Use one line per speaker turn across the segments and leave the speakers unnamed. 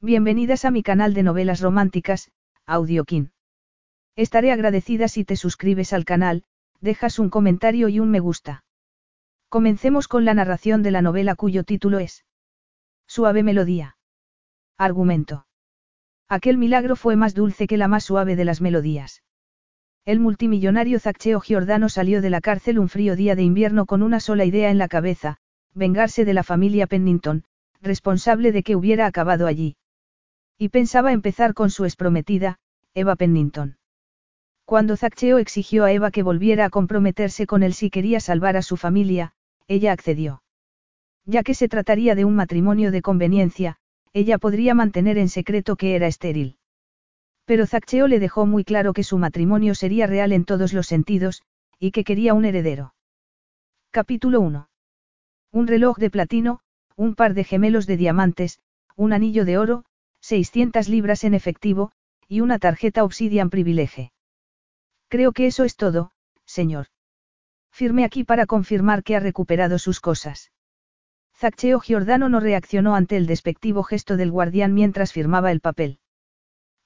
Bienvenidas a mi canal de novelas románticas, Audiokin. Estaré agradecida si te suscribes al canal, dejas un comentario y un me gusta. Comencemos con la narración de la novela cuyo título es Suave melodía. Argumento. Aquel milagro fue más dulce que la más suave de las melodías. El multimillonario Zaccheo Giordano salió de la cárcel un frío día de invierno con una sola idea en la cabeza, vengarse de la familia Pennington, responsable de que hubiera acabado allí. Y pensaba empezar con su exprometida, Eva Pennington. Cuando Zaccheo exigió a Eva que volviera a comprometerse con él si quería salvar a su familia, ella accedió. Ya que se trataría de un matrimonio de conveniencia, ella podría mantener en secreto que era estéril. Pero Zaccheo le dejó muy claro que su matrimonio sería real en todos los sentidos, y que quería un heredero. Capítulo 1. Un reloj de platino, un par de gemelos de diamantes, un anillo de oro, 600 libras en efectivo, y una tarjeta Obsidian Privilege. Creo que eso es todo, señor. Firme aquí para confirmar que ha recuperado sus cosas. Zaccheo Giordano no reaccionó ante el despectivo gesto del guardián mientras firmaba el papel.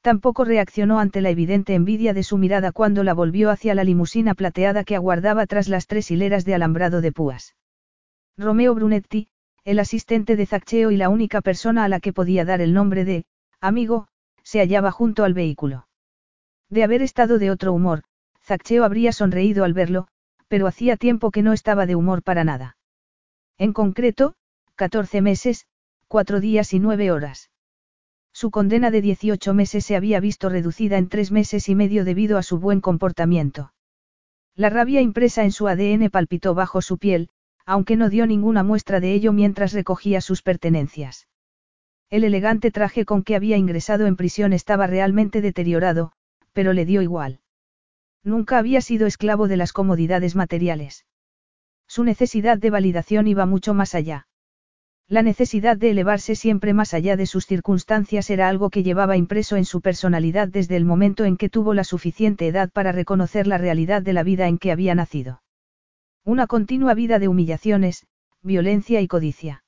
Tampoco reaccionó ante la evidente envidia de su mirada cuando la volvió hacia la limusina plateada que aguardaba tras las tres hileras de alambrado de púas. Romeo Brunetti, el asistente de Zaccheo y la única persona a la que podía dar el nombre de, amigo, se hallaba junto al vehículo. De haber estado de otro humor, Zaccheo habría sonreído al verlo, pero hacía tiempo que no estaba de humor para nada. En concreto, 14 meses, cuatro días y nueve horas. Su condena de 18 meses se había visto reducida en tres meses y medio debido a su buen comportamiento. La rabia impresa en su ADN palpitó bajo su piel, aunque no dio ninguna muestra de ello mientras recogía sus pertenencias. El elegante traje con que había ingresado en prisión estaba realmente deteriorado, pero le dio igual. Nunca había sido esclavo de las comodidades materiales. Su necesidad de validación iba mucho más allá. La necesidad de elevarse siempre más allá de sus circunstancias era algo que llevaba impreso en su personalidad desde el momento en que tuvo la suficiente edad para reconocer la realidad de la vida en que había nacido. Una continua vida de humillaciones, violencia y codicia.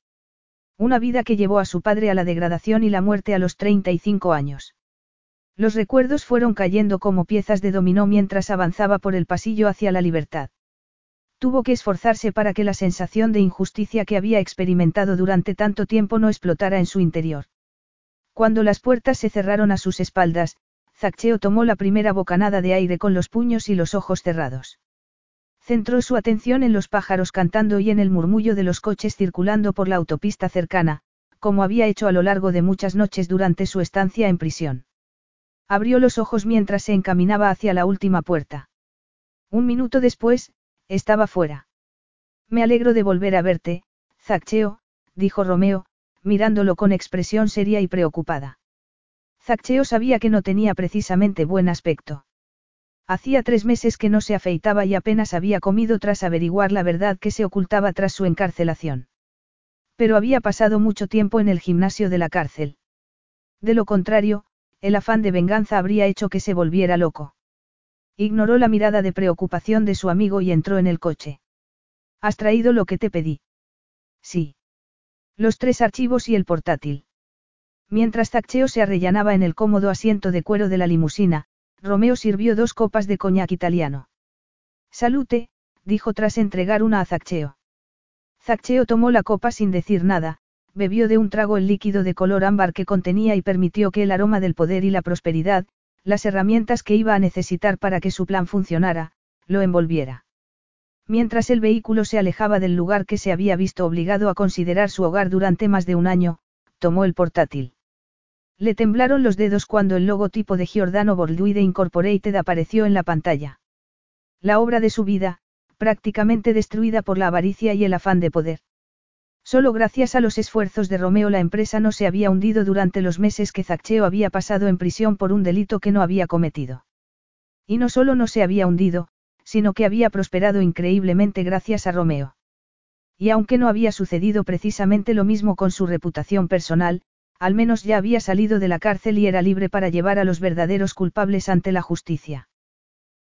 Una vida que llevó a su padre a la degradación y la muerte a los 35 años. Los recuerdos fueron cayendo como piezas de dominó mientras avanzaba por el pasillo hacia la libertad. Tuvo que esforzarse para que la sensación de injusticia que había experimentado durante tanto tiempo no explotara en su interior. Cuando las puertas se cerraron a sus espaldas, Zaccheo tomó la primera bocanada de aire con los puños y los ojos cerrados. Centró su atención en los pájaros cantando y en el murmullo de los coches circulando por la autopista cercana, como había hecho a lo largo de muchas noches durante su estancia en prisión. Abrió los ojos mientras se encaminaba hacia la última puerta. Un minuto después, estaba fuera. Me alegro de volver a verte, Zaccheo, dijo Romeo, mirándolo con expresión seria y preocupada. Zaccheo sabía que no tenía precisamente buen aspecto. Hacía tres meses que no se afeitaba y apenas había comido tras averiguar la verdad que se ocultaba tras su encarcelación. Pero había pasado mucho tiempo en el gimnasio de la cárcel. De lo contrario, el afán de venganza habría hecho que se volviera loco. Ignoró la mirada de preocupación de su amigo y entró en el coche. ¿Has traído lo que te pedí? Sí. Los tres archivos y el portátil. Mientras Zaccheo se arrellanaba en el cómodo asiento de cuero de la limusina, Romeo sirvió dos copas de coñac italiano. Salute, dijo tras entregar una a Zaccheo. Zaccheo tomó la copa sin decir nada, bebió de un trago el líquido de color ámbar que contenía y permitió que el aroma del poder y la prosperidad, las herramientas que iba a necesitar para que su plan funcionara, lo envolviera. Mientras el vehículo se alejaba del lugar que se había visto obligado a considerar su hogar durante más de un año, tomó el portátil. Le temblaron los dedos cuando el logotipo de Giordano Borluide Incorporated apareció en la pantalla. La obra de su vida, prácticamente destruida por la avaricia y el afán de poder. Solo gracias a los esfuerzos de Romeo la empresa no se había hundido durante los meses que Zaccheo había pasado en prisión por un delito que no había cometido. Y no solo no se había hundido, sino que había prosperado increíblemente gracias a Romeo. Y aunque no había sucedido precisamente lo mismo con su reputación personal, al menos ya había salido de la cárcel y era libre para llevar a los verdaderos culpables ante la justicia.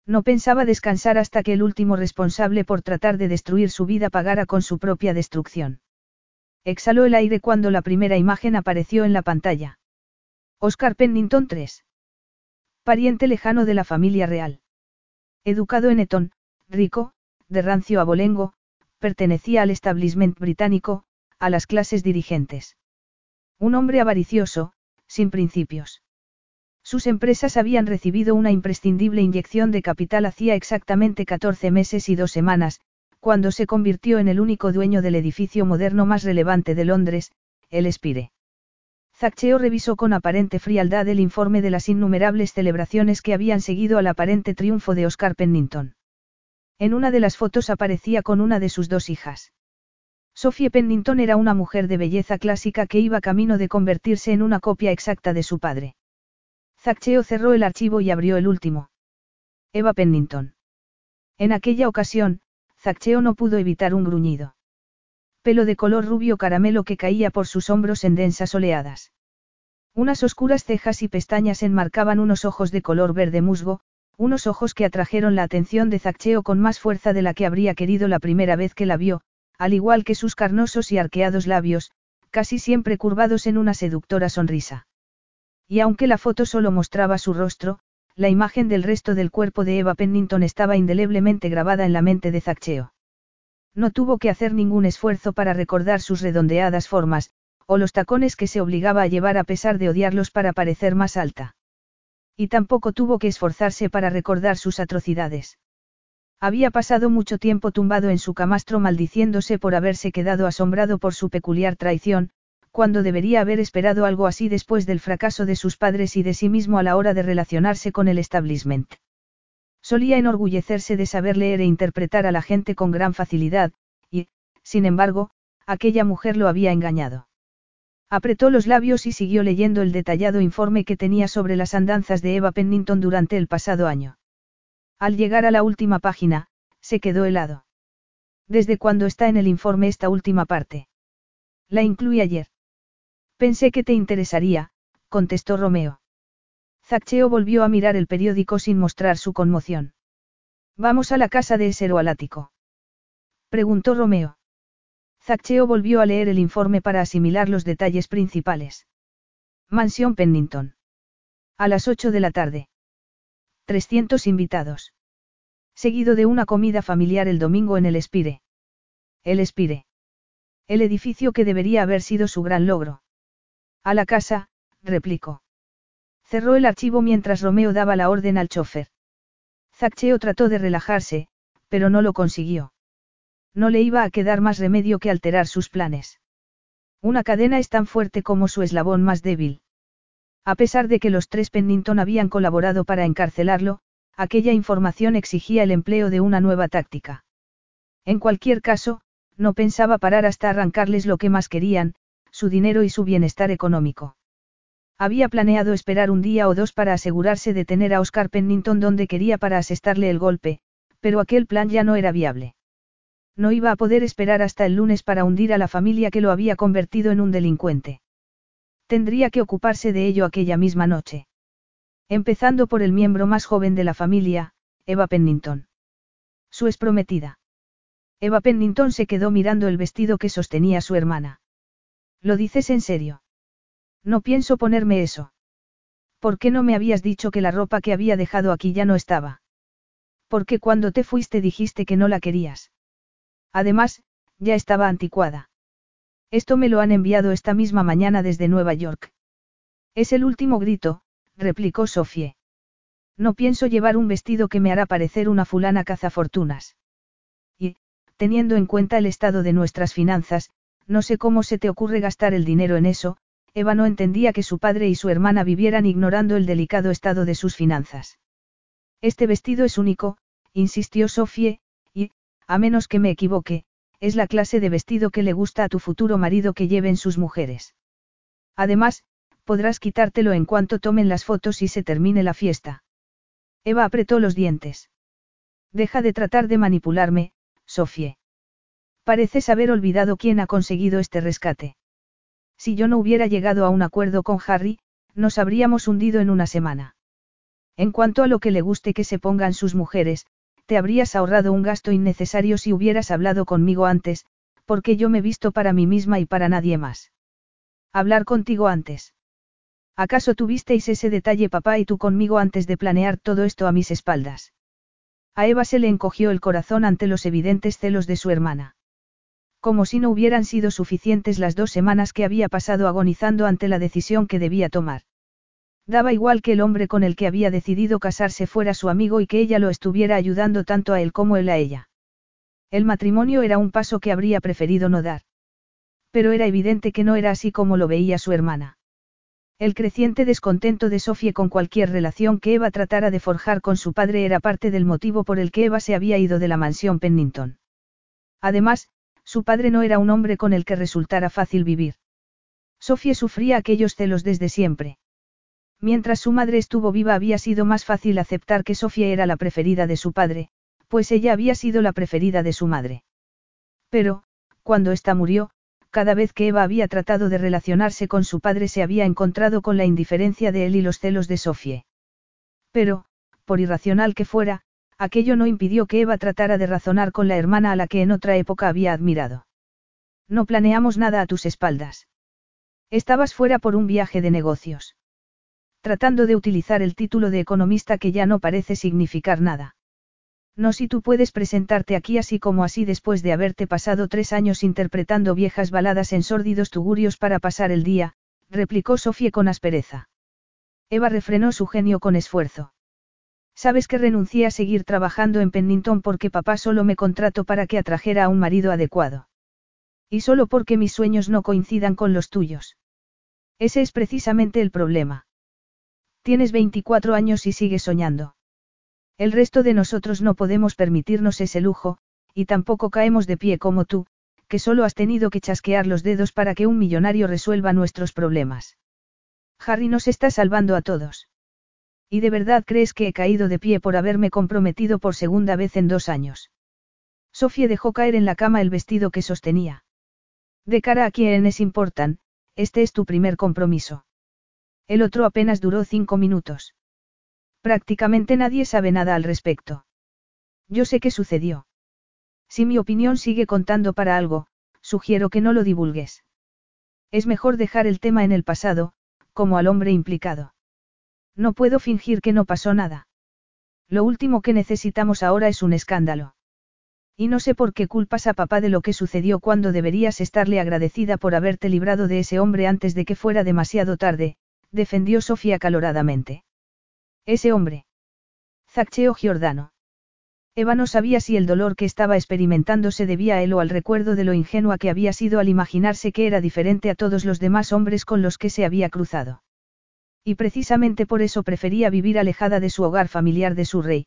No pensaba descansar hasta que el último responsable por tratar de destruir su vida pagara con su propia destrucción. Exhaló el aire cuando la primera imagen apareció en la pantalla. Oscar Pennington III. Pariente lejano de la familia real. Educado en Eton, rico, de rancio abolengo, pertenecía al establishment británico, a las clases dirigentes. Un hombre avaricioso, sin principios. Sus empresas habían recibido una imprescindible inyección de capital hacía exactamente 14 meses y dos semanas, cuando se convirtió en el único dueño del edificio moderno más relevante de Londres, el Spire. Zaccheo revisó con aparente frialdad el informe de las innumerables celebraciones que habían seguido al aparente triunfo de Oscar Pennington. En una de las fotos aparecía con una de sus dos hijas. Sophie Pennington era una mujer de belleza clásica que iba camino de convertirse en una copia exacta de su padre. Zaccheo cerró el archivo y abrió el último. Eva Pennington. En aquella ocasión, Zaccheo no pudo evitar un gruñido. Pelo de color rubio caramelo que caía por sus hombros en densas oleadas. Unas oscuras cejas y pestañas enmarcaban unos ojos de color verde musgo, unos ojos que atrajeron la atención de Zaccheo con más fuerza de la que habría querido la primera vez que la vio, al igual que sus carnosos y arqueados labios, casi siempre curvados en una seductora sonrisa. Y aunque la foto solo mostraba su rostro, la imagen del resto del cuerpo de Eva Pennington estaba indeleblemente grabada en la mente de Zaccheo. No tuvo que hacer ningún esfuerzo para recordar sus redondeadas formas, o los tacones que se obligaba a llevar a pesar de odiarlos para parecer más alta. Y tampoco tuvo que esforzarse para recordar sus atrocidades. Había pasado mucho tiempo tumbado en su camastro maldiciéndose por haberse quedado asombrado por su peculiar traición, cuando debería haber esperado algo así después del fracaso de sus padres y de sí mismo a la hora de relacionarse con el establishment. Solía enorgullecerse de saber leer e interpretar a la gente con gran facilidad, y, sin embargo, aquella mujer lo había engañado. Apretó los labios y siguió leyendo el detallado informe que tenía sobre las andanzas de Eva Pennington durante el pasado año. Al llegar a la última página, se quedó helado. ¿Desde cuándo está en el informe esta última parte? La incluí ayer. Pensé que te interesaría, contestó Romeo. Zaccheo volvió a mirar el periódico sin mostrar su conmoción. ¿Vamos a la casa de ese Alático? Preguntó Romeo. Zaccheo volvió a leer el informe para asimilar los detalles principales. Mansión Pennington. A las 8 de la tarde. 300 invitados. Seguido de una comida familiar el domingo en el Espire. El Espire. El edificio que debería haber sido su gran logro. A la casa, replicó. Cerró el archivo mientras Romeo daba la orden al chofer. Zaccheo trató de relajarse, pero no lo consiguió. No le iba a quedar más remedio que alterar sus planes. Una cadena es tan fuerte como su eslabón más débil. A pesar de que los tres Pennington habían colaborado para encarcelarlo, aquella información exigía el empleo de una nueva táctica. En cualquier caso, no pensaba parar hasta arrancarles lo que más querían, su dinero y su bienestar económico. Había planeado esperar un día o dos para asegurarse de tener a Oscar Pennington donde quería para asestarle el golpe, pero aquel plan ya no era viable. No iba a poder esperar hasta el lunes para hundir a la familia que lo había convertido en un delincuente. Tendría que ocuparse de ello aquella misma noche. Empezando por el miembro más joven de la familia, Eva Pennington. Su prometida. Eva Pennington se quedó mirando el vestido que sostenía su hermana. ¿Lo dices en serio? No pienso ponerme eso. ¿Por qué no me habías dicho que la ropa que había dejado aquí ya no estaba? Porque cuando te fuiste dijiste que no la querías. Además, ya estaba anticuada. Esto me lo han enviado esta misma mañana desde Nueva York. Es el último grito, replicó Sofie. No pienso llevar un vestido que me hará parecer una fulana cazafortunas. Y, teniendo en cuenta el estado de nuestras finanzas, no sé cómo se te ocurre gastar el dinero en eso, Eva no entendía que su padre y su hermana vivieran ignorando el delicado estado de sus finanzas. Este vestido es único, insistió Sofie, y, a menos que me equivoque, es la clase de vestido que le gusta a tu futuro marido que lleven sus mujeres. Además, podrás quitártelo en cuanto tomen las fotos y se termine la fiesta. Eva apretó los dientes. Deja de tratar de manipularme, Sofie. Pareces haber olvidado quién ha conseguido este rescate. Si yo no hubiera llegado a un acuerdo con Harry, nos habríamos hundido en una semana. En cuanto a lo que le guste que se pongan sus mujeres, te habrías ahorrado un gasto innecesario si hubieras hablado conmigo antes, porque yo me visto para mí misma y para nadie más. Hablar contigo antes. ¿Acaso tuvisteis ese detalle papá y tú conmigo antes de planear todo esto a mis espaldas? A Eva se le encogió el corazón ante los evidentes celos de su hermana. Como si no hubieran sido suficientes las dos semanas que había pasado agonizando ante la decisión que debía tomar. Daba igual que el hombre con el que había decidido casarse fuera su amigo y que ella lo estuviera ayudando tanto a él como él a ella. El matrimonio era un paso que habría preferido no dar. Pero era evidente que no era así como lo veía su hermana. El creciente descontento de Sofía con cualquier relación que Eva tratara de forjar con su padre era parte del motivo por el que Eva se había ido de la mansión Pennington. Además, su padre no era un hombre con el que resultara fácil vivir. Sofía sufría aquellos celos desde siempre. Mientras su madre estuvo viva había sido más fácil aceptar que Sofía era la preferida de su padre, pues ella había sido la preferida de su madre. Pero, cuando ésta murió, cada vez que Eva había tratado de relacionarse con su padre se había encontrado con la indiferencia de él y los celos de Sofía. Pero, por irracional que fuera, aquello no impidió que Eva tratara de razonar con la hermana a la que en otra época había admirado. No planeamos nada a tus espaldas. Estabas fuera por un viaje de negocios tratando de utilizar el título de economista que ya no parece significar nada. No si tú puedes presentarte aquí así como así después de haberte pasado tres años interpretando viejas baladas en sórdidos tugurios para pasar el día, replicó Sofía con aspereza. Eva refrenó su genio con esfuerzo. Sabes que renuncié a seguir trabajando en Pennington porque papá solo me contrató para que atrajera a un marido adecuado. Y solo porque mis sueños no coincidan con los tuyos. Ese es precisamente el problema. Tienes 24 años y sigues soñando. El resto de nosotros no podemos permitirnos ese lujo, y tampoco caemos de pie como tú, que solo has tenido que chasquear los dedos para que un millonario resuelva nuestros problemas. Harry nos está salvando a todos. ¿Y de verdad crees que he caído de pie por haberme comprometido por segunda vez en dos años? Sofía dejó caer en la cama el vestido que sostenía. De cara a quienes importan, este es tu primer compromiso. El otro apenas duró cinco minutos. Prácticamente nadie sabe nada al respecto. Yo sé qué sucedió. Si mi opinión sigue contando para algo, sugiero que no lo divulgues. Es mejor dejar el tema en el pasado, como al hombre implicado. No puedo fingir que no pasó nada. Lo último que necesitamos ahora es un escándalo. Y no sé por qué culpas a papá de lo que sucedió cuando deberías estarle agradecida por haberte librado de ese hombre antes de que fuera demasiado tarde, defendió Sofía caloradamente. Ese hombre. Zaccheo Giordano. Eva no sabía si el dolor que estaba experimentando se debía a él o al recuerdo de lo ingenua que había sido al imaginarse que era diferente a todos los demás hombres con los que se había cruzado. Y precisamente por eso prefería vivir alejada de su hogar familiar de su rey.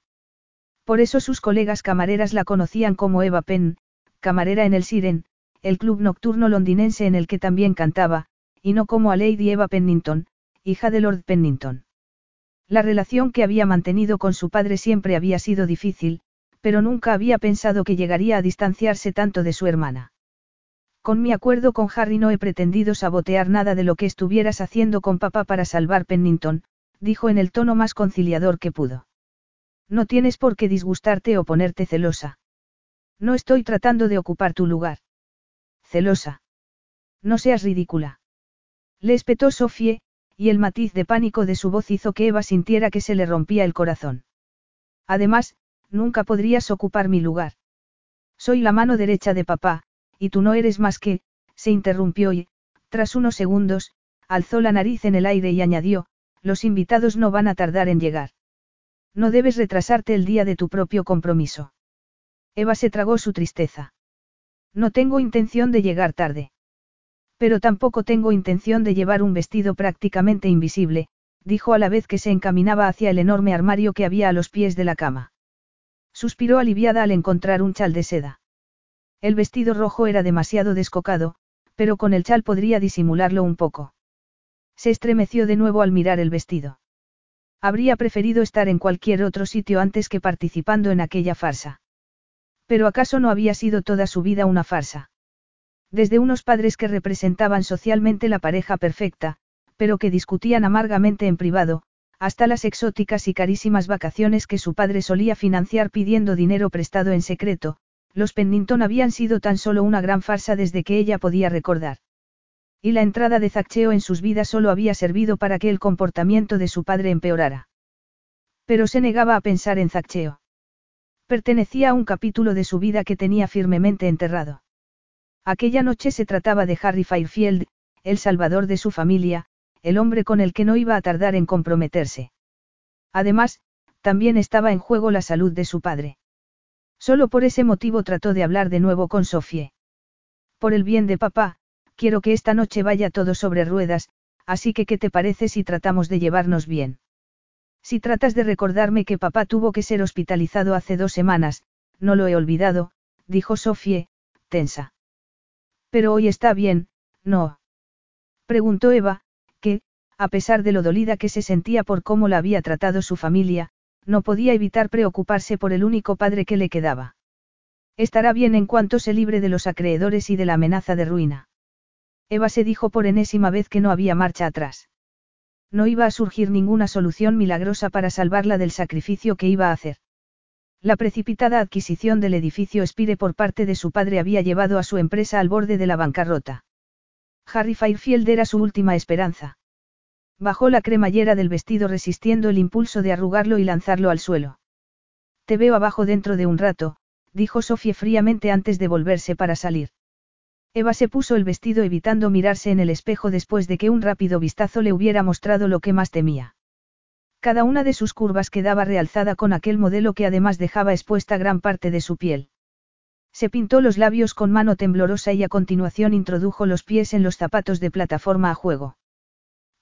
Por eso sus colegas camareras la conocían como Eva Penn, camarera en el Siren, el club nocturno londinense en el que también cantaba, y no como a Lady Eva Pennington, hija de Lord Pennington. La relación que había mantenido con su padre siempre había sido difícil, pero nunca había pensado que llegaría a distanciarse tanto de su hermana. Con mi acuerdo con Harry no he pretendido sabotear nada de lo que estuvieras haciendo con papá para salvar Pennington, dijo en el tono más conciliador que pudo. No tienes por qué disgustarte o ponerte celosa. No estoy tratando de ocupar tu lugar. Celosa. No seas ridícula. Le espetó Sofie, y el matiz de pánico de su voz hizo que Eva sintiera que se le rompía el corazón. Además, nunca podrías ocupar mi lugar. Soy la mano derecha de papá, y tú no eres más que, se interrumpió y, tras unos segundos, alzó la nariz en el aire y añadió, los invitados no van a tardar en llegar. No debes retrasarte el día de tu propio compromiso. Eva se tragó su tristeza. No tengo intención de llegar tarde. Pero tampoco tengo intención de llevar un vestido prácticamente invisible, dijo a la vez que se encaminaba hacia el enorme armario que había a los pies de la cama. Suspiró aliviada al encontrar un chal de seda. El vestido rojo era demasiado descocado, pero con el chal podría disimularlo un poco. Se estremeció de nuevo al mirar el vestido. Habría preferido estar en cualquier otro sitio antes que participando en aquella farsa. Pero acaso no había sido toda su vida una farsa. Desde unos padres que representaban socialmente la pareja perfecta, pero que discutían amargamente en privado, hasta las exóticas y carísimas vacaciones que su padre solía financiar pidiendo dinero prestado en secreto, los Pennington habían sido tan solo una gran farsa desde que ella podía recordar. Y la entrada de Zaccheo en sus vidas solo había servido para que el comportamiento de su padre empeorara. Pero se negaba a pensar en Zaccheo. Pertenecía a un capítulo de su vida que tenía firmemente enterrado. Aquella noche se trataba de Harry Fairfield, el salvador de su familia, el hombre con el que no iba a tardar en comprometerse. Además, también estaba en juego la salud de su padre. Solo por ese motivo trató de hablar de nuevo con Sofie. Por el bien de papá, quiero que esta noche vaya todo sobre ruedas, así que ¿qué te parece si tratamos de llevarnos bien? Si tratas de recordarme que papá tuvo que ser hospitalizado hace dos semanas, no lo he olvidado, dijo Sofie, tensa. Pero hoy está bien, ¿no? Preguntó Eva, que, a pesar de lo dolida que se sentía por cómo la había tratado su familia, no podía evitar preocuparse por el único padre que le quedaba. Estará bien en cuanto se libre de los acreedores y de la amenaza de ruina. Eva se dijo por enésima vez que no había marcha atrás. No iba a surgir ninguna solución milagrosa para salvarla del sacrificio que iba a hacer. La precipitada adquisición del edificio Spire por parte de su padre había llevado a su empresa al borde de la bancarrota. Harry Fairfield era su última esperanza. Bajó la cremallera del vestido resistiendo el impulso de arrugarlo y lanzarlo al suelo. Te veo abajo dentro de un rato, dijo Sofía fríamente antes de volverse para salir. Eva se puso el vestido evitando mirarse en el espejo después de que un rápido vistazo le hubiera mostrado lo que más temía. Cada una de sus curvas quedaba realzada con aquel modelo que además dejaba expuesta gran parte de su piel. Se pintó los labios con mano temblorosa y a continuación introdujo los pies en los zapatos de plataforma a juego.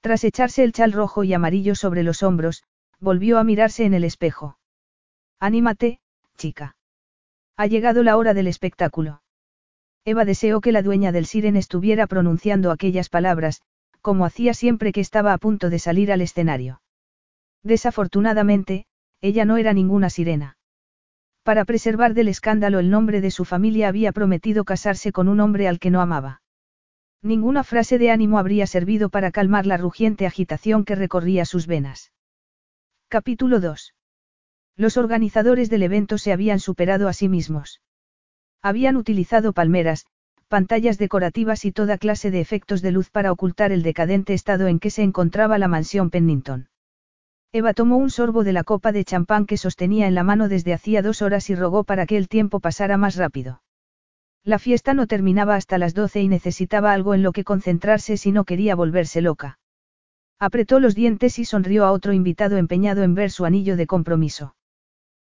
Tras echarse el chal rojo y amarillo sobre los hombros, volvió a mirarse en el espejo. Anímate, chica. Ha llegado la hora del espectáculo. Eva deseó que la dueña del Siren estuviera pronunciando aquellas palabras, como hacía siempre que estaba a punto de salir al escenario. Desafortunadamente, ella no era ninguna sirena. Para preservar del escándalo el nombre de su familia había prometido casarse con un hombre al que no amaba. Ninguna frase de ánimo habría servido para calmar la rugiente agitación que recorría sus venas. Capítulo 2. Los organizadores del evento se habían superado a sí mismos. Habían utilizado palmeras, pantallas decorativas y toda clase de efectos de luz para ocultar el decadente estado en que se encontraba la mansión Pennington. Eva tomó un sorbo de la copa de champán que sostenía en la mano desde hacía dos horas y rogó para que el tiempo pasara más rápido. La fiesta no terminaba hasta las doce y necesitaba algo en lo que concentrarse si no quería volverse loca. Apretó los dientes y sonrió a otro invitado empeñado en ver su anillo de compromiso.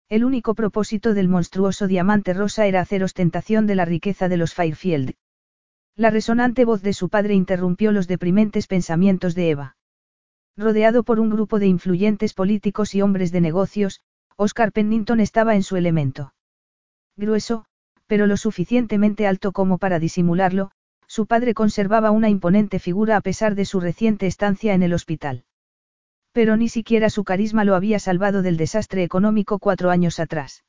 El único propósito del monstruoso diamante rosa era hacer ostentación de la riqueza de los Fairfield. La resonante voz de su padre interrumpió los deprimentes pensamientos de Eva. Rodeado por un grupo de influyentes políticos y hombres de negocios, Oscar Pennington estaba en su elemento. Grueso, pero lo suficientemente alto como para disimularlo, su padre conservaba una imponente figura a pesar de su reciente estancia en el hospital. Pero ni siquiera su carisma lo había salvado del desastre económico cuatro años atrás.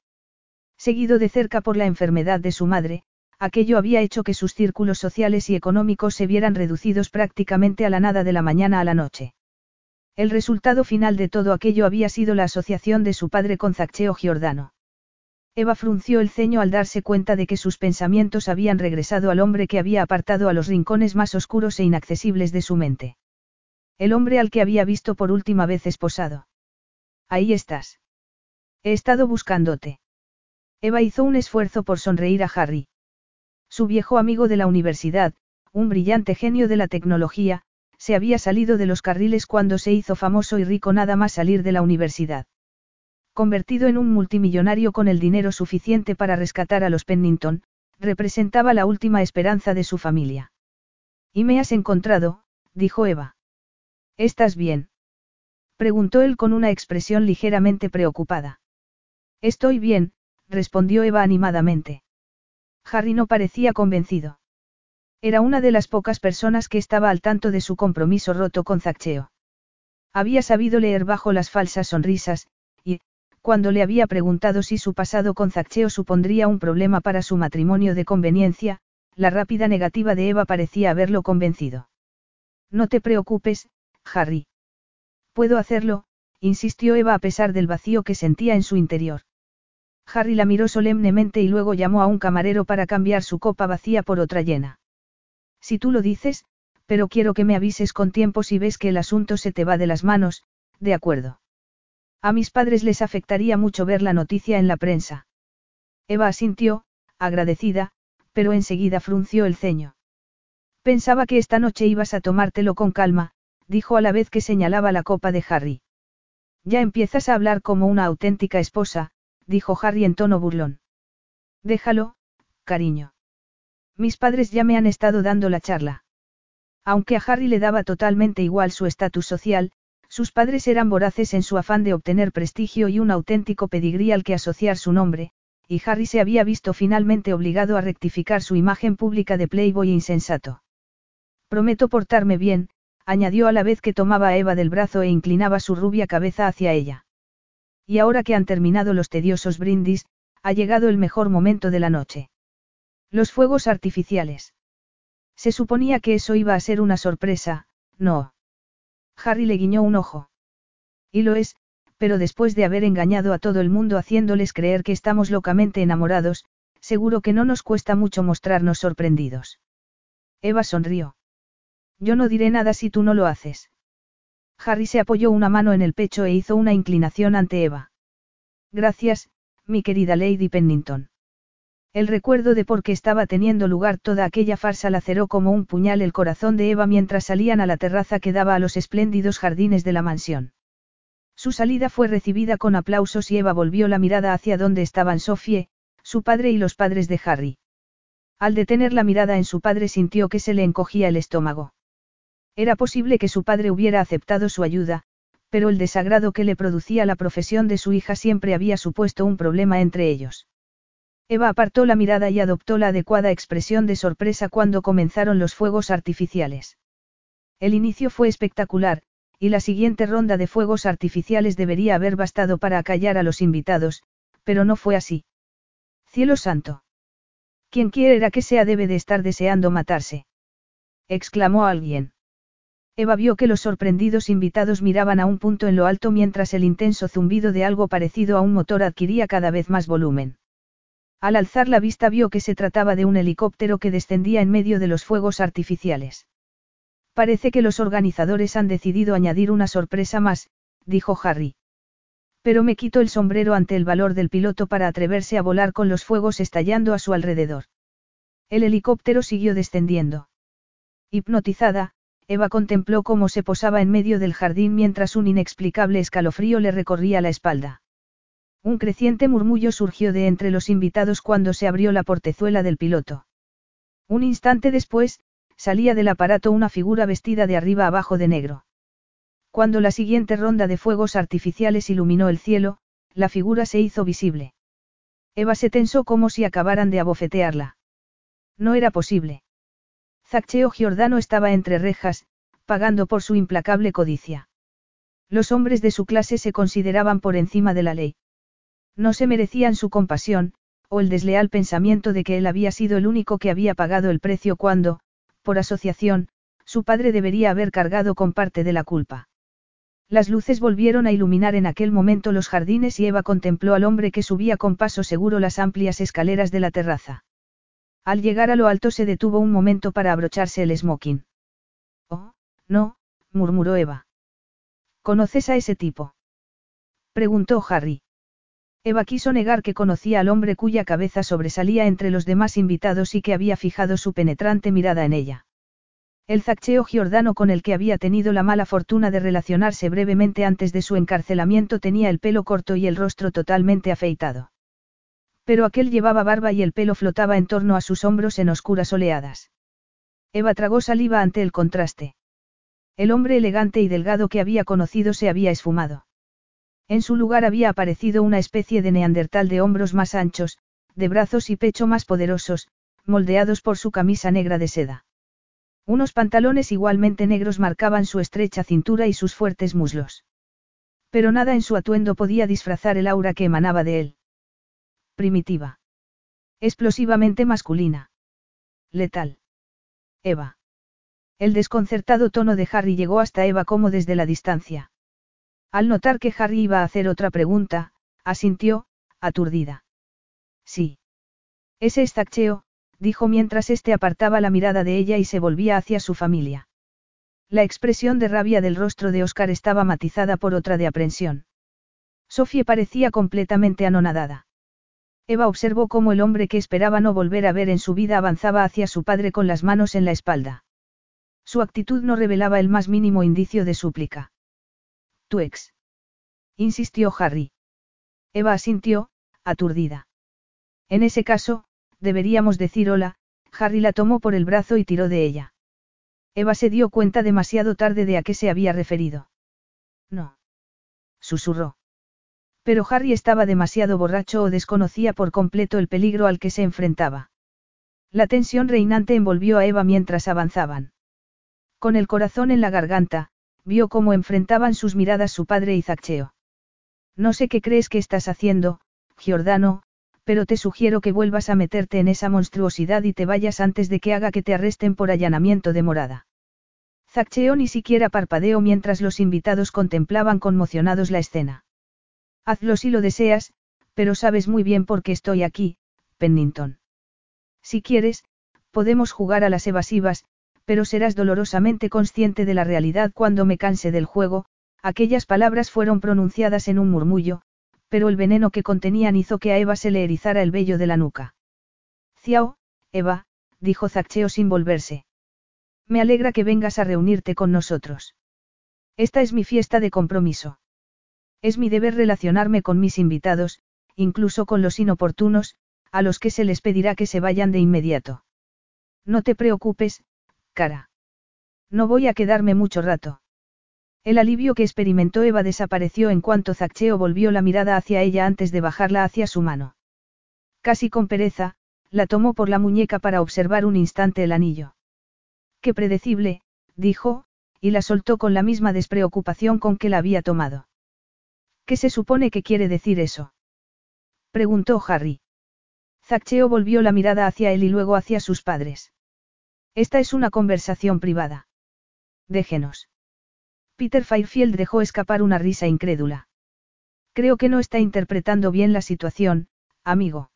Seguido de cerca por la enfermedad de su madre, aquello había hecho que sus círculos sociales y económicos se vieran reducidos prácticamente a la nada de la mañana a la noche. El resultado final de todo aquello había sido la asociación de su padre con Zaccheo Giordano. Eva frunció el ceño al darse cuenta de que sus pensamientos habían regresado al hombre que había apartado a los rincones más oscuros e inaccesibles de su mente. El hombre al que había visto por última vez esposado. Ahí estás. He estado buscándote. Eva hizo un esfuerzo por sonreír a Harry. Su viejo amigo de la universidad, un brillante genio de la tecnología, se había salido de los carriles cuando se hizo famoso y rico nada más salir de la universidad. Convertido en un multimillonario con el dinero suficiente para rescatar a los Pennington, representaba la última esperanza de su familia. Y me has encontrado, dijo Eva. ¿Estás bien? preguntó él con una expresión ligeramente preocupada. Estoy bien, respondió Eva animadamente. Harry no parecía convencido. Era una de las pocas personas que estaba al tanto de su compromiso roto con Zaccheo. Había sabido leer bajo las falsas sonrisas, cuando le había preguntado si su pasado con Zaccheo supondría un problema para su matrimonio de conveniencia, la rápida negativa de Eva parecía haberlo convencido. No te preocupes, Harry. Puedo hacerlo, insistió Eva a pesar del vacío que sentía en su interior. Harry la miró solemnemente y luego llamó a un camarero para cambiar su copa vacía por otra llena. Si tú lo dices, pero quiero que me avises con tiempo si ves que el asunto se te va de las manos, de acuerdo. A mis padres les afectaría mucho ver la noticia en la prensa. Eva asintió, agradecida, pero enseguida frunció el ceño. Pensaba que esta noche ibas a tomártelo con calma, dijo a la vez que señalaba la copa de Harry. Ya empiezas a hablar como una auténtica esposa, dijo Harry en tono burlón. Déjalo, cariño. Mis padres ya me han estado dando la charla. Aunque a Harry le daba totalmente igual su estatus social, sus padres eran voraces en su afán de obtener prestigio y un auténtico pedigrí al que asociar su nombre, y Harry se había visto finalmente obligado a rectificar su imagen pública de playboy insensato. Prometo portarme bien, añadió a la vez que tomaba a Eva del brazo e inclinaba su rubia cabeza hacia ella. Y ahora que han terminado los tediosos brindis, ha llegado el mejor momento de la noche. Los fuegos artificiales. Se suponía que eso iba a ser una sorpresa, no. Harry le guiñó un ojo. Y lo es, pero después de haber engañado a todo el mundo haciéndoles creer que estamos locamente enamorados, seguro que no nos cuesta mucho mostrarnos sorprendidos. Eva sonrió. Yo no diré nada si tú no lo haces. Harry se apoyó una mano en el pecho e hizo una inclinación ante Eva. Gracias, mi querida Lady Pennington. El recuerdo de por qué estaba teniendo lugar toda aquella farsa laceró como un puñal el corazón de Eva mientras salían a la terraza que daba a los espléndidos jardines de la mansión. Su salida fue recibida con aplausos y Eva volvió la mirada hacia donde estaban Sophie, su padre y los padres de Harry. Al detener la mirada en su padre sintió que se le encogía el estómago. Era posible que su padre hubiera aceptado su ayuda, pero el desagrado que le producía la profesión de su hija siempre había supuesto un problema entre ellos. Eva apartó la mirada y adoptó la adecuada expresión de sorpresa cuando comenzaron los fuegos artificiales. El inicio fue espectacular, y la siguiente ronda de fuegos artificiales debería haber bastado para acallar a los invitados, pero no fue así. Cielo santo. Quien quiera que sea debe de estar deseando matarse. exclamó alguien. Eva vio que los sorprendidos invitados miraban a un punto en lo alto mientras el intenso zumbido de algo parecido a un motor adquiría cada vez más volumen. Al alzar la vista vio que se trataba de un helicóptero que descendía en medio de los fuegos artificiales. Parece que los organizadores han decidido añadir una sorpresa más, dijo Harry. Pero me quito el sombrero ante el valor del piloto para atreverse a volar con los fuegos estallando a su alrededor. El helicóptero siguió descendiendo. Hipnotizada, Eva contempló cómo se posaba en medio del jardín mientras un inexplicable escalofrío le recorría la espalda. Un creciente murmullo surgió de entre los invitados cuando se abrió la portezuela del piloto. Un instante después, salía del aparato una figura vestida de arriba abajo de negro. Cuando la siguiente ronda de fuegos artificiales iluminó el cielo, la figura se hizo visible. Eva se tensó como si acabaran de abofetearla. No era posible. Zaccheo Giordano estaba entre rejas, pagando por su implacable codicia. Los hombres de su clase se consideraban por encima de la ley. No se merecían su compasión, o el desleal pensamiento de que él había sido el único que había pagado el precio cuando, por asociación, su padre debería haber cargado con parte de la culpa. Las luces volvieron a iluminar en aquel momento los jardines y Eva contempló al hombre que subía con paso seguro las amplias escaleras de la terraza. Al llegar a lo alto se detuvo un momento para abrocharse el smoking. Oh, no, murmuró Eva. ¿Conoces a ese tipo? preguntó Harry. Eva quiso negar que conocía al hombre cuya cabeza sobresalía entre los demás invitados y que había fijado su penetrante mirada en ella. El zaccheo Giordano con el que había tenido la mala fortuna de relacionarse brevemente antes de su encarcelamiento tenía el pelo corto y el rostro totalmente afeitado. Pero aquel llevaba barba y el pelo flotaba en torno a sus hombros en oscuras oleadas. Eva tragó saliva ante el contraste. El hombre elegante y delgado que había conocido se había esfumado. En su lugar había aparecido una especie de neandertal de hombros más anchos, de brazos y pecho más poderosos, moldeados por su camisa negra de seda. Unos pantalones igualmente negros marcaban su estrecha cintura y sus fuertes muslos. Pero nada en su atuendo podía disfrazar el aura que emanaba de él. Primitiva. Explosivamente masculina. Letal. Eva. El desconcertado tono de Harry llegó hasta Eva como desde la distancia. Al notar que Harry iba a hacer otra pregunta, asintió, aturdida. Sí. Ese es dijo mientras éste apartaba la mirada de ella y se volvía hacia su familia. La expresión de rabia del rostro de Oscar estaba matizada por otra de aprensión. Sofía parecía completamente anonadada. Eva observó cómo el hombre que esperaba no volver a ver en su vida avanzaba hacia su padre con las manos en la espalda. Su actitud no revelaba el más mínimo indicio de súplica. Tu ex. Insistió Harry. Eva asintió, aturdida. En ese caso, deberíamos decir hola, Harry la tomó por el brazo y tiró de ella. Eva se dio cuenta demasiado tarde de a qué se había referido. No. Susurró. Pero Harry estaba demasiado borracho o desconocía por completo el peligro al que se enfrentaba. La tensión reinante envolvió a Eva mientras avanzaban. Con el corazón en la garganta, vio cómo enfrentaban sus miradas su padre y Zaccheo. No sé qué crees que estás haciendo, Giordano, pero te sugiero que vuelvas a meterte en esa monstruosidad y te vayas antes de que haga que te arresten por allanamiento de morada. Zaccheo ni siquiera parpadeó mientras los invitados contemplaban conmocionados la escena. Hazlo si lo deseas, pero sabes muy bien por qué estoy aquí, Pennington. Si quieres, podemos jugar a las evasivas, pero serás dolorosamente consciente de la realidad cuando me canse del juego, aquellas palabras fueron pronunciadas en un murmullo, pero el veneno que contenían hizo que a Eva se le erizara el vello de la nuca. Ciao, Eva, dijo Zaccheo sin volverse. Me alegra que vengas a reunirte con nosotros. Esta es mi fiesta de compromiso. Es mi deber relacionarme con mis invitados, incluso con los inoportunos, a los que se les pedirá que se vayan de inmediato. No te preocupes, cara. No voy a quedarme mucho rato. El alivio que experimentó Eva desapareció en cuanto Zaccheo volvió la mirada hacia ella antes de bajarla hacia su mano. Casi con pereza, la tomó por la muñeca para observar un instante el anillo. Qué predecible, dijo, y la soltó con la misma despreocupación con que la había tomado. ¿Qué se supone que quiere decir eso? preguntó Harry. Zaccheo volvió la mirada hacia él y luego hacia sus padres. Esta es una conversación privada. Déjenos. Peter Fairfield dejó escapar una risa incrédula. Creo que no está interpretando bien la situación, amigo.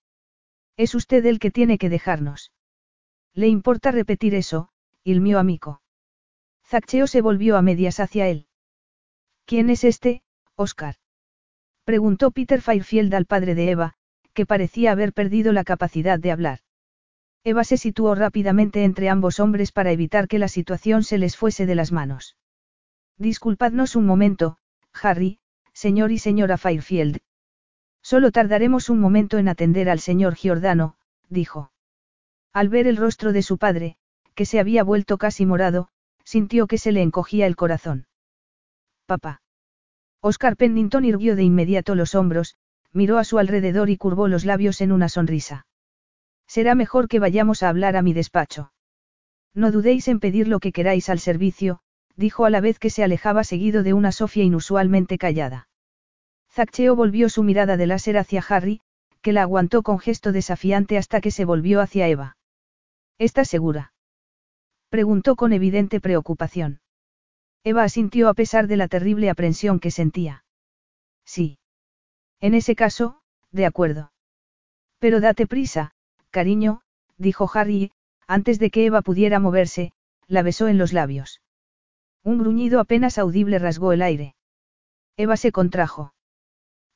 Es usted el que tiene que dejarnos. ¿Le importa repetir eso, ilmió amigo? Zaccheo se volvió a medias hacia él. ¿Quién es este, Oscar? Preguntó Peter Fairfield al padre de Eva, que parecía haber perdido la capacidad de hablar. Eva se situó rápidamente entre ambos hombres para evitar que la situación se les fuese de las manos. Disculpadnos un momento, Harry, señor y señora Fairfield. Solo tardaremos un momento en atender al señor Giordano, dijo. Al ver el rostro de su padre, que se había vuelto casi morado, sintió que se le encogía el corazón. Papá. Oscar Pennington irguió de inmediato los hombros, miró a su alrededor y curvó los labios en una sonrisa. Será mejor que vayamos a hablar a mi despacho. No dudéis en pedir lo que queráis al servicio, dijo a la vez que se alejaba seguido de una Sofía inusualmente callada. Zaccheo volvió su mirada de láser hacia Harry, que la aguantó con gesto desafiante hasta que se volvió hacia Eva. ¿Estás segura? Preguntó con evidente preocupación. Eva asintió a pesar de la terrible aprensión que sentía. Sí. En ese caso, de acuerdo. Pero date prisa, cariño, dijo Harry, antes de que Eva pudiera moverse, la besó en los labios. Un gruñido apenas audible rasgó el aire. Eva se contrajo.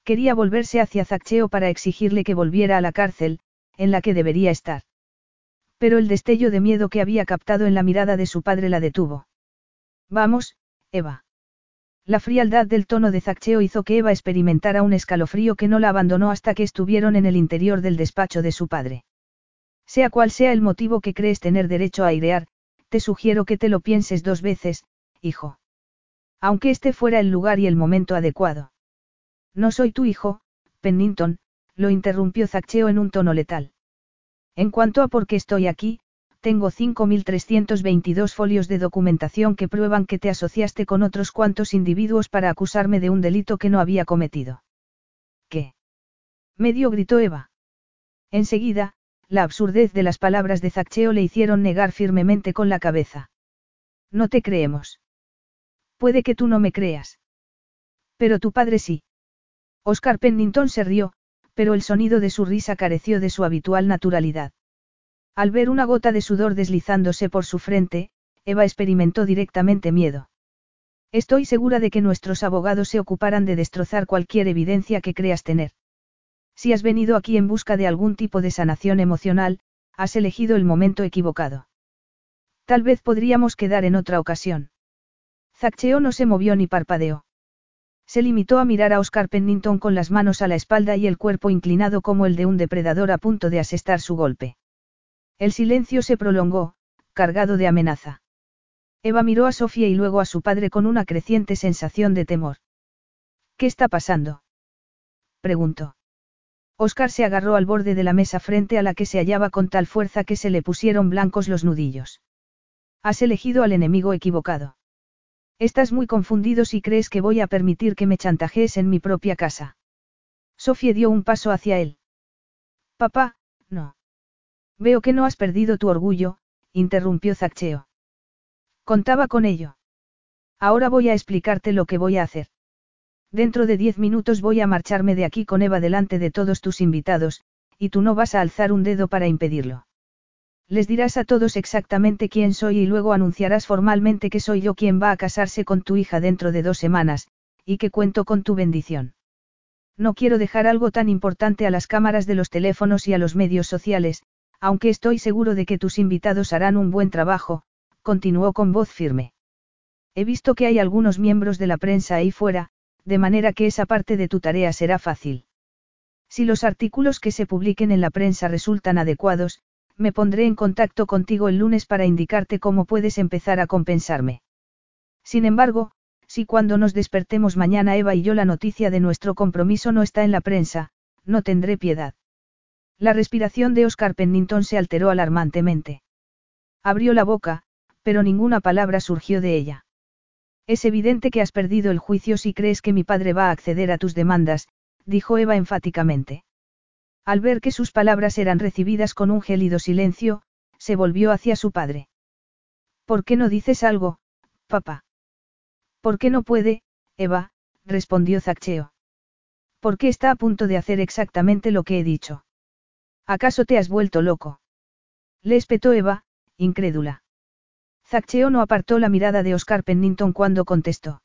Quería volverse hacia Zaccheo para exigirle que volviera a la cárcel, en la que debería estar. Pero el destello de miedo que había captado en la mirada de su padre la detuvo. Vamos, Eva. La frialdad del tono de Zaccheo hizo que Eva experimentara un escalofrío que no la abandonó hasta que estuvieron en el interior del despacho de su padre. Sea cual sea el motivo que crees tener derecho a airear, te sugiero que te lo pienses dos veces, hijo. Aunque este fuera el lugar y el momento adecuado. No soy tu hijo, Pennington, lo interrumpió Zaccheo en un tono letal. En cuanto a por qué estoy aquí, tengo 5.322 folios de documentación que prueban que te asociaste con otros cuantos individuos para acusarme de un delito que no había cometido. ¿Qué? Medio gritó Eva. Enseguida, la absurdez de las palabras de Zaccheo le hicieron negar firmemente con la cabeza. No te creemos. Puede que tú no me creas. Pero tu padre sí. Oscar Pennington se rió, pero el sonido de su risa careció de su habitual naturalidad. Al ver una gota de sudor deslizándose por su frente, Eva experimentó directamente miedo. Estoy segura de que nuestros abogados se ocuparán de destrozar cualquier evidencia que creas tener. Si has venido aquí en busca de algún tipo de sanación emocional, has elegido el momento equivocado. Tal vez podríamos quedar en otra ocasión. Zaccheo no se movió ni parpadeó. Se limitó a mirar a Oscar Pennington con las manos a la espalda y el cuerpo inclinado como el de un depredador a punto de asestar su golpe. El silencio se prolongó, cargado de amenaza. Eva miró a Sofía y luego a su padre con una creciente sensación de temor. ¿Qué está pasando? preguntó. Oscar se agarró al borde de la mesa frente a la que se hallaba con tal fuerza que se le pusieron blancos los nudillos. Has elegido al enemigo equivocado. Estás muy confundido si crees que voy a permitir que me chantajees en mi propia casa. Sofía dio un paso hacia él. Papá, no. Veo que no has perdido tu orgullo, interrumpió Zaccheo. Contaba con ello. Ahora voy a explicarte lo que voy a hacer. Dentro de diez minutos voy a marcharme de aquí con Eva delante de todos tus invitados, y tú no vas a alzar un dedo para impedirlo. Les dirás a todos exactamente quién soy y luego anunciarás formalmente que soy yo quien va a casarse con tu hija dentro de dos semanas, y que cuento con tu bendición. No quiero dejar algo tan importante a las cámaras de los teléfonos y a los medios sociales, aunque estoy seguro de que tus invitados harán un buen trabajo, continuó con voz firme. He visto que hay algunos miembros de la prensa ahí fuera, de manera que esa parte de tu tarea será fácil. Si los artículos que se publiquen en la prensa resultan adecuados, me pondré en contacto contigo el lunes para indicarte cómo puedes empezar a compensarme. Sin embargo, si cuando nos despertemos mañana Eva y yo la noticia de nuestro compromiso no está en la prensa, no tendré piedad. La respiración de Oscar Pennington se alteró alarmantemente. Abrió la boca, pero ninguna palabra surgió de ella. Es evidente que has perdido el juicio si crees que mi padre va a acceder a tus demandas, dijo Eva enfáticamente. Al ver que sus palabras eran recibidas con un gélido silencio, se volvió hacia su padre. ¿Por qué no dices algo, papá? ¿Por qué no puede, Eva? respondió Zaccheo. ¿Por qué está a punto de hacer exactamente lo que he dicho? ¿Acaso te has vuelto loco? Le espetó Eva, incrédula. Zaccheo no apartó la mirada de Oscar Pennington cuando contestó.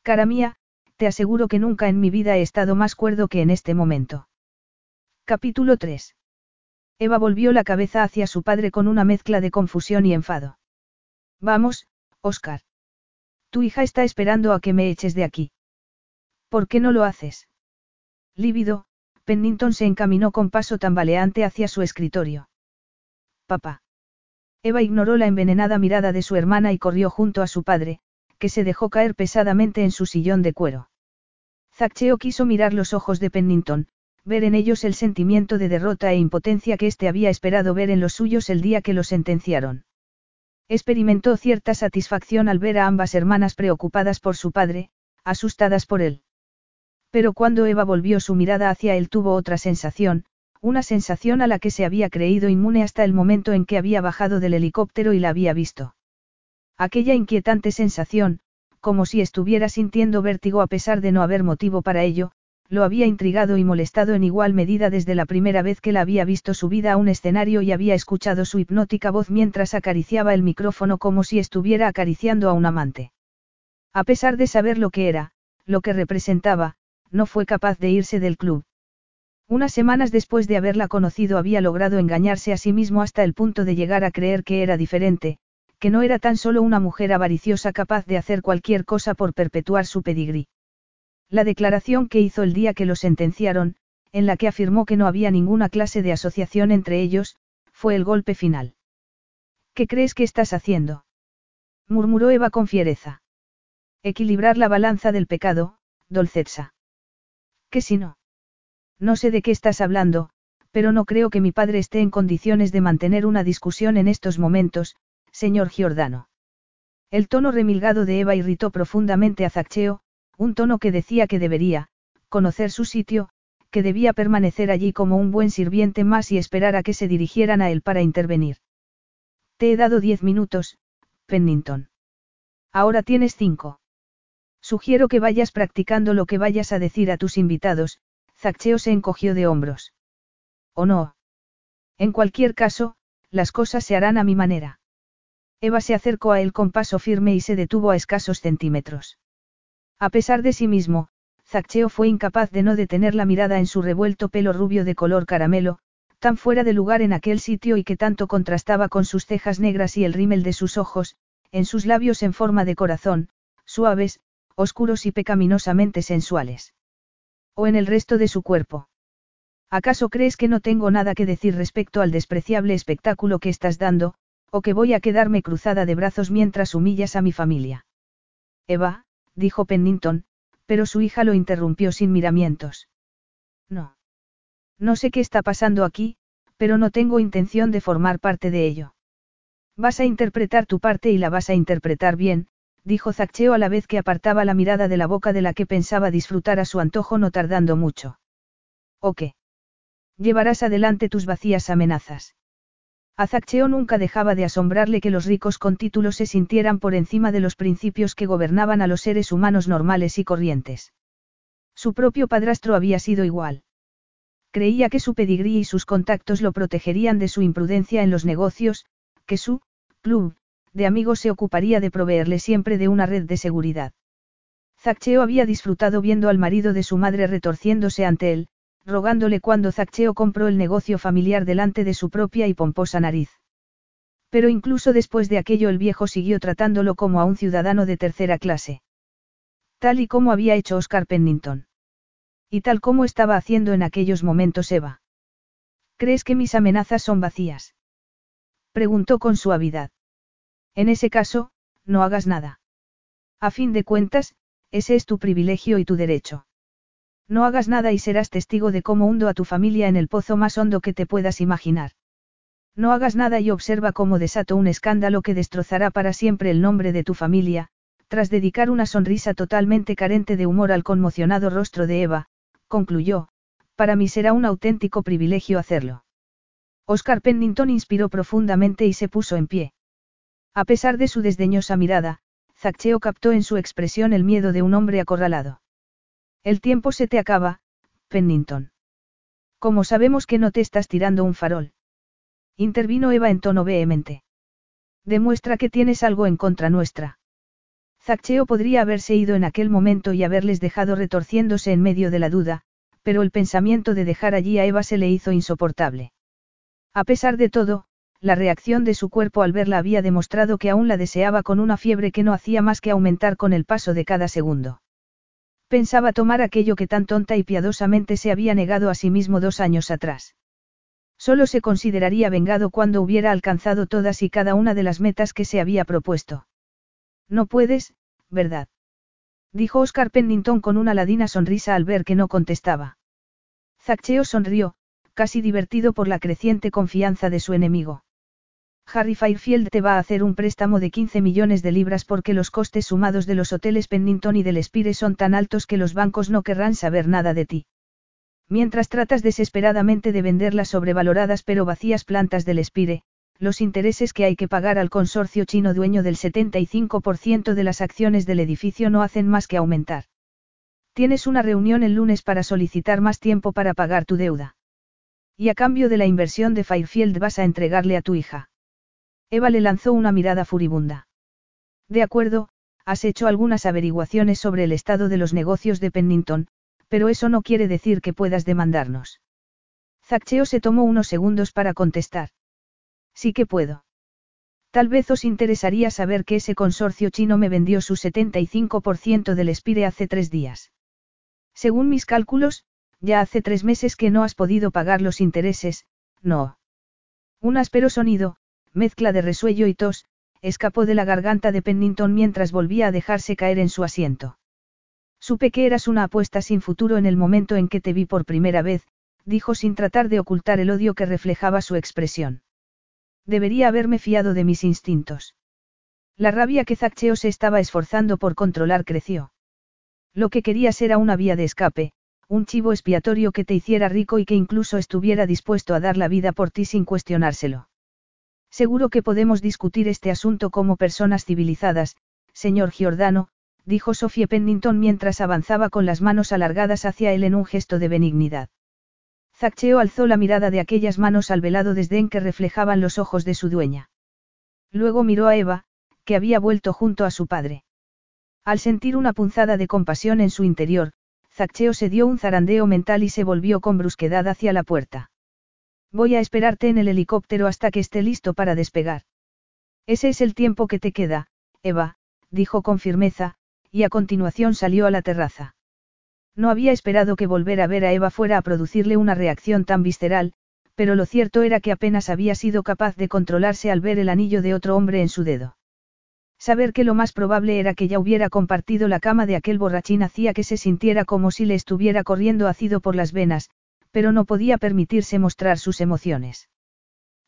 Cara mía, te aseguro que nunca en mi vida he estado más cuerdo que en este momento. Capítulo 3. Eva volvió la cabeza hacia su padre con una mezcla de confusión y enfado. Vamos, Oscar. Tu hija está esperando a que me eches de aquí. ¿Por qué no lo haces? Lívido, Pennington se encaminó con paso tambaleante hacia su escritorio. Papá. Eva ignoró la envenenada mirada de su hermana y corrió junto a su padre, que se dejó caer pesadamente en su sillón de cuero. Zaccheo quiso mirar los ojos de Pennington, ver en ellos el sentimiento de derrota e impotencia que éste había esperado ver en los suyos el día que lo sentenciaron. Experimentó cierta satisfacción al ver a ambas hermanas preocupadas por su padre, asustadas por él. Pero cuando Eva volvió su mirada hacia él tuvo otra sensación, una sensación a la que se había creído inmune hasta el momento en que había bajado del helicóptero y la había visto. Aquella inquietante sensación, como si estuviera sintiendo vértigo a pesar de no haber motivo para ello, lo había intrigado y molestado en igual medida desde la primera vez que la había visto subida a un escenario y había escuchado su hipnótica voz mientras acariciaba el micrófono como si estuviera acariciando a un amante. A pesar de saber lo que era, lo que representaba, no fue capaz de irse del club. Unas semanas después de haberla conocido había logrado engañarse a sí mismo hasta el punto de llegar a creer que era diferente, que no era tan solo una mujer avariciosa capaz de hacer cualquier cosa por perpetuar su pedigrí. La declaración que hizo el día que lo sentenciaron, en la que afirmó que no había ninguna clase de asociación entre ellos, fue el golpe final. ¿Qué crees que estás haciendo? murmuró Eva con fiereza. Equilibrar la balanza del pecado, Dolcetsa. ¿Qué si no? No sé de qué estás hablando, pero no creo que mi padre esté en condiciones de mantener una discusión en estos momentos, señor Giordano. El tono remilgado de Eva irritó profundamente a Zaccheo, un tono que decía que debería, conocer su sitio, que debía permanecer allí como un buen sirviente más y esperar a que se dirigieran a él para intervenir. Te he dado diez minutos, Pennington. Ahora tienes cinco. Sugiero que vayas practicando lo que vayas a decir a tus invitados, Zaccheo se encogió de hombros. ¿O no? En cualquier caso, las cosas se harán a mi manera. Eva se acercó a él con paso firme y se detuvo a escasos centímetros. A pesar de sí mismo, Zaccheo fue incapaz de no detener la mirada en su revuelto pelo rubio de color caramelo, tan fuera de lugar en aquel sitio y que tanto contrastaba con sus cejas negras y el rímel de sus ojos, en sus labios en forma de corazón, suaves, oscuros y pecaminosamente sensuales. O en el resto de su cuerpo. ¿Acaso crees que no tengo nada que decir respecto al despreciable espectáculo que estás dando, o que voy a quedarme cruzada de brazos mientras humillas a mi familia? Eva, dijo Pennington, pero su hija lo interrumpió sin miramientos. No. No sé qué está pasando aquí, pero no tengo intención de formar parte de ello. Vas a interpretar tu parte y la vas a interpretar bien, dijo Zaccheo a la vez que apartaba la mirada de la boca de la que pensaba disfrutar a su antojo no tardando mucho. ¿O qué? Llevarás adelante tus vacías amenazas. A Zaccheo nunca dejaba de asombrarle que los ricos con títulos se sintieran por encima de los principios que gobernaban a los seres humanos normales y corrientes. Su propio padrastro había sido igual. Creía que su pedigrí y sus contactos lo protegerían de su imprudencia en los negocios, que su club de amigos se ocuparía de proveerle siempre de una red de seguridad. Zaccheo había disfrutado viendo al marido de su madre retorciéndose ante él, rogándole cuando Zaccheo compró el negocio familiar delante de su propia y pomposa nariz. Pero incluso después de aquello el viejo siguió tratándolo como a un ciudadano de tercera clase. Tal y como había hecho Oscar Pennington. Y tal como estaba haciendo en aquellos momentos Eva. ¿Crees que mis amenazas son vacías? Preguntó con suavidad. En ese caso, no hagas nada. A fin de cuentas, ese es tu privilegio y tu derecho. No hagas nada y serás testigo de cómo hundo a tu familia en el pozo más hondo que te puedas imaginar. No hagas nada y observa cómo desato un escándalo que destrozará para siempre el nombre de tu familia, tras dedicar una sonrisa totalmente carente de humor al conmocionado rostro de Eva, concluyó, para mí será un auténtico privilegio hacerlo. Oscar Pennington inspiró profundamente y se puso en pie. A pesar de su desdeñosa mirada, Zaccheo captó en su expresión el miedo de un hombre acorralado. El tiempo se te acaba, Pennington. ¿Cómo sabemos que no te estás tirando un farol? Intervino Eva en tono vehemente. Demuestra que tienes algo en contra nuestra. Zaccheo podría haberse ido en aquel momento y haberles dejado retorciéndose en medio de la duda, pero el pensamiento de dejar allí a Eva se le hizo insoportable. A pesar de todo, la reacción de su cuerpo al verla había demostrado que aún la deseaba con una fiebre que no hacía más que aumentar con el paso de cada segundo. Pensaba tomar aquello que tan tonta y piadosamente se había negado a sí mismo dos años atrás. Solo se consideraría vengado cuando hubiera alcanzado todas y cada una de las metas que se había propuesto. No puedes, ¿verdad? Dijo Oscar Pennington con una ladina sonrisa al ver que no contestaba. Zaccheo sonrió, casi divertido por la creciente confianza de su enemigo. Harry Fairfield te va a hacer un préstamo de 15 millones de libras porque los costes sumados de los hoteles Pennington y del Spire son tan altos que los bancos no querrán saber nada de ti. Mientras tratas desesperadamente de vender las sobrevaloradas pero vacías plantas del Spire, los intereses que hay que pagar al consorcio chino dueño del 75% de las acciones del edificio no hacen más que aumentar. Tienes una reunión el lunes para solicitar más tiempo para pagar tu deuda. Y a cambio de la inversión de Fairfield vas a entregarle a tu hija. Eva le lanzó una mirada furibunda. De acuerdo, has hecho algunas averiguaciones sobre el estado de los negocios de Pennington, pero eso no quiere decir que puedas demandarnos. Zaccheo se tomó unos segundos para contestar. Sí que puedo. Tal vez os interesaría saber que ese consorcio chino me vendió su 75% del Spire hace tres días. Según mis cálculos, ya hace tres meses que no has podido pagar los intereses, no. Un áspero sonido, mezcla de resuello y tos, escapó de la garganta de Pennington mientras volvía a dejarse caer en su asiento. Supe que eras una apuesta sin futuro en el momento en que te vi por primera vez, dijo sin tratar de ocultar el odio que reflejaba su expresión. Debería haberme fiado de mis instintos. La rabia que Zaccheo se estaba esforzando por controlar creció. Lo que querías era una vía de escape, un chivo expiatorio que te hiciera rico y que incluso estuviera dispuesto a dar la vida por ti sin cuestionárselo. Seguro que podemos discutir este asunto como personas civilizadas, señor Giordano, dijo Sofía Pennington mientras avanzaba con las manos alargadas hacia él en un gesto de benignidad. Zaccheo alzó la mirada de aquellas manos al velado desdén que reflejaban los ojos de su dueña. Luego miró a Eva, que había vuelto junto a su padre. Al sentir una punzada de compasión en su interior, Zaccheo se dio un zarandeo mental y se volvió con brusquedad hacia la puerta. Voy a esperarte en el helicóptero hasta que esté listo para despegar. Ese es el tiempo que te queda, Eva, dijo con firmeza, y a continuación salió a la terraza. No había esperado que volver a ver a Eva fuera a producirle una reacción tan visceral, pero lo cierto era que apenas había sido capaz de controlarse al ver el anillo de otro hombre en su dedo. Saber que lo más probable era que ya hubiera compartido la cama de aquel borrachín hacía que se sintiera como si le estuviera corriendo ácido por las venas, pero no podía permitirse mostrar sus emociones.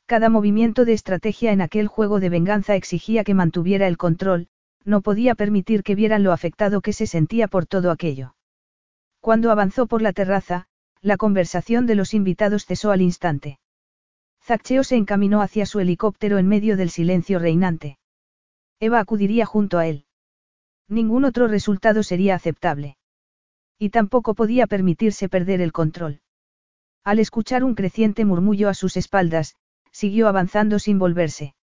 Cada movimiento de estrategia en aquel juego de venganza exigía que mantuviera el control, no podía permitir que vieran lo afectado que se sentía por todo aquello. Cuando avanzó por la terraza, la conversación de los invitados cesó al instante. Zaccheo se encaminó hacia su helicóptero en medio del silencio reinante. Eva acudiría junto a él. Ningún otro resultado sería aceptable. Y tampoco podía permitirse perder el control. Al escuchar un creciente murmullo a sus espaldas, siguió avanzando sin volverse.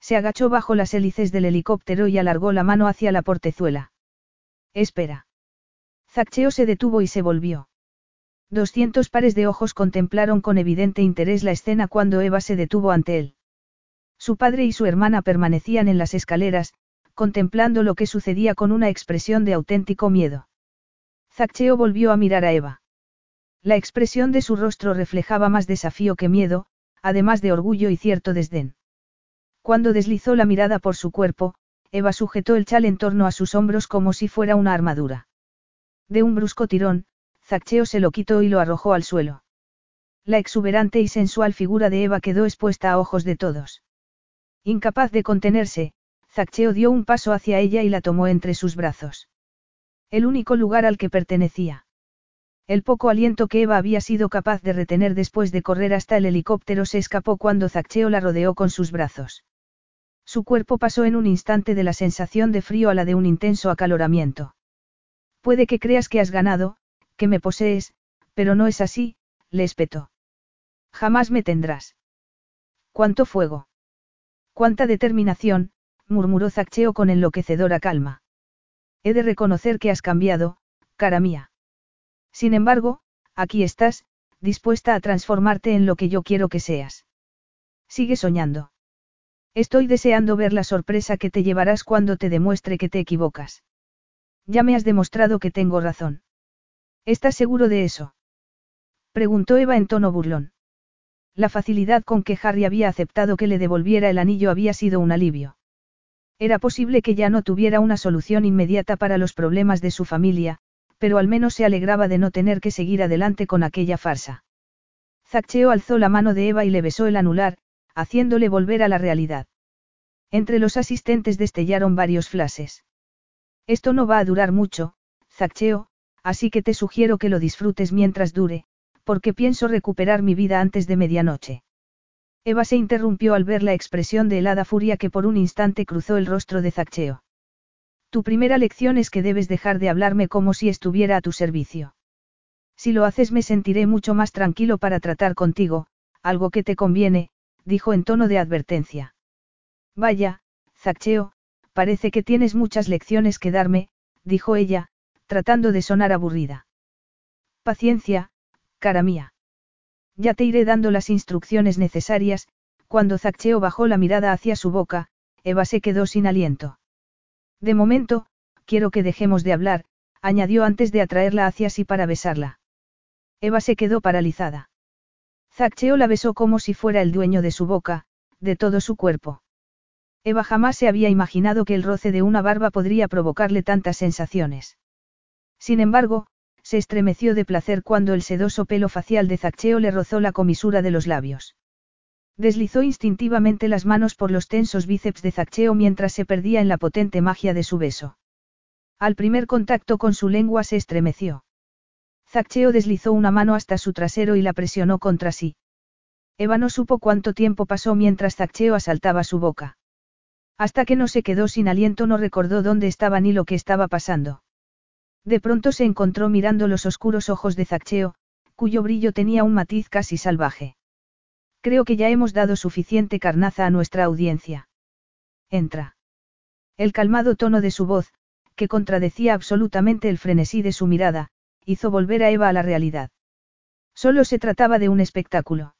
Se agachó bajo las hélices del helicóptero y alargó la mano hacia la portezuela. Espera. Zaccheo se detuvo y se volvió. Doscientos pares de ojos contemplaron con evidente interés la escena cuando Eva se detuvo ante él. Su padre y su hermana permanecían en las escaleras, contemplando lo que sucedía con una expresión de auténtico miedo. Zaccheo volvió a mirar a Eva. La expresión de su rostro reflejaba más desafío que miedo, además de orgullo y cierto desdén. Cuando deslizó la mirada por su cuerpo, Eva sujetó el chal en torno a sus hombros como si fuera una armadura. De un brusco tirón, Zaccheo se lo quitó y lo arrojó al suelo. La exuberante y sensual figura de Eva quedó expuesta a ojos de todos. Incapaz de contenerse, Zaccheo dio un paso hacia ella y la tomó entre sus brazos. El único lugar al que pertenecía. El poco aliento que Eva había sido capaz de retener después de correr hasta el helicóptero se escapó cuando Zaccheo la rodeó con sus brazos. Su cuerpo pasó en un instante de la sensación de frío a la de un intenso acaloramiento. Puede que creas que has ganado, que me posees, pero no es así, le espetó. Jamás me tendrás. ¿Cuánto fuego? Cuánta determinación, murmuró Zaccheo con enloquecedora calma. He de reconocer que has cambiado, cara mía. Sin embargo, aquí estás, dispuesta a transformarte en lo que yo quiero que seas. Sigue soñando. Estoy deseando ver la sorpresa que te llevarás cuando te demuestre que te equivocas. Ya me has demostrado que tengo razón. ¿Estás seguro de eso? Preguntó Eva en tono burlón. La facilidad con que Harry había aceptado que le devolviera el anillo había sido un alivio. Era posible que ya no tuviera una solución inmediata para los problemas de su familia, pero al menos se alegraba de no tener que seguir adelante con aquella farsa. Zaccheo alzó la mano de Eva y le besó el anular, haciéndole volver a la realidad. Entre los asistentes destellaron varios flashes. Esto no va a durar mucho, Zaccheo, así que te sugiero que lo disfrutes mientras dure, porque pienso recuperar mi vida antes de medianoche. Eva se interrumpió al ver la expresión de helada furia que por un instante cruzó el rostro de Zaccheo. Tu primera lección es que debes dejar de hablarme como si estuviera a tu servicio. Si lo haces me sentiré mucho más tranquilo para tratar contigo, algo que te conviene, dijo en tono de advertencia. Vaya, Zaccheo, parece que tienes muchas lecciones que darme, dijo ella, tratando de sonar aburrida. Paciencia, cara mía. Ya te iré dando las instrucciones necesarias, cuando Zaccheo bajó la mirada hacia su boca, Eva se quedó sin aliento. De momento, quiero que dejemos de hablar, añadió antes de atraerla hacia sí para besarla. Eva se quedó paralizada. Zaccheo la besó como si fuera el dueño de su boca, de todo su cuerpo. Eva jamás se había imaginado que el roce de una barba podría provocarle tantas sensaciones. Sin embargo, se estremeció de placer cuando el sedoso pelo facial de Zaccheo le rozó la comisura de los labios. Deslizó instintivamente las manos por los tensos bíceps de Zaccheo mientras se perdía en la potente magia de su beso. Al primer contacto con su lengua se estremeció. Zaccheo deslizó una mano hasta su trasero y la presionó contra sí. Eva no supo cuánto tiempo pasó mientras Zaccheo asaltaba su boca. Hasta que no se quedó sin aliento no recordó dónde estaba ni lo que estaba pasando. De pronto se encontró mirando los oscuros ojos de Zaccheo, cuyo brillo tenía un matiz casi salvaje. Creo que ya hemos dado suficiente carnaza a nuestra audiencia. Entra. El calmado tono de su voz, que contradecía absolutamente el frenesí de su mirada, hizo volver a Eva a la realidad. Solo se trataba de un espectáculo.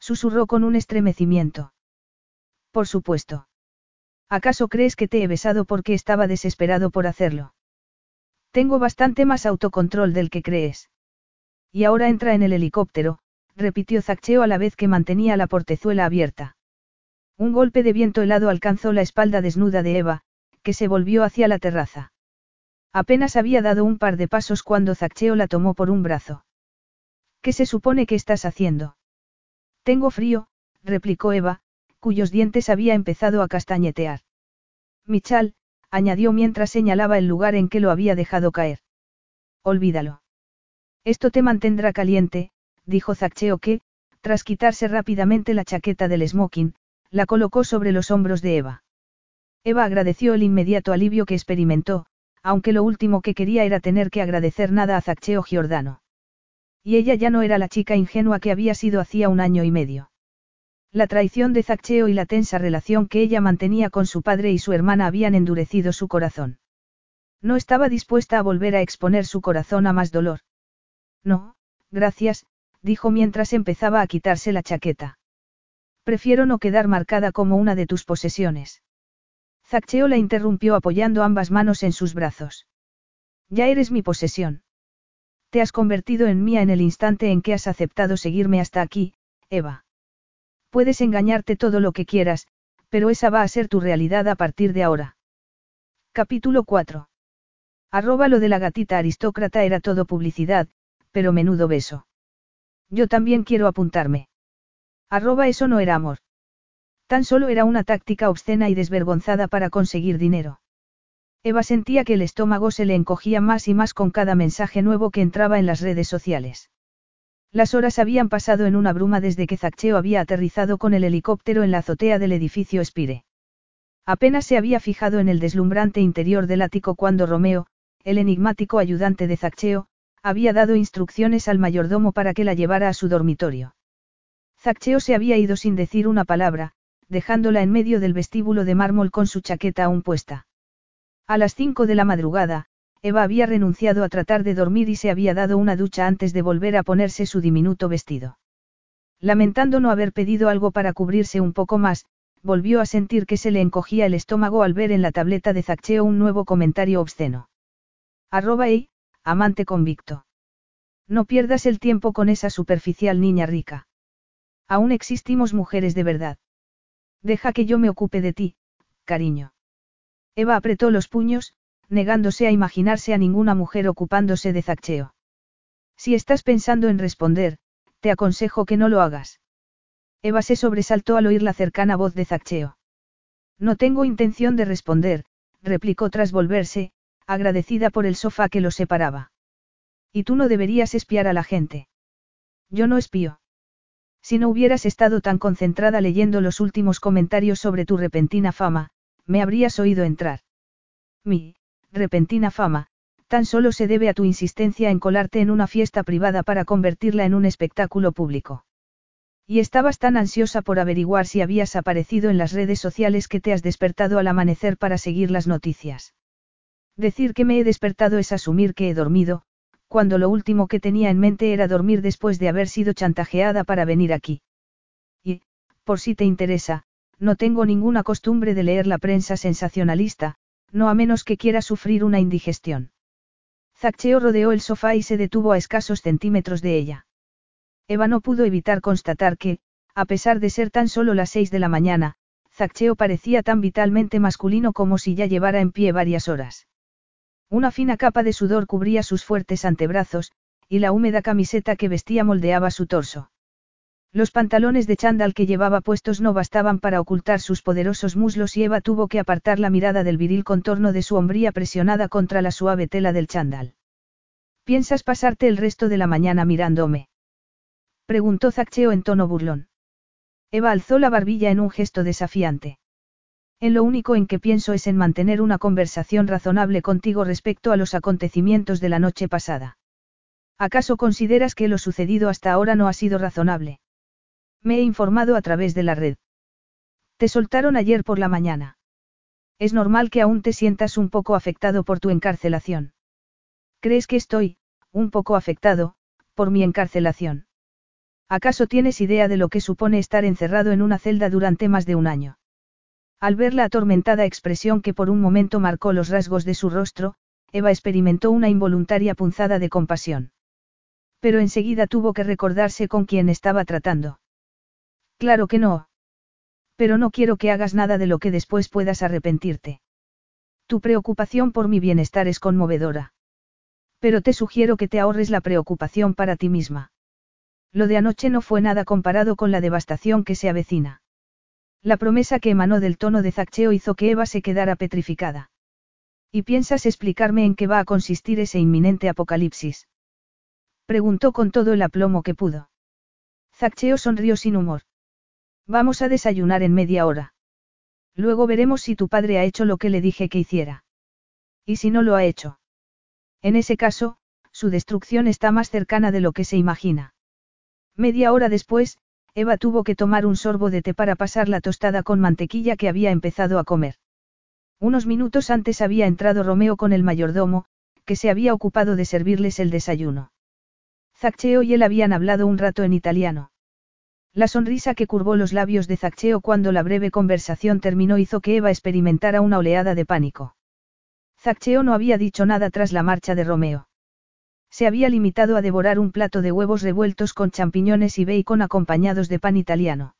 Susurró con un estremecimiento. Por supuesto. ¿Acaso crees que te he besado porque estaba desesperado por hacerlo? Tengo bastante más autocontrol del que crees. Y ahora entra en el helicóptero, repitió Zaccheo a la vez que mantenía la portezuela abierta. Un golpe de viento helado alcanzó la espalda desnuda de Eva, que se volvió hacia la terraza. Apenas había dado un par de pasos cuando Zaccheo la tomó por un brazo. ¿Qué se supone que estás haciendo? Tengo frío, replicó Eva, cuyos dientes había empezado a castañetear. Michal, añadió mientras señalaba el lugar en que lo había dejado caer. Olvídalo. Esto te mantendrá caliente, dijo Zaccheo que, tras quitarse rápidamente la chaqueta del smoking, la colocó sobre los hombros de Eva. Eva agradeció el inmediato alivio que experimentó, aunque lo último que quería era tener que agradecer nada a Zaccheo Giordano. Y ella ya no era la chica ingenua que había sido hacía un año y medio. La traición de Zaccheo y la tensa relación que ella mantenía con su padre y su hermana habían endurecido su corazón. No estaba dispuesta a volver a exponer su corazón a más dolor. No, gracias, dijo mientras empezaba a quitarse la chaqueta. Prefiero no quedar marcada como una de tus posesiones. Zaccheo la interrumpió apoyando ambas manos en sus brazos. Ya eres mi posesión. Te has convertido en mía en el instante en que has aceptado seguirme hasta aquí, Eva. Puedes engañarte todo lo que quieras, pero esa va a ser tu realidad a partir de ahora. Capítulo 4. Arroba lo de la gatita aristócrata era todo publicidad, pero menudo beso. Yo también quiero apuntarme. Arroba eso no era amor. Tan solo era una táctica obscena y desvergonzada para conseguir dinero. Eva sentía que el estómago se le encogía más y más con cada mensaje nuevo que entraba en las redes sociales. Las horas habían pasado en una bruma desde que Zaccheo había aterrizado con el helicóptero en la azotea del edificio Spire. Apenas se había fijado en el deslumbrante interior del ático cuando Romeo, el enigmático ayudante de Zaccheo, había dado instrucciones al mayordomo para que la llevara a su dormitorio. Zaccheo se había ido sin decir una palabra, dejándola en medio del vestíbulo de mármol con su chaqueta aún puesta. A las cinco de la madrugada, Eva había renunciado a tratar de dormir y se había dado una ducha antes de volver a ponerse su diminuto vestido. Lamentando no haber pedido algo para cubrirse un poco más, volvió a sentir que se le encogía el estómago al ver en la tableta de Zaccheo un nuevo comentario obsceno. Arroba y, amante convicto. No pierdas el tiempo con esa superficial niña rica. Aún existimos mujeres de verdad. Deja que yo me ocupe de ti, cariño. Eva apretó los puños, negándose a imaginarse a ninguna mujer ocupándose de Zaccheo. Si estás pensando en responder, te aconsejo que no lo hagas. Eva se sobresaltó al oír la cercana voz de Zaccheo. No tengo intención de responder, replicó tras volverse, agradecida por el sofá que los separaba. Y tú no deberías espiar a la gente. Yo no espío. Si no hubieras estado tan concentrada leyendo los últimos comentarios sobre tu repentina fama, me habrías oído entrar. Mi, repentina fama, tan solo se debe a tu insistencia en colarte en una fiesta privada para convertirla en un espectáculo público. Y estabas tan ansiosa por averiguar si habías aparecido en las redes sociales que te has despertado al amanecer para seguir las noticias. Decir que me he despertado es asumir que he dormido, cuando lo último que tenía en mente era dormir después de haber sido chantajeada para venir aquí. Y, por si te interesa, no tengo ninguna costumbre de leer la prensa sensacionalista, no a menos que quiera sufrir una indigestión. Zaccheo rodeó el sofá y se detuvo a escasos centímetros de ella. Eva no pudo evitar constatar que, a pesar de ser tan solo las seis de la mañana, Zaccheo parecía tan vitalmente masculino como si ya llevara en pie varias horas. Una fina capa de sudor cubría sus fuertes antebrazos, y la húmeda camiseta que vestía moldeaba su torso. Los pantalones de chándal que llevaba puestos no bastaban para ocultar sus poderosos muslos y Eva tuvo que apartar la mirada del viril contorno de su hombría presionada contra la suave tela del chándal. ¿Piensas pasarte el resto de la mañana mirándome? Preguntó Zaccheo en tono burlón. Eva alzó la barbilla en un gesto desafiante. En lo único en que pienso es en mantener una conversación razonable contigo respecto a los acontecimientos de la noche pasada. ¿Acaso consideras que lo sucedido hasta ahora no ha sido razonable? Me he informado a través de la red. Te soltaron ayer por la mañana. Es normal que aún te sientas un poco afectado por tu encarcelación. ¿Crees que estoy, un poco afectado, por mi encarcelación? ¿Acaso tienes idea de lo que supone estar encerrado en una celda durante más de un año? Al ver la atormentada expresión que por un momento marcó los rasgos de su rostro, Eva experimentó una involuntaria punzada de compasión. Pero enseguida tuvo que recordarse con quién estaba tratando. Claro que no. Pero no quiero que hagas nada de lo que después puedas arrepentirte. Tu preocupación por mi bienestar es conmovedora. Pero te sugiero que te ahorres la preocupación para ti misma. Lo de anoche no fue nada comparado con la devastación que se avecina. La promesa que emanó del tono de Zaccheo hizo que Eva se quedara petrificada. ¿Y piensas explicarme en qué va a consistir ese inminente apocalipsis? Preguntó con todo el aplomo que pudo. Zaccheo sonrió sin humor. Vamos a desayunar en media hora. Luego veremos si tu padre ha hecho lo que le dije que hiciera. ¿Y si no lo ha hecho? En ese caso, su destrucción está más cercana de lo que se imagina. Media hora después, Eva tuvo que tomar un sorbo de té para pasar la tostada con mantequilla que había empezado a comer. Unos minutos antes había entrado Romeo con el mayordomo, que se había ocupado de servirles el desayuno. Zaccheo y él habían hablado un rato en italiano. La sonrisa que curvó los labios de Zaccheo cuando la breve conversación terminó hizo que Eva experimentara una oleada de pánico. Zaccheo no había dicho nada tras la marcha de Romeo. Se había limitado a devorar un plato de huevos revueltos con champiñones y bacon acompañados de pan italiano.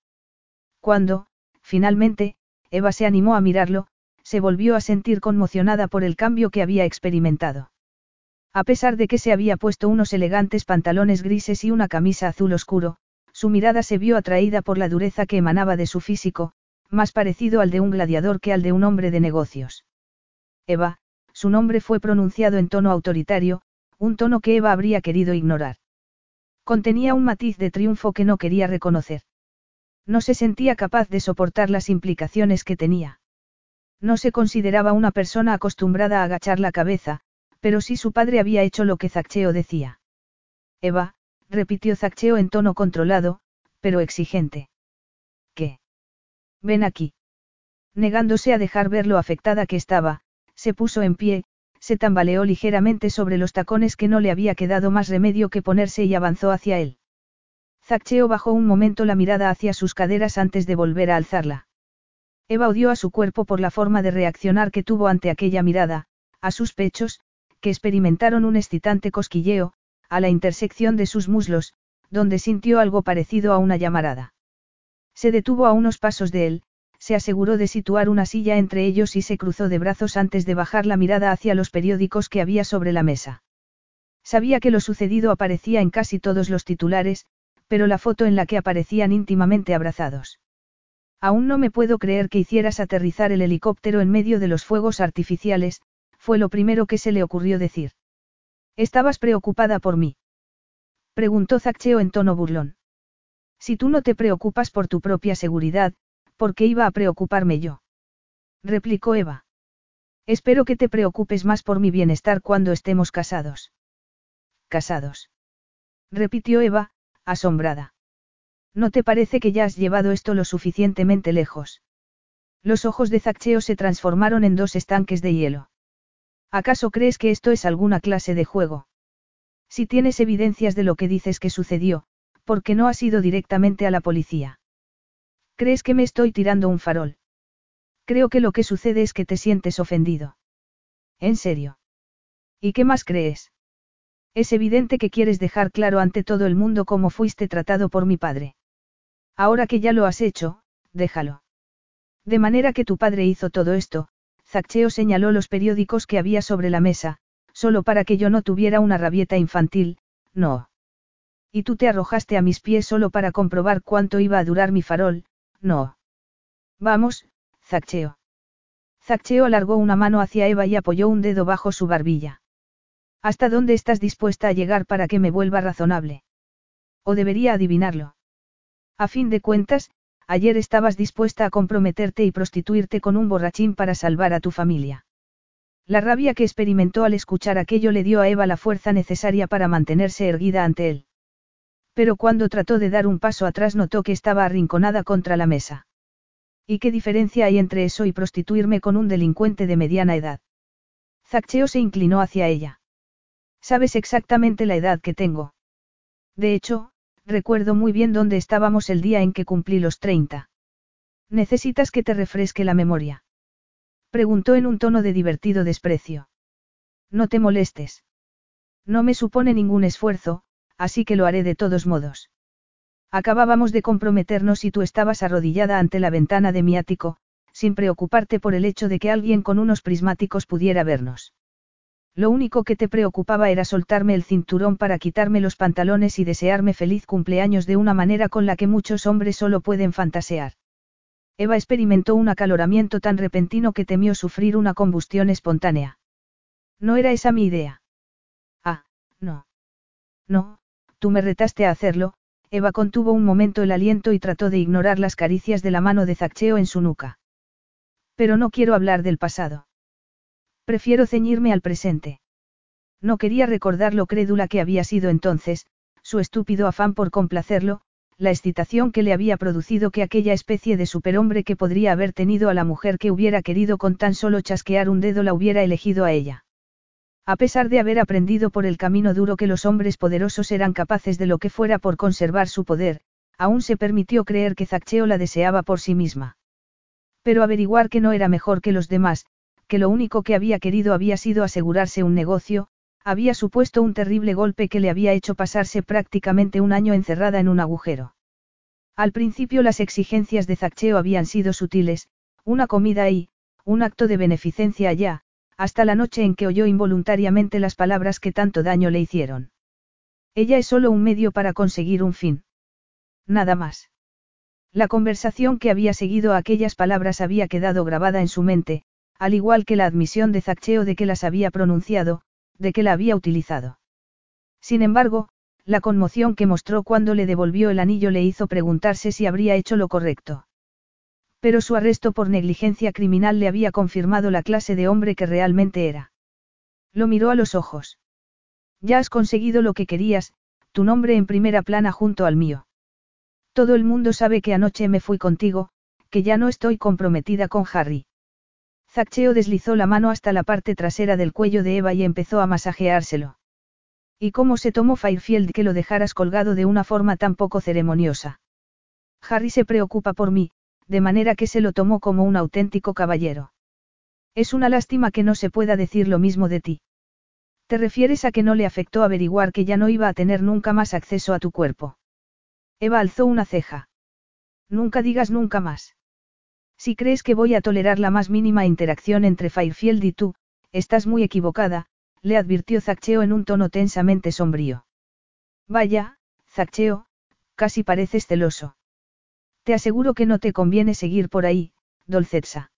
Cuando, finalmente, Eva se animó a mirarlo, se volvió a sentir conmocionada por el cambio que había experimentado. A pesar de que se había puesto unos elegantes pantalones grises y una camisa azul oscuro, su mirada se vio atraída por la dureza que emanaba de su físico, más parecido al de un gladiador que al de un hombre de negocios. Eva, su nombre fue pronunciado en tono autoritario, un tono que Eva habría querido ignorar. Contenía un matiz de triunfo que no quería reconocer. No se sentía capaz de soportar las implicaciones que tenía. No se consideraba una persona acostumbrada a agachar la cabeza, pero sí su padre había hecho lo que Zaccheo decía. Eva, repitió Zaccheo en tono controlado, pero exigente. ¿Qué? Ven aquí. Negándose a dejar ver lo afectada que estaba, se puso en pie, se tambaleó ligeramente sobre los tacones que no le había quedado más remedio que ponerse y avanzó hacia él. Zaccheo bajó un momento la mirada hacia sus caderas antes de volver a alzarla. Eva odió a su cuerpo por la forma de reaccionar que tuvo ante aquella mirada, a sus pechos, que experimentaron un excitante cosquilleo, a la intersección de sus muslos, donde sintió algo parecido a una llamarada. Se detuvo a unos pasos de él, se aseguró de situar una silla entre ellos y se cruzó de brazos antes de bajar la mirada hacia los periódicos que había sobre la mesa. Sabía que lo sucedido aparecía en casi todos los titulares, pero la foto en la que aparecían íntimamente abrazados. Aún no me puedo creer que hicieras aterrizar el helicóptero en medio de los fuegos artificiales, fue lo primero que se le ocurrió decir. ¿Estabas preocupada por mí? Preguntó Zaccheo en tono burlón. Si tú no te preocupas por tu propia seguridad, ¿por qué iba a preocuparme yo? Replicó Eva. Espero que te preocupes más por mi bienestar cuando estemos casados. Casados. Repitió Eva, asombrada. ¿No te parece que ya has llevado esto lo suficientemente lejos? Los ojos de Zaccheo se transformaron en dos estanques de hielo. ¿Acaso crees que esto es alguna clase de juego? Si tienes evidencias de lo que dices que sucedió, ¿por qué no has ido directamente a la policía? ¿Crees que me estoy tirando un farol? Creo que lo que sucede es que te sientes ofendido. ¿En serio? ¿Y qué más crees? Es evidente que quieres dejar claro ante todo el mundo cómo fuiste tratado por mi padre. Ahora que ya lo has hecho, déjalo. De manera que tu padre hizo todo esto, Zaccheo señaló los periódicos que había sobre la mesa, solo para que yo no tuviera una rabieta infantil, no. Y tú te arrojaste a mis pies solo para comprobar cuánto iba a durar mi farol, no. Vamos, Zaccheo. Zaccheo alargó una mano hacia Eva y apoyó un dedo bajo su barbilla. ¿Hasta dónde estás dispuesta a llegar para que me vuelva razonable? ¿O debería adivinarlo? A fin de cuentas, ayer estabas dispuesta a comprometerte y prostituirte con un borrachín para salvar a tu familia. La rabia que experimentó al escuchar aquello le dio a Eva la fuerza necesaria para mantenerse erguida ante él. Pero cuando trató de dar un paso atrás notó que estaba arrinconada contra la mesa. ¿Y qué diferencia hay entre eso y prostituirme con un delincuente de mediana edad? Zaccheo se inclinó hacia ella. Sabes exactamente la edad que tengo. De hecho, recuerdo muy bien dónde estábamos el día en que cumplí los 30. ¿Necesitas que te refresque la memoria? Preguntó en un tono de divertido desprecio. No te molestes. No me supone ningún esfuerzo, así que lo haré de todos modos. Acabábamos de comprometernos y tú estabas arrodillada ante la ventana de mi ático, sin preocuparte por el hecho de que alguien con unos prismáticos pudiera vernos. Lo único que te preocupaba era soltarme el cinturón para quitarme los pantalones y desearme feliz cumpleaños de una manera con la que muchos hombres solo pueden fantasear. Eva experimentó un acaloramiento tan repentino que temió sufrir una combustión espontánea. No era esa mi idea. Ah, no. No, tú me retaste a hacerlo, Eva contuvo un momento el aliento y trató de ignorar las caricias de la mano de Zaccheo en su nuca. Pero no quiero hablar del pasado. Prefiero ceñirme al presente. No quería recordar lo crédula que había sido entonces, su estúpido afán por complacerlo, la excitación que le había producido que aquella especie de superhombre que podría haber tenido a la mujer que hubiera querido con tan solo chasquear un dedo la hubiera elegido a ella. A pesar de haber aprendido por el camino duro que los hombres poderosos eran capaces de lo que fuera por conservar su poder, aún se permitió creer que Zaccheo la deseaba por sí misma. Pero averiguar que no era mejor que los demás, que lo único que había querido había sido asegurarse un negocio, había supuesto un terrible golpe que le había hecho pasarse prácticamente un año encerrada en un agujero. Al principio las exigencias de Zaccheo habían sido sutiles, una comida ahí, un acto de beneficencia allá, hasta la noche en que oyó involuntariamente las palabras que tanto daño le hicieron. Ella es solo un medio para conseguir un fin. Nada más. La conversación que había seguido a aquellas palabras había quedado grabada en su mente, al igual que la admisión de Zaccheo de que las había pronunciado, de que la había utilizado. Sin embargo, la conmoción que mostró cuando le devolvió el anillo le hizo preguntarse si habría hecho lo correcto. Pero su arresto por negligencia criminal le había confirmado la clase de hombre que realmente era. Lo miró a los ojos. Ya has conseguido lo que querías, tu nombre en primera plana junto al mío. Todo el mundo sabe que anoche me fui contigo, que ya no estoy comprometida con Harry. Zaccheo deslizó la mano hasta la parte trasera del cuello de Eva y empezó a masajeárselo. ¿Y cómo se tomó Fairfield que lo dejaras colgado de una forma tan poco ceremoniosa? Harry se preocupa por mí, de manera que se lo tomó como un auténtico caballero. Es una lástima que no se pueda decir lo mismo de ti. ¿Te refieres a que no le afectó averiguar que ya no iba a tener nunca más acceso a tu cuerpo? Eva alzó una ceja. Nunca digas nunca más. Si crees que voy a tolerar la más mínima interacción entre Fairfield y tú, estás muy equivocada, le advirtió Zaccheo en un tono tensamente sombrío. Vaya, Zaccheo, casi pareces celoso. Te aseguro que no te conviene seguir por ahí, Dolcetsa.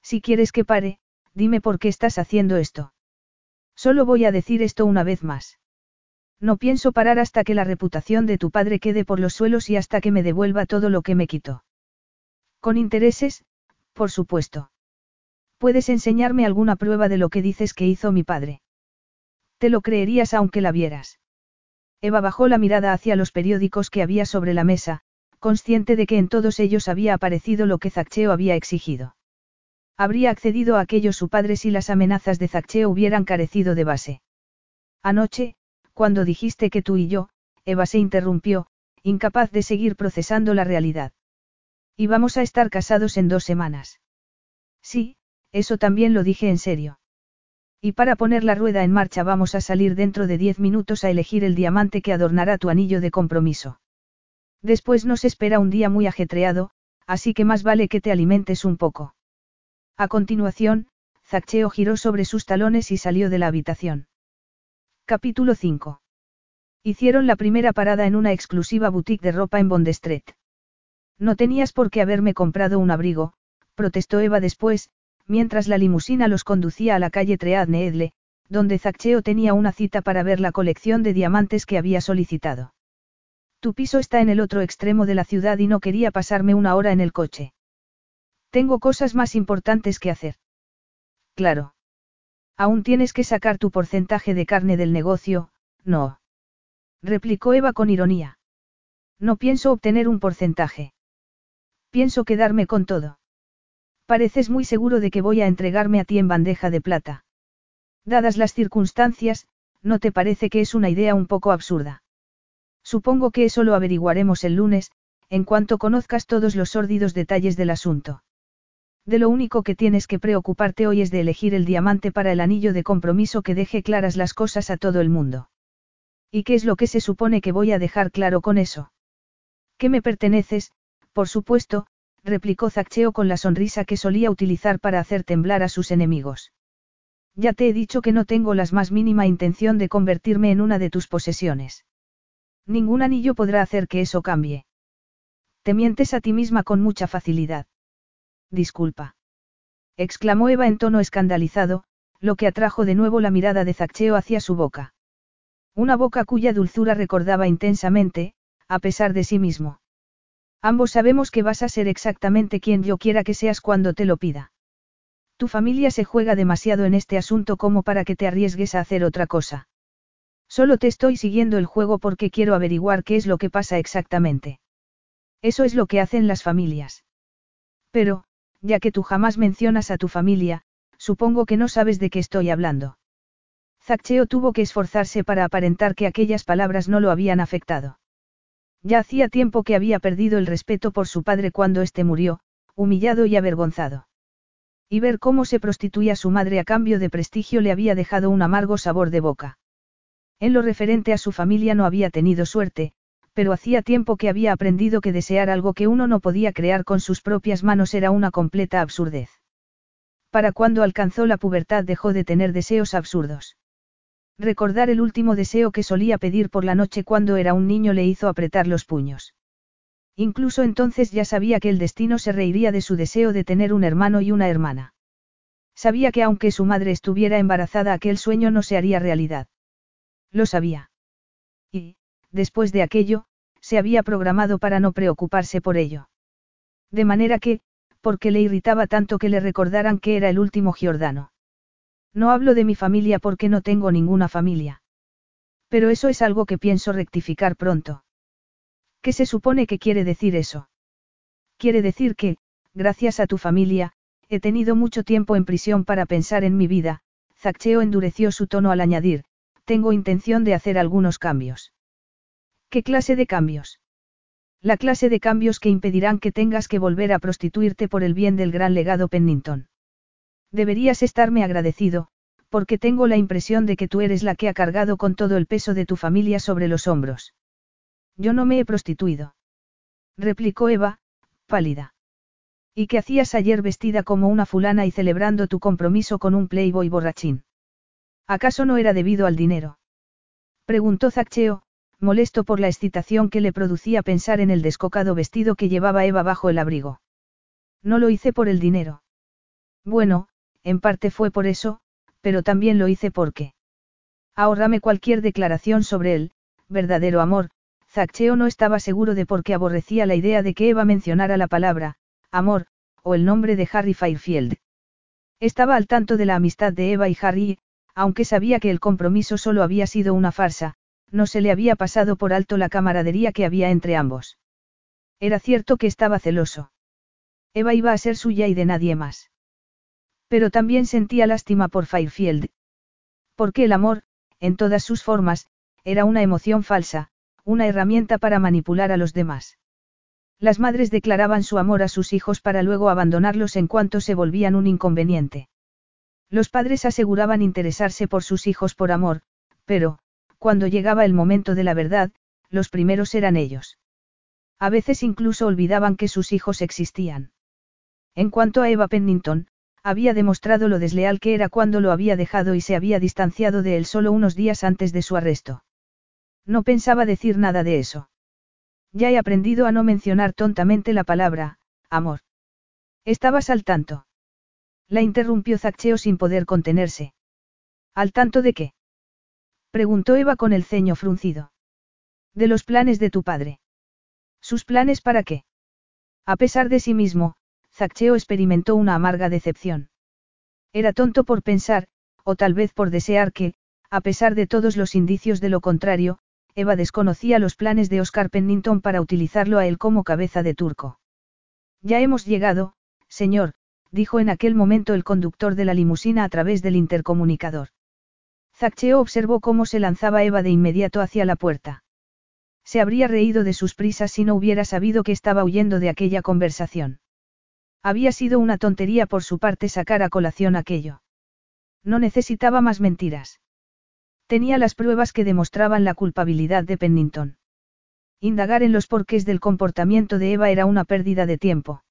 Si quieres que pare, dime por qué estás haciendo esto. Solo voy a decir esto una vez más. No pienso parar hasta que la reputación de tu padre quede por los suelos y hasta que me devuelva todo lo que me quitó. Con intereses, por supuesto. ¿Puedes enseñarme alguna prueba de lo que dices que hizo mi padre? Te lo creerías aunque la vieras. Eva bajó la mirada hacia los periódicos que había sobre la mesa, consciente de que en todos ellos había aparecido lo que Zaccheo había exigido. Habría accedido a aquello su padre si las amenazas de Zaccheo hubieran carecido de base. Anoche, cuando dijiste que tú y yo, Eva se interrumpió, incapaz de seguir procesando la realidad. Y vamos a estar casados en dos semanas. Sí, eso también lo dije en serio. Y para poner la rueda en marcha vamos a salir dentro de diez minutos a elegir el diamante que adornará tu anillo de compromiso. Después nos espera un día muy ajetreado, así que más vale que te alimentes un poco. A continuación, Zaccheo giró sobre sus talones y salió de la habitación. Capítulo 5. Hicieron la primera parada en una exclusiva boutique de ropa en Bond Street. No tenías por qué haberme comprado un abrigo, protestó Eva después, mientras la limusina los conducía a la calle Treadne Edle, donde Zaccheo tenía una cita para ver la colección de diamantes que había solicitado. Tu piso está en el otro extremo de la ciudad y no quería pasarme una hora en el coche. Tengo cosas más importantes que hacer. Claro. Aún tienes que sacar tu porcentaje de carne del negocio, no. Replicó Eva con ironía. No pienso obtener un porcentaje. Pienso quedarme con todo. Pareces muy seguro de que voy a entregarme a ti en bandeja de plata. Dadas las circunstancias, ¿no te parece que es una idea un poco absurda? Supongo que eso lo averiguaremos el lunes, en cuanto conozcas todos los sórdidos detalles del asunto. De lo único que tienes que preocuparte hoy es de elegir el diamante para el anillo de compromiso que deje claras las cosas a todo el mundo. ¿Y qué es lo que se supone que voy a dejar claro con eso? Que me perteneces, por supuesto, replicó Zaccheo con la sonrisa que solía utilizar para hacer temblar a sus enemigos. Ya te he dicho que no tengo la más mínima intención de convertirme en una de tus posesiones. Ningún anillo podrá hacer que eso cambie. Te mientes a ti misma con mucha facilidad. Disculpa. exclamó Eva en tono escandalizado, lo que atrajo de nuevo la mirada de Zaccheo hacia su boca. Una boca cuya dulzura recordaba intensamente, a pesar de sí mismo. Ambos sabemos que vas a ser exactamente quien yo quiera que seas cuando te lo pida. Tu familia se juega demasiado en este asunto como para que te arriesgues a hacer otra cosa. Solo te estoy siguiendo el juego porque quiero averiguar qué es lo que pasa exactamente. Eso es lo que hacen las familias. Pero, ya que tú jamás mencionas a tu familia, supongo que no sabes de qué estoy hablando. Zaccheo tuvo que esforzarse para aparentar que aquellas palabras no lo habían afectado. Ya hacía tiempo que había perdido el respeto por su padre cuando éste murió, humillado y avergonzado. Y ver cómo se prostituía su madre a cambio de prestigio le había dejado un amargo sabor de boca. En lo referente a su familia no había tenido suerte, pero hacía tiempo que había aprendido que desear algo que uno no podía crear con sus propias manos era una completa absurdez. Para cuando alcanzó la pubertad dejó de tener deseos absurdos. Recordar el último deseo que solía pedir por la noche cuando era un niño le hizo apretar los puños. Incluso entonces ya sabía que el destino se reiría de su deseo de tener un hermano y una hermana. Sabía que aunque su madre estuviera embarazada aquel sueño no se haría realidad. Lo sabía. Y, después de aquello, se había programado para no preocuparse por ello. De manera que, porque le irritaba tanto que le recordaran que era el último Giordano. No hablo de mi familia porque no tengo ninguna familia. Pero eso es algo que pienso rectificar pronto. ¿Qué se supone que quiere decir eso? Quiere decir que, gracias a tu familia, he tenido mucho tiempo en prisión para pensar en mi vida, Zaccheo endureció su tono al añadir, tengo intención de hacer algunos cambios. ¿Qué clase de cambios? La clase de cambios que impedirán que tengas que volver a prostituirte por el bien del gran legado Pennington. Deberías estarme agradecido, porque tengo la impresión de que tú eres la que ha cargado con todo el peso de tu familia sobre los hombros. Yo no me he prostituido. Replicó Eva, pálida. ¿Y qué hacías ayer vestida como una fulana y celebrando tu compromiso con un playboy borrachín? ¿Acaso no era debido al dinero? Preguntó Zaccheo, molesto por la excitación que le producía pensar en el descocado vestido que llevaba Eva bajo el abrigo. No lo hice por el dinero. Bueno, en parte fue por eso, pero también lo hice porque. Ahórrame cualquier declaración sobre él, verdadero amor, Zaccheo no estaba seguro de por qué aborrecía la idea de que Eva mencionara la palabra, amor, o el nombre de Harry Fairfield. Estaba al tanto de la amistad de Eva y Harry, aunque sabía que el compromiso solo había sido una farsa, no se le había pasado por alto la camaradería que había entre ambos. Era cierto que estaba celoso. Eva iba a ser suya y de nadie más. Pero también sentía lástima por Fairfield. Porque el amor, en todas sus formas, era una emoción falsa, una herramienta para manipular a los demás. Las madres declaraban su amor a sus hijos para luego abandonarlos en cuanto se volvían un inconveniente. Los padres aseguraban interesarse por sus hijos por amor, pero, cuando llegaba el momento de la verdad, los primeros eran ellos. A veces incluso olvidaban que sus hijos existían. En cuanto a Eva Pennington, había demostrado lo desleal que era cuando lo había dejado y se había distanciado de él solo unos días antes de su arresto. No pensaba decir nada de eso. Ya he aprendido a no mencionar tontamente la palabra, amor. ¿Estabas al tanto? La interrumpió Zaccheo sin poder contenerse. ¿Al tanto de qué? Preguntó Eva con el ceño fruncido. De los planes de tu padre. ¿Sus planes para qué? A pesar de sí mismo, Zaccheo experimentó una amarga decepción. Era tonto por pensar, o tal vez por desear que, a pesar de todos los indicios de lo contrario, Eva desconocía los planes de Oscar Pennington para utilizarlo a él como cabeza de turco. Ya hemos llegado, señor, dijo en aquel momento el conductor de la limusina a través del intercomunicador. Zaccheo observó cómo se lanzaba Eva de inmediato hacia la puerta. Se habría reído de sus prisas si no hubiera sabido que estaba huyendo de aquella conversación. Había sido una tontería por su parte sacar a colación aquello. No necesitaba más mentiras. Tenía las pruebas que demostraban la culpabilidad de Pennington. Indagar en los porqués del comportamiento de Eva era una pérdida de tiempo.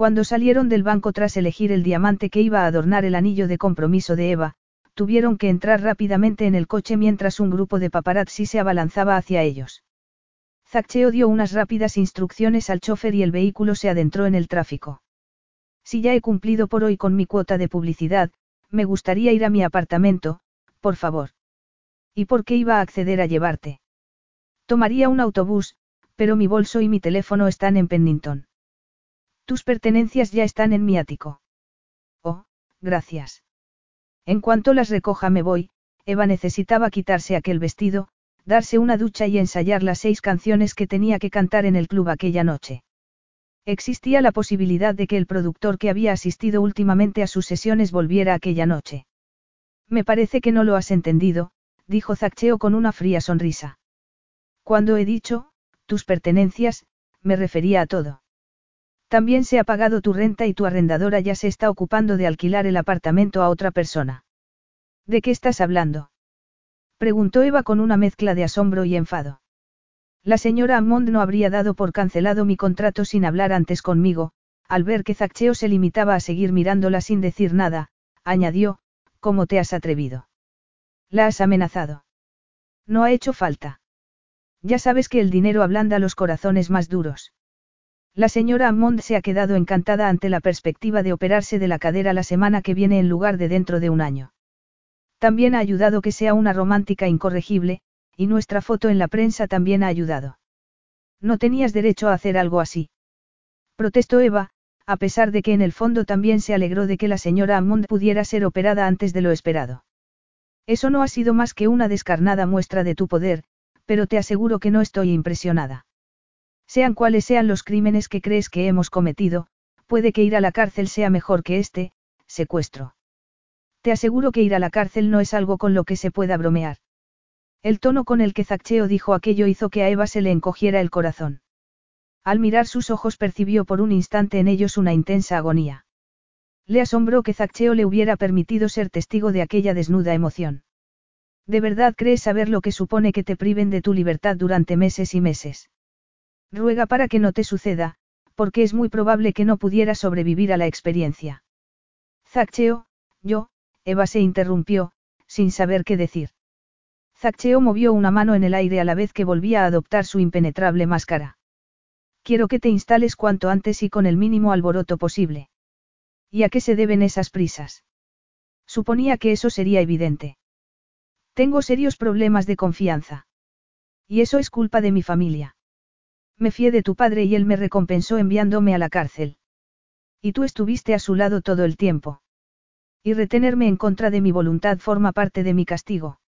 Cuando salieron del banco tras elegir el diamante que iba a adornar el anillo de compromiso de Eva, tuvieron que entrar rápidamente en el coche mientras un grupo de paparazzi se abalanzaba hacia ellos. Zaccheo dio unas rápidas instrucciones al chofer y el vehículo se adentró en el tráfico. Si ya he cumplido por hoy con mi cuota de publicidad, me gustaría ir a mi apartamento, por favor. ¿Y por qué iba a acceder a llevarte? Tomaría un autobús, pero mi bolso y mi teléfono están en Pennington. Tus pertenencias ya están en mi ático. Oh, gracias. En cuanto las recoja me voy, Eva necesitaba quitarse aquel vestido, darse una ducha y ensayar las seis canciones que tenía que cantar en el club aquella noche. Existía la posibilidad de que el productor que había asistido últimamente a sus sesiones volviera aquella noche. Me parece que no lo has entendido, dijo Zaccheo con una fría sonrisa. Cuando he dicho, tus pertenencias, me refería a todo. También se ha pagado tu renta y tu arrendadora ya se está ocupando de alquilar el apartamento a otra persona. ¿De qué estás hablando? Preguntó Eva con una mezcla de asombro y enfado. La señora Amond no habría dado por cancelado mi contrato sin hablar antes conmigo, al ver que Zaccheo se limitaba a seguir mirándola sin decir nada, añadió, ¿cómo te has atrevido? La has amenazado. No ha hecho falta. Ya sabes que el dinero ablanda los corazones más duros. La señora Amond se ha quedado encantada ante la perspectiva de operarse de la cadera la semana que viene en lugar de dentro de un año. También ha ayudado que sea una romántica incorregible, y nuestra foto en la prensa también ha ayudado. No tenías derecho a hacer algo así. Protestó Eva, a pesar de que en el fondo también se alegró de que la señora Amond pudiera ser operada antes de lo esperado. Eso no ha sido más que una descarnada muestra de tu poder, pero te aseguro que no estoy impresionada. Sean cuales sean los crímenes que crees que hemos cometido, puede que ir a la cárcel sea mejor que este, secuestro. Te aseguro que ir a la cárcel no es algo con lo que se pueda bromear. El tono con el que Zaccheo dijo aquello hizo que a Eva se le encogiera el corazón. Al mirar sus ojos percibió por un instante en ellos una intensa agonía. Le asombró que Zaccheo le hubiera permitido ser testigo de aquella desnuda emoción. ¿De verdad crees saber lo que supone que te priven de tu libertad durante meses y meses? Ruega para que no te suceda, porque es muy probable que no pudiera sobrevivir a la experiencia. Zaccheo, yo, Eva se interrumpió, sin saber qué decir. Zaccheo movió una mano en el aire a la vez que volvía a adoptar su impenetrable máscara. Quiero que te instales cuanto antes y con el mínimo alboroto posible. ¿Y a qué se deben esas prisas? Suponía que eso sería evidente. Tengo serios problemas de confianza. Y eso es culpa de mi familia. Me fié de tu padre y él me recompensó enviándome a la cárcel. Y tú estuviste a su lado todo el tiempo. Y retenerme en contra de mi voluntad forma parte de mi castigo.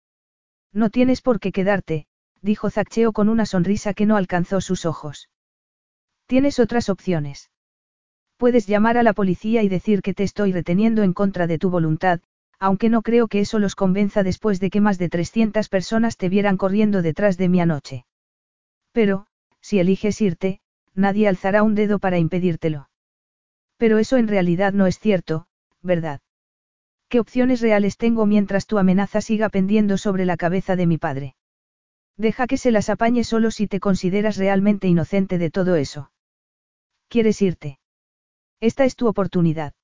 No tienes por qué quedarte, dijo Zaccheo con una sonrisa que no alcanzó sus ojos. Tienes otras opciones. Puedes llamar a la policía y decir que te estoy reteniendo en contra de tu voluntad, aunque no creo que eso los convenza después de que más de 300 personas te vieran corriendo detrás de mí anoche. Pero, si eliges irte, nadie alzará un dedo para impedírtelo. Pero eso en realidad no es cierto, ¿verdad? ¿Qué opciones reales tengo mientras tu amenaza siga pendiendo sobre la cabeza de mi padre? Deja que se las apañe solo si te consideras realmente inocente de todo eso. ¿Quieres irte? Esta es tu oportunidad.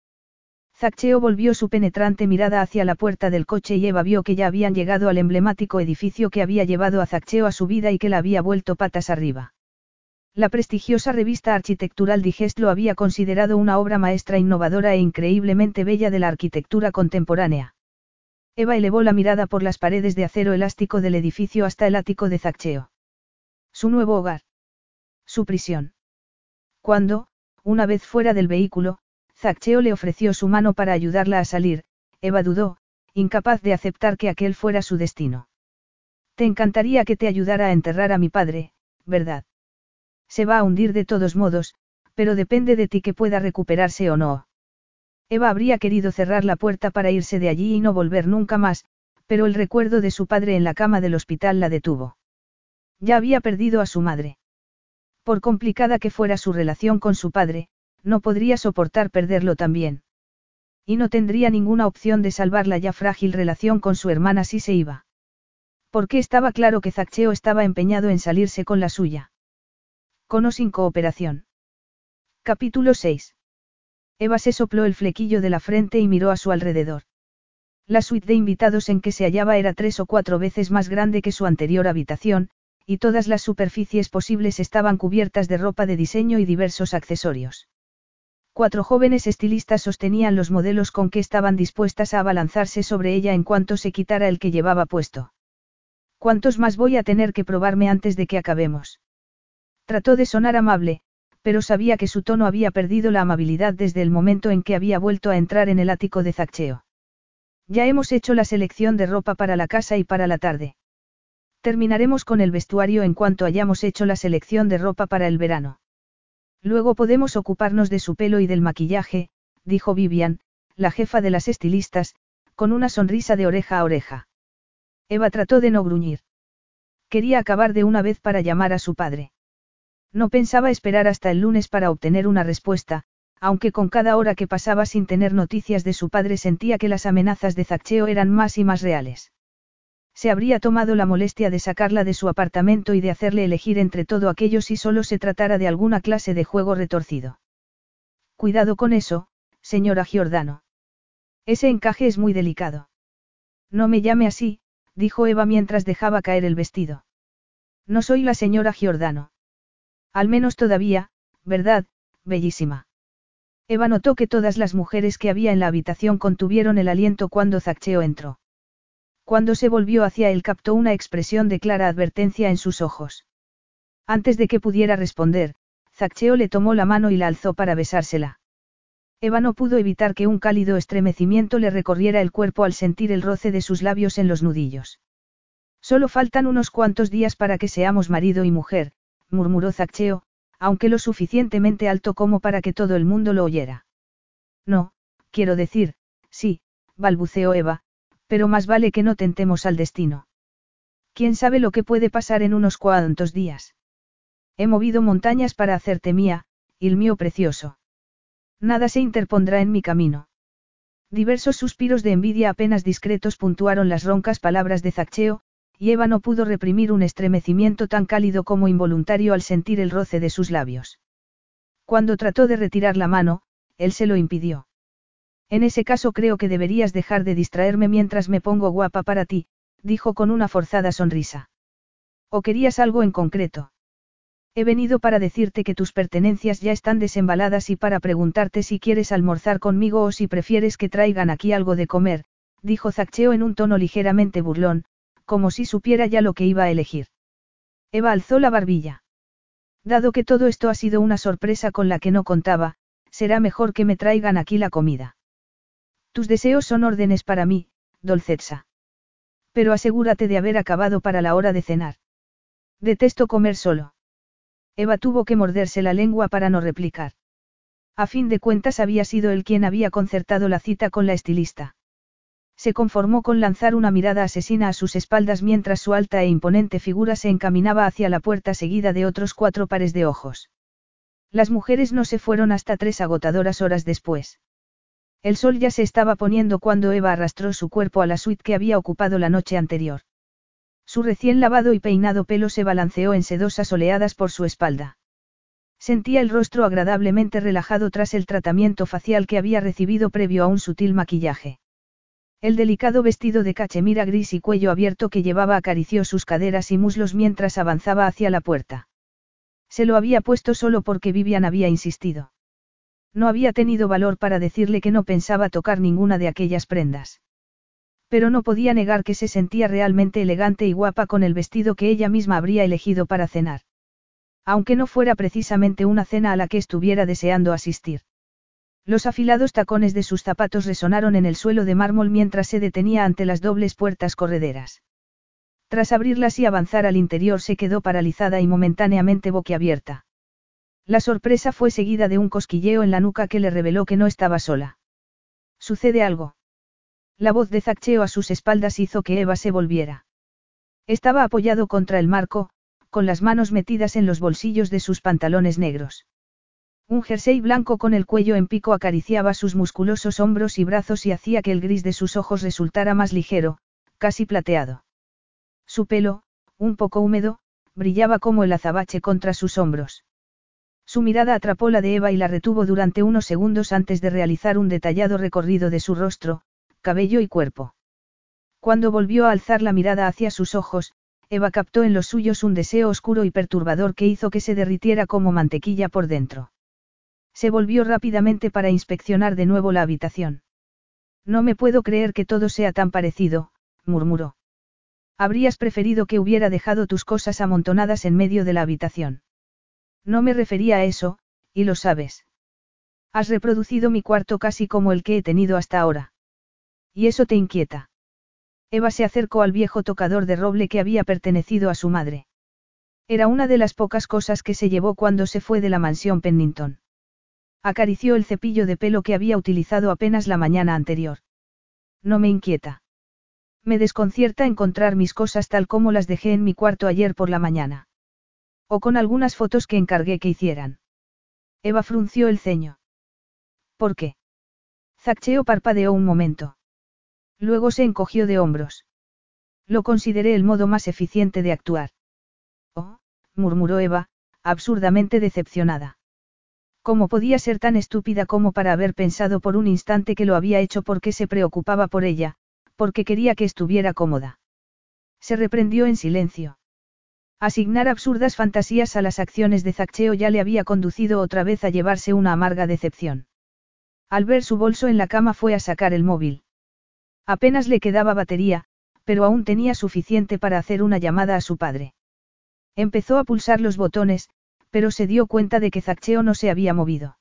Zaccheo volvió su penetrante mirada hacia la puerta del coche y Eva vio que ya habían llegado al emblemático edificio que había llevado a Zaccheo a su vida y que la había vuelto patas arriba. La prestigiosa revista arquitectural Digest lo había considerado una obra maestra innovadora e increíblemente bella de la arquitectura contemporánea. Eva elevó la mirada por las paredes de acero elástico del edificio hasta el ático de Zaccheo. Su nuevo hogar. Su prisión. Cuando, una vez fuera del vehículo, Zaccheo le ofreció su mano para ayudarla a salir, Eva dudó, incapaz de aceptar que aquel fuera su destino. Te encantaría que te ayudara a enterrar a mi padre, ¿verdad? Se va a hundir de todos modos, Pero depende de ti que pueda recuperarse o no. Eva habría querido cerrar la puerta para irse de allí y no volver nunca más, pero el recuerdo de su padre en la cama del hospital la detuvo. Ya había perdido a su madre. Por complicada que fuera su relación con su padre, no podría soportar perderlo también. Y no tendría ninguna opción de salvar la ya frágil relación con su hermana si se iba. Porque estaba claro que Zaccheo estaba empeñado en salirse con la suya. Con o sin cooperación. Capítulo 6. Eva se sopló el flequillo de la frente y miró a su alrededor. La suite de invitados en que se hallaba era tres o cuatro veces más grande que su anterior habitación, y todas las superficies posibles estaban cubiertas de ropa de diseño y diversos accesorios. Cuatro jóvenes estilistas sostenían los modelos con que estaban dispuestas a abalanzarse sobre ella en cuanto se quitara el que llevaba puesto. ¿Cuántos más voy a tener que probarme antes de que acabemos? Trató de sonar amable, pero sabía que su tono había perdido la amabilidad desde el momento en que había vuelto a entrar en el ático de Zaccheo. Ya hemos hecho la selección de ropa para la casa y para la tarde. Terminaremos con el vestuario en cuanto hayamos hecho la selección de ropa para el verano. Luego podemos ocuparnos de su pelo y del maquillaje, dijo Vivian, la jefa de las estilistas, con una sonrisa de oreja a oreja. Eva trató de no gruñir. Quería acabar de una vez para llamar a su padre. No pensaba esperar hasta el lunes para obtener una respuesta, aunque con cada hora que pasaba sin tener noticias de su padre sentía que las amenazas de Zaccheo eran más y más reales. Se habría tomado la molestia de sacarla de su apartamento y de hacerle elegir entre todo aquello si solo se tratara de alguna clase de juego retorcido. Cuidado con eso, señora Giordano. Ese encaje es muy delicado. No me llame así, dijo Eva mientras dejaba caer el vestido. No soy la señora Giordano. Al menos todavía, ¿verdad, bellísima? Eva notó que todas las mujeres que había en la habitación contuvieron el aliento cuando Zaccheo entró. Cuando se volvió hacia él captó una expresión de clara advertencia en sus ojos. Antes de que pudiera responder, Zaccheo le tomó la mano y la alzó para besársela. Eva no pudo evitar que un cálido estremecimiento le recorriera el cuerpo al sentir el roce de sus labios en los nudillos. Solo faltan unos cuantos días para que seamos marido y mujer, murmuró Zaccheo, aunque lo suficientemente alto como para que todo el mundo lo oyera. No, quiero decir, sí, balbuceó Eva, pero más vale que no tentemos al destino. ¿Quién sabe lo que puede pasar en unos cuantos días? He movido montañas para hacerte mía, il mío precioso. Nada se interpondrá en mi camino. Diversos suspiros de envidia apenas discretos puntuaron las roncas palabras de Zaccheo, y Eva no pudo reprimir un estremecimiento tan cálido como involuntario al sentir el roce de sus labios. Cuando trató de retirar la mano, él se lo impidió. En ese caso creo que deberías dejar de distraerme mientras me pongo guapa para ti, dijo con una forzada sonrisa. ¿O querías algo en concreto? He venido para decirte que tus pertenencias ya están desembaladas y para preguntarte si quieres almorzar conmigo o si prefieres que traigan aquí algo de comer, dijo Zaccheo en un tono ligeramente burlón, como si supiera ya lo que iba a elegir. Eva alzó la barbilla. Dado que todo esto ha sido una sorpresa con la que no contaba, será mejor que me traigan aquí la comida. Tus deseos son órdenes para mí, Dolcetsa. Pero asegúrate de haber acabado para la hora de cenar. Detesto comer solo. Eva tuvo que morderse la lengua para no replicar. A fin de cuentas había sido él quien había concertado la cita con la estilista. Se conformó con lanzar una mirada asesina a sus espaldas mientras su alta e imponente figura se encaminaba hacia la puerta seguida de otros cuatro pares de ojos. Las mujeres no se fueron hasta tres agotadoras horas después. El sol ya se estaba poniendo cuando Eva arrastró su cuerpo a la suite que había ocupado la noche anterior. Su recién lavado y peinado pelo se balanceó en sedosas oleadas por su espalda. Sentía el rostro agradablemente relajado tras el tratamiento facial que había recibido previo a un sutil maquillaje. El delicado vestido de cachemira gris y cuello abierto que llevaba acarició sus caderas y muslos mientras avanzaba hacia la puerta. Se lo había puesto solo porque Vivian había insistido. No había tenido valor para decirle que no pensaba tocar ninguna de aquellas prendas. Pero no podía negar que se sentía realmente elegante y guapa con el vestido que ella misma habría elegido para cenar. Aunque no fuera precisamente una cena a la que estuviera deseando asistir. Los afilados tacones de sus zapatos resonaron en el suelo de mármol mientras se detenía ante las dobles puertas correderas. Tras abrirlas y avanzar al interior se quedó paralizada y momentáneamente boquiabierta. La sorpresa fue seguida de un cosquilleo en la nuca que le reveló que no estaba sola. ¿Sucede algo? La voz de Zaccheo a sus espaldas hizo que Eva se volviera. Estaba apoyado contra el marco, con las manos metidas en los bolsillos de sus pantalones negros. Un jersey blanco con el cuello en pico acariciaba sus musculosos hombros y brazos y hacía que el gris de sus ojos resultara más ligero, casi plateado. Su pelo, un poco húmedo, brillaba como el azabache contra sus hombros. Su mirada atrapó la de Eva y la retuvo durante unos segundos antes de realizar un detallado recorrido de su rostro, cabello y cuerpo. Cuando volvió a alzar la mirada hacia sus ojos, Eva captó en los suyos un deseo oscuro y perturbador que hizo que se derritiera como mantequilla por dentro. Se volvió rápidamente para inspeccionar de nuevo la habitación. No me puedo creer que todo sea tan parecido, murmuró. Habrías preferido que hubiera dejado tus cosas amontonadas en medio de la habitación. No me refería a eso, y lo sabes. Has reproducido mi cuarto casi como el que he tenido hasta ahora. ¿Y eso te inquieta? Eva se acercó al viejo tocador de roble que había pertenecido a su madre. Era una de las pocas cosas que se llevó cuando se fue de la mansión Pennington. Acarició el cepillo de pelo que había utilizado apenas la mañana anterior. No me inquieta. Me desconcierta encontrar mis cosas tal como las dejé en mi cuarto ayer por la mañana. O con algunas fotos que encargué que hicieran. Eva frunció el ceño. ¿Por qué? Zaccheo parpadeó un momento. Luego se encogió de hombros. Lo consideré el modo más eficiente de actuar. Oh, murmuró Eva, absurdamente decepcionada. ¿Cómo podía ser tan estúpida como para haber pensado por un instante que lo había hecho porque se preocupaba por ella, porque quería que estuviera cómoda? Se reprendió en silencio. Asignar absurdas fantasías a las acciones de Zaccheo ya le había conducido otra vez a llevarse una amarga decepción. Al ver su bolso en la cama fue a sacar el móvil. Apenas le quedaba batería, pero aún tenía suficiente para hacer una llamada a su padre. Empezó a pulsar los botones, pero se dio cuenta de que Zaccheo no se había movido.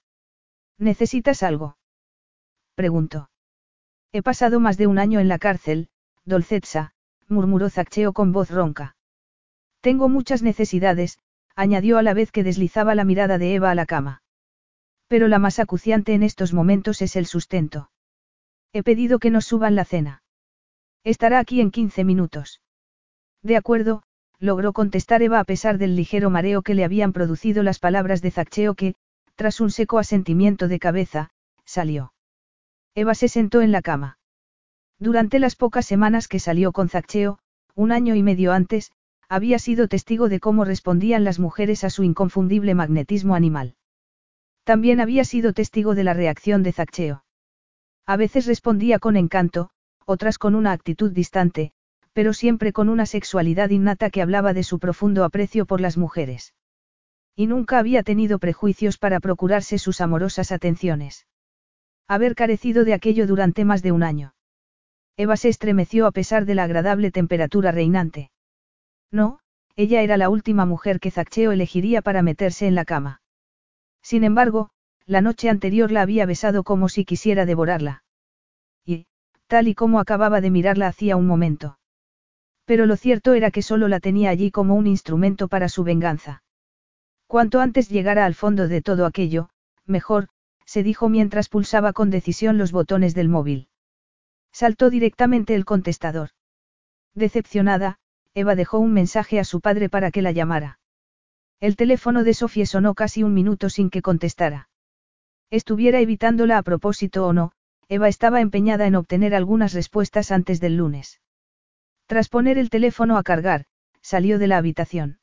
¿Necesitas algo? preguntó. He pasado más de un año en la cárcel, Dolcetsa, murmuró Zaccheo con voz ronca. Tengo muchas necesidades, añadió a la vez que deslizaba la mirada de Eva a la cama. Pero la más acuciante en estos momentos es el sustento. He pedido que nos suban la cena. Estará aquí en 15 minutos. De acuerdo, logró contestar Eva a pesar del ligero mareo que le habían producido las palabras de Zaccheo que, tras un seco asentimiento de cabeza, salió. Eva se sentó en la cama. Durante las pocas semanas que salió con Zaccheo, un año y medio antes, había sido testigo de cómo respondían las mujeres a su inconfundible magnetismo animal. También había sido testigo de la reacción de Zaccheo. A veces respondía con encanto, otras con una actitud distante, pero siempre con una sexualidad innata que hablaba de su profundo aprecio por las mujeres. Y nunca había tenido prejuicios para procurarse sus amorosas atenciones. Haber carecido de aquello durante más de un año. Eva se estremeció a pesar de la agradable temperatura reinante. No, ella era la última mujer que Zaccheo elegiría para meterse en la cama. Sin embargo, la noche anterior la había besado como si quisiera devorarla. Y, tal y como acababa de mirarla hacía un momento. Pero lo cierto era que solo la tenía allí como un instrumento para su venganza. Cuanto antes llegara al fondo de todo aquello, mejor, se dijo mientras pulsaba con decisión los botones del móvil. Saltó directamente el contestador. Decepcionada, Eva dejó un mensaje a su padre para que la llamara. El teléfono de Sofía sonó casi un minuto sin que contestara. Estuviera evitándola a propósito o no, Eva estaba empeñada en obtener algunas respuestas antes del lunes. Tras poner el teléfono a cargar, salió de la habitación.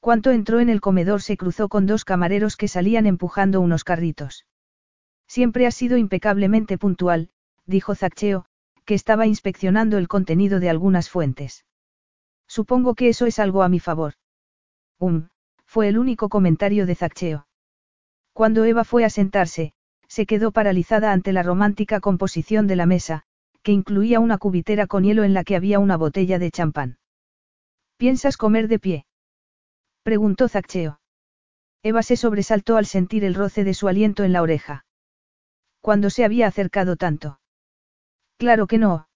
Cuando entró en el comedor se cruzó con dos camareros que salían empujando unos carritos. Siempre ha sido impecablemente puntual, dijo Zaccheo, que estaba inspeccionando el contenido de algunas fuentes. Supongo que eso es algo a mi favor. Um, fue el único comentario de Zaccheo. Cuando Eva fue a sentarse, se quedó paralizada ante la romántica composición de la mesa, que incluía una cubitera con hielo en la que había una botella de champán. ¿Piensas comer de pie? preguntó Zaccheo. Eva se sobresaltó al sentir el roce de su aliento en la oreja. ¿Cuándo se había acercado tanto? Claro que no,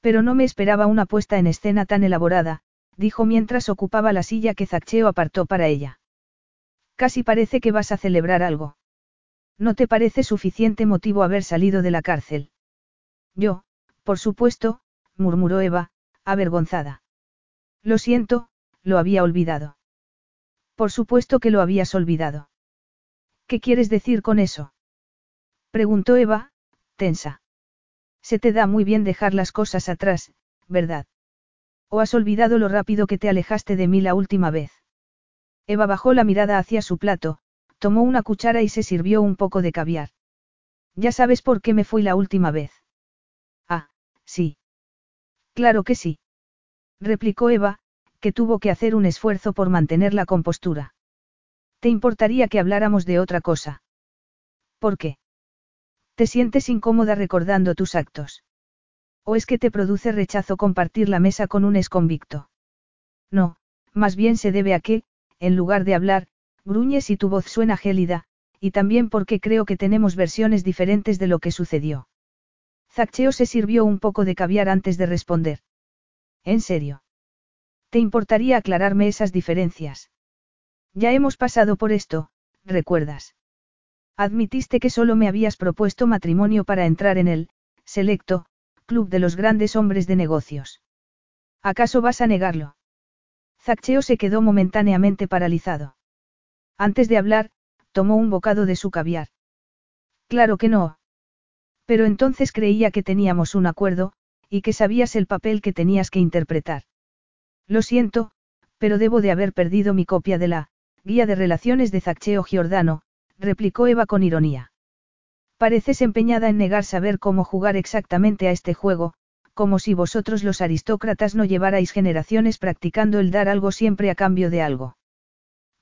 pero no me esperaba una puesta en escena tan elaborada, dijo mientras ocupaba la silla que Zaccheo apartó para ella. Casi parece que vas a celebrar algo. ¿No te parece suficiente motivo haber salido de la cárcel? Yo, por supuesto, murmuró Eva, avergonzada. Lo siento, lo había olvidado. Por supuesto que lo habías olvidado. ¿Qué quieres decir con eso? Preguntó Eva, tensa. Se te da muy bien dejar las cosas atrás, ¿verdad? ¿O has olvidado lo rápido que te alejaste de mí la última vez? Eva bajó la mirada hacia su plato, tomó una cuchara y se sirvió un poco de caviar. Ya sabes por qué me fui la última vez. Sí. Claro que sí. Replicó Eva, que tuvo que hacer un esfuerzo por mantener la compostura. ¿Te importaría que habláramos de otra cosa? ¿Por qué? ¿Te sientes incómoda recordando tus actos? ¿O es que te produce rechazo compartir la mesa con un exconvicto? No, más bien se debe a que, en lugar de hablar, gruñes y tu voz suena gélida, y también porque creo que tenemos versiones diferentes de lo que sucedió. Zaccheo se sirvió un poco de caviar antes de responder. ¿En serio? ¿Te importaría aclararme esas diferencias? Ya hemos pasado por esto, ¿recuerdas? Admitiste que solo me habías propuesto matrimonio para entrar en el, selecto, club de los grandes hombres de negocios. ¿Acaso vas a negarlo? Zaccheo se quedó momentáneamente paralizado. Antes de hablar, tomó un bocado de su caviar. Claro que no. Pero entonces creía que teníamos un acuerdo, y que sabías el papel que tenías que interpretar. Lo siento, pero debo de haber perdido mi copia de la guía de relaciones de Zaccheo Giordano, replicó Eva con ironía. Pareces empeñada en negar saber cómo jugar exactamente a este juego, como si vosotros los aristócratas no llevarais generaciones practicando el dar algo siempre a cambio de algo.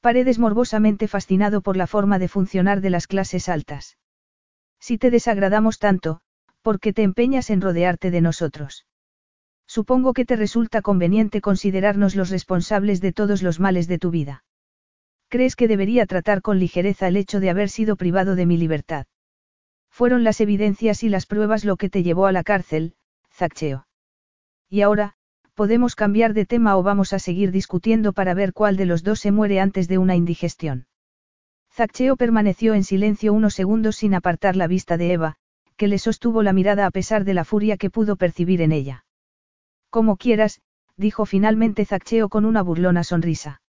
Paredes morbosamente fascinado por la forma de funcionar de las clases altas. Si te desagradamos tanto, ¿por qué te empeñas en rodearte de nosotros? Supongo que te resulta conveniente considerarnos los responsables de todos los males de tu vida. ¿Crees que debería tratar con ligereza el hecho de haber sido privado de mi libertad? Fueron las evidencias y las pruebas lo que te llevó a la cárcel, Zaccheo. Y ahora, podemos cambiar de tema o vamos a seguir discutiendo para ver cuál de los dos se muere antes de una indigestión. Zaccheo permaneció en silencio unos segundos sin apartar la vista de Eva, que le sostuvo la mirada a pesar de la furia que pudo percibir en ella. Como quieras, dijo finalmente Zaccheo con una burlona sonrisa.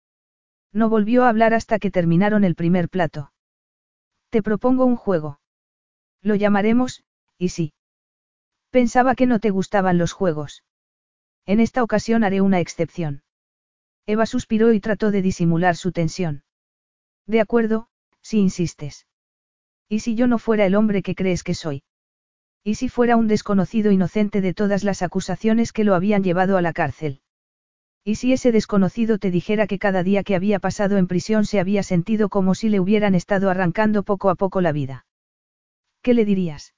No volvió a hablar hasta que terminaron el primer plato. Te propongo un juego. Lo llamaremos, y sí. Pensaba que no te gustaban los juegos. En esta ocasión haré una excepción. Eva suspiró y trató de disimular su tensión. De acuerdo, si insistes. ¿Y si yo no fuera el hombre que crees que soy? ¿Y si fuera un desconocido inocente de todas las acusaciones que lo habían llevado a la cárcel? ¿Y si ese desconocido te dijera que cada día que había pasado en prisión se había sentido como si le hubieran estado arrancando poco a poco la vida? ¿Qué le dirías?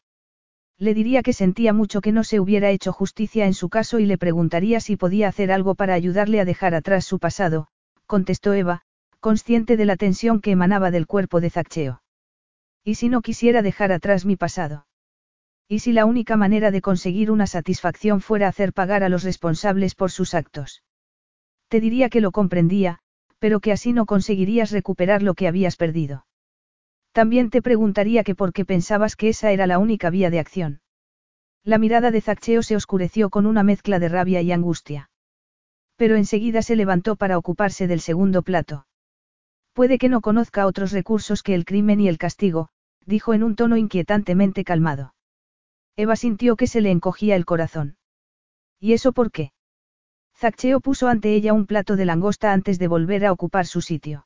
Le diría que sentía mucho que no se hubiera hecho justicia en su caso y le preguntaría si podía hacer algo para ayudarle a dejar atrás su pasado, contestó Eva, consciente de la tensión que emanaba del cuerpo de Zaccheo. ¿Y si no quisiera dejar atrás mi pasado? ¿Y si la única manera de conseguir una satisfacción fuera hacer pagar a los responsables por sus actos? Te diría que lo comprendía, pero que así no conseguirías recuperar lo que habías perdido. También te preguntaría que por qué pensabas que esa era la única vía de acción. La mirada de Zaccheo se oscureció con una mezcla de rabia y angustia. Pero enseguida se levantó para ocuparse del segundo plato. Puede que no conozca otros recursos que el crimen y el castigo, dijo en un tono inquietantemente calmado. Eva sintió que se le encogía el corazón. ¿Y eso por qué? Zaccheo puso ante ella un plato de langosta antes de volver a ocupar su sitio.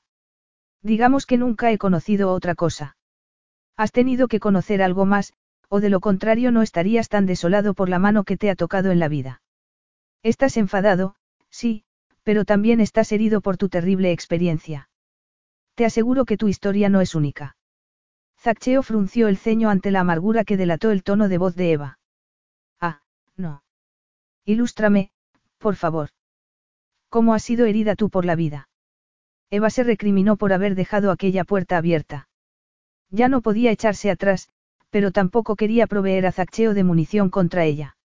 Digamos que nunca he conocido otra cosa. Has tenido que conocer algo más, o de lo contrario no estarías tan desolado por la mano que te ha tocado en la vida. Estás enfadado, sí, pero también estás herido por tu terrible experiencia. Te aseguro que tu historia no es única. Zaccheo frunció el ceño ante la amargura que delató el tono de voz de Eva. Ah, no. Ilústrame, por favor. ¿Cómo has sido herida tú por la vida? Eva se recriminó por haber dejado aquella puerta abierta. Ya no podía echarse atrás, pero tampoco quería proveer a Zaccheo de munición contra ella.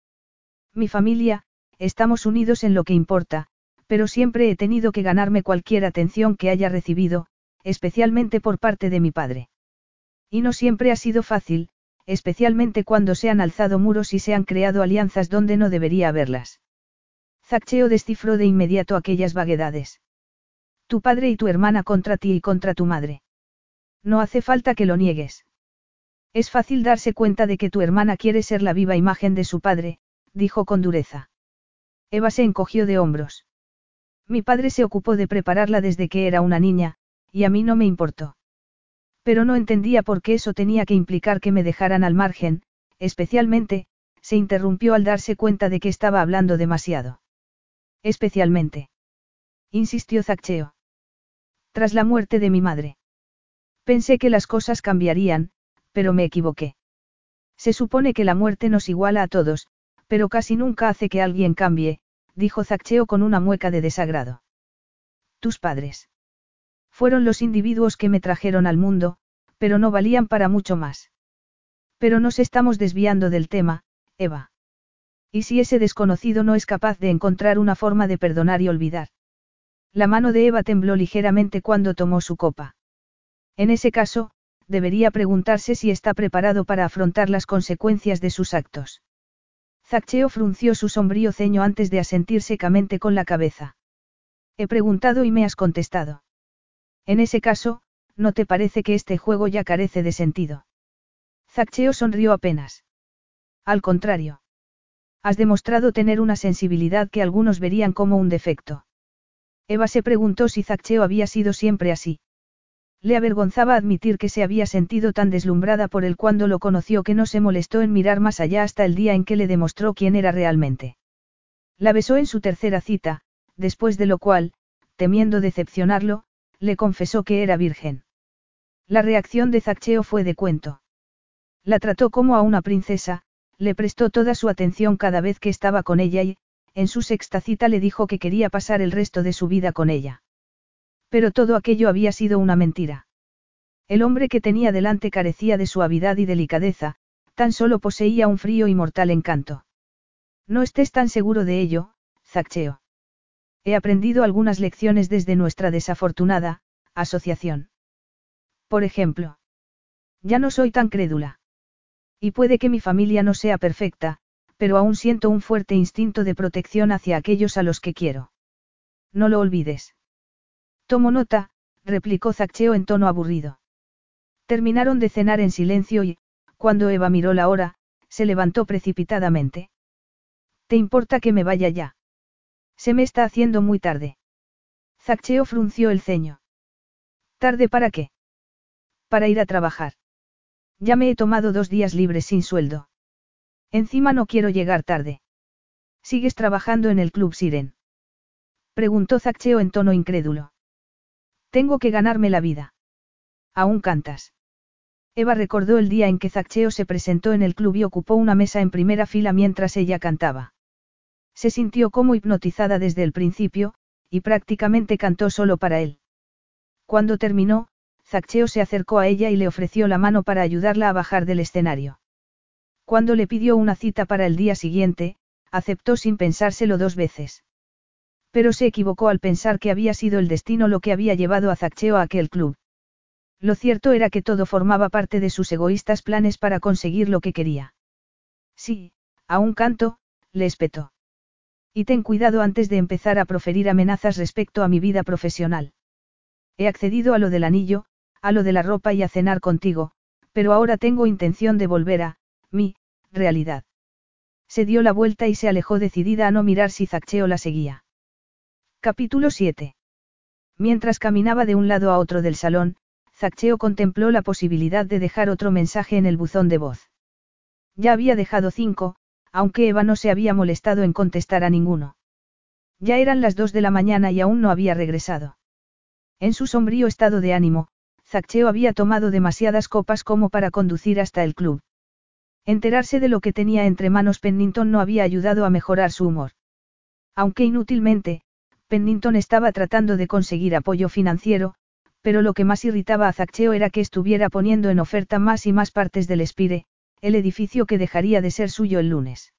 Mi familia, estamos unidos en lo que importa, pero siempre he tenido que ganarme cualquier atención que haya recibido, especialmente por parte de mi padre. Y no siempre ha sido fácil, especialmente cuando se han alzado muros y se han creado alianzas donde no debería haberlas. Zaccheo descifró de inmediato aquellas vaguedades. Tu padre y tu hermana contra ti y contra tu madre. No hace falta que lo niegues. Es fácil darse cuenta de que tu hermana quiere ser la viva imagen de su padre, dijo con dureza. Eva se encogió de hombros. Mi padre se ocupó de prepararla desde que era una niña, y a mí no me importó. Pero no entendía por qué eso tenía que implicar que me dejaran al margen, especialmente, se interrumpió al darse cuenta de que estaba hablando demasiado. Especialmente. Insistió Zaccheo. Tras la muerte de mi madre. Pensé que las cosas cambiarían, pero me equivoqué. Se supone que la muerte nos iguala a todos, pero casi nunca hace que alguien cambie, dijo Zaccheo con una mueca de desagrado. Tus padres. Fueron los individuos que me trajeron al mundo, pero no valían para mucho más. Pero nos estamos desviando del tema, Eva. ¿Y si ese desconocido no es capaz de encontrar una forma de perdonar y olvidar? La mano de Eva tembló ligeramente cuando tomó su copa. En ese caso, debería preguntarse si está preparado para afrontar las consecuencias de sus actos. Zaccheo frunció su sombrío ceño antes de asentir secamente con la cabeza. He preguntado y me has contestado. En ese caso, ¿no te parece que este juego ya carece de sentido? Zaccheo sonrió apenas. Al contrario. Has demostrado tener una sensibilidad que algunos verían como un defecto. Eva se preguntó si Zaccheo había sido siempre así. Le avergonzaba admitir que se había sentido tan deslumbrada por él cuando lo conoció que no se molestó en mirar más allá hasta el día en que le demostró quién era realmente. La besó en su tercera cita, después de lo cual, temiendo decepcionarlo, le confesó que era virgen. La reacción de Zaccheo fue de cuento. La trató como a una princesa, le prestó toda su atención cada vez que estaba con ella y, en su sexta cita le dijo que quería pasar el resto de su vida con ella. Pero todo aquello había sido una mentira. El hombre que tenía delante carecía de suavidad y delicadeza, tan solo poseía un frío y mortal encanto. No estés tan seguro de ello, Zaccheo. He aprendido algunas lecciones desde nuestra desafortunada, asociación. Por ejemplo. Ya no soy tan crédula. Y puede que mi familia no sea perfecta, pero aún siento un fuerte instinto de protección hacia aquellos a los que quiero. No lo olvides. Tomo nota, replicó Zaccheo en tono aburrido. Terminaron de cenar en silencio y, cuando Eva miró la hora, se levantó precipitadamente. ¿Te importa que me vaya ya? Se me está haciendo muy tarde. Zaccheo frunció el ceño. ¿Tarde para qué? Para ir a trabajar. Ya me he tomado dos días libres sin sueldo. Encima no quiero llegar tarde. ¿Sigues trabajando en el Club Siren? Preguntó Zaccheo en tono incrédulo. Tengo que ganarme la vida. ¿Aún cantas? Eva recordó el día en que Zaccheo se presentó en el club y ocupó una mesa en primera fila mientras ella cantaba. Se sintió como hipnotizada desde el principio, y prácticamente cantó solo para él. Cuando terminó, Zaccheo se acercó a ella y le ofreció la mano para ayudarla a bajar del escenario. Cuando le pidió una cita para el día siguiente, aceptó sin pensárselo dos veces. Pero se equivocó al pensar que había sido el destino lo que había llevado a Zaccheo a aquel club. Lo cierto era que todo formaba parte de sus egoístas planes para conseguir lo que quería. Sí, a un canto, le espetó. Y ten cuidado antes de empezar a proferir amenazas respecto a mi vida profesional. He accedido a lo del anillo, a lo de la ropa y a cenar contigo, pero ahora tengo intención de volver a, mi, realidad. Se dio la vuelta y se alejó decidida a no mirar si Zaccheo la seguía. Capítulo 7. Mientras caminaba de un lado a otro del salón, Zaccheo contempló la posibilidad de dejar otro mensaje en el buzón de voz. Ya había dejado cinco, aunque Eva no se había molestado en contestar a ninguno. Ya eran las dos de la mañana y aún no había regresado. En su sombrío estado de ánimo, Zaccheo había tomado demasiadas copas como para conducir hasta el club. Enterarse de lo que tenía entre manos Pennington no había ayudado a mejorar su humor. Aunque inútilmente, Pennington estaba tratando de conseguir apoyo financiero, pero lo que más irritaba a Zaccheo era que estuviera poniendo en oferta más y más partes del Spire, el edificio que dejaría de ser suyo el lunes.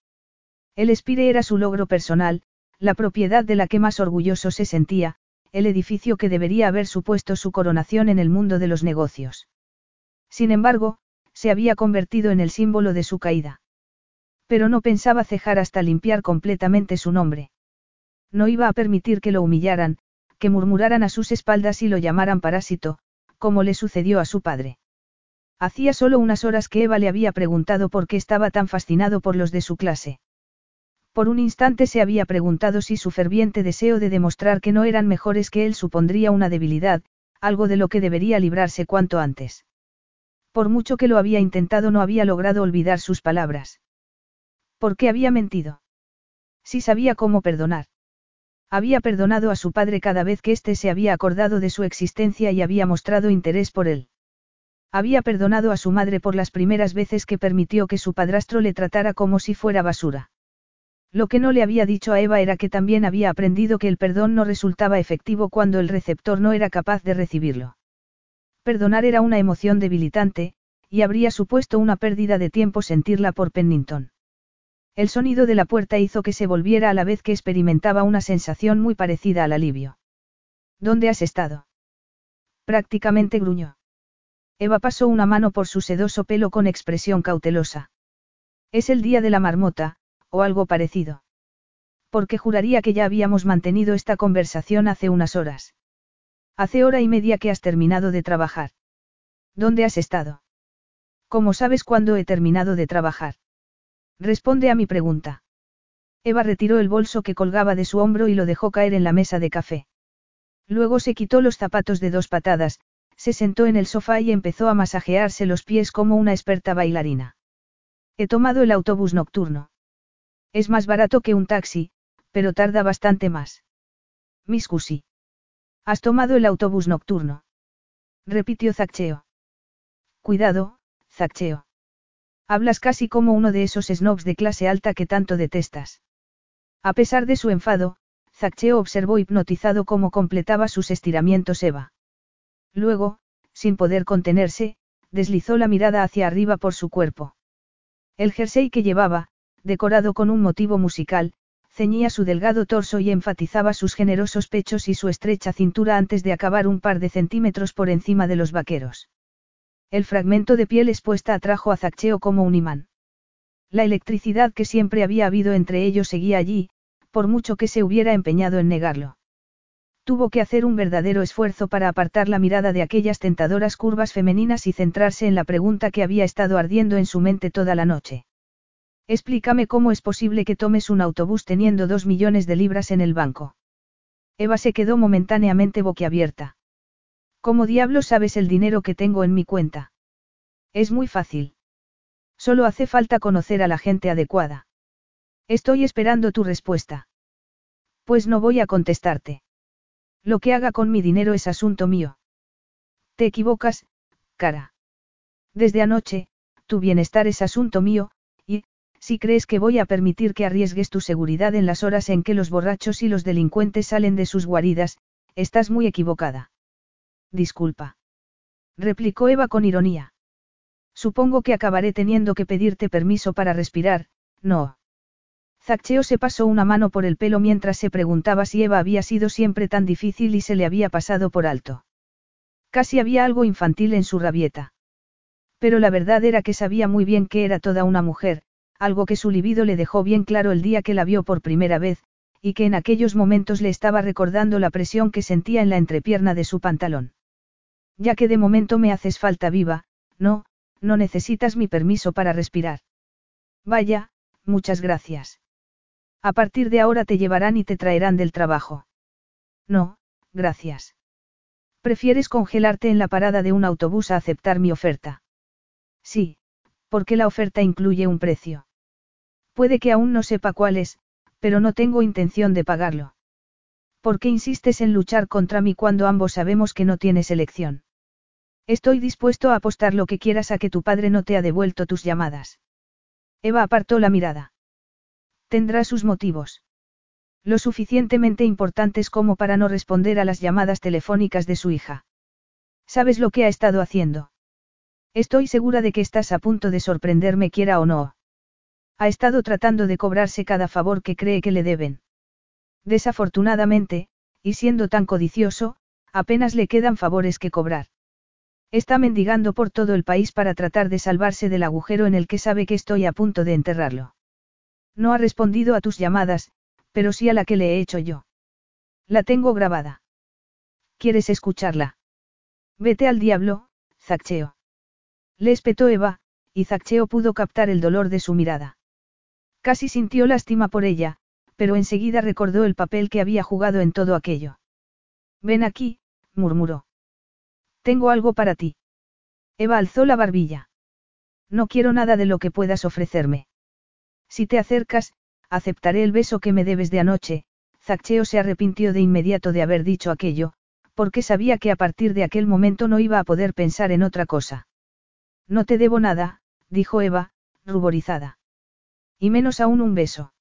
El Spire era su logro personal, la propiedad de la que más orgulloso se sentía, el edificio que debería haber supuesto su coronación en el mundo de los negocios. Sin embargo, se había convertido en el símbolo de su caída. Pero no pensaba cejar hasta limpiar completamente su nombre. No iba a permitir que lo humillaran, que murmuraran a sus espaldas y lo llamaran parásito, como le sucedió a su padre. Hacía solo unas horas que Eva le había preguntado por qué estaba tan fascinado por los de su clase. Por un instante se había preguntado si su ferviente deseo de demostrar que no eran mejores que él supondría una debilidad, algo de lo que debería librarse cuanto antes. Por mucho que lo había intentado no había logrado olvidar sus palabras. ¿Por qué había mentido? Si sabía cómo perdonar. Había perdonado a su padre cada vez que éste se había acordado de su existencia y había mostrado interés por él. Había perdonado a su madre por las primeras veces que permitió que su padrastro le tratara como si fuera basura. Lo que no le había dicho a Eva era que también había aprendido que el perdón no resultaba efectivo cuando el receptor no era capaz de recibirlo. Perdonar era una emoción debilitante, y habría supuesto una pérdida de tiempo sentirla por Pennington. El sonido de la puerta hizo que se volviera a la vez que experimentaba una sensación muy parecida al alivio. ¿Dónde has estado? Prácticamente gruñó. Eva pasó una mano por su sedoso pelo con expresión cautelosa. Es el día de la marmota, o algo parecido. Porque juraría que ya habíamos mantenido esta conversación hace unas horas. Hace hora y media que has terminado de trabajar. ¿Dónde has estado? ¿Cómo sabes cuándo he terminado de trabajar? Responde a mi pregunta. Eva retiró el bolso que colgaba de su hombro y lo dejó caer en la mesa de café. Luego se quitó los zapatos de dos patadas, se sentó en el sofá y empezó a masajearse los pies como una experta bailarina. He tomado el autobús nocturno. Es más barato que un taxi, pero tarda bastante más. Miss Cusi. Has tomado el autobús nocturno. Repitió Zaccheo. Cuidado, Zaccheo. Hablas casi como uno de esos snobs de clase alta que tanto detestas. A pesar de su enfado, Zaccheo observó hipnotizado cómo completaba sus estiramientos Eva. Luego, sin poder contenerse, deslizó la mirada hacia arriba por su cuerpo. El jersey que llevaba, decorado con un motivo musical, ceñía su delgado torso y enfatizaba sus generosos pechos y su estrecha cintura antes de acabar un par de centímetros por encima de los vaqueros. El fragmento de piel expuesta atrajo a Zaccheo como un imán. La electricidad que siempre había habido entre ellos seguía allí, por mucho que se hubiera empeñado en negarlo. Tuvo que hacer un verdadero esfuerzo para apartar la mirada de aquellas tentadoras curvas femeninas y centrarse en la pregunta que había estado ardiendo en su mente toda la noche. Explícame cómo es posible que tomes un autobús teniendo dos millones de libras en el banco. Eva se quedó momentáneamente boquiabierta. ¿Cómo diablos sabes el dinero que tengo en mi cuenta? Es muy fácil. Solo hace falta conocer a la gente adecuada. Estoy esperando tu respuesta. Pues no voy a contestarte. Lo que haga con mi dinero es asunto mío. Te equivocas, cara. Desde anoche, tu bienestar es asunto mío, si crees que voy a permitir que arriesgues tu seguridad en las horas en que los borrachos y los delincuentes salen de sus guaridas, estás muy equivocada. Disculpa. Replicó Eva con ironía. Supongo que acabaré teniendo que pedirte permiso para respirar, no. Zaccheo se pasó una mano por el pelo mientras se preguntaba si Eva había sido siempre tan difícil y se le había pasado por alto. Casi había algo infantil en su rabieta. Pero la verdad era que sabía muy bien que era toda una mujer, algo que su libido le dejó bien claro el día que la vio por primera vez, y que en aquellos momentos le estaba recordando la presión que sentía en la entrepierna de su pantalón. Ya que de momento me haces falta viva, no, no necesitas mi permiso para respirar. Vaya, muchas gracias. A partir de ahora te llevarán y te traerán del trabajo. No, gracias. ¿Prefieres congelarte en la parada de un autobús a aceptar mi oferta? Sí, porque la oferta incluye un precio. Puede que aún no sepa cuál es, pero no tengo intención de pagarlo. ¿Por qué insistes en luchar contra mí cuando ambos sabemos que no tienes elección? Estoy dispuesto a apostar lo que quieras a que tu padre no te ha devuelto tus llamadas. Eva apartó la mirada. Tendrá sus motivos. Lo suficientemente importantes como para no responder a las llamadas telefónicas de su hija. ¿Sabes lo que ha estado haciendo? Estoy segura de que estás a punto de sorprenderme quiera o no. Ha estado tratando de cobrarse cada favor que cree que le deben. Desafortunadamente, y siendo tan codicioso, apenas le quedan favores que cobrar. Está mendigando por todo el país para tratar de salvarse del agujero en el que sabe que estoy a punto de enterrarlo. No ha respondido a tus llamadas, pero sí a la que le he hecho yo. La tengo grabada. ¿Quieres escucharla? Vete al diablo, Zaccheo. Le espetó Eva, y Zaccheo pudo captar el dolor de su mirada. Casi sintió lástima por ella, pero enseguida recordó el papel que había jugado en todo aquello. Ven aquí, murmuró. Tengo algo para ti. Eva alzó la barbilla. No quiero nada de lo que puedas ofrecerme. Si te acercas, aceptaré el beso que me debes de anoche. Zaccheo se arrepintió de inmediato de haber dicho aquello, porque sabía que a partir de aquel momento no iba a poder pensar en otra cosa. No te debo nada, dijo Eva, ruborizada. Y menos aún un beso.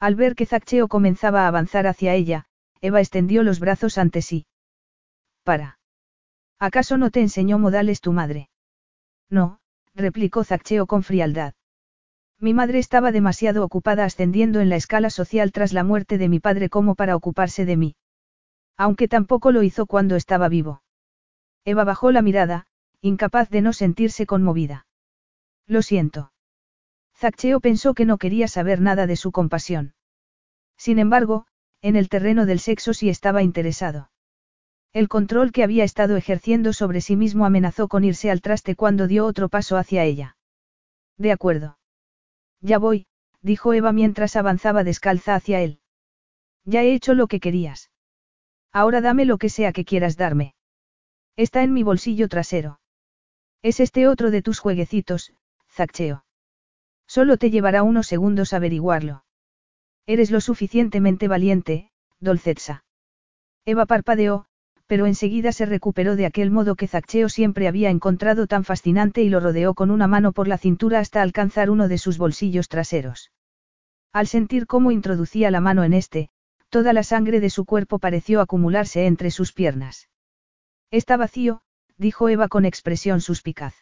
Al ver que Zaccheo comenzaba a avanzar hacia ella, Eva extendió los brazos ante sí. Para. ¿Acaso no te enseñó modales tu madre? No, replicó Zaccheo con frialdad. Mi madre estaba demasiado ocupada ascendiendo en la escala social tras la muerte de mi padre como para ocuparse de mí. Aunque tampoco lo hizo cuando estaba vivo. Eva bajó la mirada, incapaz de no sentirse conmovida. Lo siento. Zaccheo pensó que no quería saber nada de su compasión. Sin embargo, en el terreno del sexo sí estaba interesado. El control que había estado ejerciendo sobre sí mismo amenazó con irse al traste cuando dio otro paso hacia ella. De acuerdo. Ya voy, dijo Eva mientras avanzaba descalza hacia él. Ya he hecho lo que querías. Ahora dame lo que sea que quieras darme. Está en mi bolsillo trasero. Es este otro de tus jueguecitos, Zaccheo. Solo te llevará unos segundos averiguarlo. Eres lo suficientemente valiente, Dolcetsa. Eva parpadeó, pero enseguida se recuperó de aquel modo que Zaccheo siempre había encontrado tan fascinante y lo rodeó con una mano por la cintura hasta alcanzar uno de sus bolsillos traseros. Al sentir cómo introducía la mano en este, toda la sangre de su cuerpo pareció acumularse entre sus piernas. Está vacío, dijo Eva con expresión suspicaz.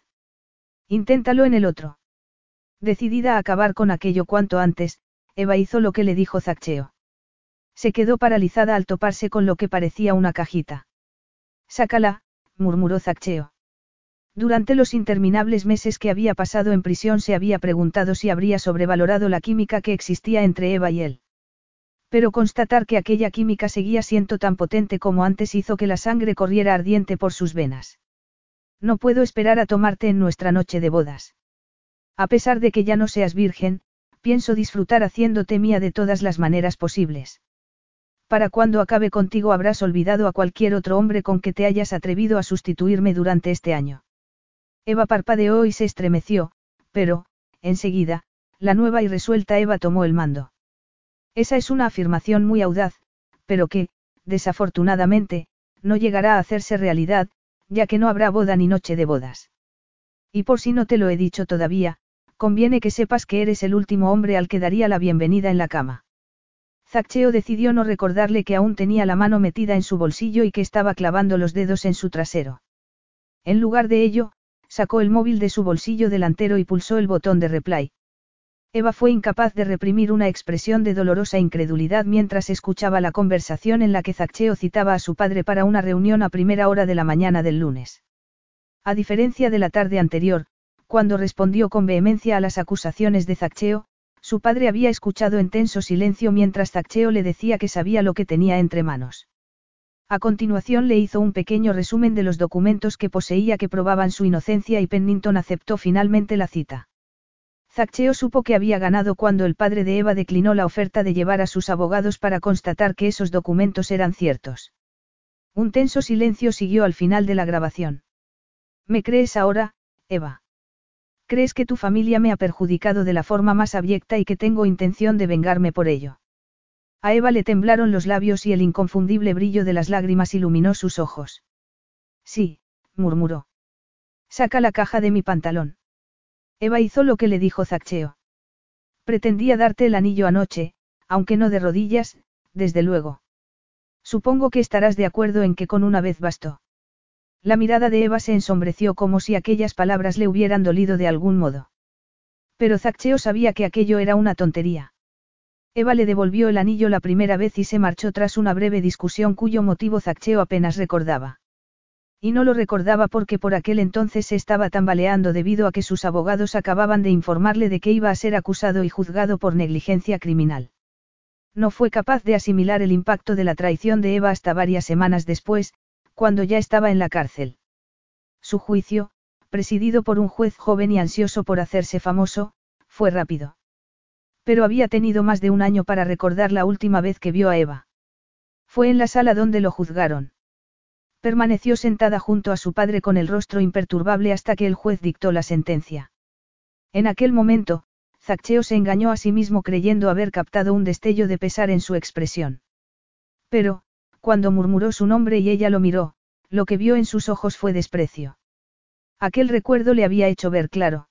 Inténtalo en el otro. Decidida a acabar con aquello cuanto antes, Eva hizo lo que le dijo Zaccheo. Se quedó paralizada al toparse con lo que parecía una cajita. Sácala, murmuró Zaccheo. Durante los interminables meses que había pasado en prisión se había preguntado si habría sobrevalorado la química que existía entre Eva y él. Pero constatar que aquella química seguía siendo tan potente como antes hizo que la sangre corriera ardiente por sus venas. No puedo esperar a tomarte en nuestra noche de bodas. A pesar de que ya no seas virgen, pienso disfrutar haciéndote mía de todas las maneras posibles. Para cuando acabe contigo habrás olvidado a cualquier otro hombre con que te hayas atrevido a sustituirme durante este año. Eva parpadeó y se estremeció, pero, enseguida, la nueva y resuelta Eva tomó el mando. Esa es una afirmación muy audaz, pero que, desafortunadamente, no llegará a hacerse realidad, ya que no habrá boda ni noche de bodas. Y por si no te lo he dicho todavía, conviene que sepas que eres el último hombre al que daría la bienvenida en la cama. Zaccheo decidió no recordarle que aún tenía la mano metida en su bolsillo y que estaba clavando los dedos en su trasero. En lugar de ello, sacó el móvil de su bolsillo delantero y pulsó el botón de reply. Eva fue incapaz de reprimir una expresión de dolorosa incredulidad mientras escuchaba la conversación en la que Zaccheo citaba a su padre para una reunión a primera hora de la mañana del lunes. A diferencia de la tarde anterior, cuando respondió con vehemencia a las acusaciones de Zaccheo, su padre había escuchado en tenso silencio mientras Zaccheo le decía que sabía lo que tenía entre manos. A continuación le hizo un pequeño resumen de los documentos que poseía que probaban su inocencia y Pennington aceptó finalmente la cita. Zaccheo supo que había ganado cuando el padre de Eva declinó la oferta de llevar a sus abogados para constatar que esos documentos eran ciertos. Un tenso silencio siguió al final de la grabación. ¿Me crees ahora, Eva? ¿Crees que tu familia me ha perjudicado de la forma más abyecta y que tengo intención de vengarme por ello? A Eva le temblaron los labios y el inconfundible brillo de las lágrimas iluminó sus ojos. Sí, murmuró. Saca la caja de mi pantalón. Eva hizo lo que le dijo Zaccheo. Pretendía darte el anillo anoche, aunque no de rodillas, desde luego. Supongo que estarás de acuerdo en que con una vez bastó. La mirada de Eva se ensombreció como si aquellas palabras le hubieran dolido de algún modo. Pero Zaccheo sabía que aquello era una tontería. Eva le devolvió el anillo la primera vez y se marchó tras una breve discusión cuyo motivo Zaccheo apenas recordaba. Y no lo recordaba porque por aquel entonces se estaba tambaleando debido a que sus abogados acababan de informarle de que iba a ser acusado y juzgado por negligencia criminal. No fue capaz de asimilar el impacto de la traición de Eva hasta varias semanas después, cuando ya estaba en la cárcel. Su juicio, presidido por un juez joven y ansioso por hacerse famoso, fue rápido. Pero había tenido más de un año para recordar la última vez que vio a Eva. Fue en la sala donde lo juzgaron. Permaneció sentada junto a su padre con el rostro imperturbable hasta que el juez dictó la sentencia. En aquel momento, Zaccheo se engañó a sí mismo creyendo haber captado un destello de pesar en su expresión. Pero, cuando murmuró su nombre y ella lo miró, lo que vio en sus ojos fue desprecio. Aquel recuerdo le había hecho ver claro.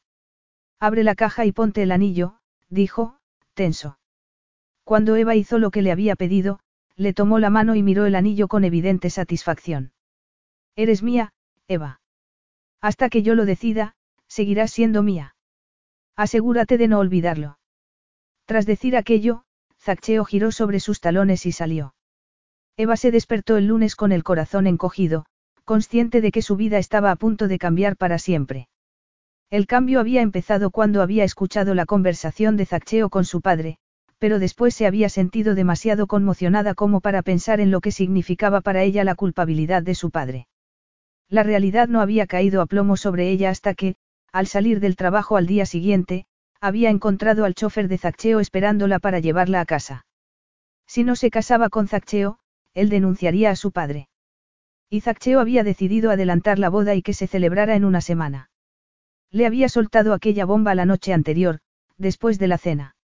Abre la caja y ponte el anillo, dijo, tenso. Cuando Eva hizo lo que le había pedido, le tomó la mano y miró el anillo con evidente satisfacción. Eres mía, Eva. Hasta que yo lo decida, seguirás siendo mía. Asegúrate de no olvidarlo. Tras decir aquello, Zaccheo giró sobre sus talones y salió. Eva se despertó el lunes con el corazón encogido, consciente de que su vida estaba a punto de cambiar para siempre. El cambio había empezado cuando había escuchado la conversación de Zaccheo con su padre, pero después se había sentido demasiado conmocionada como para pensar en lo que significaba para ella la culpabilidad de su padre. La realidad no había caído a plomo sobre ella hasta que, al salir del trabajo al día siguiente, había encontrado al chofer de Zaccheo esperándola para llevarla a casa. Si no se casaba con Zaccheo, él denunciaría a su padre. Y Zaccheo había decidido adelantar la boda y que se celebrara en una semana. Le había soltado aquella bomba la noche anterior, después de la cena.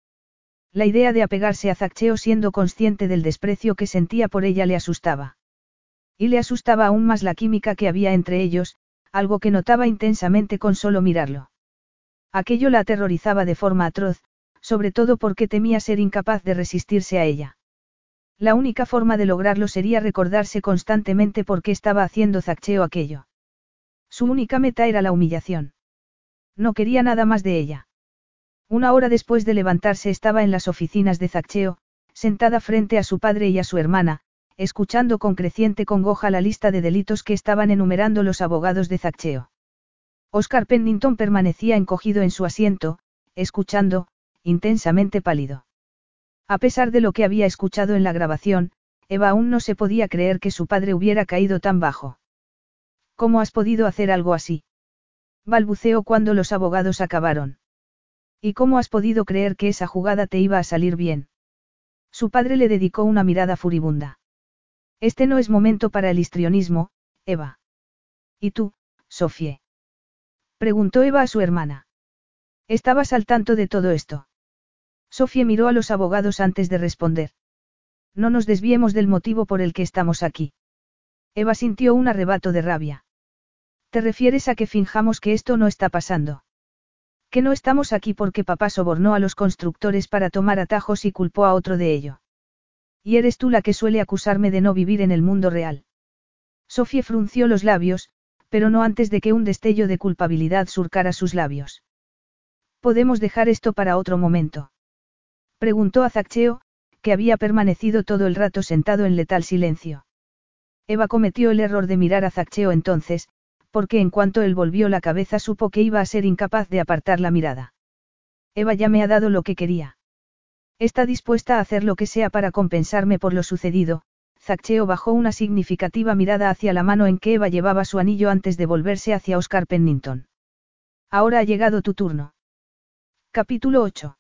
La idea de apegarse a Zaccheo siendo consciente del desprecio que sentía por ella le asustaba. Y le asustaba aún más la química que había entre ellos, algo que notaba intensamente con solo mirarlo. Aquello la aterrorizaba de forma atroz, sobre todo porque temía ser incapaz de resistirse a ella. La única forma de lograrlo sería recordarse constantemente por qué estaba haciendo Zaccheo aquello. Su única meta era la humillación. No quería nada más de ella. Una hora después de levantarse estaba en las oficinas de Zaccheo, sentada frente a su padre y a su hermana, escuchando con creciente congoja la lista de delitos que estaban enumerando los abogados de Zaccheo. Oscar Pennington permanecía encogido en su asiento, escuchando, intensamente pálido. A pesar de lo que había escuchado en la grabación, Eva aún no se podía creer que su padre hubiera caído tan bajo. ¿Cómo has podido hacer algo así? balbuceó cuando los abogados acabaron. ¿Y cómo has podido creer que esa jugada te iba a salir bien? Su padre le dedicó una mirada furibunda. Este no es momento para el histrionismo, Eva. ¿Y tú, Sofie? Preguntó Eva a su hermana. ¿Estabas al tanto de todo esto? Sofie miró a los abogados antes de responder. No nos desviemos del motivo por el que estamos aquí. Eva sintió un arrebato de rabia. ¿Te refieres a que finjamos que esto no está pasando? Que no estamos aquí porque papá sobornó a los constructores para tomar atajos y culpó a otro de ello. Y eres tú la que suele acusarme de no vivir en el mundo real. Sofía frunció los labios, pero no antes de que un destello de culpabilidad surcara sus labios. ¿Podemos dejar esto para otro momento? Preguntó a Zaccheo, que había permanecido todo el rato sentado en letal silencio. Eva cometió el error de mirar a Zaccheo entonces, porque en cuanto él volvió la cabeza supo que iba a ser incapaz de apartar la mirada. Eva ya me ha dado lo que quería. Está dispuesta a hacer lo que sea para compensarme por lo sucedido, Zaccheo bajó una significativa mirada hacia la mano en que Eva llevaba su anillo antes de volverse hacia Oscar Pennington. Ahora ha llegado tu turno. Capítulo 8.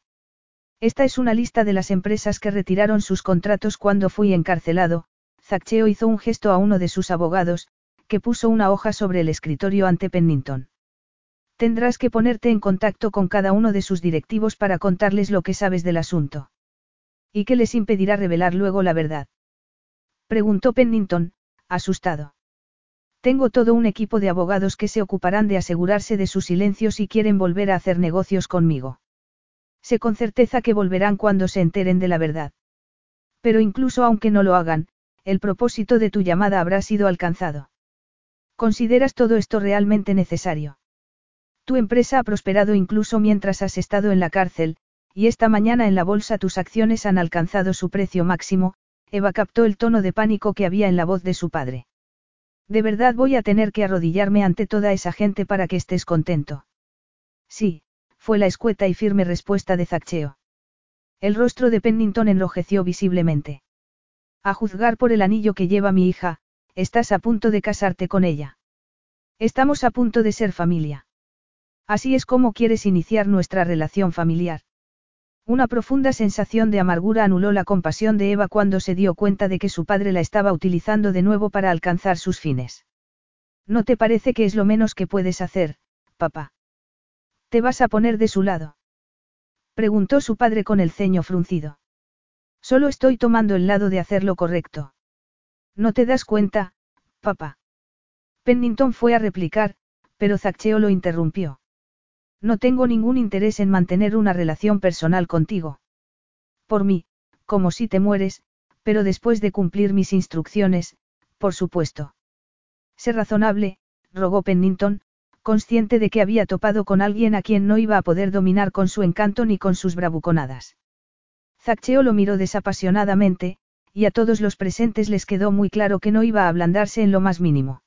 Esta es una lista de las empresas que retiraron sus contratos cuando fui encarcelado. Zaccheo hizo un gesto a uno de sus abogados, que puso una hoja sobre el escritorio ante Pennington. Tendrás que ponerte en contacto con cada uno de sus directivos para contarles lo que sabes del asunto. ¿Y qué les impedirá revelar luego la verdad? Preguntó Pennington, asustado. Tengo todo un equipo de abogados que se ocuparán de asegurarse de su silencio si quieren volver a hacer negocios conmigo. Sé con certeza que volverán cuando se enteren de la verdad. Pero incluso aunque no lo hagan, el propósito de tu llamada habrá sido alcanzado. ¿Consideras todo esto realmente necesario? Tu empresa ha prosperado incluso mientras has estado en la cárcel, y esta mañana en la bolsa tus acciones han alcanzado su precio máximo, Eva captó el tono de pánico que había en la voz de su padre. De verdad voy a tener que arrodillarme ante toda esa gente para que estés contento. Sí, fue la escueta y firme respuesta de Zaccheo. El rostro de Pennington enrojeció visiblemente. A juzgar por el anillo que lleva mi hija, estás a punto de casarte con ella. Estamos a punto de ser familia. Así es como quieres iniciar nuestra relación familiar. Una profunda sensación de amargura anuló la compasión de Eva cuando se dio cuenta de que su padre la estaba utilizando de nuevo para alcanzar sus fines. ¿No te parece que es lo menos que puedes hacer, papá? ¿Te vas a poner de su lado? Preguntó su padre con el ceño fruncido. Solo estoy tomando el lado de hacer lo correcto. ¿No te das cuenta, papá? Pennington fue a replicar, pero Zaccheo lo interrumpió. No tengo ningún interés en mantener una relación personal contigo. Por mí, como si te mueres, pero después de cumplir mis instrucciones, por supuesto. Sé razonable, rogó Pennington, consciente de que había topado con alguien a quien no iba a poder dominar con su encanto ni con sus bravuconadas. Zaccheo lo miró desapasionadamente, y a todos los presentes les quedó muy claro que no iba a ablandarse en lo más mínimo.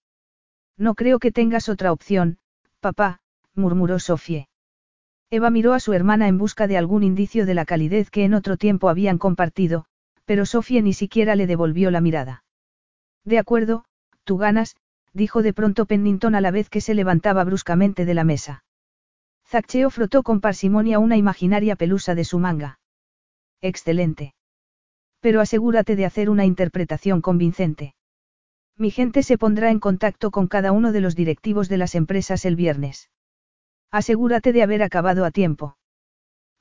No creo que tengas otra opción, papá, murmuró Sofie. Eva miró a su hermana en busca de algún indicio de la calidez que en otro tiempo habían compartido, pero Sofie ni siquiera le devolvió la mirada. De acuerdo, tú ganas, dijo de pronto Pennington a la vez que se levantaba bruscamente de la mesa. Zaccheo frotó con parsimonia una imaginaria pelusa de su manga. Excelente. Pero asegúrate de hacer una interpretación convincente. Mi gente se pondrá en contacto con cada uno de los directivos de las empresas el viernes. Asegúrate de haber acabado a tiempo.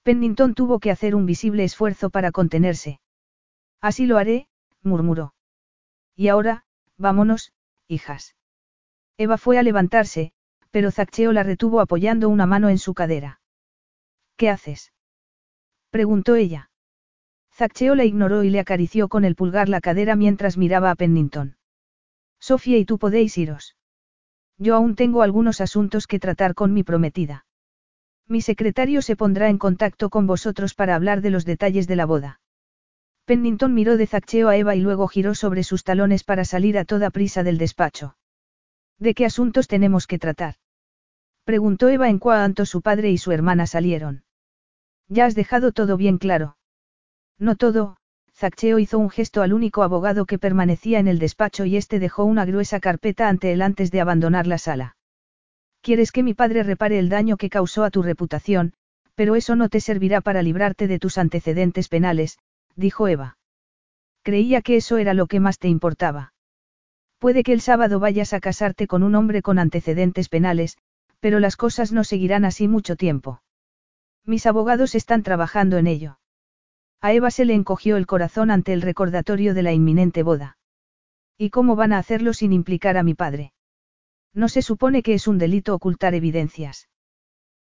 Pennington tuvo que hacer un visible esfuerzo para contenerse. Así lo haré, murmuró. Y ahora, vámonos, hijas. Eva fue a levantarse, pero Zaccheo la retuvo apoyando una mano en su cadera. ¿Qué haces? preguntó ella. Zaccheo la ignoró y le acarició con el pulgar la cadera mientras miraba a Pennington. Sofía y tú podéis iros. Yo aún tengo algunos asuntos que tratar con mi prometida. Mi secretario se pondrá en contacto con vosotros para hablar de los detalles de la boda. Pennington miró de Zaccheo a Eva y luego giró sobre sus talones para salir a toda prisa del despacho. ¿De qué asuntos tenemos que tratar? Preguntó Eva en cuanto su padre y su hermana salieron. Ya has dejado todo bien claro. No todo, Zaccheo hizo un gesto al único abogado que permanecía en el despacho y este dejó una gruesa carpeta ante él antes de abandonar la sala. Quieres que mi padre repare el daño que causó a tu reputación, pero eso no te servirá para librarte de tus antecedentes penales, dijo Eva. Creía que eso era lo que más te importaba. Puede que el sábado vayas a casarte con un hombre con antecedentes penales, pero las cosas no seguirán así mucho tiempo. Mis abogados están trabajando en ello. A Eva se le encogió el corazón ante el recordatorio de la inminente boda. ¿Y cómo van a hacerlo sin implicar a mi padre? No se supone que es un delito ocultar evidencias.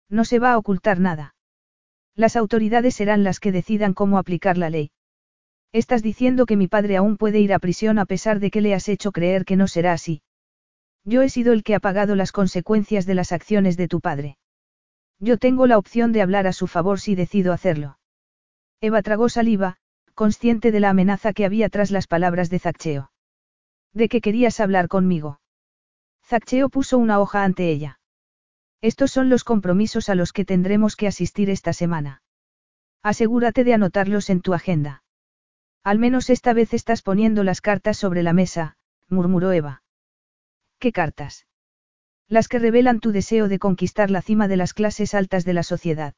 No se va a ocultar nada. Las autoridades serán las que decidan cómo aplicar la ley. Estás diciendo que mi padre aún puede ir a prisión a pesar de que le has hecho creer que no será así. Yo he sido el que ha pagado las consecuencias de las acciones de tu padre. Yo tengo la opción de hablar a su favor si decido hacerlo. Eva tragó saliva, consciente de la amenaza que había tras las palabras de Zaccheo. ¿De qué querías hablar conmigo? Zaccheo puso una hoja ante ella. Estos son los compromisos a los que tendremos que asistir esta semana. Asegúrate de anotarlos en tu agenda. Al menos esta vez estás poniendo las cartas sobre la mesa, murmuró Eva. ¿Qué cartas? Las que revelan tu deseo de conquistar la cima de las clases altas de la sociedad.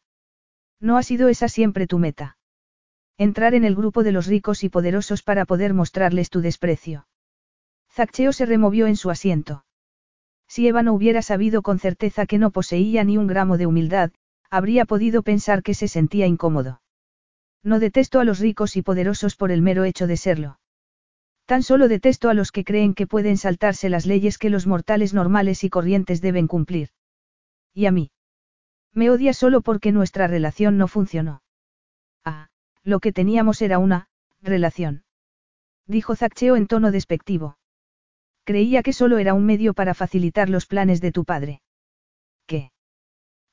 No ha sido esa siempre tu meta. Entrar en el grupo de los ricos y poderosos para poder mostrarles tu desprecio. Zaccheo se removió en su asiento. Si Eva no hubiera sabido con certeza que no poseía ni un gramo de humildad, habría podido pensar que se sentía incómodo. No detesto a los ricos y poderosos por el mero hecho de serlo. Tan solo detesto a los que creen que pueden saltarse las leyes que los mortales normales y corrientes deben cumplir. Y a mí. Me odia solo porque nuestra relación no funcionó. Ah, lo que teníamos era una, relación. Dijo Zaccheo en tono despectivo. Creía que solo era un medio para facilitar los planes de tu padre.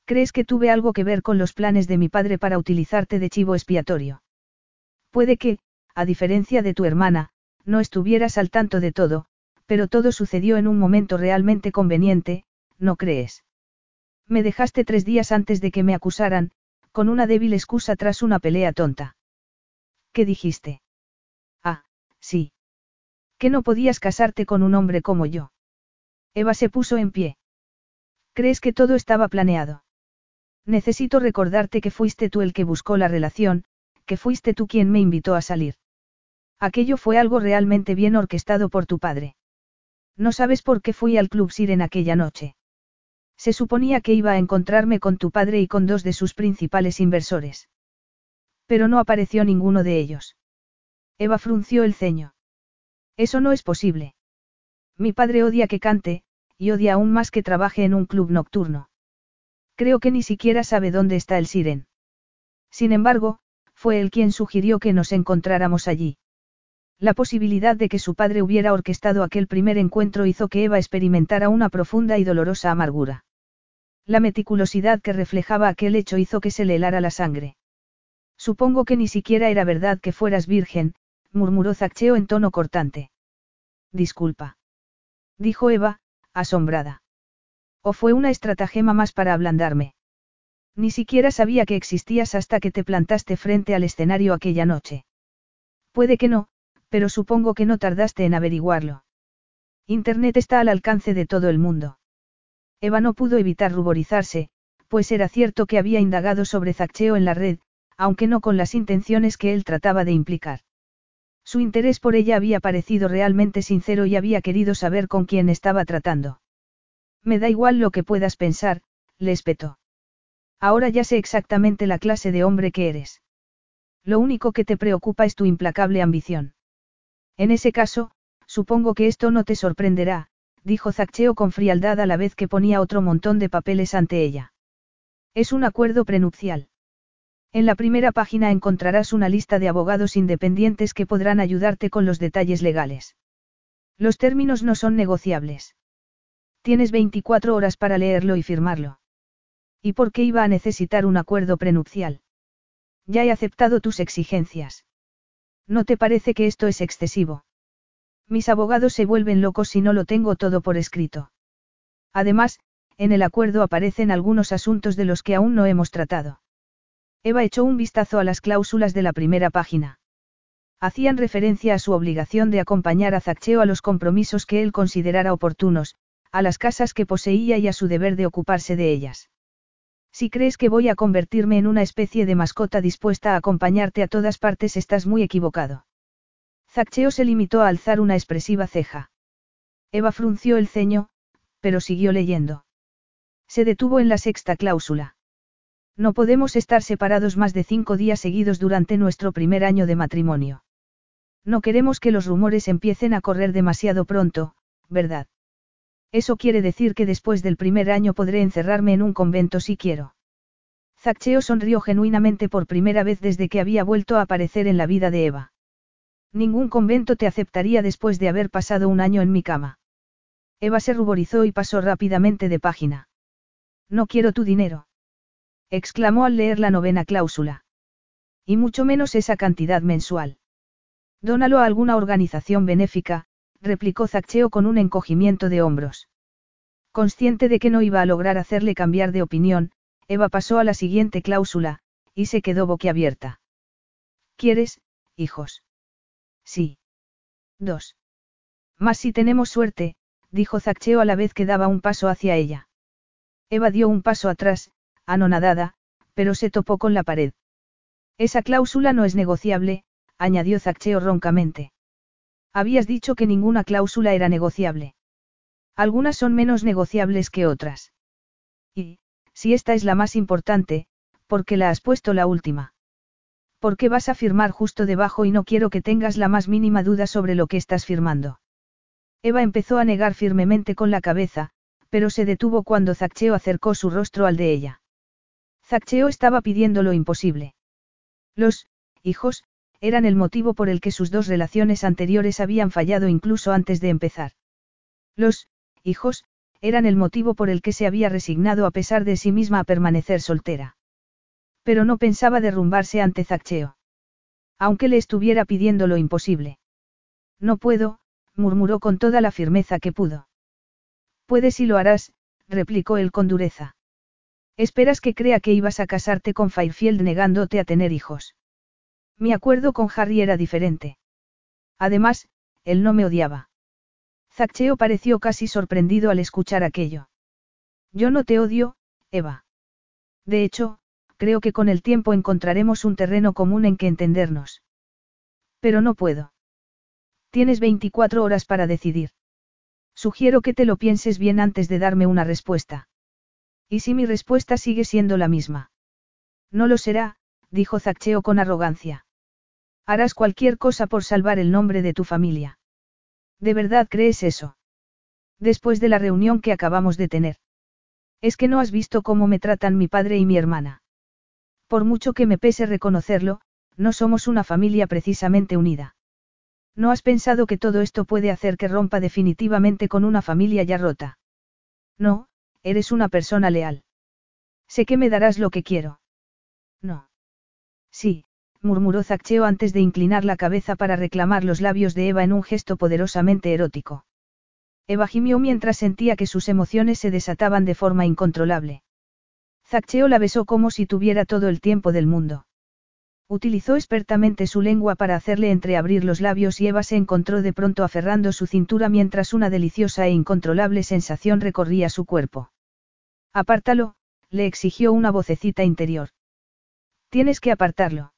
¿Crees que tuve algo que ver con los planes de mi padre para utilizarte de chivo expiatorio? Puede que, a diferencia de tu hermana, no estuvieras al tanto de todo, pero todo sucedió en un momento realmente conveniente, ¿no crees? Me dejaste tres días antes de que me acusaran, con una débil excusa tras una pelea tonta. ¿Qué dijiste? Ah, sí. Que no podías casarte con un hombre como yo. Eva se puso en pie. ¿Crees que todo estaba planeado? Necesito recordarte que fuiste tú el que buscó la relación, que fuiste tú quien me invitó a salir. Aquello fue algo realmente bien orquestado por tu padre. No sabes por qué fui al Club Siren aquella noche. Se suponía que iba a encontrarme con tu padre y con dos de sus principales inversores. Pero no apareció ninguno de ellos. Eva frunció el ceño. Eso no es posible. Mi padre odia que cante, y odia aún más que trabaje en un club nocturno. Creo que ni siquiera sabe dónde está el Siren. Sin embargo, fue él quien sugirió que nos encontráramos allí. La posibilidad de que su padre hubiera orquestado aquel primer encuentro hizo que Eva experimentara una profunda y dolorosa amargura. La meticulosidad que reflejaba aquel hecho hizo que se le helara la sangre. Supongo que ni siquiera era verdad que fueras virgen, murmuró Zaccheo en tono cortante. Disculpa. Dijo Eva, asombrada. ¿O fue una estratagema más para ablandarme? Ni siquiera sabía que existías hasta que te plantaste frente al escenario aquella noche. Puede que no, pero supongo que no tardaste en averiguarlo. Internet está al alcance de todo el mundo. Eva no pudo evitar ruborizarse, pues era cierto que había indagado sobre Zaccheo en la red, aunque no con las intenciones que él trataba de implicar. Su interés por ella había parecido realmente sincero y había querido saber con quién estaba tratando. Me da igual lo que puedas pensar, le espetó. Ahora ya sé exactamente la clase de hombre que eres. Lo único que te preocupa es tu implacable ambición. En ese caso, supongo que esto no te sorprenderá, dijo Zaccheo con frialdad a la vez que ponía otro montón de papeles ante ella. Es un acuerdo prenupcial. En la primera página encontrarás una lista de abogados independientes que podrán ayudarte con los detalles legales. Los términos no son negociables. Tienes 24 horas para leerlo y firmarlo. ¿Y por qué iba a necesitar un acuerdo prenupcial? Ya he aceptado tus exigencias. ¿No te parece que esto es excesivo? Mis abogados se vuelven locos si no lo tengo todo por escrito. Además, en el acuerdo aparecen algunos asuntos de los que aún no hemos tratado. Eva echó un vistazo a las cláusulas de la primera página. Hacían referencia a su obligación de acompañar a Zaccheo a los compromisos que él considerara oportunos, a las casas que poseía y a su deber de ocuparse de ellas. Si crees que voy a convertirme en una especie de mascota dispuesta a acompañarte a todas partes, estás muy equivocado. Zaccheo se limitó a alzar una expresiva ceja. Eva frunció el ceño, pero siguió leyendo. Se detuvo en la sexta cláusula. No podemos estar separados más de cinco días seguidos durante nuestro primer año de matrimonio. No queremos que los rumores empiecen a correr demasiado pronto, ¿verdad? Eso quiere decir que después del primer año podré encerrarme en un convento si quiero. Zaccheo sonrió genuinamente por primera vez desde que había vuelto a aparecer en la vida de Eva. Ningún convento te aceptaría después de haber pasado un año en mi cama. Eva se ruborizó y pasó rápidamente de página. No quiero tu dinero. exclamó al leer la novena cláusula. Y mucho menos esa cantidad mensual. Dónalo a alguna organización benéfica, replicó Zaccheo con un encogimiento de hombros. Consciente de que no iba a lograr hacerle cambiar de opinión, Eva pasó a la siguiente cláusula, y se quedó boquiabierta. ¿Quieres, hijos? Sí. Dos. Más si tenemos suerte, dijo Zaccheo a la vez que daba un paso hacia ella. Eva dio un paso atrás, anonadada, pero se topó con la pared. Esa cláusula no es negociable, añadió Zaccheo roncamente. Habías dicho que ninguna cláusula era negociable. Algunas son menos negociables que otras. Y, si esta es la más importante, ¿por qué la has puesto la última? ¿Por qué vas a firmar justo debajo y no quiero que tengas la más mínima duda sobre lo que estás firmando? Eva empezó a negar firmemente con la cabeza, pero se detuvo cuando Zaccheo acercó su rostro al de ella. Zaccheo estaba pidiendo lo imposible. Los, hijos, eran el motivo por el que sus dos relaciones anteriores habían fallado incluso antes de empezar. Los, hijos, eran el motivo por el que se había resignado a pesar de sí misma a permanecer soltera. Pero no pensaba derrumbarse ante Zaccheo. Aunque le estuviera pidiendo lo imposible. No puedo, murmuró con toda la firmeza que pudo. Puedes y lo harás, replicó él con dureza. Esperas que crea que ibas a casarte con Fairfield negándote a tener hijos. Mi acuerdo con Harry era diferente. Además, él no me odiaba. Zaccheo pareció casi sorprendido al escuchar aquello. Yo no te odio, Eva. De hecho, creo que con el tiempo encontraremos un terreno común en que entendernos. Pero no puedo. Tienes 24 horas para decidir. Sugiero que te lo pienses bien antes de darme una respuesta. ¿Y si mi respuesta sigue siendo la misma? No lo será, dijo Zaccheo con arrogancia. Harás cualquier cosa por salvar el nombre de tu familia. ¿De verdad crees eso? Después de la reunión que acabamos de tener. Es que no has visto cómo me tratan mi padre y mi hermana. Por mucho que me pese reconocerlo, no somos una familia precisamente unida. ¿No has pensado que todo esto puede hacer que rompa definitivamente con una familia ya rota? No, eres una persona leal. Sé que me darás lo que quiero. No. Sí, murmuró Zaccheo antes de inclinar la cabeza para reclamar los labios de Eva en un gesto poderosamente erótico. Eva gimió mientras sentía que sus emociones se desataban de forma incontrolable. Zaccheo la besó como si tuviera todo el tiempo del mundo. Utilizó expertamente su lengua para hacerle entreabrir los labios y Eva se encontró de pronto aferrando su cintura mientras una deliciosa e incontrolable sensación recorría su cuerpo. Apártalo, le exigió una vocecita interior. Tienes que apartarlo.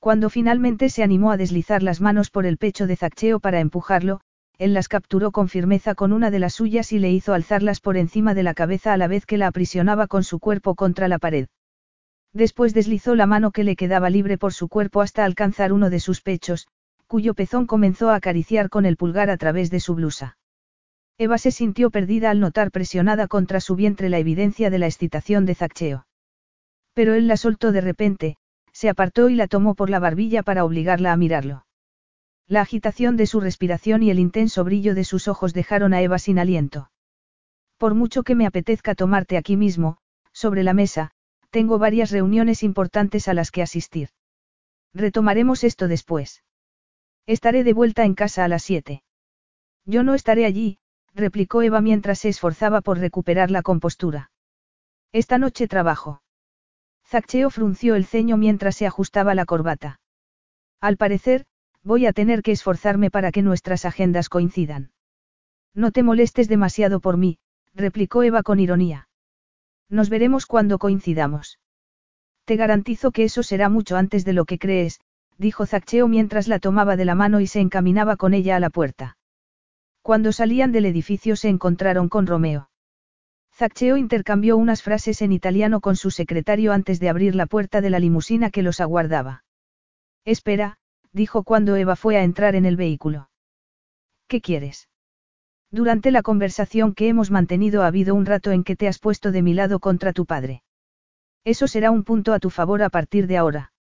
Cuando finalmente se animó a deslizar las manos por el pecho de Zaccheo para empujarlo, él las capturó con firmeza con una de las suyas y le hizo alzarlas por encima de la cabeza a la vez que la aprisionaba con su cuerpo contra la pared. Después deslizó la mano que le quedaba libre por su cuerpo hasta alcanzar uno de sus pechos, cuyo pezón comenzó a acariciar con el pulgar a través de su blusa. Eva se sintió perdida al notar presionada contra su vientre la evidencia de la excitación de Zaccheo. Pero él la soltó de repente, se apartó y la tomó por la barbilla para obligarla a mirarlo. La agitación de su respiración y el intenso brillo de sus ojos dejaron a Eva sin aliento. Por mucho que me apetezca tomarte aquí mismo, sobre la mesa, tengo varias reuniones importantes a las que asistir. Retomaremos esto después. Estaré de vuelta en casa a las siete. Yo no estaré allí, replicó Eva mientras se esforzaba por recuperar la compostura. Esta noche trabajo. Zaccheo frunció el ceño mientras se ajustaba la corbata. Al parecer, voy a tener que esforzarme para que nuestras agendas coincidan. No te molestes demasiado por mí, replicó Eva con ironía. Nos veremos cuando coincidamos. Te garantizo que eso será mucho antes de lo que crees, dijo Zaccheo mientras la tomaba de la mano y se encaminaba con ella a la puerta. Cuando salían del edificio se encontraron con Romeo. Zaccheo intercambió unas frases en italiano con su secretario antes de abrir la puerta de la limusina que los aguardaba. Espera, dijo cuando Eva fue a entrar en el vehículo. ¿Qué quieres? Durante la conversación que hemos mantenido ha habido un rato en que te has puesto de mi lado contra tu padre. Eso será un punto a tu favor a partir de ahora.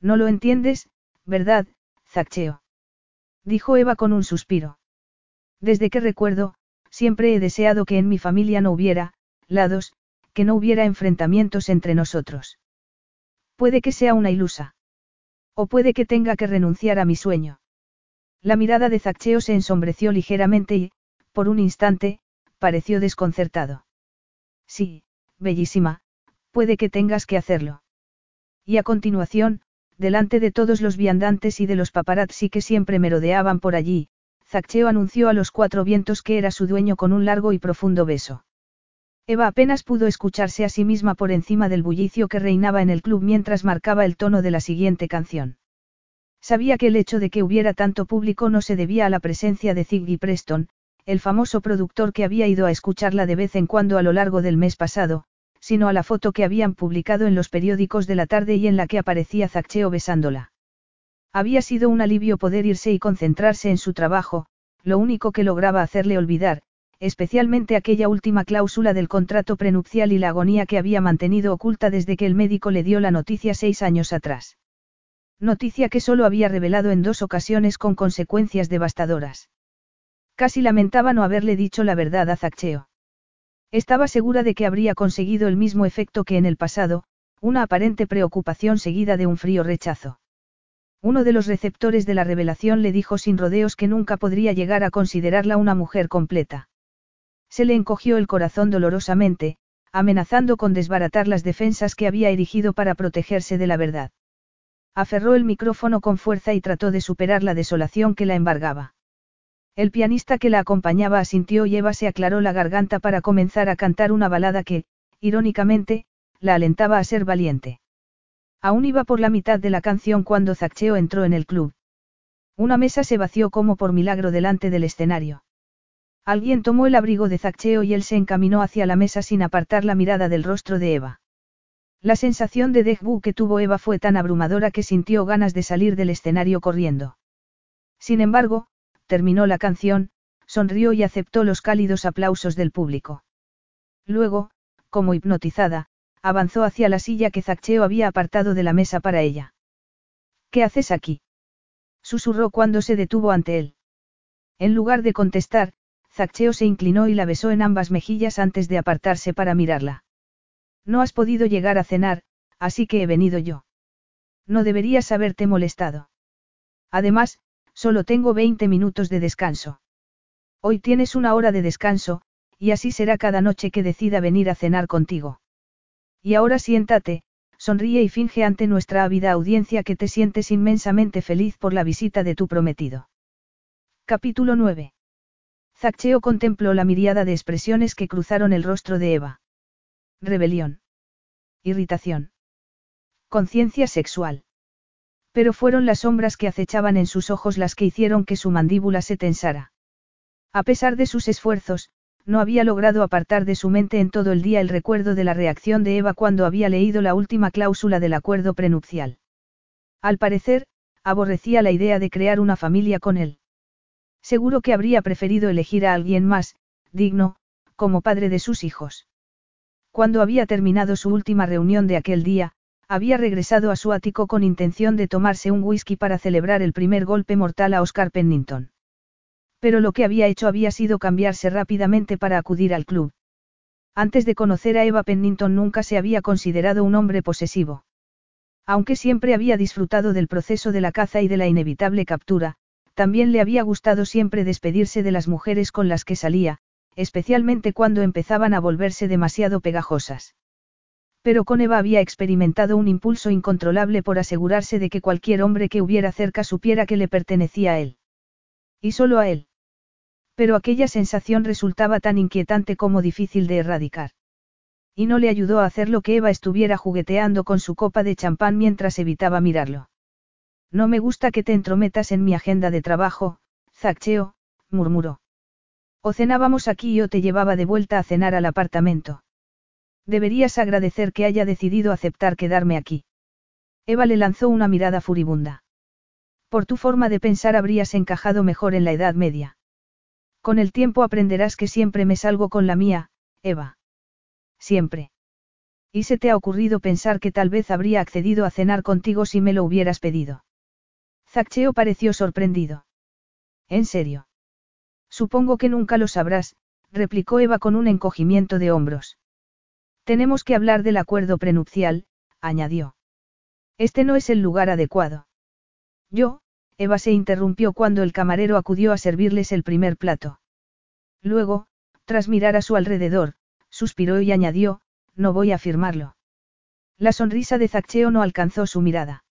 No lo entiendes, ¿verdad, Zaccheo? Dijo Eva con un suspiro. Desde que recuerdo, siempre he deseado que en mi familia no hubiera, lados, que no hubiera enfrentamientos entre nosotros. Puede que sea una ilusa. O puede que tenga que renunciar a mi sueño. La mirada de Zaccheo se ensombreció ligeramente y, por un instante, pareció desconcertado. Sí, bellísima, puede que tengas que hacerlo. Y a continuación, delante de todos los viandantes y de los paparazzi que siempre merodeaban por allí, Zaccheo anunció a los cuatro vientos que era su dueño con un largo y profundo beso. Eva apenas pudo escucharse a sí misma por encima del bullicio que reinaba en el club mientras marcaba el tono de la siguiente canción. Sabía que el hecho de que hubiera tanto público no se debía a la presencia de Ziggy Preston, el famoso productor que había ido a escucharla de vez en cuando a lo largo del mes pasado, sino a la foto que habían publicado en los periódicos de la tarde y en la que aparecía Zaccheo besándola. Había sido un alivio poder irse y concentrarse en su trabajo, lo único que lograba hacerle olvidar, especialmente aquella última cláusula del contrato prenupcial y la agonía que había mantenido oculta desde que el médico le dio la noticia seis años atrás. Noticia que solo había revelado en dos ocasiones con consecuencias devastadoras. Casi lamentaba no haberle dicho la verdad a Zaccheo. Estaba segura de que habría conseguido el mismo efecto que en el pasado, una aparente preocupación seguida de un frío rechazo. Uno de los receptores de la revelación le dijo sin rodeos que nunca podría llegar a considerarla una mujer completa. Se le encogió el corazón dolorosamente, amenazando con desbaratar las defensas que había erigido para protegerse de la verdad. Aferró el micrófono con fuerza y trató de superar la desolación que la embargaba. El pianista que la acompañaba asintió y Eva se aclaró la garganta para comenzar a cantar una balada que, irónicamente, la alentaba a ser valiente. Aún iba por la mitad de la canción cuando Zaccheo entró en el club. Una mesa se vació como por milagro delante del escenario. Alguien tomó el abrigo de Zaccheo y él se encaminó hacia la mesa sin apartar la mirada del rostro de Eva. La sensación de dejbu que tuvo Eva fue tan abrumadora que sintió ganas de salir del escenario corriendo. Sin embargo, terminó la canción, sonrió y aceptó los cálidos aplausos del público. Luego, como hipnotizada, avanzó hacia la silla que Zaccheo había apartado de la mesa para ella. ¿Qué haces aquí? susurró cuando se detuvo ante él. En lugar de contestar, Zaccheo se inclinó y la besó en ambas mejillas antes de apartarse para mirarla. No has podido llegar a cenar, así que he venido yo. No deberías haberte molestado. Además, solo tengo 20 minutos de descanso. Hoy tienes una hora de descanso, y así será cada noche que decida venir a cenar contigo. Y ahora siéntate, sonríe y finge ante nuestra ávida audiencia que te sientes inmensamente feliz por la visita de tu prometido. Capítulo 9. Zaccheo contempló la miriada de expresiones que cruzaron el rostro de Eva. Rebelión. Irritación. Conciencia sexual. Pero fueron las sombras que acechaban en sus ojos las que hicieron que su mandíbula se tensara. A pesar de sus esfuerzos, no había logrado apartar de su mente en todo el día el recuerdo de la reacción de Eva cuando había leído la última cláusula del acuerdo prenupcial. Al parecer, aborrecía la idea de crear una familia con él. Seguro que habría preferido elegir a alguien más, digno, como padre de sus hijos. Cuando había terminado su última reunión de aquel día, había regresado a su ático con intención de tomarse un whisky para celebrar el primer golpe mortal a Oscar Pennington. Pero lo que había hecho había sido cambiarse rápidamente para acudir al club. Antes de conocer a Eva Pennington nunca se había considerado un hombre posesivo. Aunque siempre había disfrutado del proceso de la caza y de la inevitable captura, también le había gustado siempre despedirse de las mujeres con las que salía, especialmente cuando empezaban a volverse demasiado pegajosas. Pero con Eva había experimentado un impulso incontrolable por asegurarse de que cualquier hombre que hubiera cerca supiera que le pertenecía a él. Y solo a él. Pero aquella sensación resultaba tan inquietante como difícil de erradicar. Y no le ayudó a hacer lo que Eva estuviera jugueteando con su copa de champán mientras evitaba mirarlo. No me gusta que te entrometas en mi agenda de trabajo, Zaccheo, murmuró. O cenábamos aquí y yo te llevaba de vuelta a cenar al apartamento. Deberías agradecer que haya decidido aceptar quedarme aquí. Eva le lanzó una mirada furibunda. Por tu forma de pensar habrías encajado mejor en la Edad Media. Con el tiempo aprenderás que siempre me salgo con la mía, Eva. Siempre. ¿Y se te ha ocurrido pensar que tal vez habría accedido a cenar contigo si me lo hubieras pedido? Zaccheo pareció sorprendido. ¿En serio? Supongo que nunca lo sabrás, replicó Eva con un encogimiento de hombros. Tenemos que hablar del acuerdo prenupcial, añadió. Este no es el lugar adecuado. Yo, Eva se interrumpió cuando el camarero acudió a servirles el primer plato. Luego, tras mirar a su alrededor, suspiró y añadió, no voy a firmarlo. La sonrisa de Zaccheo no alcanzó su mirada.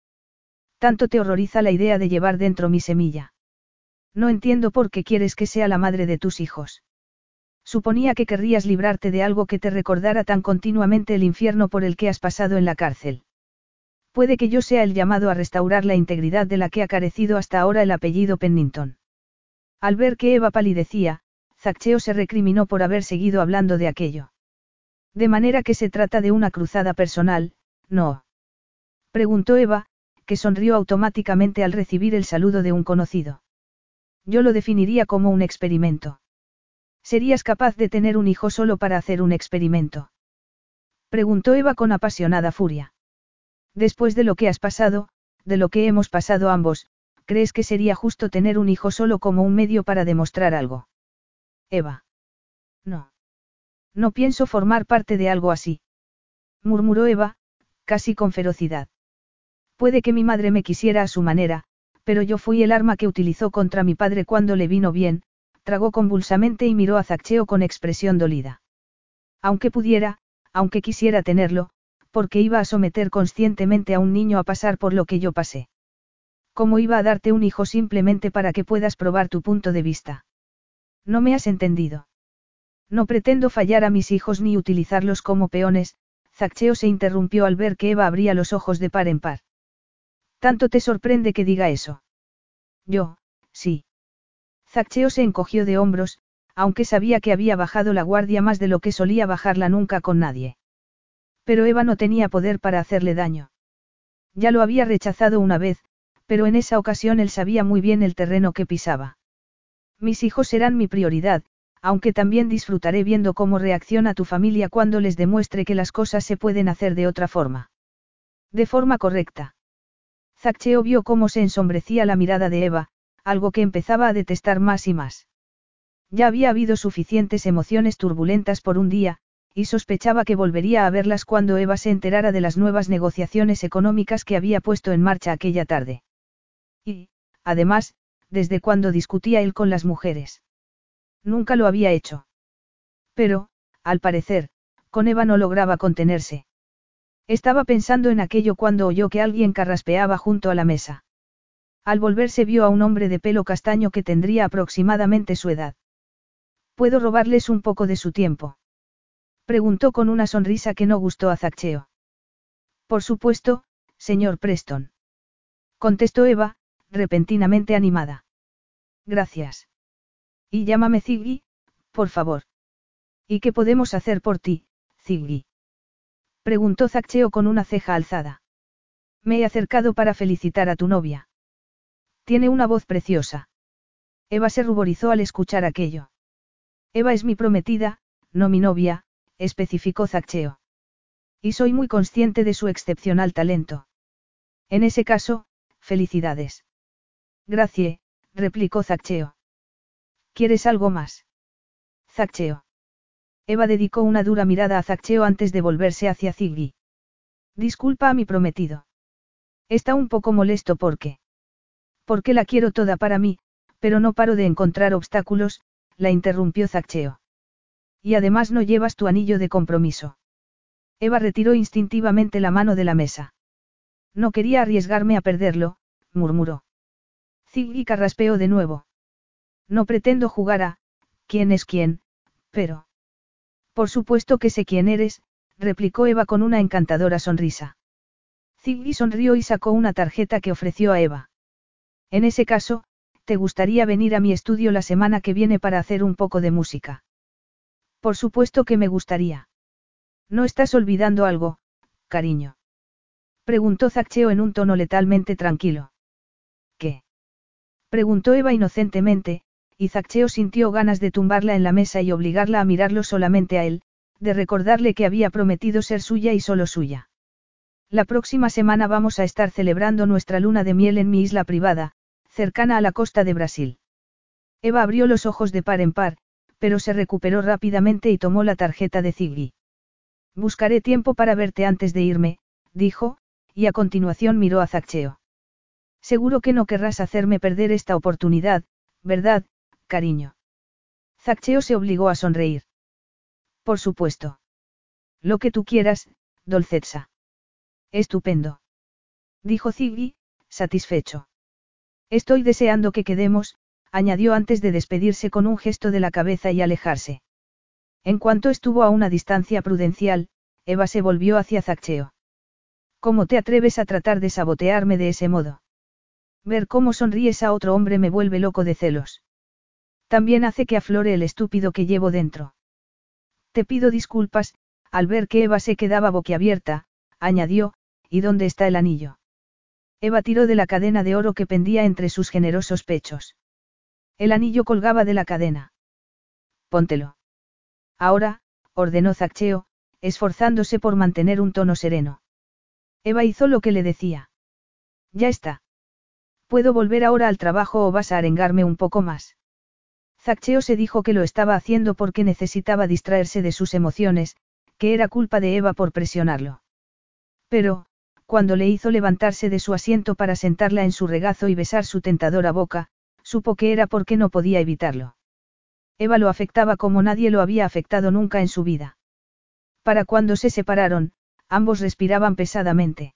Tanto te horroriza la idea de llevar dentro mi semilla. No entiendo por qué quieres que sea la madre de tus hijos. Suponía que querrías librarte de algo que te recordara tan continuamente el infierno por el que has pasado en la cárcel. Puede que yo sea el llamado a restaurar la integridad de la que ha carecido hasta ahora el apellido Pennington. Al ver que Eva palidecía, Zaccheo se recriminó por haber seguido hablando de aquello. De manera que se trata de una cruzada personal, ¿no? Preguntó Eva, que sonrió automáticamente al recibir el saludo de un conocido. Yo lo definiría como un experimento. ¿Serías capaz de tener un hijo solo para hacer un experimento? Preguntó Eva con apasionada furia. Después de lo que has pasado, de lo que hemos pasado ambos, ¿crees que sería justo tener un hijo solo como un medio para demostrar algo? Eva. No. No pienso formar parte de algo así. Murmuró Eva, casi con ferocidad. Puede que mi madre me quisiera a su manera, pero yo fui el arma que utilizó contra mi padre cuando le vino bien, tragó convulsamente y miró a Zaccheo con expresión dolida. Aunque pudiera, aunque quisiera tenerlo, porque iba a someter conscientemente a un niño a pasar por lo que yo pasé. ¿Cómo iba a darte un hijo simplemente para que puedas probar tu punto de vista? No me has entendido. No pretendo fallar a mis hijos ni utilizarlos como peones, Zaccheo se interrumpió al ver que Eva abría los ojos de par en par. ¿Tanto te sorprende que diga eso? Yo, sí. Zaccheo se encogió de hombros, aunque sabía que había bajado la guardia más de lo que solía bajarla nunca con nadie. Pero Eva no tenía poder para hacerle daño. Ya lo había rechazado una vez, pero en esa ocasión él sabía muy bien el terreno que pisaba. Mis hijos serán mi prioridad, aunque también disfrutaré viendo cómo reacciona tu familia cuando les demuestre que las cosas se pueden hacer de otra forma. De forma correcta. Zaccheo vio cómo se ensombrecía la mirada de Eva, algo que empezaba a detestar más y más. Ya había habido suficientes emociones turbulentas por un día, y sospechaba que volvería a verlas cuando Eva se enterara de las nuevas negociaciones económicas que había puesto en marcha aquella tarde. Y, además, desde cuando discutía él con las mujeres. Nunca lo había hecho. Pero, al parecer, con Eva no lograba contenerse. Estaba pensando en aquello cuando oyó que alguien carraspeaba junto a la mesa. Al volverse vio a un hombre de pelo castaño que tendría aproximadamente su edad. ¿Puedo robarles un poco de su tiempo? Preguntó con una sonrisa que no gustó a Zaccheo. Por supuesto, señor Preston. Contestó Eva, repentinamente animada. Gracias. Y llámame Ziggy, por favor. ¿Y qué podemos hacer por ti, Ziggy? Preguntó Zaccheo con una ceja alzada. Me he acercado para felicitar a tu novia. Tiene una voz preciosa. Eva se ruborizó al escuchar aquello. Eva es mi prometida, no mi novia, especificó Zaccheo. Y soy muy consciente de su excepcional talento. En ese caso, felicidades. Gracie, replicó Zaccheo. ¿Quieres algo más? Zaccheo. Eva dedicó una dura mirada a Zaccheo antes de volverse hacia Ziggy. Disculpa a mi prometido. Está un poco molesto porque. Porque la quiero toda para mí, pero no paro de encontrar obstáculos, la interrumpió Zaccheo. Y además no llevas tu anillo de compromiso. Eva retiró instintivamente la mano de la mesa. No quería arriesgarme a perderlo, murmuró. Ziggy carraspeó de nuevo. No pretendo jugar a, quién es quién, pero... Por supuesto que sé quién eres, replicó Eva con una encantadora sonrisa. Ziggy sonrió y sacó una tarjeta que ofreció a Eva. En ese caso, ¿te gustaría venir a mi estudio la semana que viene para hacer un poco de música? Por supuesto que me gustaría. ¿No estás olvidando algo, cariño? Preguntó Zaccheo en un tono letalmente tranquilo. ¿Qué? Preguntó Eva inocentemente, y Zaccheo sintió ganas de tumbarla en la mesa y obligarla a mirarlo solamente a él, de recordarle que había prometido ser suya y solo suya. La próxima semana vamos a estar celebrando nuestra luna de miel en mi isla privada, cercana a la costa de Brasil. Eva abrió los ojos de par en par, pero se recuperó rápidamente y tomó la tarjeta de Ziggy. Buscaré tiempo para verte antes de irme, dijo, y a continuación miró a Zaccheo. Seguro que no querrás hacerme perder esta oportunidad, ¿verdad, cariño? Zaccheo se obligó a sonreír. Por supuesto. Lo que tú quieras, Dolcetsa. Estupendo. Dijo Ziggy, satisfecho. Estoy deseando que quedemos, añadió antes de despedirse con un gesto de la cabeza y alejarse. En cuanto estuvo a una distancia prudencial, Eva se volvió hacia Zaccheo. ¿Cómo te atreves a tratar de sabotearme de ese modo? Ver cómo sonríes a otro hombre me vuelve loco de celos. También hace que aflore el estúpido que llevo dentro. Te pido disculpas, al ver que Eva se quedaba boquiabierta, añadió, ¿y dónde está el anillo? Eva tiró de la cadena de oro que pendía entre sus generosos pechos. El anillo colgaba de la cadena. Póntelo. Ahora, ordenó Zaccheo, esforzándose por mantener un tono sereno. Eva hizo lo que le decía. Ya está. ¿Puedo volver ahora al trabajo o vas a arengarme un poco más? Zaccheo se dijo que lo estaba haciendo porque necesitaba distraerse de sus emociones, que era culpa de Eva por presionarlo. Pero, cuando le hizo levantarse de su asiento para sentarla en su regazo y besar su tentadora boca, supo que era porque no podía evitarlo. Eva lo afectaba como nadie lo había afectado nunca en su vida. Para cuando se separaron, ambos respiraban pesadamente.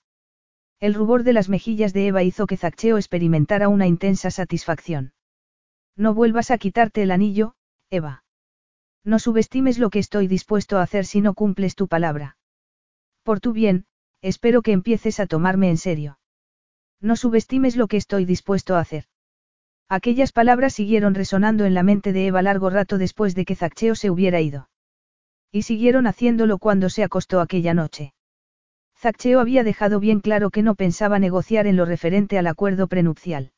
El rubor de las mejillas de Eva hizo que Zaccheo experimentara una intensa satisfacción. No vuelvas a quitarte el anillo, Eva. No subestimes lo que estoy dispuesto a hacer si no cumples tu palabra. Por tu bien, espero que empieces a tomarme en serio. No subestimes lo que estoy dispuesto a hacer. Aquellas palabras siguieron resonando en la mente de Eva largo rato después de que Zaccheo se hubiera ido. Y siguieron haciéndolo cuando se acostó aquella noche. Zaccheo había dejado bien claro que no pensaba negociar en lo referente al acuerdo prenupcial.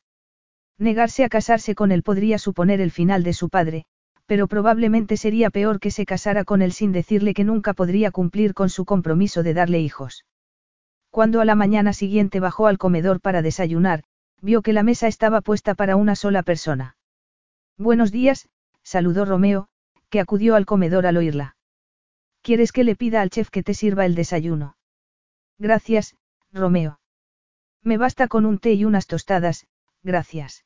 Negarse a casarse con él podría suponer el final de su padre, pero probablemente sería peor que se casara con él sin decirle que nunca podría cumplir con su compromiso de darle hijos. Cuando a la mañana siguiente bajó al comedor para desayunar, vio que la mesa estaba puesta para una sola persona. Buenos días, saludó Romeo, que acudió al comedor al oírla. ¿Quieres que le pida al chef que te sirva el desayuno? Gracias, Romeo. Me basta con un té y unas tostadas, gracias.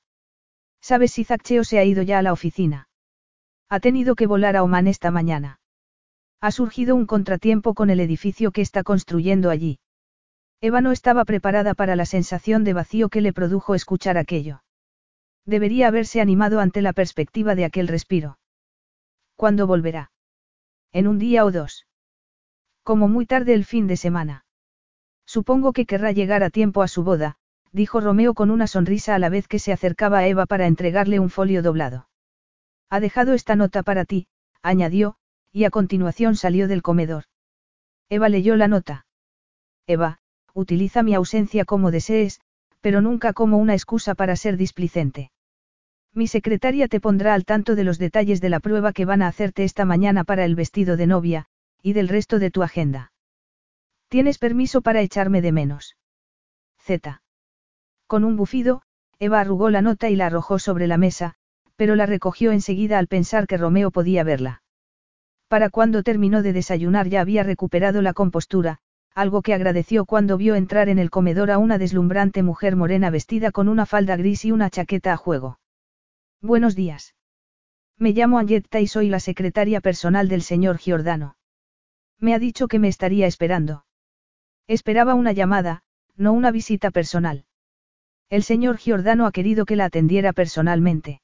¿Sabes si Zaccheo se ha ido ya a la oficina? Ha tenido que volar a Oman esta mañana. Ha surgido un contratiempo con el edificio que está construyendo allí. Eva no estaba preparada para la sensación de vacío que le produjo escuchar aquello. Debería haberse animado ante la perspectiva de aquel respiro. ¿Cuándo volverá? En un día o dos. Como muy tarde el fin de semana. Supongo que querrá llegar a tiempo a su boda, dijo Romeo con una sonrisa a la vez que se acercaba a Eva para entregarle un folio doblado. Ha dejado esta nota para ti, añadió, y a continuación salió del comedor. Eva leyó la nota. Eva, utiliza mi ausencia como desees, pero nunca como una excusa para ser displicente. Mi secretaria te pondrá al tanto de los detalles de la prueba que van a hacerte esta mañana para el vestido de novia, y del resto de tu agenda. Tienes permiso para echarme de menos. Z. Con un bufido, Eva arrugó la nota y la arrojó sobre la mesa, pero la recogió enseguida al pensar que Romeo podía verla. Para cuando terminó de desayunar ya había recuperado la compostura, algo que agradeció cuando vio entrar en el comedor a una deslumbrante mujer morena vestida con una falda gris y una chaqueta a juego. Buenos días. Me llamo Anjetta y soy la secretaria personal del señor Giordano. Me ha dicho que me estaría esperando. Esperaba una llamada, no una visita personal. El señor Giordano ha querido que la atendiera personalmente.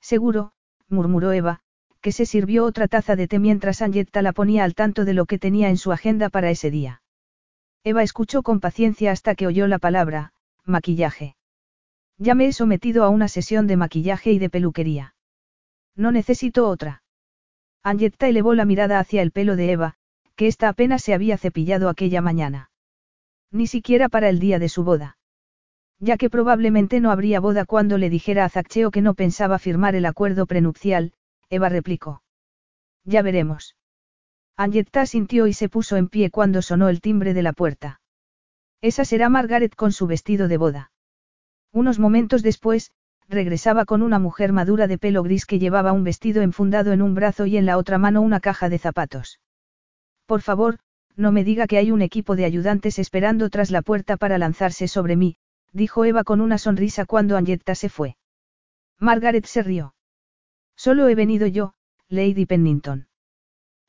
Seguro, murmuró Eva, que se sirvió otra taza de té mientras Angetta la ponía al tanto de lo que tenía en su agenda para ese día. Eva escuchó con paciencia hasta que oyó la palabra, maquillaje. Ya me he sometido a una sesión de maquillaje y de peluquería. No necesito otra. Angetta elevó la mirada hacia el pelo de Eva, que ésta apenas se había cepillado aquella mañana. Ni siquiera para el día de su boda. Ya que probablemente no habría boda cuando le dijera a Zaccheo que no pensaba firmar el acuerdo prenupcial, Eva replicó. Ya veremos. Angetta sintió y se puso en pie cuando sonó el timbre de la puerta. Esa será Margaret con su vestido de boda. Unos momentos después, regresaba con una mujer madura de pelo gris que llevaba un vestido enfundado en un brazo y en la otra mano una caja de zapatos. Por favor, no me diga que hay un equipo de ayudantes esperando tras la puerta para lanzarse sobre mí, dijo Eva con una sonrisa cuando Angetta se fue. Margaret se rió. Solo he venido yo, Lady Pennington.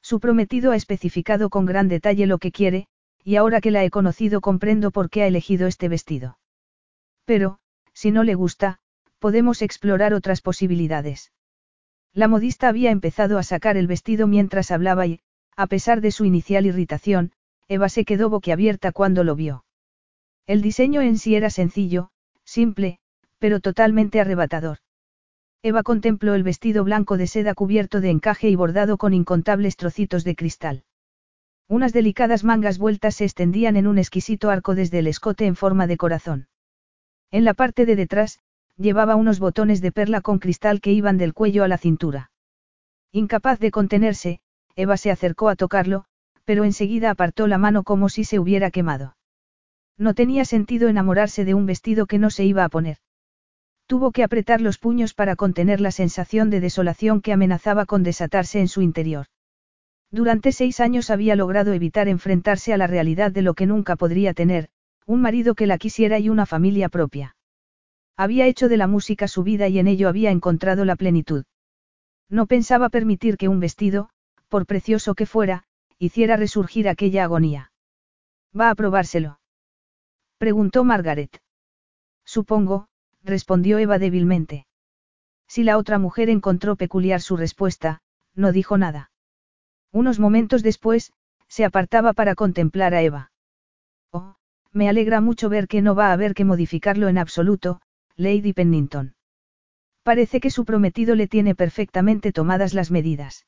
Su prometido ha especificado con gran detalle lo que quiere, y ahora que la he conocido comprendo por qué ha elegido este vestido. Pero, si no le gusta, podemos explorar otras posibilidades. La modista había empezado a sacar el vestido mientras hablaba y, a pesar de su inicial irritación, Eva se quedó boquiabierta cuando lo vio. El diseño en sí era sencillo, simple, pero totalmente arrebatador. Eva contempló el vestido blanco de seda cubierto de encaje y bordado con incontables trocitos de cristal. Unas delicadas mangas vueltas se extendían en un exquisito arco desde el escote en forma de corazón. En la parte de detrás, llevaba unos botones de perla con cristal que iban del cuello a la cintura. Incapaz de contenerse, Eva se acercó a tocarlo, pero enseguida apartó la mano como si se hubiera quemado. No tenía sentido enamorarse de un vestido que no se iba a poner. Tuvo que apretar los puños para contener la sensación de desolación que amenazaba con desatarse en su interior. Durante seis años había logrado evitar enfrentarse a la realidad de lo que nunca podría tener, un marido que la quisiera y una familia propia. Había hecho de la música su vida y en ello había encontrado la plenitud. No pensaba permitir que un vestido, por precioso que fuera, hiciera resurgir aquella agonía. ¿Va a probárselo? Preguntó Margaret. Supongo, respondió Eva débilmente. Si la otra mujer encontró peculiar su respuesta, no dijo nada. Unos momentos después, se apartaba para contemplar a Eva. Oh, me alegra mucho ver que no va a haber que modificarlo en absoluto, Lady Pennington. Parece que su prometido le tiene perfectamente tomadas las medidas.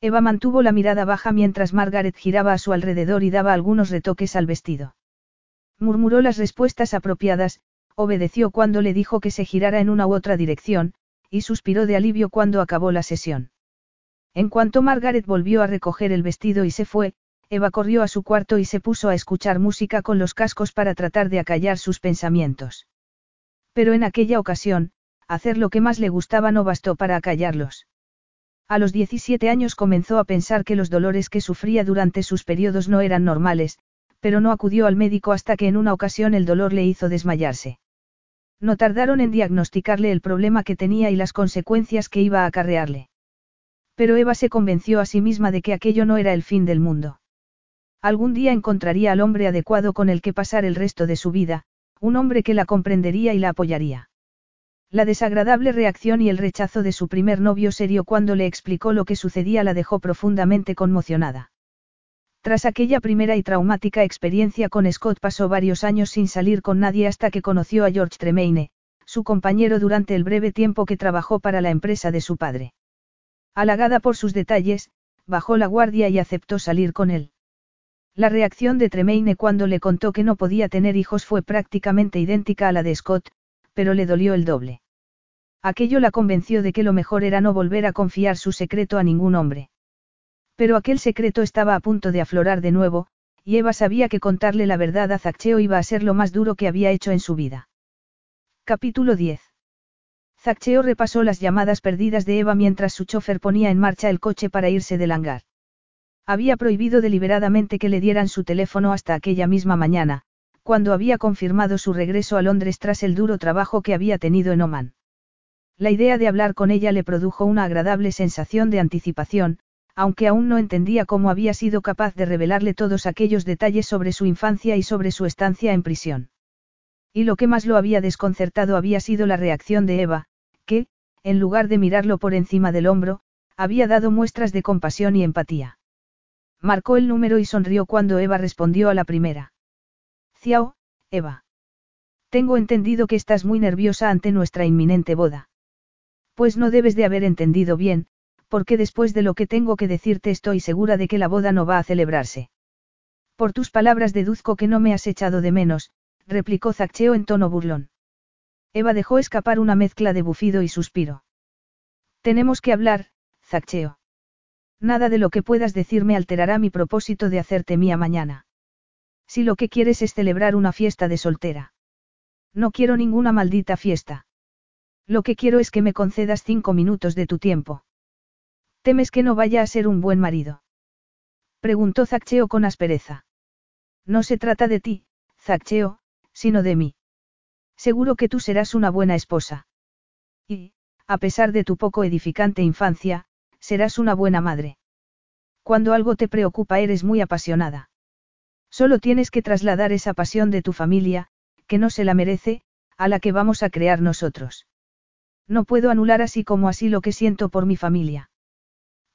Eva mantuvo la mirada baja mientras Margaret giraba a su alrededor y daba algunos retoques al vestido. Murmuró las respuestas apropiadas, obedeció cuando le dijo que se girara en una u otra dirección, y suspiró de alivio cuando acabó la sesión. En cuanto Margaret volvió a recoger el vestido y se fue, Eva corrió a su cuarto y se puso a escuchar música con los cascos para tratar de acallar sus pensamientos. Pero en aquella ocasión, hacer lo que más le gustaba no bastó para acallarlos. A los 17 años comenzó a pensar que los dolores que sufría durante sus periodos no eran normales, pero no acudió al médico hasta que en una ocasión el dolor le hizo desmayarse. No tardaron en diagnosticarle el problema que tenía y las consecuencias que iba a acarrearle. Pero Eva se convenció a sí misma de que aquello no era el fin del mundo. Algún día encontraría al hombre adecuado con el que pasar el resto de su vida, un hombre que la comprendería y la apoyaría. La desagradable reacción y el rechazo de su primer novio serio cuando le explicó lo que sucedía la dejó profundamente conmocionada. Tras aquella primera y traumática experiencia con Scott pasó varios años sin salir con nadie hasta que conoció a George Tremaine, su compañero durante el breve tiempo que trabajó para la empresa de su padre. Halagada por sus detalles, bajó la guardia y aceptó salir con él. La reacción de Tremaine cuando le contó que no podía tener hijos fue prácticamente idéntica a la de Scott, pero le dolió el doble. Aquello la convenció de que lo mejor era no volver a confiar su secreto a ningún hombre. Pero aquel secreto estaba a punto de aflorar de nuevo, y Eva sabía que contarle la verdad a Zaccheo iba a ser lo más duro que había hecho en su vida. Capítulo 10. Zaccheo repasó las llamadas perdidas de Eva mientras su chofer ponía en marcha el coche para irse del hangar. Había prohibido deliberadamente que le dieran su teléfono hasta aquella misma mañana, cuando había confirmado su regreso a Londres tras el duro trabajo que había tenido en Oman. La idea de hablar con ella le produjo una agradable sensación de anticipación, aunque aún no entendía cómo había sido capaz de revelarle todos aquellos detalles sobre su infancia y sobre su estancia en prisión. Y lo que más lo había desconcertado había sido la reacción de Eva, que, en lugar de mirarlo por encima del hombro, había dado muestras de compasión y empatía. Marcó el número y sonrió cuando Eva respondió a la primera. Ciao, Eva. Tengo entendido que estás muy nerviosa ante nuestra inminente boda. Pues no debes de haber entendido bien, porque después de lo que tengo que decirte estoy segura de que la boda no va a celebrarse. Por tus palabras deduzco que no me has echado de menos, replicó Zaccheo en tono burlón. Eva dejó escapar una mezcla de bufido y suspiro. Tenemos que hablar, Zaccheo. Nada de lo que puedas decirme alterará mi propósito de hacerte mía mañana. Si lo que quieres es celebrar una fiesta de soltera. No quiero ninguna maldita fiesta. Lo que quiero es que me concedas cinco minutos de tu tiempo. ¿Temes que no vaya a ser un buen marido? Preguntó Zaccheo con aspereza. No se trata de ti, Zaccheo, sino de mí. Seguro que tú serás una buena esposa. Y, a pesar de tu poco edificante infancia, serás una buena madre. Cuando algo te preocupa eres muy apasionada. Solo tienes que trasladar esa pasión de tu familia, que no se la merece, a la que vamos a crear nosotros. No puedo anular así como así lo que siento por mi familia.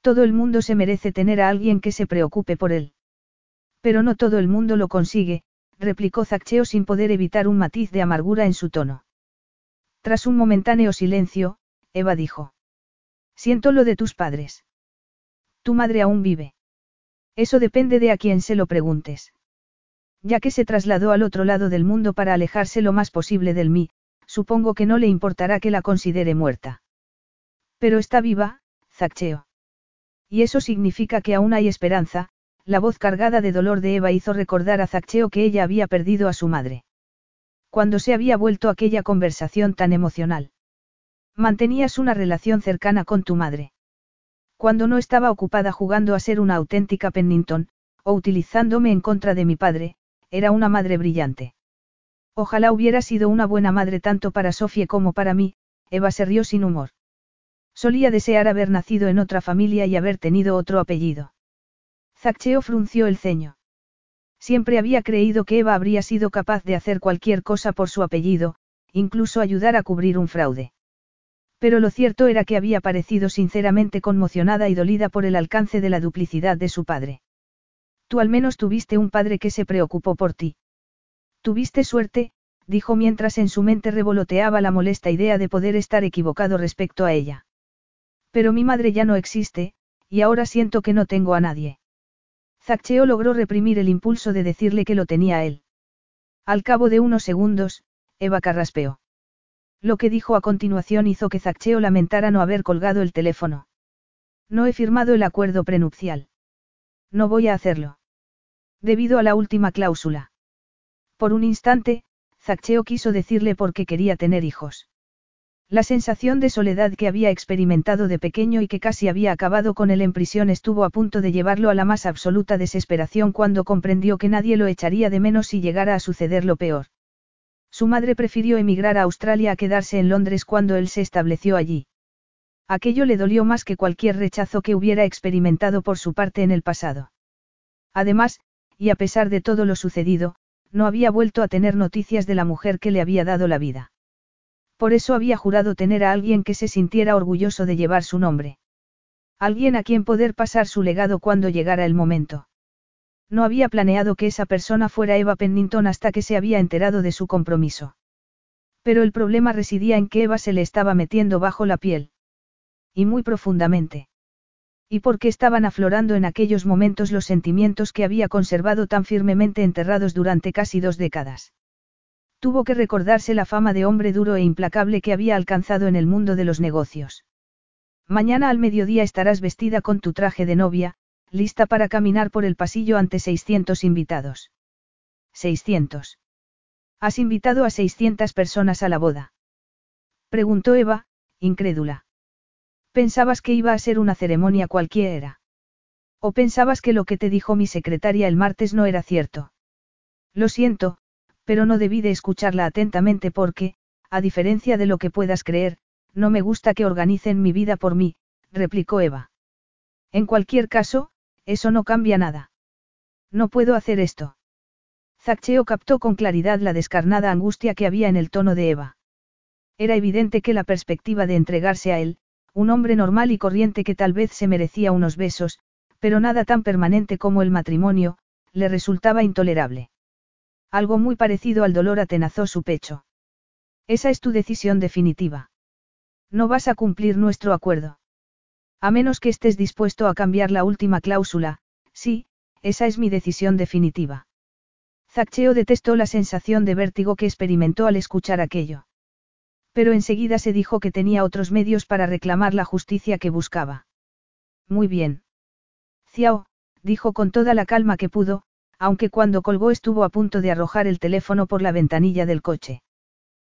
Todo el mundo se merece tener a alguien que se preocupe por él. Pero no todo el mundo lo consigue, replicó Zaccheo sin poder evitar un matiz de amargura en su tono. Tras un momentáneo silencio, Eva dijo. Siento lo de tus padres. Tu madre aún vive. Eso depende de a quién se lo preguntes. Ya que se trasladó al otro lado del mundo para alejarse lo más posible del mí, supongo que no le importará que la considere muerta. Pero está viva, Zaccheo. Y eso significa que aún hay esperanza, la voz cargada de dolor de Eva hizo recordar a Zaccheo que ella había perdido a su madre. Cuando se había vuelto aquella conversación tan emocional. Mantenías una relación cercana con tu madre. Cuando no estaba ocupada jugando a ser una auténtica Pennington, o utilizándome en contra de mi padre, era una madre brillante. Ojalá hubiera sido una buena madre tanto para Sofie como para mí, Eva se rió sin humor. Solía desear haber nacido en otra familia y haber tenido otro apellido. Zaccheo frunció el ceño. Siempre había creído que Eva habría sido capaz de hacer cualquier cosa por su apellido, incluso ayudar a cubrir un fraude. Pero lo cierto era que había parecido sinceramente conmocionada y dolida por el alcance de la duplicidad de su padre. Tú al menos tuviste un padre que se preocupó por ti. Tuviste suerte, dijo mientras en su mente revoloteaba la molesta idea de poder estar equivocado respecto a ella. Pero mi madre ya no existe, y ahora siento que no tengo a nadie. Zaccheo logró reprimir el impulso de decirle que lo tenía él. Al cabo de unos segundos, Eva carraspeó. Lo que dijo a continuación hizo que Zaccheo lamentara no haber colgado el teléfono. No he firmado el acuerdo prenupcial. No voy a hacerlo. Debido a la última cláusula. Por un instante, Zaccheo quiso decirle por qué quería tener hijos. La sensación de soledad que había experimentado de pequeño y que casi había acabado con él en prisión estuvo a punto de llevarlo a la más absoluta desesperación cuando comprendió que nadie lo echaría de menos si llegara a suceder lo peor. Su madre prefirió emigrar a Australia a quedarse en Londres cuando él se estableció allí. Aquello le dolió más que cualquier rechazo que hubiera experimentado por su parte en el pasado. Además, y a pesar de todo lo sucedido, no había vuelto a tener noticias de la mujer que le había dado la vida. Por eso había jurado tener a alguien que se sintiera orgulloso de llevar su nombre. Alguien a quien poder pasar su legado cuando llegara el momento. No había planeado que esa persona fuera Eva Pennington hasta que se había enterado de su compromiso. Pero el problema residía en que Eva se le estaba metiendo bajo la piel. Y muy profundamente. Y porque estaban aflorando en aquellos momentos los sentimientos que había conservado tan firmemente enterrados durante casi dos décadas. Tuvo que recordarse la fama de hombre duro e implacable que había alcanzado en el mundo de los negocios. Mañana al mediodía estarás vestida con tu traje de novia, lista para caminar por el pasillo ante 600 invitados. 600. ¿Has invitado a 600 personas a la boda? Preguntó Eva, incrédula. ¿Pensabas que iba a ser una ceremonia cualquiera? ¿O pensabas que lo que te dijo mi secretaria el martes no era cierto? Lo siento, pero no debí de escucharla atentamente porque, a diferencia de lo que puedas creer, no me gusta que organicen mi vida por mí, replicó Eva. En cualquier caso, eso no cambia nada. No puedo hacer esto. Zaccheo captó con claridad la descarnada angustia que había en el tono de Eva. Era evidente que la perspectiva de entregarse a él, un hombre normal y corriente que tal vez se merecía unos besos, pero nada tan permanente como el matrimonio, le resultaba intolerable. Algo muy parecido al dolor atenazó su pecho. Esa es tu decisión definitiva. No vas a cumplir nuestro acuerdo. A menos que estés dispuesto a cambiar la última cláusula, sí, esa es mi decisión definitiva. Zaccheo detestó la sensación de vértigo que experimentó al escuchar aquello. Pero enseguida se dijo que tenía otros medios para reclamar la justicia que buscaba. Muy bien. Ciao, dijo con toda la calma que pudo, aunque cuando colgó estuvo a punto de arrojar el teléfono por la ventanilla del coche.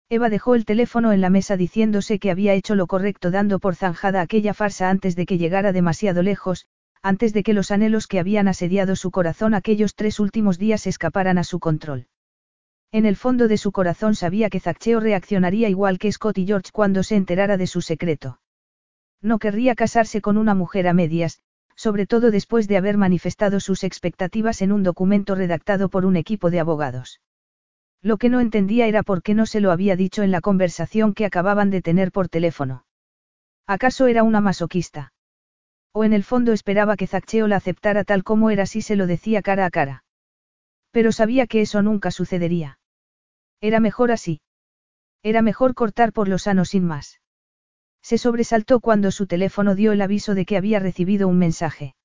Eva dejó el teléfono en la mesa diciéndose que había hecho lo correcto dando por zanjada aquella farsa antes de que llegara demasiado lejos, antes de que los anhelos que habían asediado su corazón aquellos tres últimos días escaparan a su control. En el fondo de su corazón sabía que Zaccheo reaccionaría igual que Scott y George cuando se enterara de su secreto. No querría casarse con una mujer a medias, sobre todo después de haber manifestado sus expectativas en un documento redactado por un equipo de abogados. Lo que no entendía era por qué no se lo había dicho en la conversación que acababan de tener por teléfono. ¿Acaso era una masoquista? O en el fondo esperaba que Zaccheo la aceptara tal como era si se lo decía cara a cara. Pero sabía que eso nunca sucedería. Era mejor así. Era mejor cortar por lo sano sin más. Se sobresaltó cuando su teléfono dio el aviso de que había recibido un mensaje.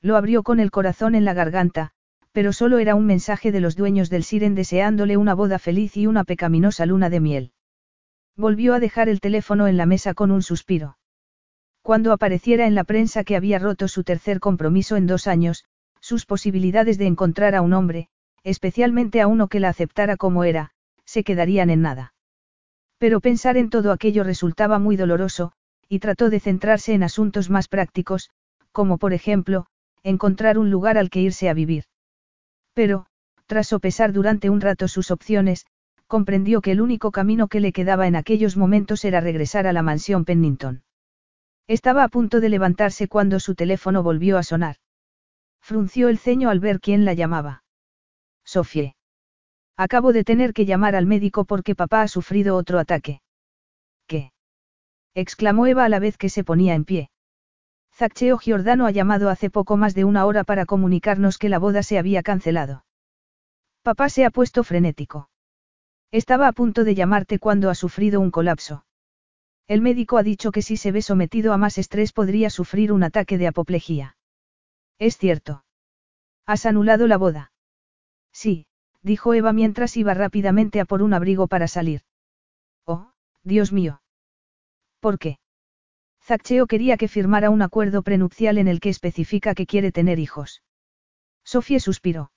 Lo abrió con el corazón en la garganta, pero solo era un mensaje de los dueños del Siren deseándole una boda feliz y una pecaminosa luna de miel. Volvió a dejar el teléfono en la mesa con un suspiro. Cuando apareciera en la prensa que había roto su tercer compromiso en dos años, sus posibilidades de encontrar a un hombre, especialmente a uno que la aceptara como era, se quedarían en nada. Pero pensar en todo aquello resultaba muy doloroso, y trató de centrarse en asuntos más prácticos, como por ejemplo, encontrar un lugar al que irse a vivir. Pero, tras sopesar durante un rato sus opciones, comprendió que el único camino que le quedaba en aquellos momentos era regresar a la mansión Pennington. Estaba a punto de levantarse cuando su teléfono volvió a sonar. Frunció el ceño al ver quién la llamaba. Sofie. Acabo de tener que llamar al médico porque papá ha sufrido otro ataque. ¿Qué? exclamó Eva a la vez que se ponía en pie. Zaccheo Giordano ha llamado hace poco más de una hora para comunicarnos que la boda se había cancelado. Papá se ha puesto frenético. Estaba a punto de llamarte cuando ha sufrido un colapso. El médico ha dicho que si se ve sometido a más estrés podría sufrir un ataque de apoplejía. Es cierto. ¿Has anulado la boda? Sí, dijo Eva mientras iba rápidamente a por un abrigo para salir. Oh, Dios mío. ¿Por qué? Zaccheo quería que firmara un acuerdo prenupcial en el que especifica que quiere tener hijos. Sofía suspiró.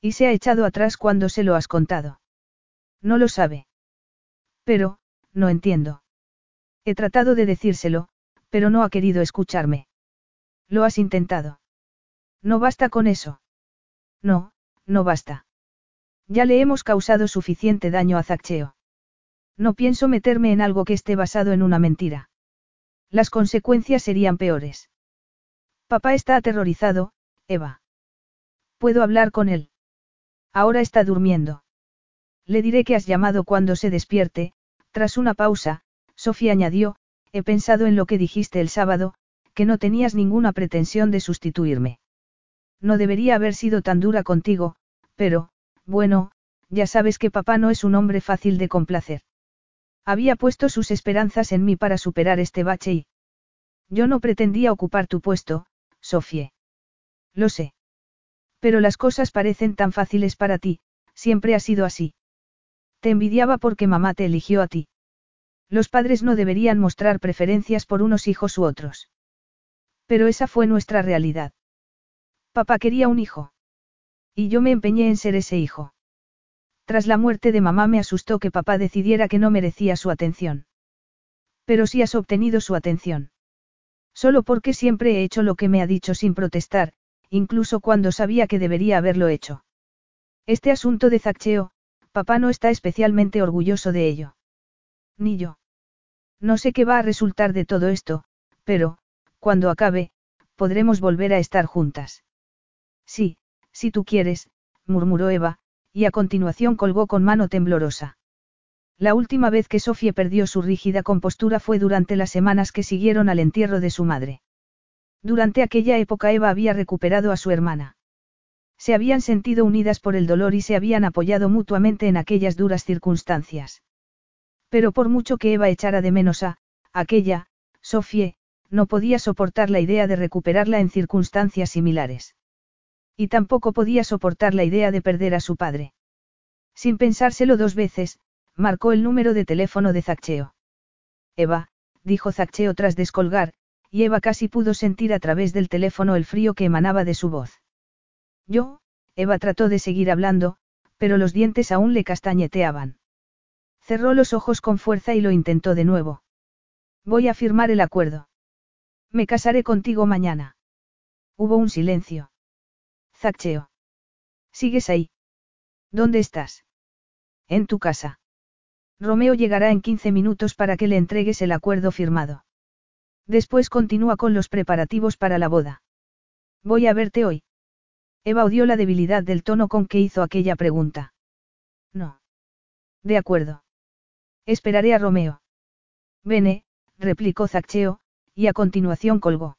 Y se ha echado atrás cuando se lo has contado. No lo sabe. Pero, no entiendo. He tratado de decírselo, pero no ha querido escucharme. Lo has intentado. No basta con eso. No, no basta. Ya le hemos causado suficiente daño a Zaccheo. No pienso meterme en algo que esté basado en una mentira. Las consecuencias serían peores. Papá está aterrorizado, Eva. ¿Puedo hablar con él? Ahora está durmiendo. Le diré que has llamado cuando se despierte, tras una pausa, Sofía añadió, he pensado en lo que dijiste el sábado, que no tenías ninguna pretensión de sustituirme. No debería haber sido tan dura contigo, pero, bueno, ya sabes que papá no es un hombre fácil de complacer. Había puesto sus esperanzas en mí para superar este bache y... Yo no pretendía ocupar tu puesto, Sofie. Lo sé. Pero las cosas parecen tan fáciles para ti, siempre ha sido así. Te envidiaba porque mamá te eligió a ti. Los padres no deberían mostrar preferencias por unos hijos u otros. Pero esa fue nuestra realidad. Papá quería un hijo. Y yo me empeñé en ser ese hijo. Tras la muerte de mamá me asustó que papá decidiera que no merecía su atención. Pero sí has obtenido su atención. Solo porque siempre he hecho lo que me ha dicho sin protestar, incluso cuando sabía que debería haberlo hecho. Este asunto de Zaccheo, papá no está especialmente orgulloso de ello. Ni yo. No sé qué va a resultar de todo esto, pero, cuando acabe, podremos volver a estar juntas. Sí, si tú quieres, murmuró Eva, y a continuación colgó con mano temblorosa. La última vez que Sofía perdió su rígida compostura fue durante las semanas que siguieron al entierro de su madre. Durante aquella época Eva había recuperado a su hermana. Se habían sentido unidas por el dolor y se habían apoyado mutuamente en aquellas duras circunstancias. Pero por mucho que Eva echara de menos a, aquella, Sofie, no podía soportar la idea de recuperarla en circunstancias similares. Y tampoco podía soportar la idea de perder a su padre. Sin pensárselo dos veces, marcó el número de teléfono de Zaccheo. Eva, dijo Zaccheo tras descolgar, y Eva casi pudo sentir a través del teléfono el frío que emanaba de su voz. Yo, Eva trató de seguir hablando, pero los dientes aún le castañeteaban. Cerró los ojos con fuerza y lo intentó de nuevo. Voy a firmar el acuerdo. Me casaré contigo mañana. Hubo un silencio. Zaccheo. ¿Sigues ahí? ¿Dónde estás? En tu casa. Romeo llegará en 15 minutos para que le entregues el acuerdo firmado. Después continúa con los preparativos para la boda. Voy a verte hoy. Eva odió la debilidad del tono con que hizo aquella pregunta. No. De acuerdo. Esperaré a Romeo. Vene, replicó Zaccheo, y a continuación colgó.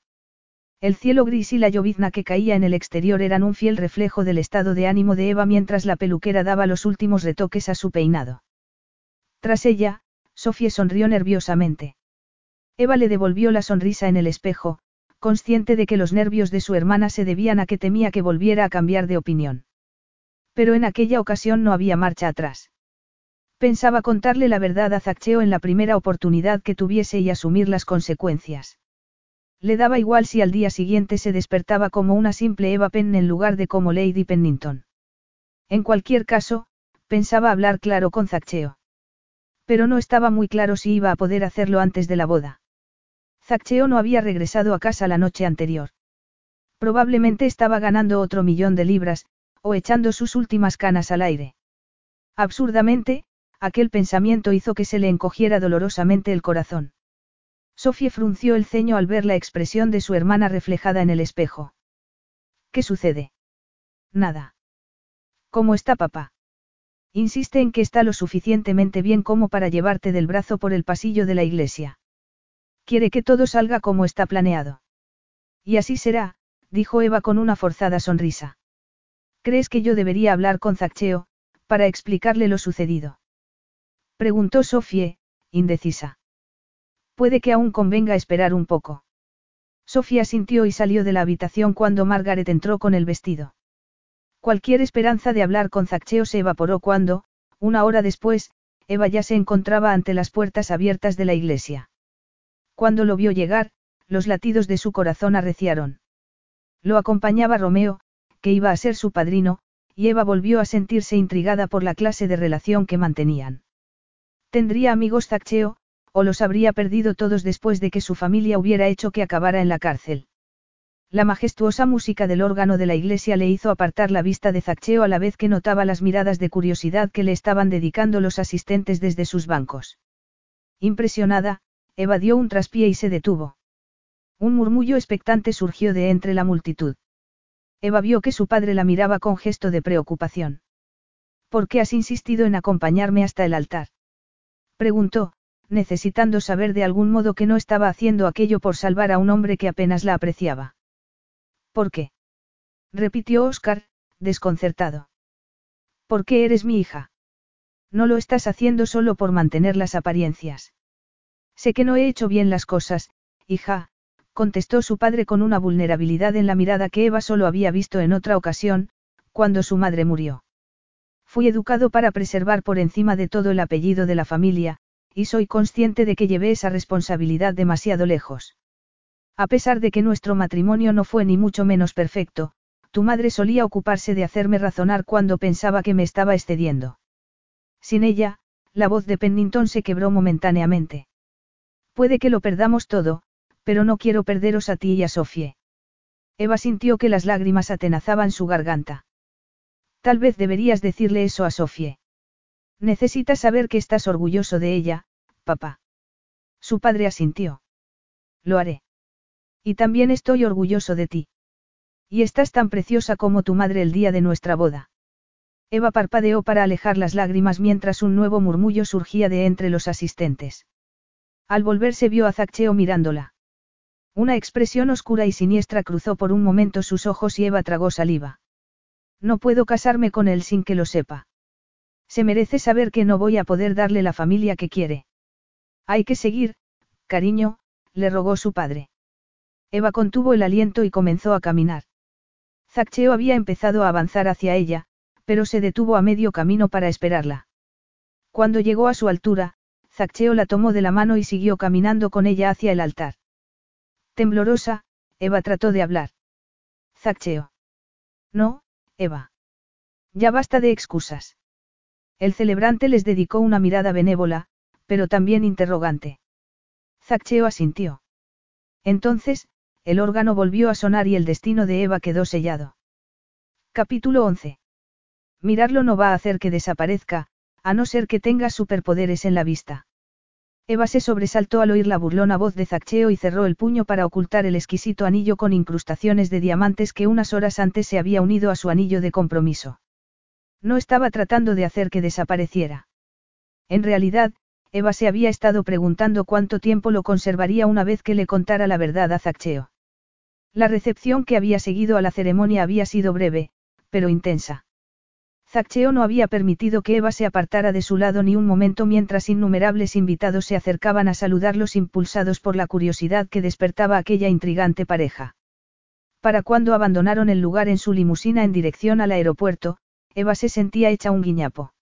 El cielo gris y la llovizna que caía en el exterior eran un fiel reflejo del estado de ánimo de Eva mientras la peluquera daba los últimos retoques a su peinado. Tras ella, Sofía sonrió nerviosamente. Eva le devolvió la sonrisa en el espejo, consciente de que los nervios de su hermana se debían a que temía que volviera a cambiar de opinión. Pero en aquella ocasión no había marcha atrás. Pensaba contarle la verdad a Zaccheo en la primera oportunidad que tuviese y asumir las consecuencias. Le daba igual si al día siguiente se despertaba como una simple Eva Penn en lugar de como Lady Pennington. En cualquier caso, Pensaba hablar claro con Zaccheo. Pero no estaba muy claro si iba a poder hacerlo antes de la boda. Zaccheo no había regresado a casa la noche anterior. Probablemente estaba ganando otro millón de libras, o echando sus últimas canas al aire. Absurdamente, aquel pensamiento hizo que se le encogiera dolorosamente el corazón. Sofía frunció el ceño al ver la expresión de su hermana reflejada en el espejo. ¿Qué sucede? Nada. ¿Cómo está papá? Insiste en que está lo suficientemente bien como para llevarte del brazo por el pasillo de la iglesia. Quiere que todo salga como está planeado. Y así será, dijo Eva con una forzada sonrisa. ¿Crees que yo debería hablar con Zaccheo, para explicarle lo sucedido? Preguntó Sofía, indecisa. Puede que aún convenga esperar un poco. Sofía sintió y salió de la habitación cuando Margaret entró con el vestido. Cualquier esperanza de hablar con Zaccheo se evaporó cuando, una hora después, Eva ya se encontraba ante las puertas abiertas de la iglesia. Cuando lo vio llegar, los latidos de su corazón arreciaron. Lo acompañaba Romeo, que iba a ser su padrino, y Eva volvió a sentirse intrigada por la clase de relación que mantenían. Tendría amigos Zaccheo, o los habría perdido todos después de que su familia hubiera hecho que acabara en la cárcel. La majestuosa música del órgano de la iglesia le hizo apartar la vista de Zaccheo a la vez que notaba las miradas de curiosidad que le estaban dedicando los asistentes desde sus bancos. Impresionada, evadió un traspié y se detuvo. Un murmullo expectante surgió de entre la multitud. Eva vio que su padre la miraba con gesto de preocupación. ¿Por qué has insistido en acompañarme hasta el altar? Preguntó, necesitando saber de algún modo que no estaba haciendo aquello por salvar a un hombre que apenas la apreciaba. ¿Por qué? repitió Oscar, desconcertado. ¿Por qué eres mi hija? No lo estás haciendo solo por mantener las apariencias. Sé que no he hecho bien las cosas, hija, contestó su padre con una vulnerabilidad en la mirada que Eva solo había visto en otra ocasión, cuando su madre murió. Fui educado para preservar por encima de todo el apellido de la familia, y soy consciente de que llevé esa responsabilidad demasiado lejos. A pesar de que nuestro matrimonio no fue ni mucho menos perfecto, tu madre solía ocuparse de hacerme razonar cuando pensaba que me estaba excediendo. Sin ella, la voz de Pennington se quebró momentáneamente. Puede que lo perdamos todo, pero no quiero perderos a ti y a Sofie. Eva sintió que las lágrimas atenazaban su garganta. Tal vez deberías decirle eso a Sofie. Necesitas saber que estás orgulloso de ella, papá. Su padre asintió. Lo haré. Y también estoy orgulloso de ti. Y estás tan preciosa como tu madre el día de nuestra boda. Eva parpadeó para alejar las lágrimas mientras un nuevo murmullo surgía de entre los asistentes. Al volverse vio a Zaccheo mirándola. Una expresión oscura y siniestra cruzó por un momento sus ojos y Eva tragó saliva. No puedo casarme con él sin que lo sepa. Se merece saber que no voy a poder darle la familia que quiere. Hay que seguir, cariño, le rogó su padre. Eva contuvo el aliento y comenzó a caminar. Zaccheo había empezado a avanzar hacia ella, pero se detuvo a medio camino para esperarla. Cuando llegó a su altura, Zaccheo la tomó de la mano y siguió caminando con ella hacia el altar. Temblorosa, Eva trató de hablar. Zaccheo. No, Eva. Ya basta de excusas. El celebrante les dedicó una mirada benévola, pero también interrogante. Zaccheo asintió. Entonces, el órgano volvió a sonar y el destino de Eva quedó sellado. Capítulo 11. Mirarlo no va a hacer que desaparezca, a no ser que tenga superpoderes en la vista. Eva se sobresaltó al oír la burlona voz de Zaccheo y cerró el puño para ocultar el exquisito anillo con incrustaciones de diamantes que unas horas antes se había unido a su anillo de compromiso. No estaba tratando de hacer que desapareciera. En realidad, Eva se había estado preguntando cuánto tiempo lo conservaría una vez que le contara la verdad a Zaccheo. La recepción que había seguido a la ceremonia había sido breve, pero intensa. Zaccheo no había permitido que Eva se apartara de su lado ni un momento mientras innumerables invitados se acercaban a saludarlos impulsados por la curiosidad que despertaba aquella intrigante pareja. Para cuando abandonaron el lugar en su limusina en dirección al aeropuerto, Eva se sentía hecha un guiñapo.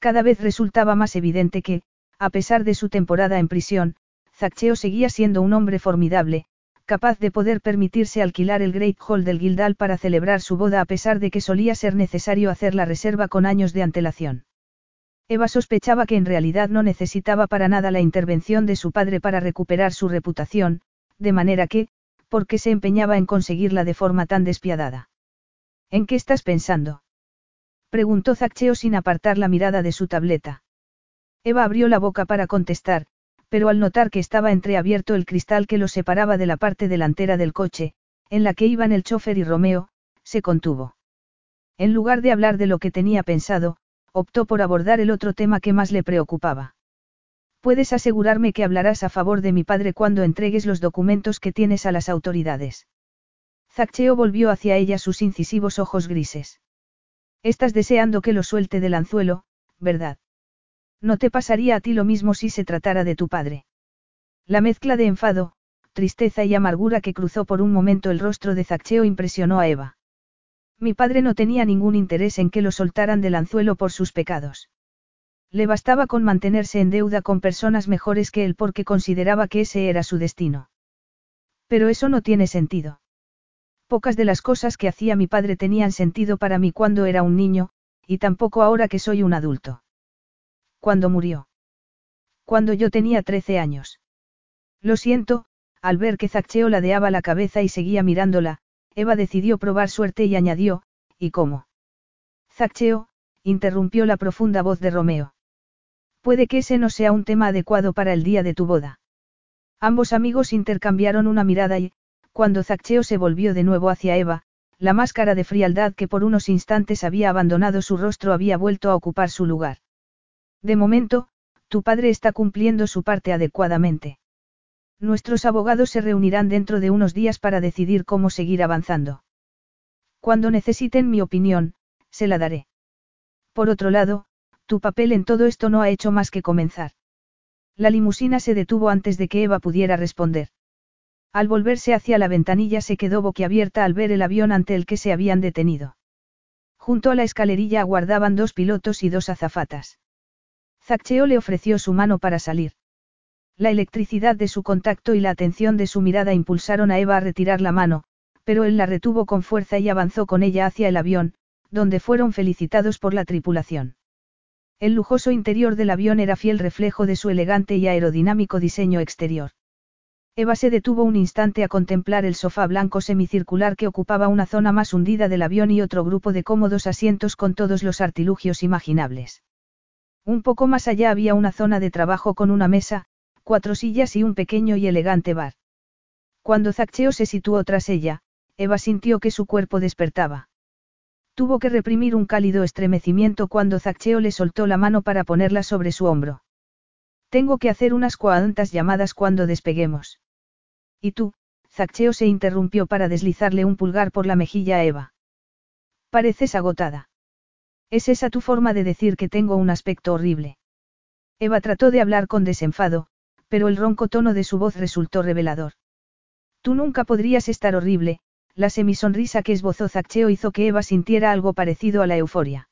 Cada vez resultaba más evidente que, a pesar de su temporada en prisión, Zaccheo seguía siendo un hombre formidable, capaz de poder permitirse alquilar el Great Hall del Guildhall para celebrar su boda a pesar de que solía ser necesario hacer la reserva con años de antelación. Eva sospechaba que en realidad no necesitaba para nada la intervención de su padre para recuperar su reputación, de manera que, ¿por qué se empeñaba en conseguirla de forma tan despiadada? ¿En qué estás pensando? Preguntó Zaccheo sin apartar la mirada de su tableta. Eva abrió la boca para contestar, pero al notar que estaba entreabierto el cristal que lo separaba de la parte delantera del coche, en la que iban el chofer y Romeo, se contuvo. En lugar de hablar de lo que tenía pensado, optó por abordar el otro tema que más le preocupaba. Puedes asegurarme que hablarás a favor de mi padre cuando entregues los documentos que tienes a las autoridades. Zaccheo volvió hacia ella sus incisivos ojos grises. Estás deseando que lo suelte del anzuelo, ¿verdad? No te pasaría a ti lo mismo si se tratara de tu padre. La mezcla de enfado, tristeza y amargura que cruzó por un momento el rostro de Zaccheo impresionó a Eva. Mi padre no tenía ningún interés en que lo soltaran del anzuelo por sus pecados. Le bastaba con mantenerse en deuda con personas mejores que él porque consideraba que ese era su destino. Pero eso no tiene sentido. Pocas de las cosas que hacía mi padre tenían sentido para mí cuando era un niño, y tampoco ahora que soy un adulto. ¿Cuándo murió? Cuando yo tenía 13 años. Lo siento, al ver que Zaccheo ladeaba la cabeza y seguía mirándola, Eva decidió probar suerte y añadió, ¿y cómo? Zaccheo, interrumpió la profunda voz de Romeo. Puede que ese no sea un tema adecuado para el día de tu boda. Ambos amigos intercambiaron una mirada y, cuando Zaccheo se volvió de nuevo hacia Eva, la máscara de frialdad que por unos instantes había abandonado su rostro había vuelto a ocupar su lugar. De momento, tu padre está cumpliendo su parte adecuadamente. Nuestros abogados se reunirán dentro de unos días para decidir cómo seguir avanzando. Cuando necesiten mi opinión, se la daré. Por otro lado, tu papel en todo esto no ha hecho más que comenzar. La limusina se detuvo antes de que Eva pudiera responder. Al volverse hacia la ventanilla se quedó boquiabierta al ver el avión ante el que se habían detenido. Junto a la escalerilla aguardaban dos pilotos y dos azafatas. Zaccheo le ofreció su mano para salir. La electricidad de su contacto y la atención de su mirada impulsaron a Eva a retirar la mano, pero él la retuvo con fuerza y avanzó con ella hacia el avión, donde fueron felicitados por la tripulación. El lujoso interior del avión era fiel reflejo de su elegante y aerodinámico diseño exterior. Eva se detuvo un instante a contemplar el sofá blanco semicircular que ocupaba una zona más hundida del avión y otro grupo de cómodos asientos con todos los artilugios imaginables. Un poco más allá había una zona de trabajo con una mesa, cuatro sillas y un pequeño y elegante bar. Cuando Zaccheo se situó tras ella, Eva sintió que su cuerpo despertaba. Tuvo que reprimir un cálido estremecimiento cuando Zaccheo le soltó la mano para ponerla sobre su hombro. Tengo que hacer unas cuantas llamadas cuando despeguemos. ¿Y tú? Zaccheo se interrumpió para deslizarle un pulgar por la mejilla a Eva. Pareces agotada. ¿Es esa tu forma de decir que tengo un aspecto horrible? Eva trató de hablar con desenfado, pero el ronco tono de su voz resultó revelador. Tú nunca podrías estar horrible, la semisonrisa que esbozó Zaccheo hizo que Eva sintiera algo parecido a la euforia.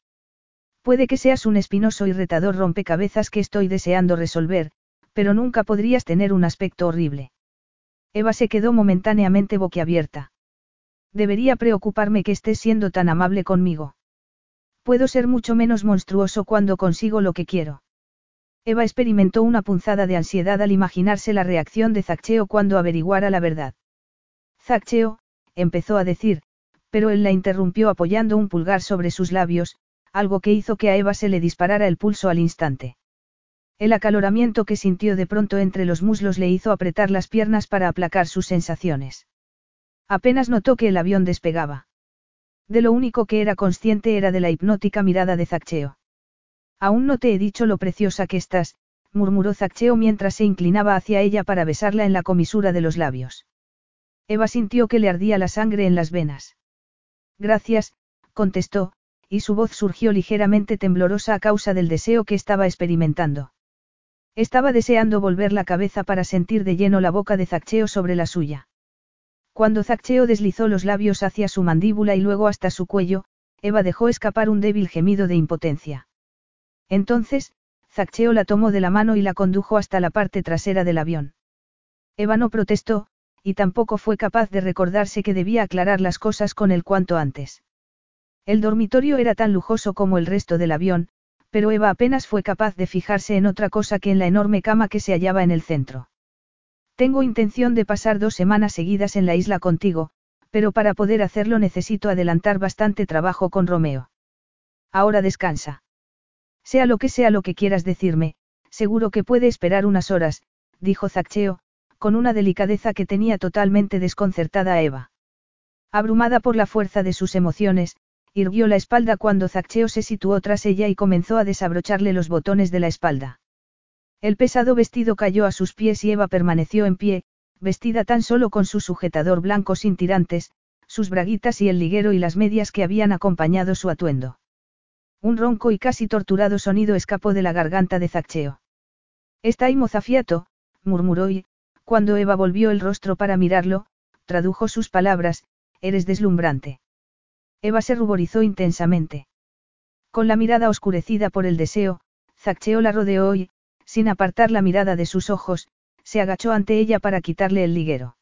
Puede que seas un espinoso y retador rompecabezas que estoy deseando resolver, pero nunca podrías tener un aspecto horrible. Eva se quedó momentáneamente boquiabierta. Debería preocuparme que estés siendo tan amable conmigo. Puedo ser mucho menos monstruoso cuando consigo lo que quiero. Eva experimentó una punzada de ansiedad al imaginarse la reacción de Zaccheo cuando averiguara la verdad. Zaccheo, empezó a decir, pero él la interrumpió apoyando un pulgar sobre sus labios, algo que hizo que a Eva se le disparara el pulso al instante. El acaloramiento que sintió de pronto entre los muslos le hizo apretar las piernas para aplacar sus sensaciones. Apenas notó que el avión despegaba. De lo único que era consciente era de la hipnótica mirada de Zaccheo. Aún no te he dicho lo preciosa que estás, murmuró Zaccheo mientras se inclinaba hacia ella para besarla en la comisura de los labios. Eva sintió que le ardía la sangre en las venas. Gracias, contestó, y su voz surgió ligeramente temblorosa a causa del deseo que estaba experimentando. Estaba deseando volver la cabeza para sentir de lleno la boca de Zaccheo sobre la suya. Cuando Zaccheo deslizó los labios hacia su mandíbula y luego hasta su cuello, Eva dejó escapar un débil gemido de impotencia. Entonces, Zaccheo la tomó de la mano y la condujo hasta la parte trasera del avión. Eva no protestó, y tampoco fue capaz de recordarse que debía aclarar las cosas con él cuanto antes. El dormitorio era tan lujoso como el resto del avión, pero Eva apenas fue capaz de fijarse en otra cosa que en la enorme cama que se hallaba en el centro. Tengo intención de pasar dos semanas seguidas en la isla contigo, pero para poder hacerlo necesito adelantar bastante trabajo con Romeo. Ahora descansa. Sea lo que sea lo que quieras decirme, seguro que puede esperar unas horas, dijo Zaccheo, con una delicadeza que tenía totalmente desconcertada a Eva. Abrumada por la fuerza de sus emociones, irguió la espalda cuando Zaccheo se situó tras ella y comenzó a desabrocharle los botones de la espalda. El pesado vestido cayó a sus pies y Eva permaneció en pie, vestida tan solo con su sujetador blanco sin tirantes, sus braguitas y el liguero y las medias que habían acompañado su atuendo. Un ronco y casi torturado sonido escapó de la garganta de Zaccheo. Está ahí mozafiato, murmuró y, cuando Eva volvió el rostro para mirarlo, tradujo sus palabras, eres deslumbrante. Eva se ruborizó intensamente. Con la mirada oscurecida por el deseo, Zaccheo la rodeó y, sin apartar la mirada de sus ojos, se agachó ante ella para quitarle el liguero.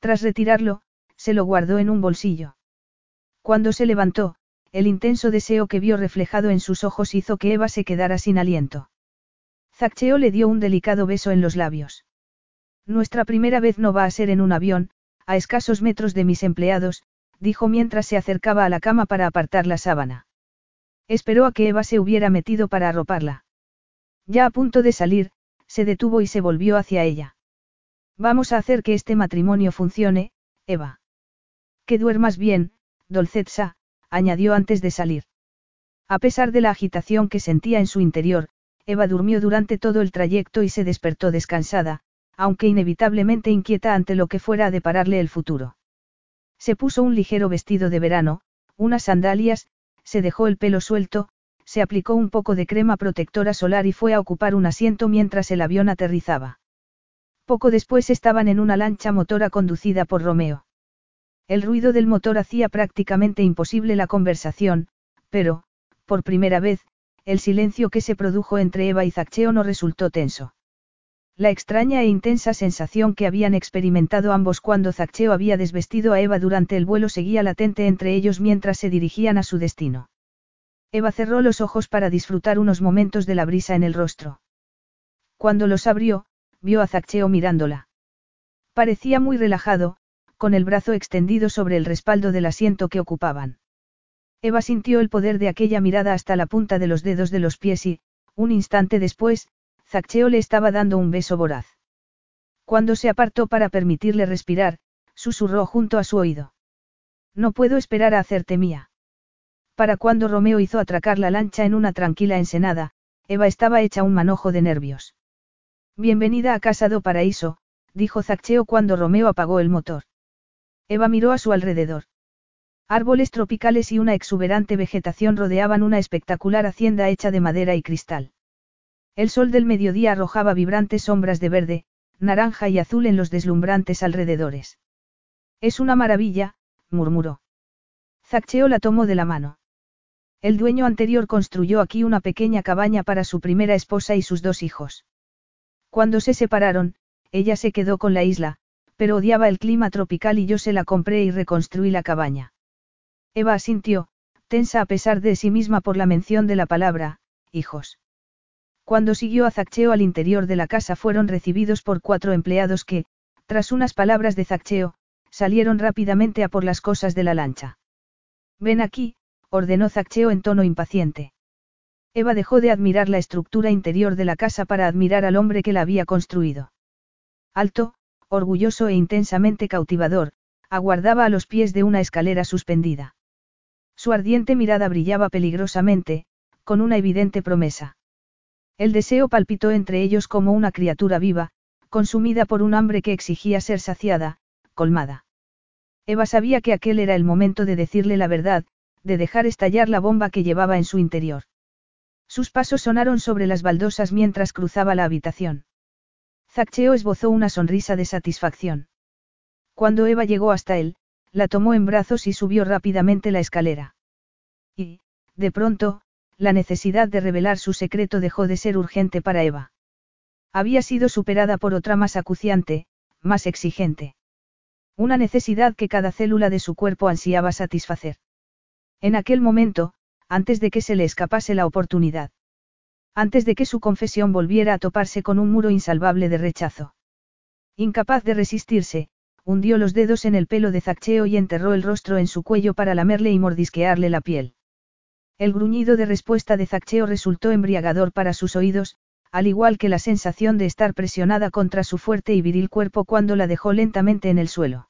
Tras retirarlo, se lo guardó en un bolsillo. Cuando se levantó, el intenso deseo que vio reflejado en sus ojos hizo que Eva se quedara sin aliento. Zaccheo le dio un delicado beso en los labios. Nuestra primera vez no va a ser en un avión, a escasos metros de mis empleados, dijo mientras se acercaba a la cama para apartar la sábana. Esperó a que Eva se hubiera metido para arroparla. Ya a punto de salir, se detuvo y se volvió hacia ella. Vamos a hacer que este matrimonio funcione, Eva. Que duermas bien, Dolcetsa, añadió antes de salir. A pesar de la agitación que sentía en su interior, Eva durmió durante todo el trayecto y se despertó descansada, aunque inevitablemente inquieta ante lo que fuera a depararle el futuro. Se puso un ligero vestido de verano, unas sandalias, se dejó el pelo suelto, se aplicó un poco de crema protectora solar y fue a ocupar un asiento mientras el avión aterrizaba. Poco después estaban en una lancha motora conducida por Romeo. El ruido del motor hacía prácticamente imposible la conversación, pero, por primera vez, el silencio que se produjo entre Eva y Zaccheo no resultó tenso. La extraña e intensa sensación que habían experimentado ambos cuando Zaccheo había desvestido a Eva durante el vuelo seguía latente entre ellos mientras se dirigían a su destino. Eva cerró los ojos para disfrutar unos momentos de la brisa en el rostro. Cuando los abrió, vio a Zaccheo mirándola. Parecía muy relajado, con el brazo extendido sobre el respaldo del asiento que ocupaban. Eva sintió el poder de aquella mirada hasta la punta de los dedos de los pies y, un instante después, Zaccheo le estaba dando un beso voraz. Cuando se apartó para permitirle respirar, susurró junto a su oído. No puedo esperar a hacerte mía. Para cuando Romeo hizo atracar la lancha en una tranquila ensenada, Eva estaba hecha un manojo de nervios. Bienvenida a casa do paraíso, dijo Zaccheo cuando Romeo apagó el motor. Eva miró a su alrededor. Árboles tropicales y una exuberante vegetación rodeaban una espectacular hacienda hecha de madera y cristal. El sol del mediodía arrojaba vibrantes sombras de verde, naranja y azul en los deslumbrantes alrededores. Es una maravilla, murmuró. Zaccheo la tomó de la mano. El dueño anterior construyó aquí una pequeña cabaña para su primera esposa y sus dos hijos. Cuando se separaron, ella se quedó con la isla, pero odiaba el clima tropical y yo se la compré y reconstruí la cabaña. Eva asintió, tensa a pesar de sí misma por la mención de la palabra, hijos. Cuando siguió a Zaccheo al interior de la casa fueron recibidos por cuatro empleados que, tras unas palabras de Zaccheo, salieron rápidamente a por las cosas de la lancha. Ven aquí, ordenó Zaccheo en tono impaciente. Eva dejó de admirar la estructura interior de la casa para admirar al hombre que la había construido. Alto, orgulloso e intensamente cautivador, aguardaba a los pies de una escalera suspendida. Su ardiente mirada brillaba peligrosamente, con una evidente promesa. El deseo palpitó entre ellos como una criatura viva, consumida por un hambre que exigía ser saciada, colmada. Eva sabía que aquel era el momento de decirle la verdad, de dejar estallar la bomba que llevaba en su interior. Sus pasos sonaron sobre las baldosas mientras cruzaba la habitación. Zaccheo esbozó una sonrisa de satisfacción. Cuando Eva llegó hasta él, la tomó en brazos y subió rápidamente la escalera. Y, de pronto, la necesidad de revelar su secreto dejó de ser urgente para Eva. Había sido superada por otra más acuciante, más exigente. Una necesidad que cada célula de su cuerpo ansiaba satisfacer. En aquel momento, antes de que se le escapase la oportunidad. Antes de que su confesión volviera a toparse con un muro insalvable de rechazo. Incapaz de resistirse, hundió los dedos en el pelo de Zaccheo y enterró el rostro en su cuello para lamerle y mordisquearle la piel. El gruñido de respuesta de Zaccheo resultó embriagador para sus oídos, al igual que la sensación de estar presionada contra su fuerte y viril cuerpo cuando la dejó lentamente en el suelo.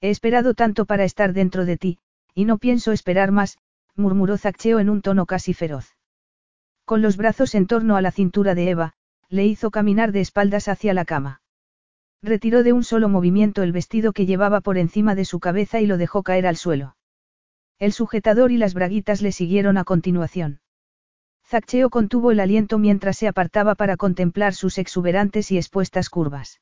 He esperado tanto para estar dentro de ti, y no pienso esperar más, murmuró Zaccheo en un tono casi feroz. Con los brazos en torno a la cintura de Eva, le hizo caminar de espaldas hacia la cama. Retiró de un solo movimiento el vestido que llevaba por encima de su cabeza y lo dejó caer al suelo. El sujetador y las braguitas le siguieron a continuación. Zaccheo contuvo el aliento mientras se apartaba para contemplar sus exuberantes y expuestas curvas.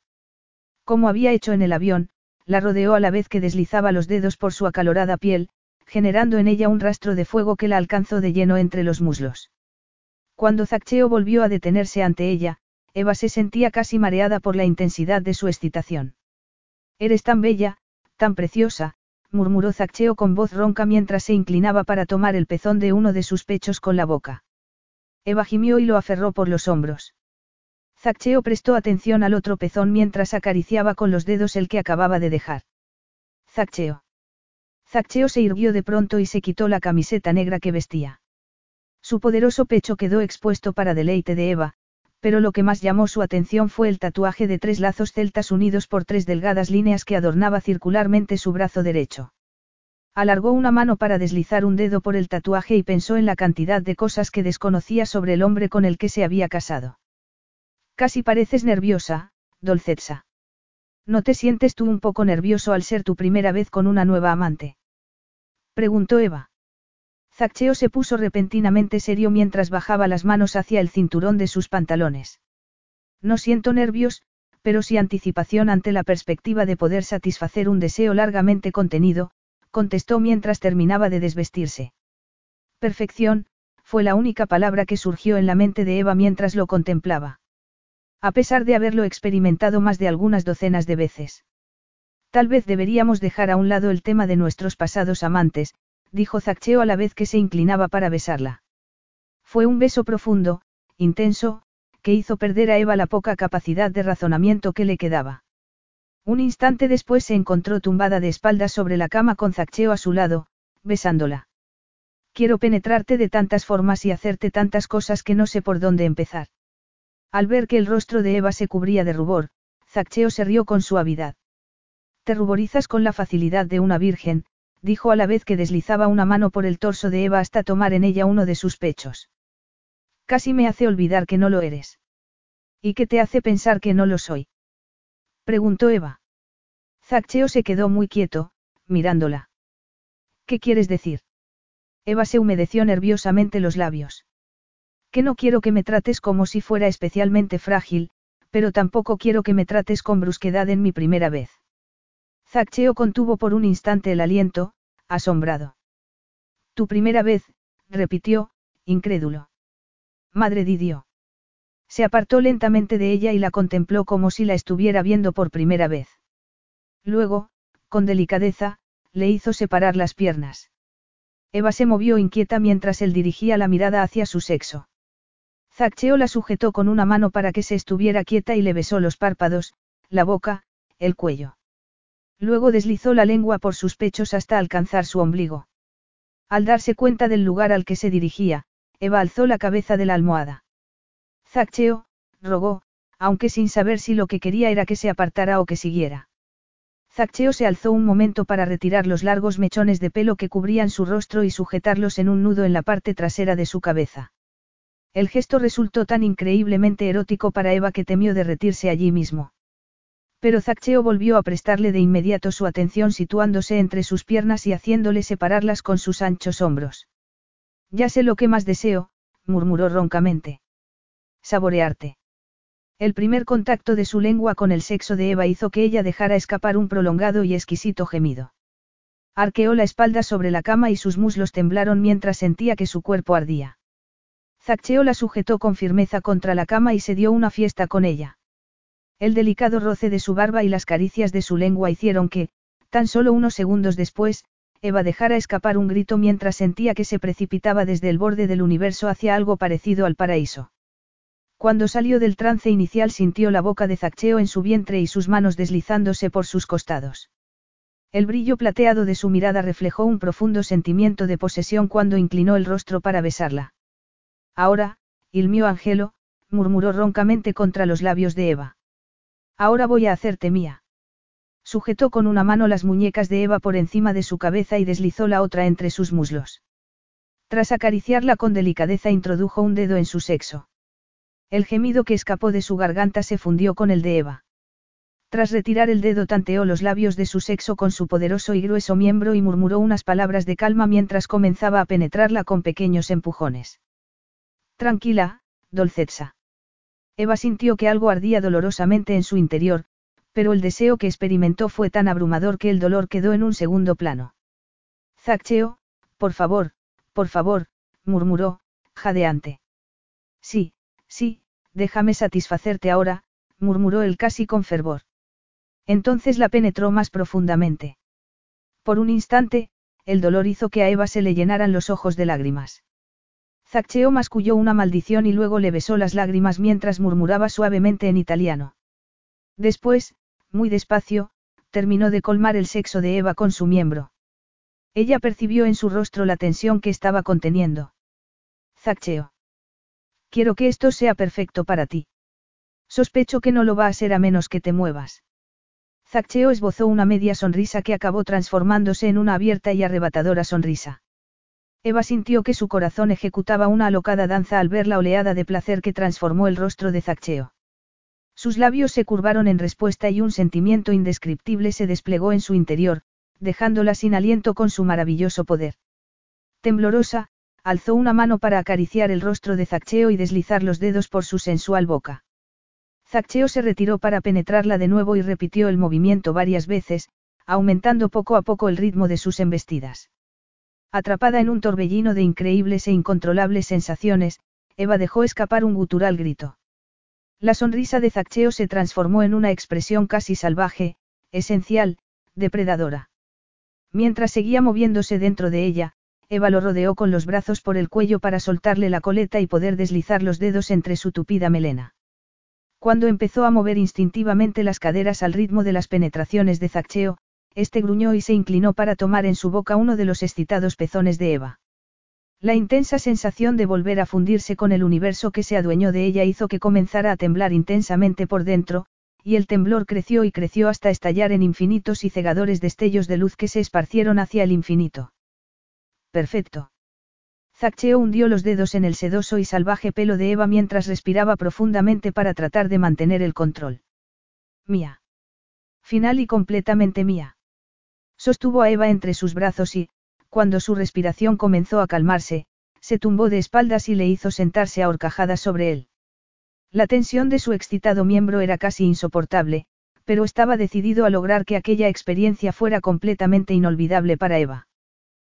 Como había hecho en el avión, la rodeó a la vez que deslizaba los dedos por su acalorada piel, generando en ella un rastro de fuego que la alcanzó de lleno entre los muslos. Cuando Zaccheo volvió a detenerse ante ella, Eva se sentía casi mareada por la intensidad de su excitación. Eres tan bella, tan preciosa, murmuró Zaccheo con voz ronca mientras se inclinaba para tomar el pezón de uno de sus pechos con la boca. Eva gimió y lo aferró por los hombros. Zaccheo prestó atención al otro pezón mientras acariciaba con los dedos el que acababa de dejar. Zaccheo. Zaccheo se irguió de pronto y se quitó la camiseta negra que vestía. Su poderoso pecho quedó expuesto para deleite de Eva, pero lo que más llamó su atención fue el tatuaje de tres lazos celtas unidos por tres delgadas líneas que adornaba circularmente su brazo derecho. Alargó una mano para deslizar un dedo por el tatuaje y pensó en la cantidad de cosas que desconocía sobre el hombre con el que se había casado. Casi pareces nerviosa, Dolcetsa. ¿No te sientes tú un poco nervioso al ser tu primera vez con una nueva amante? Preguntó Eva. Zaccheo se puso repentinamente serio mientras bajaba las manos hacia el cinturón de sus pantalones. No siento nervios, pero sí anticipación ante la perspectiva de poder satisfacer un deseo largamente contenido, contestó mientras terminaba de desvestirse. Perfección, fue la única palabra que surgió en la mente de Eva mientras lo contemplaba. A pesar de haberlo experimentado más de algunas docenas de veces. Tal vez deberíamos dejar a un lado el tema de nuestros pasados amantes, dijo Zaccheo a la vez que se inclinaba para besarla. Fue un beso profundo, intenso, que hizo perder a Eva la poca capacidad de razonamiento que le quedaba. Un instante después se encontró tumbada de espaldas sobre la cama con Zaccheo a su lado, besándola. Quiero penetrarte de tantas formas y hacerte tantas cosas que no sé por dónde empezar. Al ver que el rostro de Eva se cubría de rubor, Zaccheo se rió con suavidad. Te ruborizas con la facilidad de una virgen, dijo a la vez que deslizaba una mano por el torso de Eva hasta tomar en ella uno de sus pechos. Casi me hace olvidar que no lo eres. ¿Y qué te hace pensar que no lo soy? Preguntó Eva. Zaccheo se quedó muy quieto, mirándola. ¿Qué quieres decir? Eva se humedeció nerviosamente los labios. Que no quiero que me trates como si fuera especialmente frágil, pero tampoco quiero que me trates con brusquedad en mi primera vez. Zaccheo contuvo por un instante el aliento, asombrado. Tu primera vez, repitió, incrédulo. Madre Didio. Se apartó lentamente de ella y la contempló como si la estuviera viendo por primera vez. Luego, con delicadeza, le hizo separar las piernas. Eva se movió inquieta mientras él dirigía la mirada hacia su sexo. Zaccheo la sujetó con una mano para que se estuviera quieta y le besó los párpados, la boca, el cuello. Luego deslizó la lengua por sus pechos hasta alcanzar su ombligo. Al darse cuenta del lugar al que se dirigía, Eva alzó la cabeza de la almohada. Zaccheo, rogó, aunque sin saber si lo que quería era que se apartara o que siguiera. Zaccheo se alzó un momento para retirar los largos mechones de pelo que cubrían su rostro y sujetarlos en un nudo en la parte trasera de su cabeza. El gesto resultó tan increíblemente erótico para Eva que temió derretirse allí mismo. Pero Zaccheo volvió a prestarle de inmediato su atención situándose entre sus piernas y haciéndole separarlas con sus anchos hombros. Ya sé lo que más deseo, murmuró roncamente. Saborearte. El primer contacto de su lengua con el sexo de Eva hizo que ella dejara escapar un prolongado y exquisito gemido. Arqueó la espalda sobre la cama y sus muslos temblaron mientras sentía que su cuerpo ardía. Zaccheo la sujetó con firmeza contra la cama y se dio una fiesta con ella. El delicado roce de su barba y las caricias de su lengua hicieron que, Tan solo unos segundos después, Eva dejara escapar un grito mientras sentía que se precipitaba desde el borde del universo hacia algo parecido al paraíso. Cuando salió del trance inicial sintió la boca de Zaccheo en su vientre y sus manos deslizándose por sus costados. El brillo plateado de su mirada reflejó un profundo sentimiento de posesión cuando inclinó el rostro para besarla. Ahora, il mio angelo, murmuró roncamente contra los labios de Eva. Ahora voy a hacerte mía. Sujetó con una mano las muñecas de Eva por encima de su cabeza y deslizó la otra entre sus muslos. Tras acariciarla con delicadeza introdujo un dedo en su sexo. El gemido que escapó de su garganta se fundió con el de Eva. Tras retirar el dedo tanteó los labios de su sexo con su poderoso y grueso miembro y murmuró unas palabras de calma mientras comenzaba a penetrarla con pequeños empujones. Tranquila, Dolcetsa. Eva sintió que algo ardía dolorosamente en su interior, pero el deseo que experimentó fue tan abrumador que el dolor quedó en un segundo plano. Zaccheo, por favor, por favor, murmuró, jadeante. Sí, sí, déjame satisfacerte ahora, murmuró él casi con fervor. Entonces la penetró más profundamente. Por un instante, el dolor hizo que a Eva se le llenaran los ojos de lágrimas. Zaccheo masculló una maldición y luego le besó las lágrimas mientras murmuraba suavemente en italiano. Después, muy despacio, terminó de colmar el sexo de Eva con su miembro. Ella percibió en su rostro la tensión que estaba conteniendo. Zaccheo. Quiero que esto sea perfecto para ti. Sospecho que no lo va a ser a menos que te muevas. Zaccheo esbozó una media sonrisa que acabó transformándose en una abierta y arrebatadora sonrisa. Eva sintió que su corazón ejecutaba una alocada danza al ver la oleada de placer que transformó el rostro de Zaccheo. Sus labios se curvaron en respuesta y un sentimiento indescriptible se desplegó en su interior, dejándola sin aliento con su maravilloso poder. Temblorosa, alzó una mano para acariciar el rostro de Zaccheo y deslizar los dedos por su sensual boca. Zaccheo se retiró para penetrarla de nuevo y repitió el movimiento varias veces, aumentando poco a poco el ritmo de sus embestidas. Atrapada en un torbellino de increíbles e incontrolables sensaciones, Eva dejó escapar un gutural grito. La sonrisa de Zaccheo se transformó en una expresión casi salvaje, esencial, depredadora. Mientras seguía moviéndose dentro de ella, Eva lo rodeó con los brazos por el cuello para soltarle la coleta y poder deslizar los dedos entre su tupida melena. Cuando empezó a mover instintivamente las caderas al ritmo de las penetraciones de Zaccheo, este gruñó y se inclinó para tomar en su boca uno de los excitados pezones de Eva. La intensa sensación de volver a fundirse con el universo que se adueñó de ella hizo que comenzara a temblar intensamente por dentro, y el temblor creció y creció hasta estallar en infinitos y cegadores destellos de luz que se esparcieron hacia el infinito. Perfecto. Zaccheo hundió los dedos en el sedoso y salvaje pelo de Eva mientras respiraba profundamente para tratar de mantener el control. Mía. Final y completamente mía. Sostuvo a Eva entre sus brazos y, cuando su respiración comenzó a calmarse, se tumbó de espaldas y le hizo sentarse a horcajadas sobre él. La tensión de su excitado miembro era casi insoportable, pero estaba decidido a lograr que aquella experiencia fuera completamente inolvidable para Eva.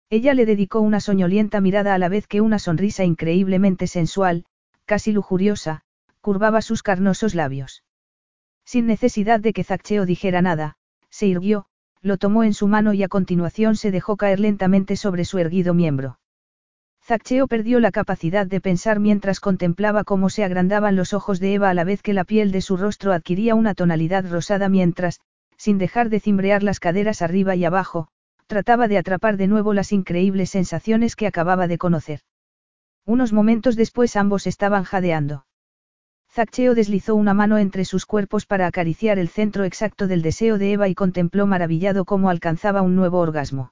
Ella le dedicó una soñolienta mirada a la vez que una sonrisa increíblemente sensual, casi lujuriosa, curvaba sus carnosos labios. Sin necesidad de que Zaccheo dijera nada, se irguió, lo tomó en su mano y a continuación se dejó caer lentamente sobre su erguido miembro. Zaccheo perdió la capacidad de pensar mientras contemplaba cómo se agrandaban los ojos de Eva a la vez que la piel de su rostro adquiría una tonalidad rosada mientras, sin dejar de cimbrear las caderas arriba y abajo, trataba de atrapar de nuevo las increíbles sensaciones que acababa de conocer. Unos momentos después ambos estaban jadeando. Zaccheo deslizó una mano entre sus cuerpos para acariciar el centro exacto del deseo de Eva y contempló maravillado cómo alcanzaba un nuevo orgasmo.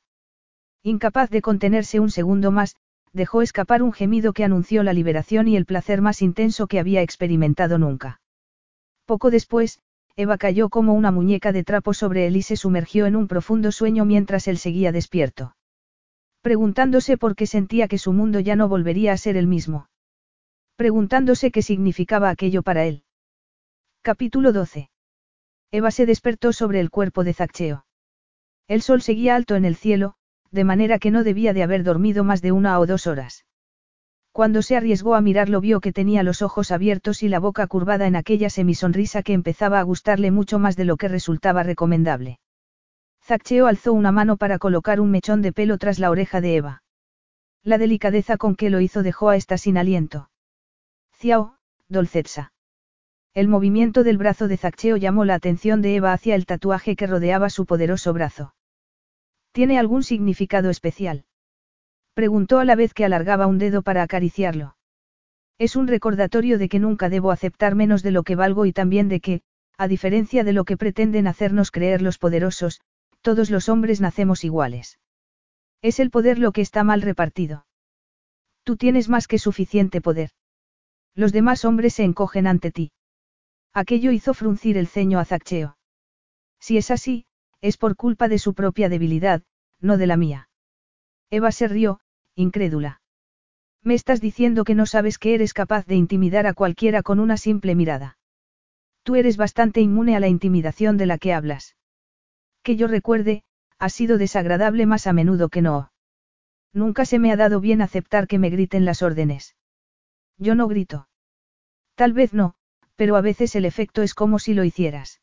Incapaz de contenerse un segundo más, dejó escapar un gemido que anunció la liberación y el placer más intenso que había experimentado nunca. Poco después, Eva cayó como una muñeca de trapo sobre él y se sumergió en un profundo sueño mientras él seguía despierto. Preguntándose por qué sentía que su mundo ya no volvería a ser el mismo preguntándose qué significaba aquello para él. Capítulo 12. Eva se despertó sobre el cuerpo de Zaccheo. El sol seguía alto en el cielo, de manera que no debía de haber dormido más de una o dos horas. Cuando se arriesgó a mirarlo vio que tenía los ojos abiertos y la boca curvada en aquella semisonrisa que empezaba a gustarle mucho más de lo que resultaba recomendable. Zaccheo alzó una mano para colocar un mechón de pelo tras la oreja de Eva. La delicadeza con que lo hizo dejó a esta sin aliento. Ciao, Dolcetsa. El movimiento del brazo de Zaccheo llamó la atención de Eva hacia el tatuaje que rodeaba su poderoso brazo. ¿Tiene algún significado especial? Preguntó a la vez que alargaba un dedo para acariciarlo. Es un recordatorio de que nunca debo aceptar menos de lo que valgo y también de que, a diferencia de lo que pretenden hacernos creer los poderosos, todos los hombres nacemos iguales. Es el poder lo que está mal repartido. Tú tienes más que suficiente poder. Los demás hombres se encogen ante ti. Aquello hizo fruncir el ceño a Zaccheo. Si es así, es por culpa de su propia debilidad, no de la mía. Eva se rió, incrédula. Me estás diciendo que no sabes que eres capaz de intimidar a cualquiera con una simple mirada. Tú eres bastante inmune a la intimidación de la que hablas. Que yo recuerde, ha sido desagradable más a menudo que no. Nunca se me ha dado bien aceptar que me griten las órdenes. Yo no grito. Tal vez no, pero a veces el efecto es como si lo hicieras.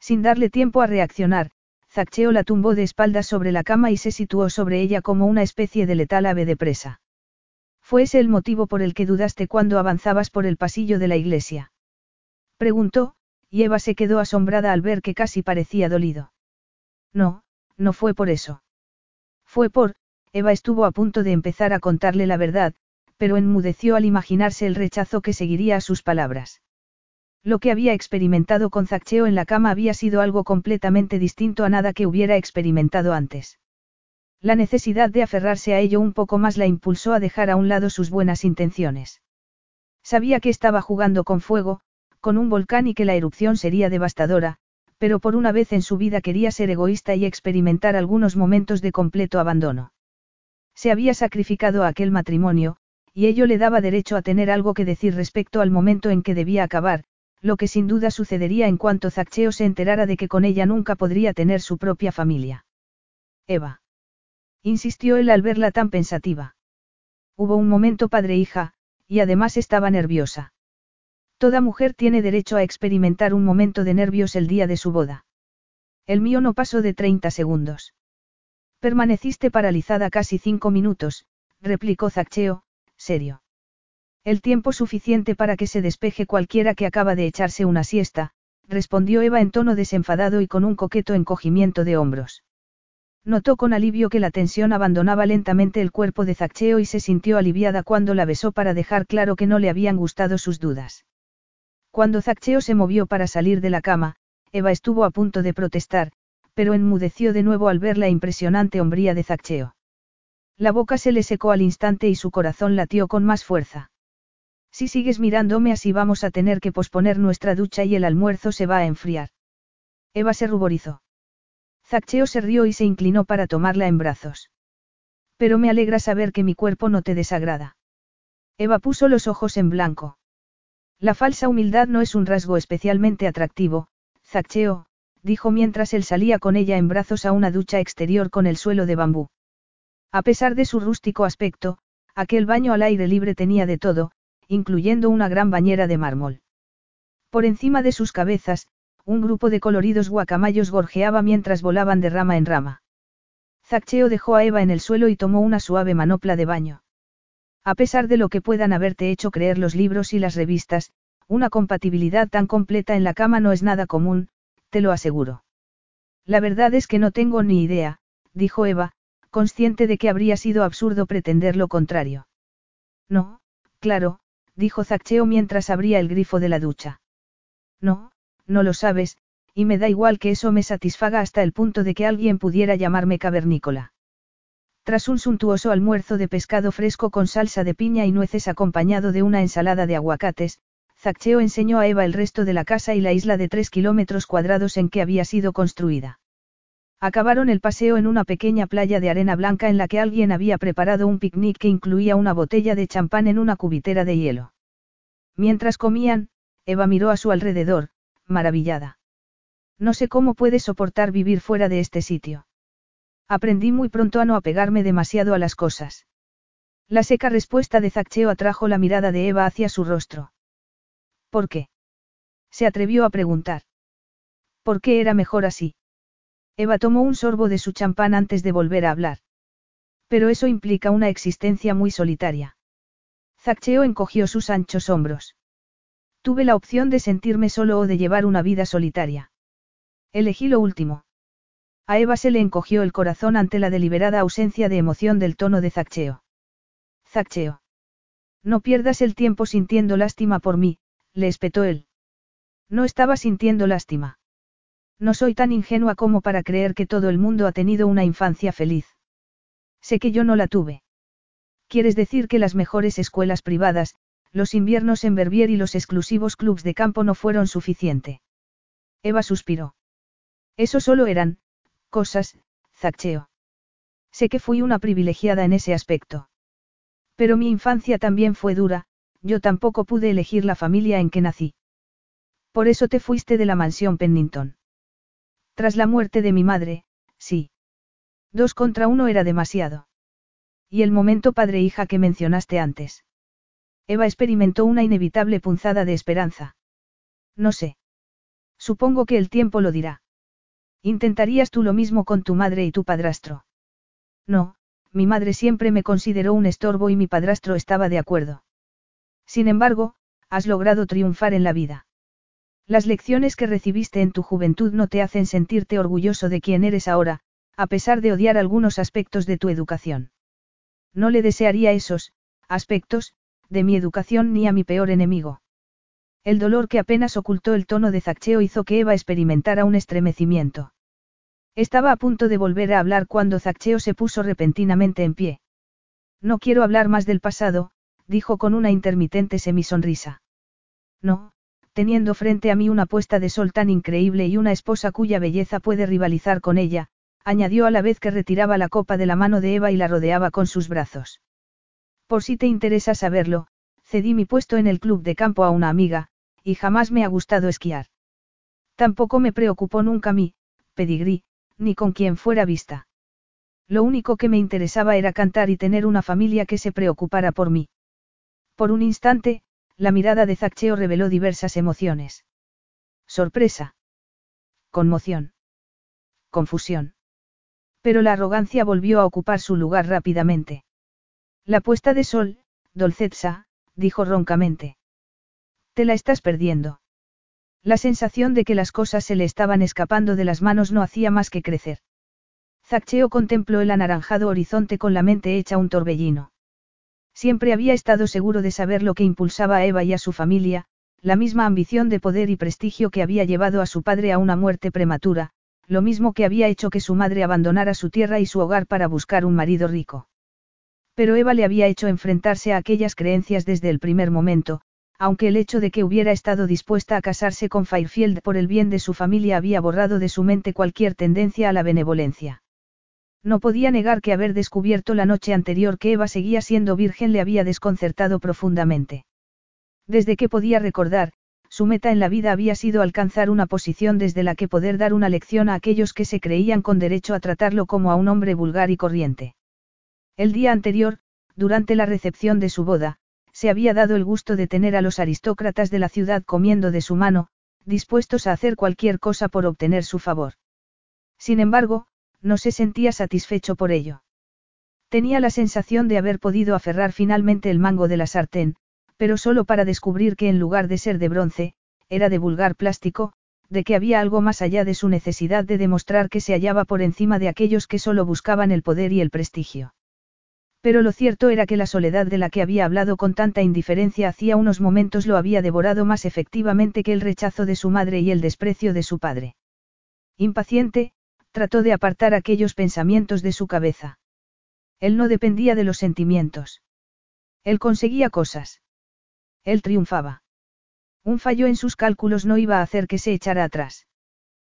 Sin darle tiempo a reaccionar, Zaccheo la tumbó de espaldas sobre la cama y se situó sobre ella como una especie de letal ave de presa. ¿Fue ese el motivo por el que dudaste cuando avanzabas por el pasillo de la iglesia? Preguntó, y Eva se quedó asombrada al ver que casi parecía dolido. No, no fue por eso. Fue por, Eva estuvo a punto de empezar a contarle la verdad, pero enmudeció al imaginarse el rechazo que seguiría a sus palabras. Lo que había experimentado con Zaccheo en la cama había sido algo completamente distinto a nada que hubiera experimentado antes. La necesidad de aferrarse a ello un poco más la impulsó a dejar a un lado sus buenas intenciones. Sabía que estaba jugando con fuego, con un volcán y que la erupción sería devastadora, pero por una vez en su vida quería ser egoísta y experimentar algunos momentos de completo abandono. Se había sacrificado a aquel matrimonio, y ello le daba derecho a tener algo que decir respecto al momento en que debía acabar, lo que sin duda sucedería en cuanto Zaccheo se enterara de que con ella nunca podría tener su propia familia. Eva. Insistió él al verla tan pensativa. Hubo un momento padre-hija, y además estaba nerviosa. Toda mujer tiene derecho a experimentar un momento de nervios el día de su boda. El mío no pasó de 30 segundos. Permaneciste paralizada casi cinco minutos, replicó Zaccheo, serio. El tiempo suficiente para que se despeje cualquiera que acaba de echarse una siesta, respondió Eva en tono desenfadado y con un coqueto encogimiento de hombros. Notó con alivio que la tensión abandonaba lentamente el cuerpo de Zaccheo y se sintió aliviada cuando la besó para dejar claro que no le habían gustado sus dudas. Cuando Zaccheo se movió para salir de la cama, Eva estuvo a punto de protestar, pero enmudeció de nuevo al ver la impresionante hombría de Zaccheo. La boca se le secó al instante y su corazón latió con más fuerza. Si sigues mirándome así vamos a tener que posponer nuestra ducha y el almuerzo se va a enfriar. Eva se ruborizó. Zaccheo se rió y se inclinó para tomarla en brazos. Pero me alegra saber que mi cuerpo no te desagrada. Eva puso los ojos en blanco. La falsa humildad no es un rasgo especialmente atractivo, Zaccheo, dijo mientras él salía con ella en brazos a una ducha exterior con el suelo de bambú. A pesar de su rústico aspecto, aquel baño al aire libre tenía de todo, incluyendo una gran bañera de mármol. Por encima de sus cabezas, un grupo de coloridos guacamayos gorjeaba mientras volaban de rama en rama. Zaccheo dejó a Eva en el suelo y tomó una suave manopla de baño. A pesar de lo que puedan haberte hecho creer los libros y las revistas, una compatibilidad tan completa en la cama no es nada común, te lo aseguro. La verdad es que no tengo ni idea, dijo Eva, consciente de que habría sido absurdo pretender lo contrario. No, claro, dijo Zaccheo mientras abría el grifo de la ducha. No, no lo sabes, y me da igual que eso me satisfaga hasta el punto de que alguien pudiera llamarme cavernícola. Tras un suntuoso almuerzo de pescado fresco con salsa de piña y nueces acompañado de una ensalada de aguacates, Zaccheo enseñó a Eva el resto de la casa y la isla de tres kilómetros cuadrados en que había sido construida. Acabaron el paseo en una pequeña playa de arena blanca en la que alguien había preparado un picnic que incluía una botella de champán en una cubitera de hielo. Mientras comían, Eva miró a su alrededor, maravillada. No sé cómo puede soportar vivir fuera de este sitio. Aprendí muy pronto a no apegarme demasiado a las cosas. La seca respuesta de Zaccheo atrajo la mirada de Eva hacia su rostro. ¿Por qué? Se atrevió a preguntar. ¿Por qué era mejor así? Eva tomó un sorbo de su champán antes de volver a hablar. Pero eso implica una existencia muy solitaria. Zaccheo encogió sus anchos hombros. Tuve la opción de sentirme solo o de llevar una vida solitaria. Elegí lo último. A Eva se le encogió el corazón ante la deliberada ausencia de emoción del tono de Zaccheo. Zaccheo. No pierdas el tiempo sintiendo lástima por mí, le espetó él. No estaba sintiendo lástima. No soy tan ingenua como para creer que todo el mundo ha tenido una infancia feliz. Sé que yo no la tuve. ¿Quieres decir que las mejores escuelas privadas, los inviernos en Verbier y los exclusivos clubs de campo no fueron suficiente? Eva suspiró. Eso solo eran, cosas, Zaccheo. Sé que fui una privilegiada en ese aspecto. Pero mi infancia también fue dura, yo tampoco pude elegir la familia en que nací. Por eso te fuiste de la mansión Pennington. Tras la muerte de mi madre, sí. Dos contra uno era demasiado. Y el momento padre-hija que mencionaste antes. Eva experimentó una inevitable punzada de esperanza. No sé. Supongo que el tiempo lo dirá. ¿Intentarías tú lo mismo con tu madre y tu padrastro? No, mi madre siempre me consideró un estorbo y mi padrastro estaba de acuerdo. Sin embargo, has logrado triunfar en la vida. Las lecciones que recibiste en tu juventud no te hacen sentirte orgulloso de quién eres ahora, a pesar de odiar algunos aspectos de tu educación. No le desearía esos, aspectos, de mi educación ni a mi peor enemigo. El dolor que apenas ocultó el tono de Zaccheo hizo que Eva experimentara un estremecimiento. Estaba a punto de volver a hablar cuando Zaccheo se puso repentinamente en pie. No quiero hablar más del pasado, dijo con una intermitente semisonrisa. No, teniendo frente a mí una puesta de sol tan increíble y una esposa cuya belleza puede rivalizar con ella, añadió a la vez que retiraba la copa de la mano de Eva y la rodeaba con sus brazos. Por si te interesa saberlo, cedí mi puesto en el club de campo a una amiga, y jamás me ha gustado esquiar. Tampoco me preocupó nunca mi, pedigrí, ni con quien fuera vista. Lo único que me interesaba era cantar y tener una familia que se preocupara por mí. Por un instante, la mirada de Zaccheo reveló diversas emociones. Sorpresa. Conmoción. Confusión. Pero la arrogancia volvió a ocupar su lugar rápidamente. La puesta de sol, Dolcetsa, dijo roncamente. Te la estás perdiendo. La sensación de que las cosas se le estaban escapando de las manos no hacía más que crecer. Zaccheo contempló el anaranjado horizonte con la mente hecha un torbellino. Siempre había estado seguro de saber lo que impulsaba a Eva y a su familia, la misma ambición de poder y prestigio que había llevado a su padre a una muerte prematura, lo mismo que había hecho que su madre abandonara su tierra y su hogar para buscar un marido rico. Pero Eva le había hecho enfrentarse a aquellas creencias desde el primer momento, aunque el hecho de que hubiera estado dispuesta a casarse con Fairfield por el bien de su familia había borrado de su mente cualquier tendencia a la benevolencia. No podía negar que haber descubierto la noche anterior que Eva seguía siendo virgen le había desconcertado profundamente. Desde que podía recordar, su meta en la vida había sido alcanzar una posición desde la que poder dar una lección a aquellos que se creían con derecho a tratarlo como a un hombre vulgar y corriente. El día anterior, durante la recepción de su boda, se había dado el gusto de tener a los aristócratas de la ciudad comiendo de su mano, dispuestos a hacer cualquier cosa por obtener su favor. Sin embargo, no se sentía satisfecho por ello. Tenía la sensación de haber podido aferrar finalmente el mango de la sartén, pero solo para descubrir que en lugar de ser de bronce, era de vulgar plástico, de que había algo más allá de su necesidad de demostrar que se hallaba por encima de aquellos que solo buscaban el poder y el prestigio. Pero lo cierto era que la soledad de la que había hablado con tanta indiferencia hacía unos momentos lo había devorado más efectivamente que el rechazo de su madre y el desprecio de su padre. Impaciente, trató de apartar aquellos pensamientos de su cabeza. Él no dependía de los sentimientos. Él conseguía cosas. Él triunfaba. Un fallo en sus cálculos no iba a hacer que se echara atrás.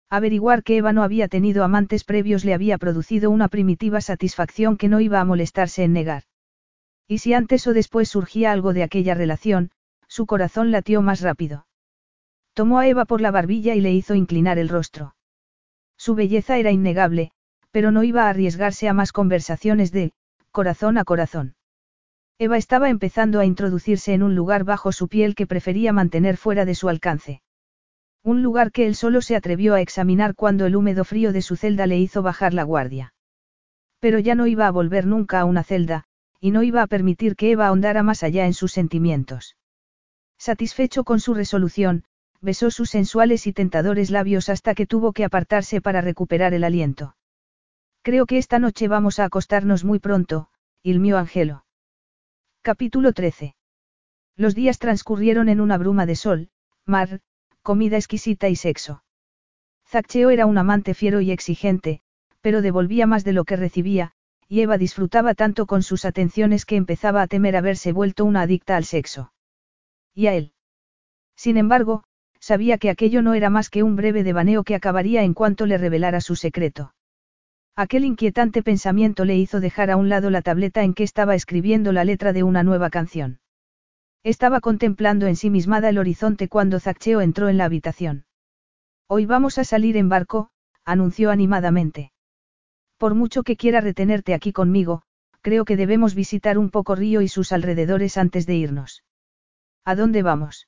Averiguar que Eva no había tenido amantes previos le había producido una primitiva satisfacción que no iba a molestarse en negar. Y si antes o después surgía algo de aquella relación, su corazón latió más rápido. Tomó a Eva por la barbilla y le hizo inclinar el rostro. Su belleza era innegable, pero no iba a arriesgarse a más conversaciones de, corazón a corazón. Eva estaba empezando a introducirse en un lugar bajo su piel que prefería mantener fuera de su alcance. Un lugar que él solo se atrevió a examinar cuando el húmedo frío de su celda le hizo bajar la guardia. Pero ya no iba a volver nunca a una celda, y no iba a permitir que Eva ahondara más allá en sus sentimientos. Satisfecho con su resolución, besó sus sensuales y tentadores labios hasta que tuvo que apartarse para recuperar el aliento. Creo que esta noche vamos a acostarnos muy pronto, ilmió Angelo. Capítulo 13. Los días transcurrieron en una bruma de sol, mar, comida exquisita y sexo. Zaccheo era un amante fiero y exigente, pero devolvía más de lo que recibía, y Eva disfrutaba tanto con sus atenciones que empezaba a temer haberse vuelto una adicta al sexo. ¿Y a él? Sin embargo, sabía que aquello no era más que un breve devaneo que acabaría en cuanto le revelara su secreto. Aquel inquietante pensamiento le hizo dejar a un lado la tableta en que estaba escribiendo la letra de una nueva canción. Estaba contemplando ensimismada el horizonte cuando Zaccheo entró en la habitación. Hoy vamos a salir en barco, anunció animadamente. Por mucho que quiera retenerte aquí conmigo, creo que debemos visitar un poco Río y sus alrededores antes de irnos. ¿A dónde vamos?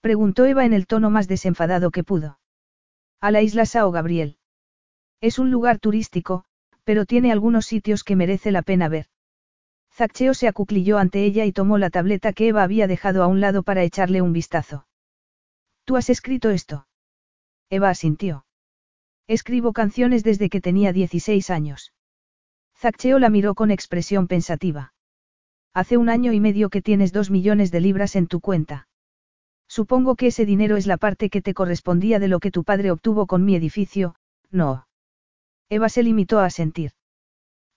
Preguntó Eva en el tono más desenfadado que pudo. A la isla Sao Gabriel. Es un lugar turístico, pero tiene algunos sitios que merece la pena ver. Zaccheo se acuclilló ante ella y tomó la tableta que Eva había dejado a un lado para echarle un vistazo. ¿Tú has escrito esto? Eva asintió. Escribo canciones desde que tenía 16 años. Zaccheo la miró con expresión pensativa. Hace un año y medio que tienes dos millones de libras en tu cuenta. Supongo que ese dinero es la parte que te correspondía de lo que tu padre obtuvo con mi edificio, no. Eva se limitó a sentir.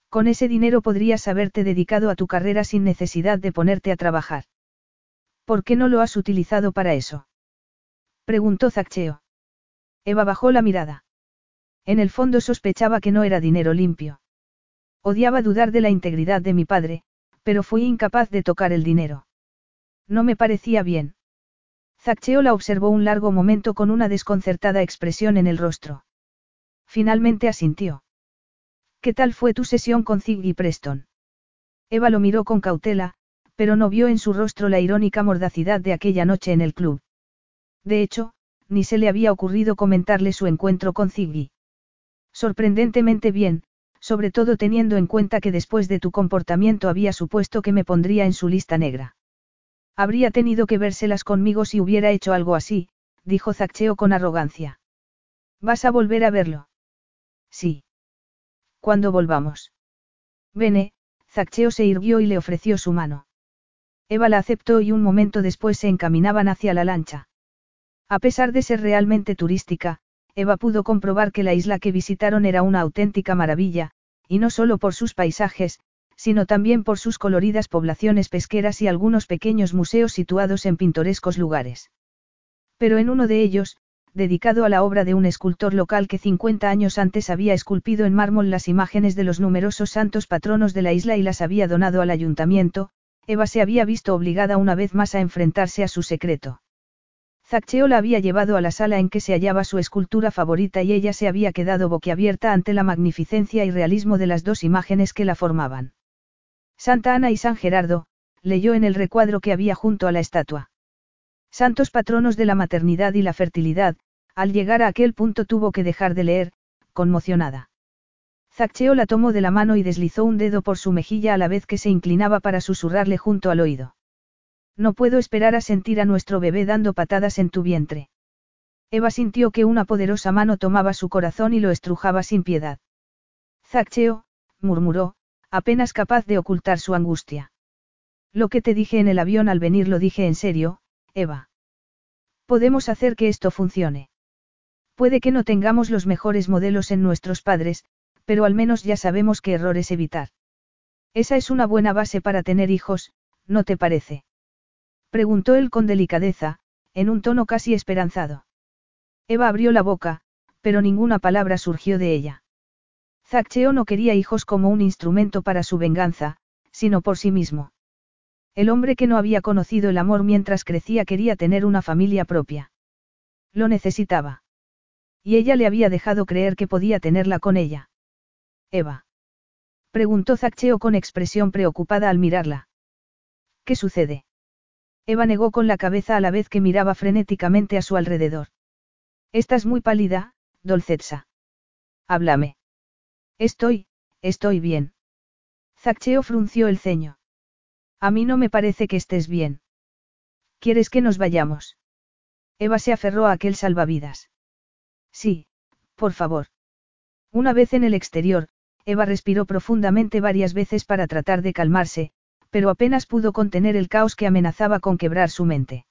Con ese dinero podrías haberte dedicado a tu carrera sin necesidad de ponerte a trabajar. ¿Por qué no lo has utilizado para eso? Preguntó Zaccheo. Eva bajó la mirada. En el fondo sospechaba que no era dinero limpio. Odiaba dudar de la integridad de mi padre, pero fui incapaz de tocar el dinero. No me parecía bien. Zaccheo la observó un largo momento con una desconcertada expresión en el rostro. Finalmente asintió. ¿Qué tal fue tu sesión con Ziggy Preston? Eva lo miró con cautela, pero no vio en su rostro la irónica mordacidad de aquella noche en el club. De hecho, ni se le había ocurrido comentarle su encuentro con Ziggy. Sorprendentemente bien, sobre todo teniendo en cuenta que después de tu comportamiento había supuesto que me pondría en su lista negra. Habría tenido que vérselas conmigo si hubiera hecho algo así, dijo Zaccheo con arrogancia. ¿Vas a volver a verlo? Sí. Cuando volvamos. Vene, Zaccheo se irguió y le ofreció su mano. Eva la aceptó y un momento después se encaminaban hacia la lancha. A pesar de ser realmente turística, Eva pudo comprobar que la isla que visitaron era una auténtica maravilla, y no solo por sus paisajes, sino también por sus coloridas poblaciones pesqueras y algunos pequeños museos situados en pintorescos lugares. Pero en uno de ellos, dedicado a la obra de un escultor local que 50 años antes había esculpido en mármol las imágenes de los numerosos santos patronos de la isla y las había donado al ayuntamiento, Eva se había visto obligada una vez más a enfrentarse a su secreto. Zaccheo la había llevado a la sala en que se hallaba su escultura favorita y ella se había quedado boquiabierta ante la magnificencia y realismo de las dos imágenes que la formaban. Santa Ana y San Gerardo, leyó en el recuadro que había junto a la estatua. Santos patronos de la maternidad y la fertilidad, al llegar a aquel punto tuvo que dejar de leer, conmocionada. Zaccheo la tomó de la mano y deslizó un dedo por su mejilla a la vez que se inclinaba para susurrarle junto al oído. No puedo esperar a sentir a nuestro bebé dando patadas en tu vientre. Eva sintió que una poderosa mano tomaba su corazón y lo estrujaba sin piedad. Zaccheo, murmuró, apenas capaz de ocultar su angustia. Lo que te dije en el avión al venir lo dije en serio, Eva. Podemos hacer que esto funcione. Puede que no tengamos los mejores modelos en nuestros padres, pero al menos ya sabemos qué errores evitar. Esa es una buena base para tener hijos, ¿no te parece? Preguntó él con delicadeza, en un tono casi esperanzado. Eva abrió la boca, pero ninguna palabra surgió de ella. Zaccheo no quería hijos como un instrumento para su venganza, sino por sí mismo. El hombre que no había conocido el amor mientras crecía quería tener una familia propia. Lo necesitaba. Y ella le había dejado creer que podía tenerla con ella. Eva. Preguntó Zaccheo con expresión preocupada al mirarla. ¿Qué sucede? Eva negó con la cabeza a la vez que miraba frenéticamente a su alrededor. Estás muy pálida, Dolcetsa. Háblame. Estoy, estoy bien. Zaccheo frunció el ceño. A mí no me parece que estés bien. ¿Quieres que nos vayamos? Eva se aferró a aquel salvavidas. Sí, por favor. Una vez en el exterior, Eva respiró profundamente varias veces para tratar de calmarse, pero apenas pudo contener el caos que amenazaba con quebrar su mente.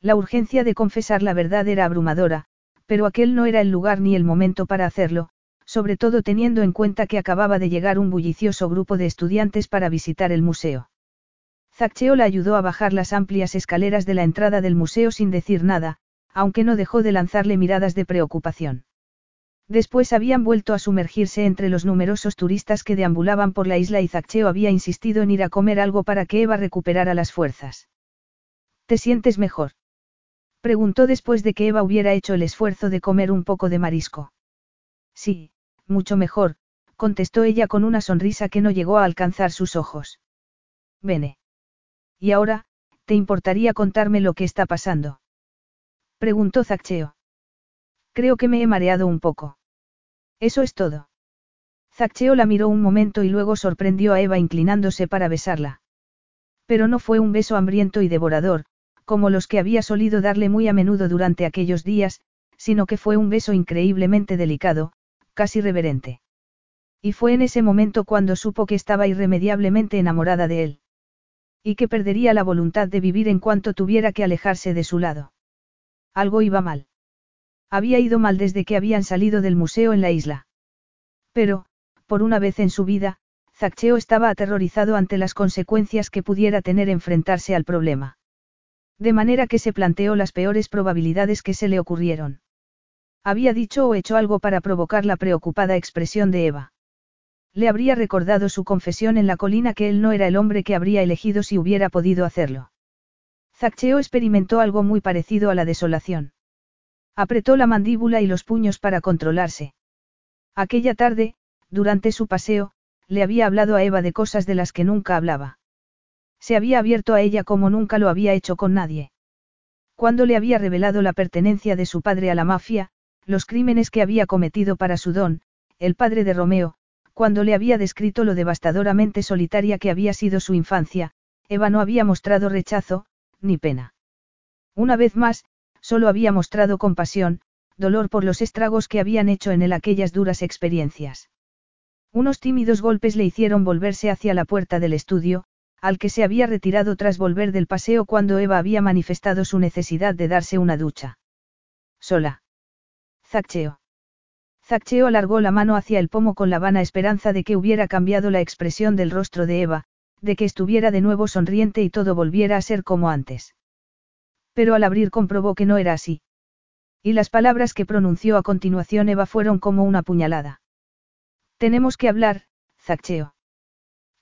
La urgencia de confesar la verdad era abrumadora, pero aquel no era el lugar ni el momento para hacerlo, sobre todo teniendo en cuenta que acababa de llegar un bullicioso grupo de estudiantes para visitar el museo. Zaccheo la ayudó a bajar las amplias escaleras de la entrada del museo sin decir nada, aunque no dejó de lanzarle miradas de preocupación. Después habían vuelto a sumergirse entre los numerosos turistas que deambulaban por la isla y Zaccheo había insistido en ir a comer algo para que Eva recuperara las fuerzas. ¿Te sientes mejor? Preguntó después de que Eva hubiera hecho el esfuerzo de comer un poco de marisco. Sí, mucho mejor, contestó ella con una sonrisa que no llegó a alcanzar sus ojos. Vene. ¿Y ahora, te importaría contarme lo que está pasando? Preguntó Zaccheo. Creo que me he mareado un poco. Eso es todo. Zaccheo la miró un momento y luego sorprendió a Eva inclinándose para besarla. Pero no fue un beso hambriento y devorador, como los que había solido darle muy a menudo durante aquellos días, sino que fue un beso increíblemente delicado, casi reverente. Y fue en ese momento cuando supo que estaba irremediablemente enamorada de él. Y que perdería la voluntad de vivir en cuanto tuviera que alejarse de su lado. Algo iba mal. Había ido mal desde que habían salido del museo en la isla. Pero, por una vez en su vida, Zaccheo estaba aterrorizado ante las consecuencias que pudiera tener enfrentarse al problema. De manera que se planteó las peores probabilidades que se le ocurrieron. Había dicho o hecho algo para provocar la preocupada expresión de Eva. Le habría recordado su confesión en la colina que él no era el hombre que habría elegido si hubiera podido hacerlo. Zaccheo experimentó algo muy parecido a la desolación. Apretó la mandíbula y los puños para controlarse. Aquella tarde, durante su paseo, le había hablado a Eva de cosas de las que nunca hablaba. Se había abierto a ella como nunca lo había hecho con nadie. Cuando le había revelado la pertenencia de su padre a la mafia, los crímenes que había cometido para su don, el padre de Romeo, cuando le había descrito lo devastadoramente solitaria que había sido su infancia, Eva no había mostrado rechazo, ni pena. Una vez más, solo había mostrado compasión, dolor por los estragos que habían hecho en él aquellas duras experiencias. Unos tímidos golpes le hicieron volverse hacia la puerta del estudio, al que se había retirado tras volver del paseo cuando Eva había manifestado su necesidad de darse una ducha. Sola. Zaccheo. Zaccheo alargó la mano hacia el pomo con la vana esperanza de que hubiera cambiado la expresión del rostro de Eva, de que estuviera de nuevo sonriente y todo volviera a ser como antes. Pero al abrir comprobó que no era así. Y las palabras que pronunció a continuación Eva fueron como una puñalada. Tenemos que hablar, Zaccheo.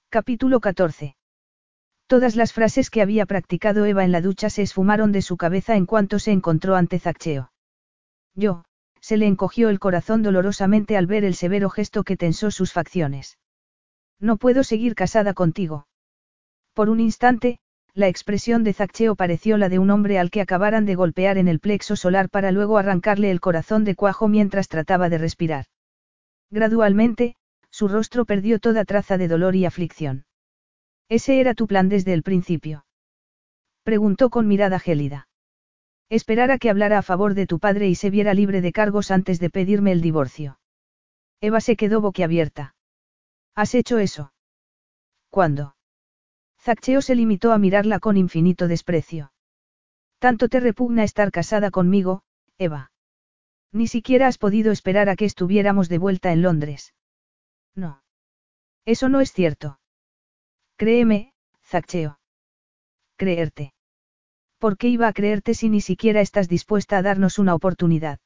Capítulo 14. Todas las frases que había practicado Eva en la ducha se esfumaron de su cabeza en cuanto se encontró ante Zaccheo. Yo, se le encogió el corazón dolorosamente al ver el severo gesto que tensó sus facciones. No puedo seguir casada contigo. Por un instante, la expresión de Zaccheo pareció la de un hombre al que acabaran de golpear en el plexo solar para luego arrancarle el corazón de cuajo mientras trataba de respirar. Gradualmente, su rostro perdió toda traza de dolor y aflicción. ¿Ese era tu plan desde el principio? Preguntó con mirada gélida. Esperar a que hablara a favor de tu padre y se viera libre de cargos antes de pedirme el divorcio. Eva se quedó boquiabierta. ¿Has hecho eso? ¿Cuándo? Zaccheo se limitó a mirarla con infinito desprecio. Tanto te repugna estar casada conmigo, Eva. Ni siquiera has podido esperar a que estuviéramos de vuelta en Londres. No. Eso no es cierto. Créeme, Zaccheo. Creerte. ¿Por qué iba a creerte si ni siquiera estás dispuesta a darnos una oportunidad?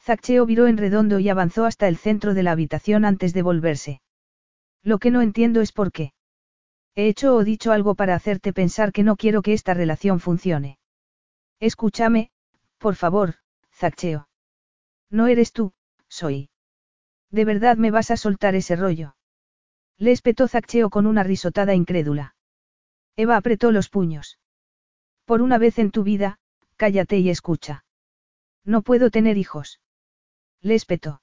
Zaccheo viró en redondo y avanzó hasta el centro de la habitación antes de volverse. Lo que no entiendo es por qué. He hecho o dicho algo para hacerte pensar que no quiero que esta relación funcione. Escúchame, por favor, Zaccheo. No eres tú, soy. ¿De verdad me vas a soltar ese rollo? Le espetó Zaccheo con una risotada incrédula. Eva apretó los puños. Por una vez en tu vida, cállate y escucha. No puedo tener hijos. Le espetó.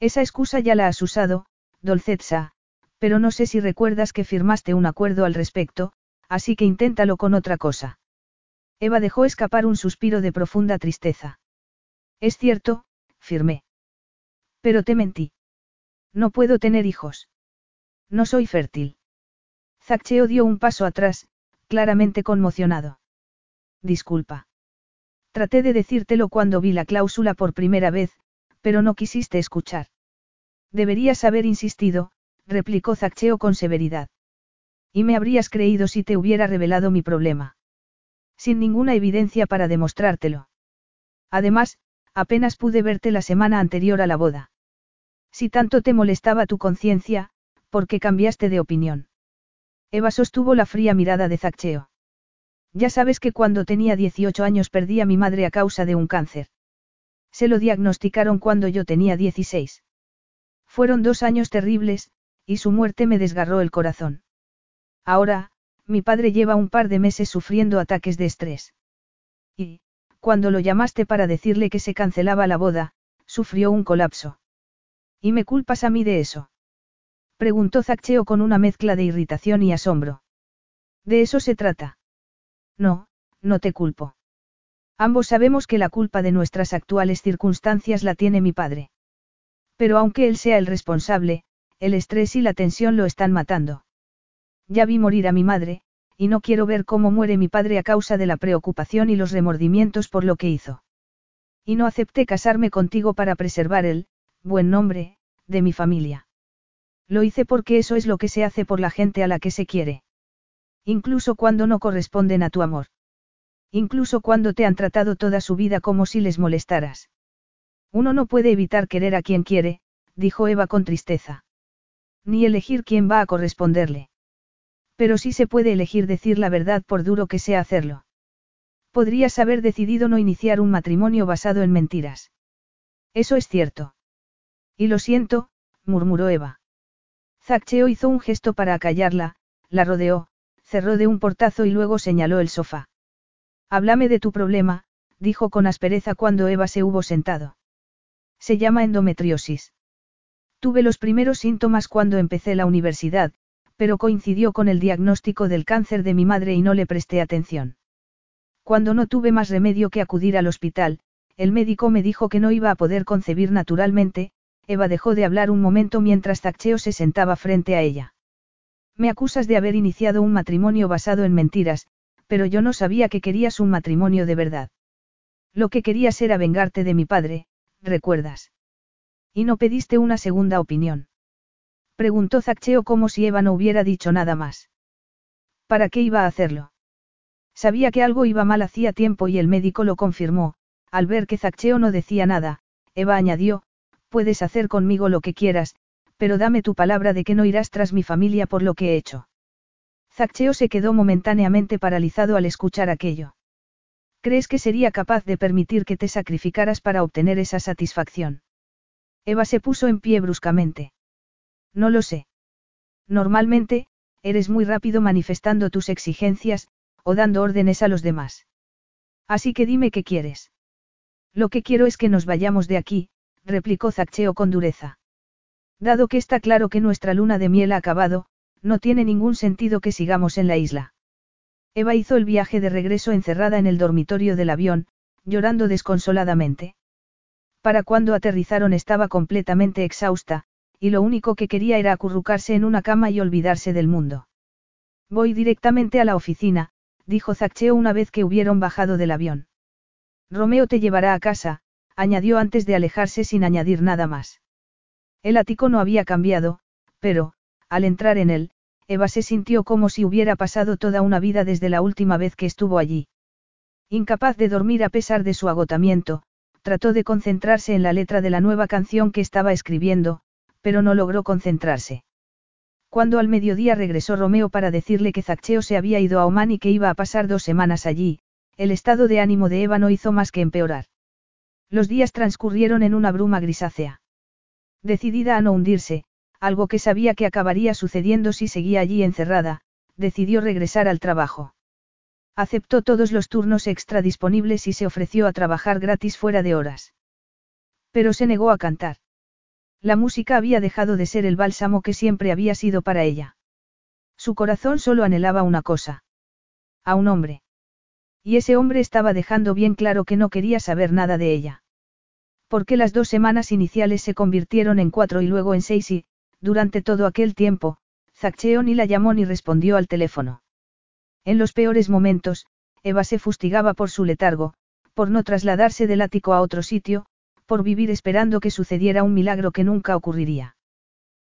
Esa excusa ya la has usado, Dolcetsa, pero no sé si recuerdas que firmaste un acuerdo al respecto, así que inténtalo con otra cosa. Eva dejó escapar un suspiro de profunda tristeza. Es cierto, firmé. Pero te mentí. No puedo tener hijos. No soy fértil. Zaccheo dio un paso atrás, claramente conmocionado. Disculpa. Traté de decírtelo cuando vi la cláusula por primera vez, pero no quisiste escuchar. Deberías haber insistido, replicó Zaccheo con severidad. Y me habrías creído si te hubiera revelado mi problema. Sin ninguna evidencia para demostrártelo. Además, apenas pude verte la semana anterior a la boda. Si tanto te molestaba tu conciencia, ¿por qué cambiaste de opinión? Eva sostuvo la fría mirada de Zaccheo. Ya sabes que cuando tenía 18 años perdí a mi madre a causa de un cáncer. Se lo diagnosticaron cuando yo tenía 16. Fueron dos años terribles, y su muerte me desgarró el corazón. Ahora, mi padre lleva un par de meses sufriendo ataques de estrés. Y, cuando lo llamaste para decirle que se cancelaba la boda, sufrió un colapso. ¿Y me culpas a mí de eso? Preguntó Zaccheo con una mezcla de irritación y asombro. De eso se trata. No, no te culpo. Ambos sabemos que la culpa de nuestras actuales circunstancias la tiene mi padre. Pero aunque él sea el responsable, el estrés y la tensión lo están matando. Ya vi morir a mi madre, y no quiero ver cómo muere mi padre a causa de la preocupación y los remordimientos por lo que hizo. Y no acepté casarme contigo para preservar el, buen nombre, de mi familia. Lo hice porque eso es lo que se hace por la gente a la que se quiere. Incluso cuando no corresponden a tu amor. Incluso cuando te han tratado toda su vida como si les molestaras. Uno no puede evitar querer a quien quiere, dijo Eva con tristeza. Ni elegir quién va a corresponderle. Pero sí se puede elegir decir la verdad por duro que sea hacerlo. Podrías haber decidido no iniciar un matrimonio basado en mentiras. Eso es cierto. Y lo siento, murmuró Eva. Zaccheo hizo un gesto para acallarla, la rodeó, cerró de un portazo y luego señaló el sofá. Háblame de tu problema, dijo con aspereza cuando Eva se hubo sentado. Se llama endometriosis. Tuve los primeros síntomas cuando empecé la universidad, pero coincidió con el diagnóstico del cáncer de mi madre y no le presté atención. Cuando no tuve más remedio que acudir al hospital, el médico me dijo que no iba a poder concebir naturalmente, Eva dejó de hablar un momento mientras Zaccheo se sentaba frente a ella. Me acusas de haber iniciado un matrimonio basado en mentiras, pero yo no sabía que querías un matrimonio de verdad. Lo que querías era vengarte de mi padre, ¿recuerdas? Y no pediste una segunda opinión. Preguntó Zaccheo como si Eva no hubiera dicho nada más. ¿Para qué iba a hacerlo? Sabía que algo iba mal hacía tiempo y el médico lo confirmó, al ver que Zaccheo no decía nada, Eva añadió, puedes hacer conmigo lo que quieras, pero dame tu palabra de que no irás tras mi familia por lo que he hecho. Zaccheo se quedó momentáneamente paralizado al escuchar aquello. ¿Crees que sería capaz de permitir que te sacrificaras para obtener esa satisfacción? Eva se puso en pie bruscamente. No lo sé. Normalmente, eres muy rápido manifestando tus exigencias, o dando órdenes a los demás. Así que dime qué quieres. Lo que quiero es que nos vayamos de aquí, replicó Zaccheo con dureza. Dado que está claro que nuestra luna de miel ha acabado, no tiene ningún sentido que sigamos en la isla. Eva hizo el viaje de regreso encerrada en el dormitorio del avión, llorando desconsoladamente. Para cuando aterrizaron estaba completamente exhausta, y lo único que quería era acurrucarse en una cama y olvidarse del mundo. Voy directamente a la oficina, dijo Zaccheo una vez que hubieron bajado del avión. Romeo te llevará a casa, añadió antes de alejarse sin añadir nada más. El ático no había cambiado, pero, al entrar en él, Eva se sintió como si hubiera pasado toda una vida desde la última vez que estuvo allí. Incapaz de dormir a pesar de su agotamiento, trató de concentrarse en la letra de la nueva canción que estaba escribiendo, pero no logró concentrarse. Cuando al mediodía regresó Romeo para decirle que Zaccheo se había ido a Oman y que iba a pasar dos semanas allí, el estado de ánimo de Eva no hizo más que empeorar. Los días transcurrieron en una bruma grisácea. Decidida a no hundirse, algo que sabía que acabaría sucediendo si seguía allí encerrada, decidió regresar al trabajo. Aceptó todos los turnos extra disponibles y se ofreció a trabajar gratis fuera de horas. Pero se negó a cantar. La música había dejado de ser el bálsamo que siempre había sido para ella. Su corazón solo anhelaba una cosa. A un hombre. Y ese hombre estaba dejando bien claro que no quería saber nada de ella. Porque las dos semanas iniciales se convirtieron en cuatro y luego en seis y, durante todo aquel tiempo, Zaccheo ni la llamó ni respondió al teléfono. En los peores momentos, Eva se fustigaba por su letargo, por no trasladarse del ático a otro sitio, por vivir esperando que sucediera un milagro que nunca ocurriría.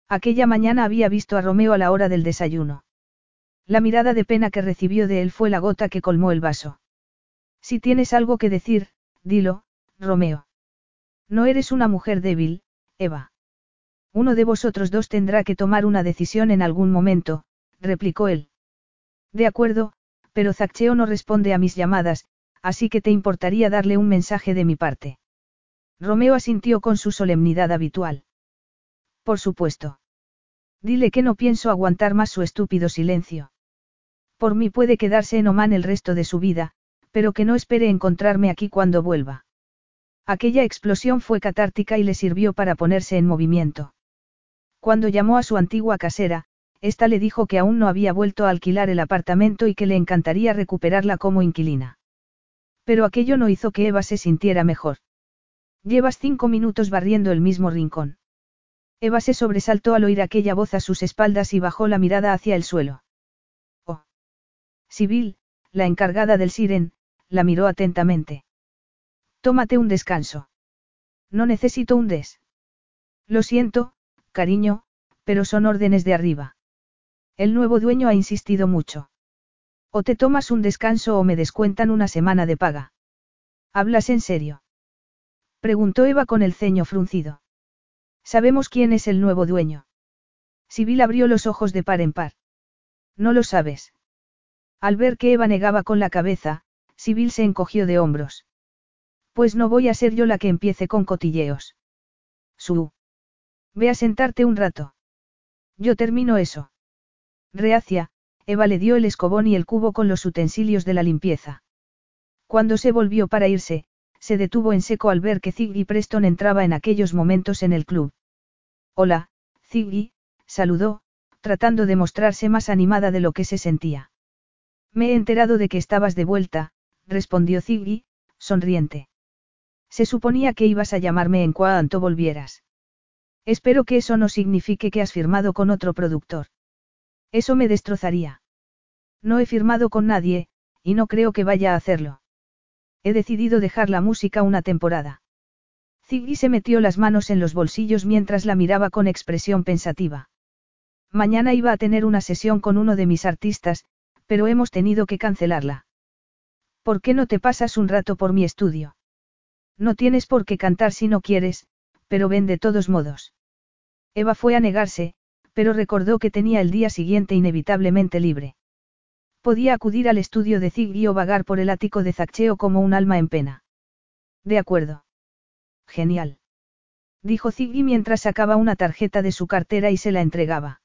Aquella mañana había visto a Romeo a la hora del desayuno. La mirada de pena que recibió de él fue la gota que colmó el vaso. Si tienes algo que decir, dilo, Romeo. No eres una mujer débil, Eva. Uno de vosotros dos tendrá que tomar una decisión en algún momento, replicó él. De acuerdo, pero Zaccheo no responde a mis llamadas, así que te importaría darle un mensaje de mi parte. Romeo asintió con su solemnidad habitual. Por supuesto. Dile que no pienso aguantar más su estúpido silencio. Por mí puede quedarse en Oman el resto de su vida, pero que no espere encontrarme aquí cuando vuelva. Aquella explosión fue catártica y le sirvió para ponerse en movimiento. Cuando llamó a su antigua casera, ésta le dijo que aún no había vuelto a alquilar el apartamento y que le encantaría recuperarla como inquilina. Pero aquello no hizo que Eva se sintiera mejor. Llevas cinco minutos barriendo el mismo rincón. Eva se sobresaltó al oír aquella voz a sus espaldas y bajó la mirada hacia el suelo. Oh. Sibyl, la encargada del Siren, la miró atentamente. Tómate un descanso. No necesito un des. Lo siento, cariño, pero son órdenes de arriba. El nuevo dueño ha insistido mucho. O te tomas un descanso o me descuentan una semana de paga. ¿Hablas en serio? Preguntó Eva con el ceño fruncido. Sabemos quién es el nuevo dueño. Sibyl abrió los ojos de par en par. No lo sabes. Al ver que Eva negaba con la cabeza, Sibyl se encogió de hombros. Pues no voy a ser yo la que empiece con cotilleos. Su. Ve a sentarte un rato. Yo termino eso. Reacia, Eva le dio el escobón y el cubo con los utensilios de la limpieza. Cuando se volvió para irse, se detuvo en seco al ver que Ziggy Preston entraba en aquellos momentos en el club. Hola, Ziggy, saludó, tratando de mostrarse más animada de lo que se sentía. Me he enterado de que estabas de vuelta, respondió Ziggy, sonriente. Se suponía que ibas a llamarme en cuanto volvieras. Espero que eso no signifique que has firmado con otro productor. Eso me destrozaría. No he firmado con nadie, y no creo que vaya a hacerlo. He decidido dejar la música una temporada. Ziggy se metió las manos en los bolsillos mientras la miraba con expresión pensativa. Mañana iba a tener una sesión con uno de mis artistas, pero hemos tenido que cancelarla. ¿Por qué no te pasas un rato por mi estudio? No tienes por qué cantar si no quieres, pero ven de todos modos. Eva fue a negarse, pero recordó que tenía el día siguiente inevitablemente libre. Podía acudir al estudio de Ziggy o vagar por el ático de Zaccheo como un alma en pena. De acuerdo. Genial. Dijo Ziggy mientras sacaba una tarjeta de su cartera y se la entregaba.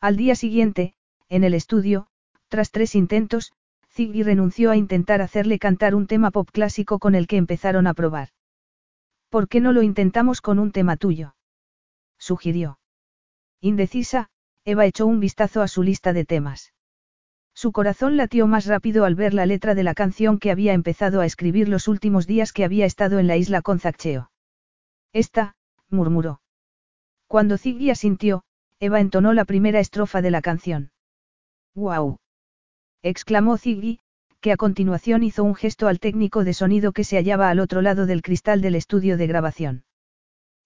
Al día siguiente, en el estudio, tras tres intentos, Ziggy renunció a intentar hacerle cantar un tema pop clásico con el que empezaron a probar. ¿Por qué no lo intentamos con un tema tuyo? sugirió. Indecisa, Eva echó un vistazo a su lista de temas. Su corazón latió más rápido al ver la letra de la canción que había empezado a escribir los últimos días que había estado en la isla con Zaccheo. Esta, murmuró. Cuando Ziggy asintió, Eva entonó la primera estrofa de la canción. ¡Guau! Exclamó Ziggy, que a continuación hizo un gesto al técnico de sonido que se hallaba al otro lado del cristal del estudio de grabación.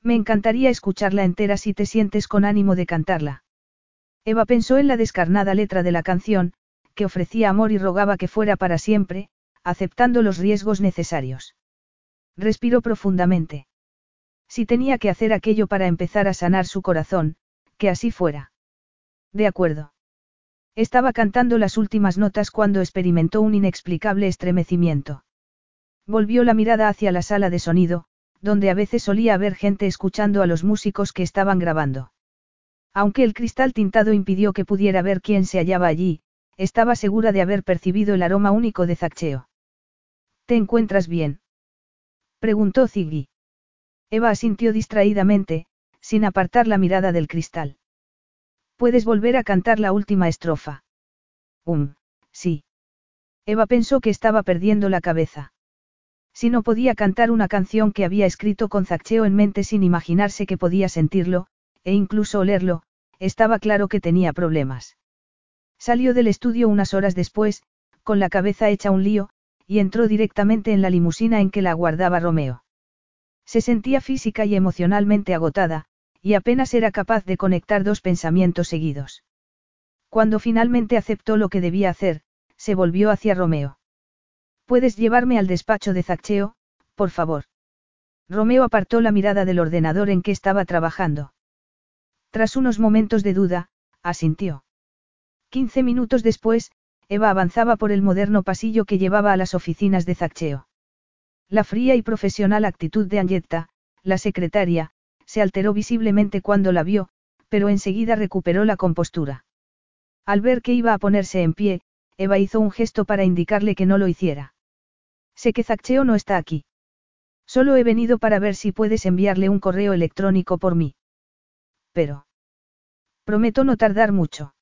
Me encantaría escucharla entera si te sientes con ánimo de cantarla. Eva pensó en la descarnada letra de la canción, que ofrecía amor y rogaba que fuera para siempre, aceptando los riesgos necesarios. Respiró profundamente. Si tenía que hacer aquello para empezar a sanar su corazón, que así fuera. De acuerdo. Estaba cantando las últimas notas cuando experimentó un inexplicable estremecimiento. Volvió la mirada hacia la sala de sonido, donde a veces solía haber gente escuchando a los músicos que estaban grabando. Aunque el cristal tintado impidió que pudiera ver quién se hallaba allí, estaba segura de haber percibido el aroma único de Zaccheo. ¿Te encuentras bien? preguntó Ziggy. Eva asintió distraídamente, sin apartar la mirada del cristal. ¿Puedes volver a cantar la última estrofa? Um, sí. Eva pensó que estaba perdiendo la cabeza. Si no podía cantar una canción que había escrito con Zaccheo en mente sin imaginarse que podía sentirlo, e incluso olerlo, estaba claro que tenía problemas. Salió del estudio unas horas después, con la cabeza hecha un lío, y entró directamente en la limusina en que la aguardaba Romeo. Se sentía física y emocionalmente agotada, y apenas era capaz de conectar dos pensamientos seguidos. Cuando finalmente aceptó lo que debía hacer, se volvió hacia Romeo. ¿Puedes llevarme al despacho de Zaccheo, por favor? Romeo apartó la mirada del ordenador en que estaba trabajando. Tras unos momentos de duda, asintió. Quince minutos después, Eva avanzaba por el moderno pasillo que llevaba a las oficinas de Zaccheo. La fría y profesional actitud de Angetta, la secretaria, se alteró visiblemente cuando la vio, pero enseguida recuperó la compostura. Al ver que iba a ponerse en pie, Eva hizo un gesto para indicarle que no lo hiciera. Sé que Zaccheo no está aquí. Solo he venido para ver si puedes enviarle un correo electrónico por mí. Pero. Prometo no tardar mucho.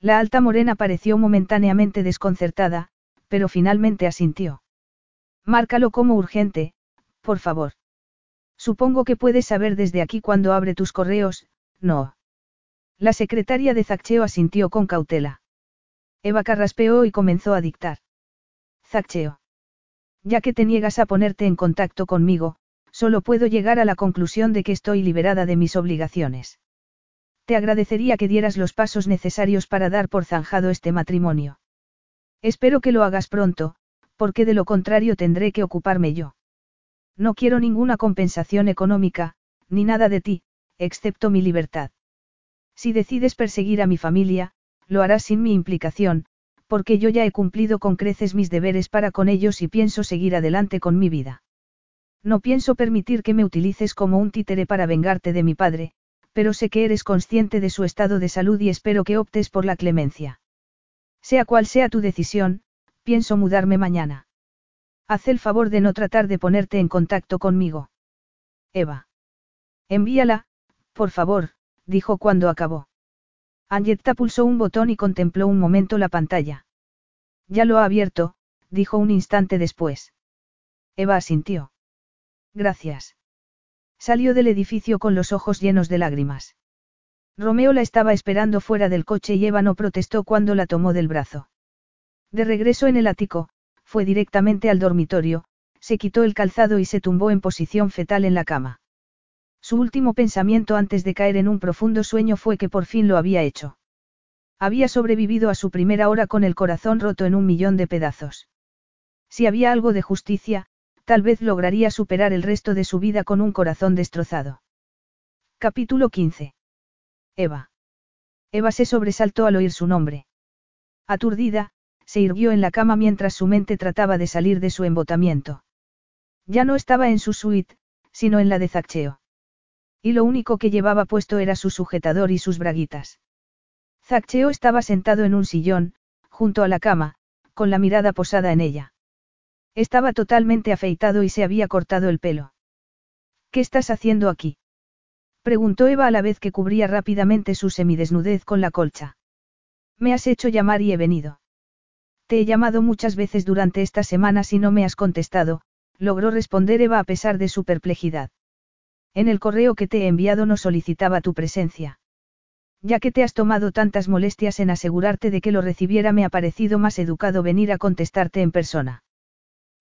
La alta morena pareció momentáneamente desconcertada, pero finalmente asintió. Márcalo como urgente, por favor. Supongo que puedes saber desde aquí cuando abre tus correos, no. La secretaria de Zaccheo asintió con cautela. Eva carraspeó y comenzó a dictar. Zaccheo. Ya que te niegas a ponerte en contacto conmigo, solo puedo llegar a la conclusión de que estoy liberada de mis obligaciones. Te agradecería que dieras los pasos necesarios para dar por zanjado este matrimonio. Espero que lo hagas pronto, porque de lo contrario tendré que ocuparme yo. No quiero ninguna compensación económica, ni nada de ti, excepto mi libertad. Si decides perseguir a mi familia, lo harás sin mi implicación, porque yo ya he cumplido con creces mis deberes para con ellos y pienso seguir adelante con mi vida. No pienso permitir que me utilices como un títere para vengarte de mi padre, pero sé que eres consciente de su estado de salud y espero que optes por la clemencia. Sea cual sea tu decisión, pienso mudarme mañana. Haz el favor de no tratar de ponerte en contacto conmigo. Eva. Envíala, por favor, dijo cuando acabó. Angetta pulsó un botón y contempló un momento la pantalla. Ya lo ha abierto, dijo un instante después. Eva asintió. Gracias. Salió del edificio con los ojos llenos de lágrimas. Romeo la estaba esperando fuera del coche y Eva no protestó cuando la tomó del brazo. De regreso en el ático, fue directamente al dormitorio, se quitó el calzado y se tumbó en posición fetal en la cama. Su último pensamiento antes de caer en un profundo sueño fue que por fin lo había hecho. Había sobrevivido a su primera hora con el corazón roto en un millón de pedazos. Si había algo de justicia, tal vez lograría superar el resto de su vida con un corazón destrozado. Capítulo 15. Eva. Eva se sobresaltó al oír su nombre. Aturdida, se irguió en la cama mientras su mente trataba de salir de su embotamiento. Ya no estaba en su suite, sino en la de Zaccheo. Y lo único que llevaba puesto era su sujetador y sus braguitas. Zaccheo estaba sentado en un sillón, junto a la cama, con la mirada posada en ella. Estaba totalmente afeitado y se había cortado el pelo. ¿Qué estás haciendo aquí? Preguntó Eva a la vez que cubría rápidamente su semidesnudez con la colcha. Me has hecho llamar y he venido. Te he llamado muchas veces durante estas semanas y no me has contestado, logró responder Eva a pesar de su perplejidad. En el correo que te he enviado no solicitaba tu presencia. Ya que te has tomado tantas molestias en asegurarte de que lo recibiera me ha parecido más educado venir a contestarte en persona.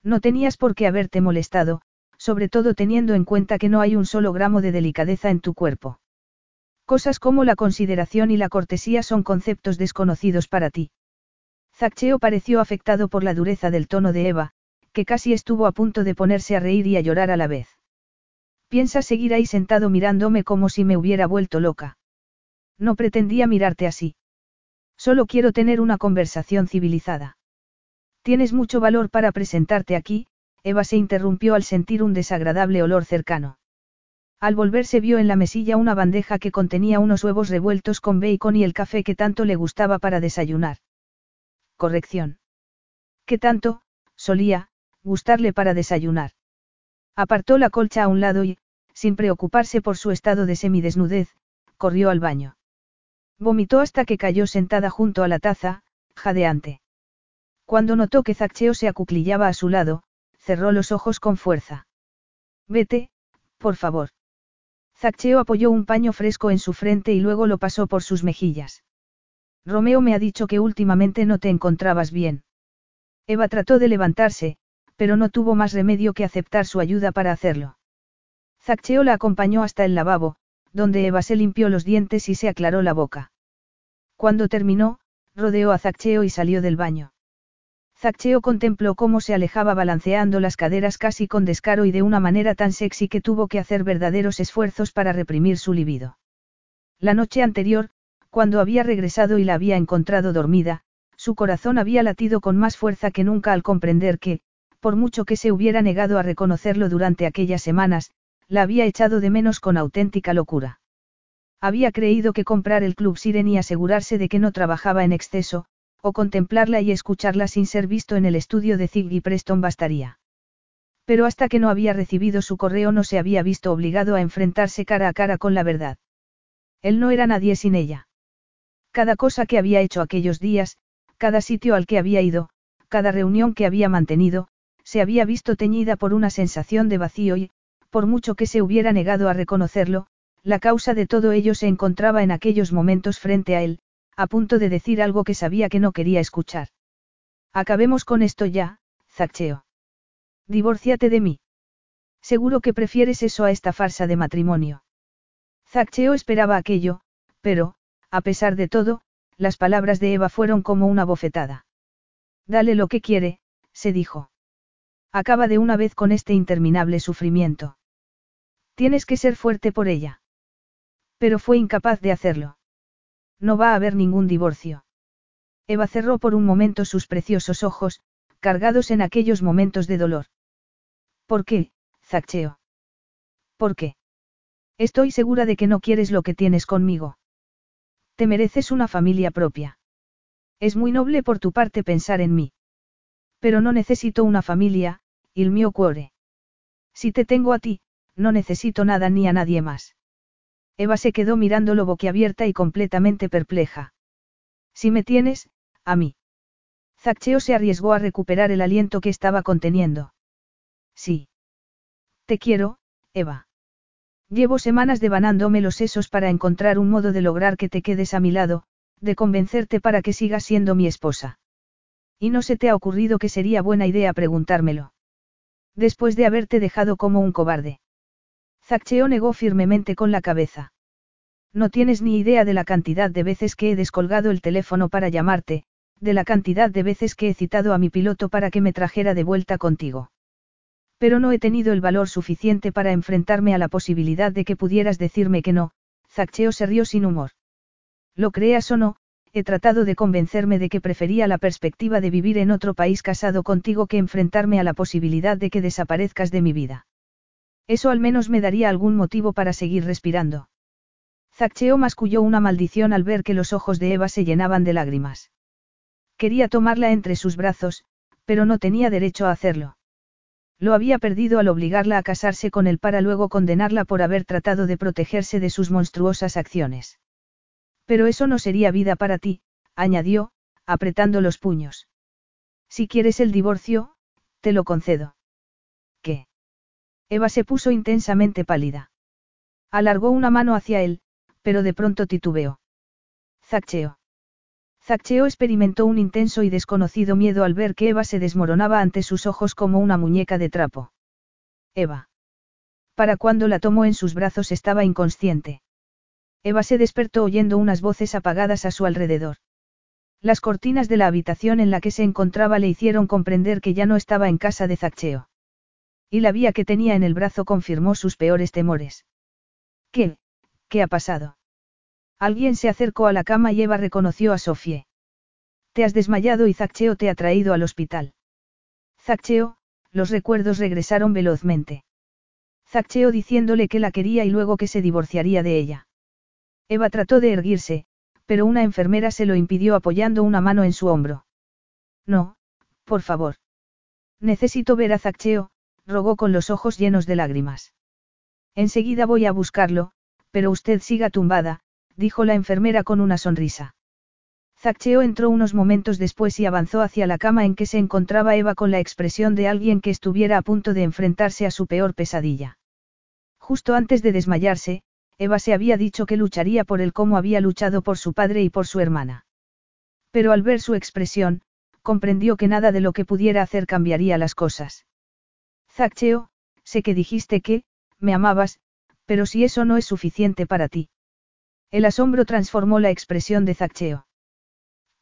No tenías por qué haberte molestado, sobre todo teniendo en cuenta que no hay un solo gramo de delicadeza en tu cuerpo. Cosas como la consideración y la cortesía son conceptos desconocidos para ti. Zaccheo pareció afectado por la dureza del tono de Eva, que casi estuvo a punto de ponerse a reír y a llorar a la vez. Piensa seguir ahí sentado mirándome como si me hubiera vuelto loca. No pretendía mirarte así. Solo quiero tener una conversación civilizada. Tienes mucho valor para presentarte aquí, Eva se interrumpió al sentir un desagradable olor cercano. Al volverse vio en la mesilla una bandeja que contenía unos huevos revueltos con bacon y el café que tanto le gustaba para desayunar. Corrección. ¿Qué tanto, solía, gustarle para desayunar? Apartó la colcha a un lado y, sin preocuparse por su estado de semidesnudez, corrió al baño. Vomitó hasta que cayó sentada junto a la taza, jadeante. Cuando notó que Zaccheo se acuclillaba a su lado, cerró los ojos con fuerza. Vete, por favor. Zaccheo apoyó un paño fresco en su frente y luego lo pasó por sus mejillas. Romeo me ha dicho que últimamente no te encontrabas bien. Eva trató de levantarse, pero no tuvo más remedio que aceptar su ayuda para hacerlo. Zaccheo la acompañó hasta el lavabo, donde Eva se limpió los dientes y se aclaró la boca. Cuando terminó, rodeó a Zaccheo y salió del baño. Zaccheo contempló cómo se alejaba balanceando las caderas casi con descaro y de una manera tan sexy que tuvo que hacer verdaderos esfuerzos para reprimir su libido. La noche anterior, cuando había regresado y la había encontrado dormida, su corazón había latido con más fuerza que nunca al comprender que, por mucho que se hubiera negado a reconocerlo durante aquellas semanas, la había echado de menos con auténtica locura. Había creído que comprar el Club Siren y asegurarse de que no trabajaba en exceso, o contemplarla y escucharla sin ser visto en el estudio de Ziggy Preston bastaría. Pero hasta que no había recibido su correo no se había visto obligado a enfrentarse cara a cara con la verdad. Él no era nadie sin ella. Cada cosa que había hecho aquellos días, cada sitio al que había ido, cada reunión que había mantenido, se había visto teñida por una sensación de vacío y, por mucho que se hubiera negado a reconocerlo, la causa de todo ello se encontraba en aquellos momentos frente a él, a punto de decir algo que sabía que no quería escuchar. Acabemos con esto ya, Zaccheo. Divórciate de mí. Seguro que prefieres eso a esta farsa de matrimonio. Zaccheo esperaba aquello, pero, a pesar de todo, las palabras de Eva fueron como una bofetada. Dale lo que quiere, se dijo. Acaba de una vez con este interminable sufrimiento. Tienes que ser fuerte por ella. Pero fue incapaz de hacerlo. No va a haber ningún divorcio. Eva cerró por un momento sus preciosos ojos, cargados en aquellos momentos de dolor. ¿Por qué, Zaccheo? ¿Por qué? Estoy segura de que no quieres lo que tienes conmigo. Te mereces una familia propia. Es muy noble por tu parte pensar en mí. Pero no necesito una familia, il mio cuore. Si te tengo a ti, no necesito nada ni a nadie más. Eva se quedó mirándolo boquiabierta y completamente perpleja. Si me tienes, a mí. Zaccheo se arriesgó a recuperar el aliento que estaba conteniendo. Sí. Te quiero, Eva. Llevo semanas devanándome los sesos para encontrar un modo de lograr que te quedes a mi lado, de convencerte para que sigas siendo mi esposa. Y no se te ha ocurrido que sería buena idea preguntármelo. Después de haberte dejado como un cobarde. Zaccheo negó firmemente con la cabeza. No tienes ni idea de la cantidad de veces que he descolgado el teléfono para llamarte, de la cantidad de veces que he citado a mi piloto para que me trajera de vuelta contigo. Pero no he tenido el valor suficiente para enfrentarme a la posibilidad de que pudieras decirme que no, Zaccheo se rió sin humor. Lo creas o no, he tratado de convencerme de que prefería la perspectiva de vivir en otro país casado contigo que enfrentarme a la posibilidad de que desaparezcas de mi vida. Eso al menos me daría algún motivo para seguir respirando. Zaccheo masculló una maldición al ver que los ojos de Eva se llenaban de lágrimas. Quería tomarla entre sus brazos, pero no tenía derecho a hacerlo. Lo había perdido al obligarla a casarse con él para luego condenarla por haber tratado de protegerse de sus monstruosas acciones. Pero eso no sería vida para ti, añadió, apretando los puños. Si quieres el divorcio, te lo concedo. ¿Qué? Eva se puso intensamente pálida. Alargó una mano hacia él, pero de pronto titubeó. Zaccheo. Zaccheo experimentó un intenso y desconocido miedo al ver que Eva se desmoronaba ante sus ojos como una muñeca de trapo. Eva. Para cuando la tomó en sus brazos estaba inconsciente. Eva se despertó oyendo unas voces apagadas a su alrededor. Las cortinas de la habitación en la que se encontraba le hicieron comprender que ya no estaba en casa de Zaccheo. Y la vía que tenía en el brazo confirmó sus peores temores. ¿Qué? ¿Qué ha pasado? Alguien se acercó a la cama y Eva reconoció a Sofie. Te has desmayado y Zaccheo te ha traído al hospital. Zaccheo, los recuerdos regresaron velozmente. Zaccheo diciéndole que la quería y luego que se divorciaría de ella. Eva trató de erguirse, pero una enfermera se lo impidió apoyando una mano en su hombro. No, por favor. Necesito ver a Zaccheo, rogó con los ojos llenos de lágrimas. Enseguida voy a buscarlo, pero usted siga tumbada, dijo la enfermera con una sonrisa. Zaccheo entró unos momentos después y avanzó hacia la cama en que se encontraba Eva con la expresión de alguien que estuviera a punto de enfrentarse a su peor pesadilla. Justo antes de desmayarse, Eva se había dicho que lucharía por él como había luchado por su padre y por su hermana. Pero al ver su expresión, comprendió que nada de lo que pudiera hacer cambiaría las cosas. Zaccheo, sé que dijiste que, me amabas, pero si eso no es suficiente para ti. El asombro transformó la expresión de Zaccheo.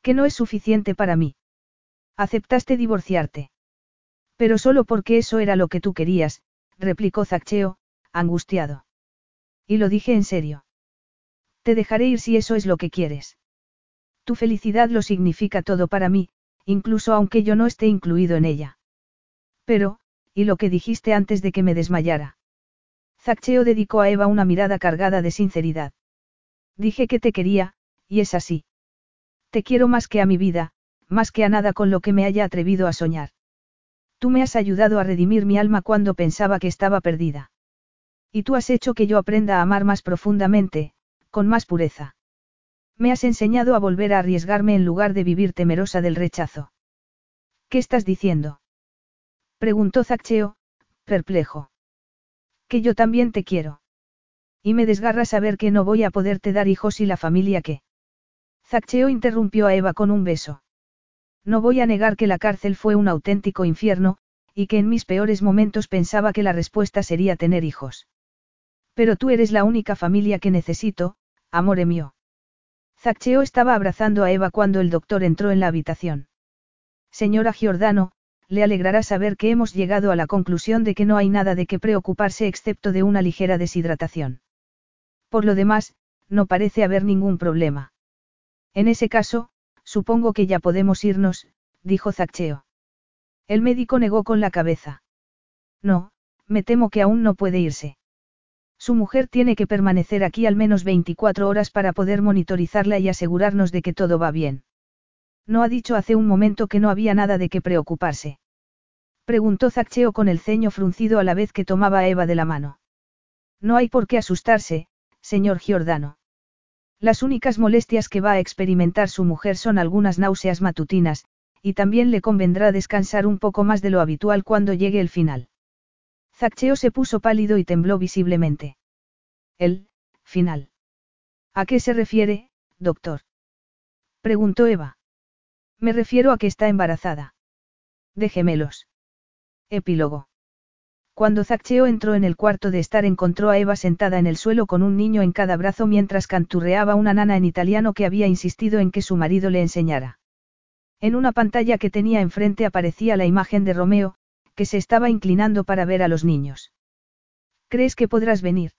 Que no es suficiente para mí. Aceptaste divorciarte. Pero solo porque eso era lo que tú querías, replicó Zaccheo, angustiado. Y lo dije en serio. Te dejaré ir si eso es lo que quieres. Tu felicidad lo significa todo para mí, incluso aunque yo no esté incluido en ella. Pero, ¿y lo que dijiste antes de que me desmayara? Zaccheo dedicó a Eva una mirada cargada de sinceridad. Dije que te quería, y es así. Te quiero más que a mi vida, más que a nada con lo que me haya atrevido a soñar. Tú me has ayudado a redimir mi alma cuando pensaba que estaba perdida. Y tú has hecho que yo aprenda a amar más profundamente, con más pureza. Me has enseñado a volver a arriesgarme en lugar de vivir temerosa del rechazo. ¿Qué estás diciendo? Preguntó Zaccheo, perplejo. Que yo también te quiero. Y me desgarra saber que no voy a poderte dar hijos y la familia que. Zaccheo interrumpió a Eva con un beso. No voy a negar que la cárcel fue un auténtico infierno, y que en mis peores momentos pensaba que la respuesta sería tener hijos. Pero tú eres la única familia que necesito, amore mío. Zaccheo estaba abrazando a Eva cuando el doctor entró en la habitación. Señora Giordano, le alegrará saber que hemos llegado a la conclusión de que no hay nada de qué preocuparse excepto de una ligera deshidratación. Por lo demás, no parece haber ningún problema. En ese caso, supongo que ya podemos irnos, dijo Zaccheo. El médico negó con la cabeza. No, me temo que aún no puede irse. Su mujer tiene que permanecer aquí al menos 24 horas para poder monitorizarla y asegurarnos de que todo va bien. ¿No ha dicho hace un momento que no había nada de qué preocuparse? Preguntó Zaccheo con el ceño fruncido a la vez que tomaba a Eva de la mano. No hay por qué asustarse, señor Giordano. Las únicas molestias que va a experimentar su mujer son algunas náuseas matutinas, y también le convendrá descansar un poco más de lo habitual cuando llegue el final. Zaccheo se puso pálido y tembló visiblemente. El, final. ¿A qué se refiere, doctor? Preguntó Eva. Me refiero a que está embarazada. De gemelos. Epílogo. Cuando Zaccheo entró en el cuarto de estar encontró a Eva sentada en el suelo con un niño en cada brazo mientras canturreaba una nana en italiano que había insistido en que su marido le enseñara. En una pantalla que tenía enfrente aparecía la imagen de Romeo, que se estaba inclinando para ver a los niños. ¿Crees que podrás venir?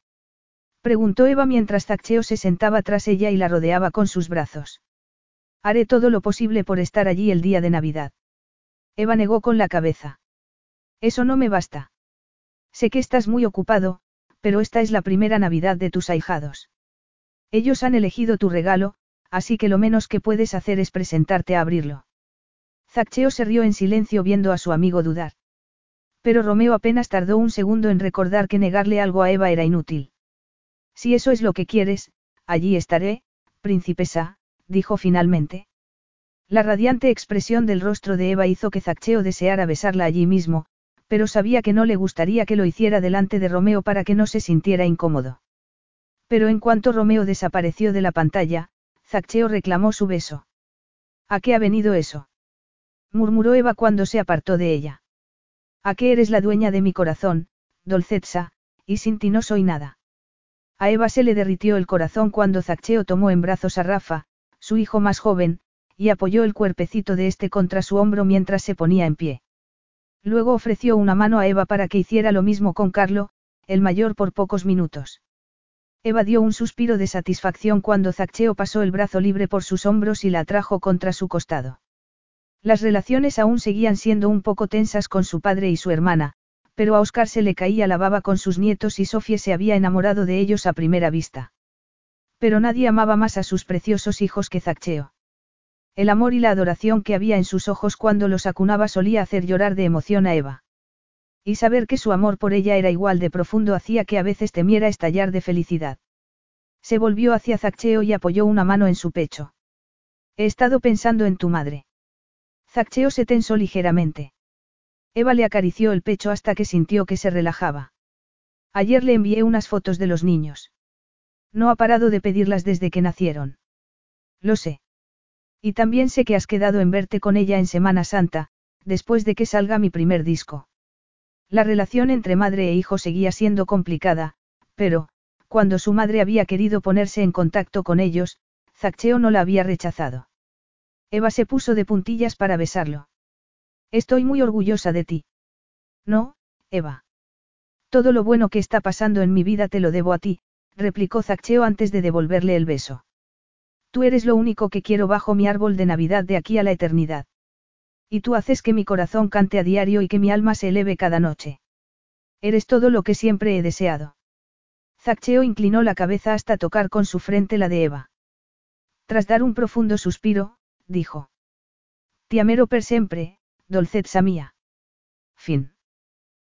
Preguntó Eva mientras Zaccheo se sentaba tras ella y la rodeaba con sus brazos. Haré todo lo posible por estar allí el día de Navidad. Eva negó con la cabeza. Eso no me basta. Sé que estás muy ocupado, pero esta es la primera Navidad de tus ahijados. Ellos han elegido tu regalo, así que lo menos que puedes hacer es presentarte a abrirlo. Zaccheo se rió en silencio viendo a su amigo dudar. Pero Romeo apenas tardó un segundo en recordar que negarle algo a Eva era inútil. Si eso es lo que quieres, allí estaré, princesa, dijo finalmente. La radiante expresión del rostro de Eva hizo que Zaccheo deseara besarla allí mismo, pero sabía que no le gustaría que lo hiciera delante de Romeo para que no se sintiera incómodo. Pero en cuanto Romeo desapareció de la pantalla, Zaccheo reclamó su beso. ¿A qué ha venido eso? murmuró Eva cuando se apartó de ella. ¿A qué eres la dueña de mi corazón, Dolcetsa, y sin ti no soy nada? A Eva se le derritió el corazón cuando Zaccheo tomó en brazos a Rafa, su hijo más joven, y apoyó el cuerpecito de este contra su hombro mientras se ponía en pie. Luego ofreció una mano a Eva para que hiciera lo mismo con Carlo, el mayor por pocos minutos. Eva dio un suspiro de satisfacción cuando Zaccheo pasó el brazo libre por sus hombros y la atrajo contra su costado. Las relaciones aún seguían siendo un poco tensas con su padre y su hermana, pero a Oscar se le caía la baba con sus nietos y Sofía se había enamorado de ellos a primera vista. Pero nadie amaba más a sus preciosos hijos que Zaccheo. El amor y la adoración que había en sus ojos cuando los acunaba solía hacer llorar de emoción a Eva. Y saber que su amor por ella era igual de profundo hacía que a veces temiera estallar de felicidad. Se volvió hacia Zaccheo y apoyó una mano en su pecho. He estado pensando en tu madre. Zaccheo se tensó ligeramente. Eva le acarició el pecho hasta que sintió que se relajaba. Ayer le envié unas fotos de los niños. No ha parado de pedirlas desde que nacieron. Lo sé. Y también sé que has quedado en verte con ella en Semana Santa, después de que salga mi primer disco. La relación entre madre e hijo seguía siendo complicada, pero, cuando su madre había querido ponerse en contacto con ellos, Zaccheo no la había rechazado. Eva se puso de puntillas para besarlo. Estoy muy orgullosa de ti. No, Eva. Todo lo bueno que está pasando en mi vida te lo debo a ti, replicó Zaccheo antes de devolverle el beso. Tú eres lo único que quiero bajo mi árbol de Navidad de aquí a la eternidad. Y tú haces que mi corazón cante a diario y que mi alma se eleve cada noche. Eres todo lo que siempre he deseado. Zaccheo inclinó la cabeza hasta tocar con su frente la de Eva. Tras dar un profundo suspiro, dijo. Ti amero per sempre, dolcezza mía. Fin.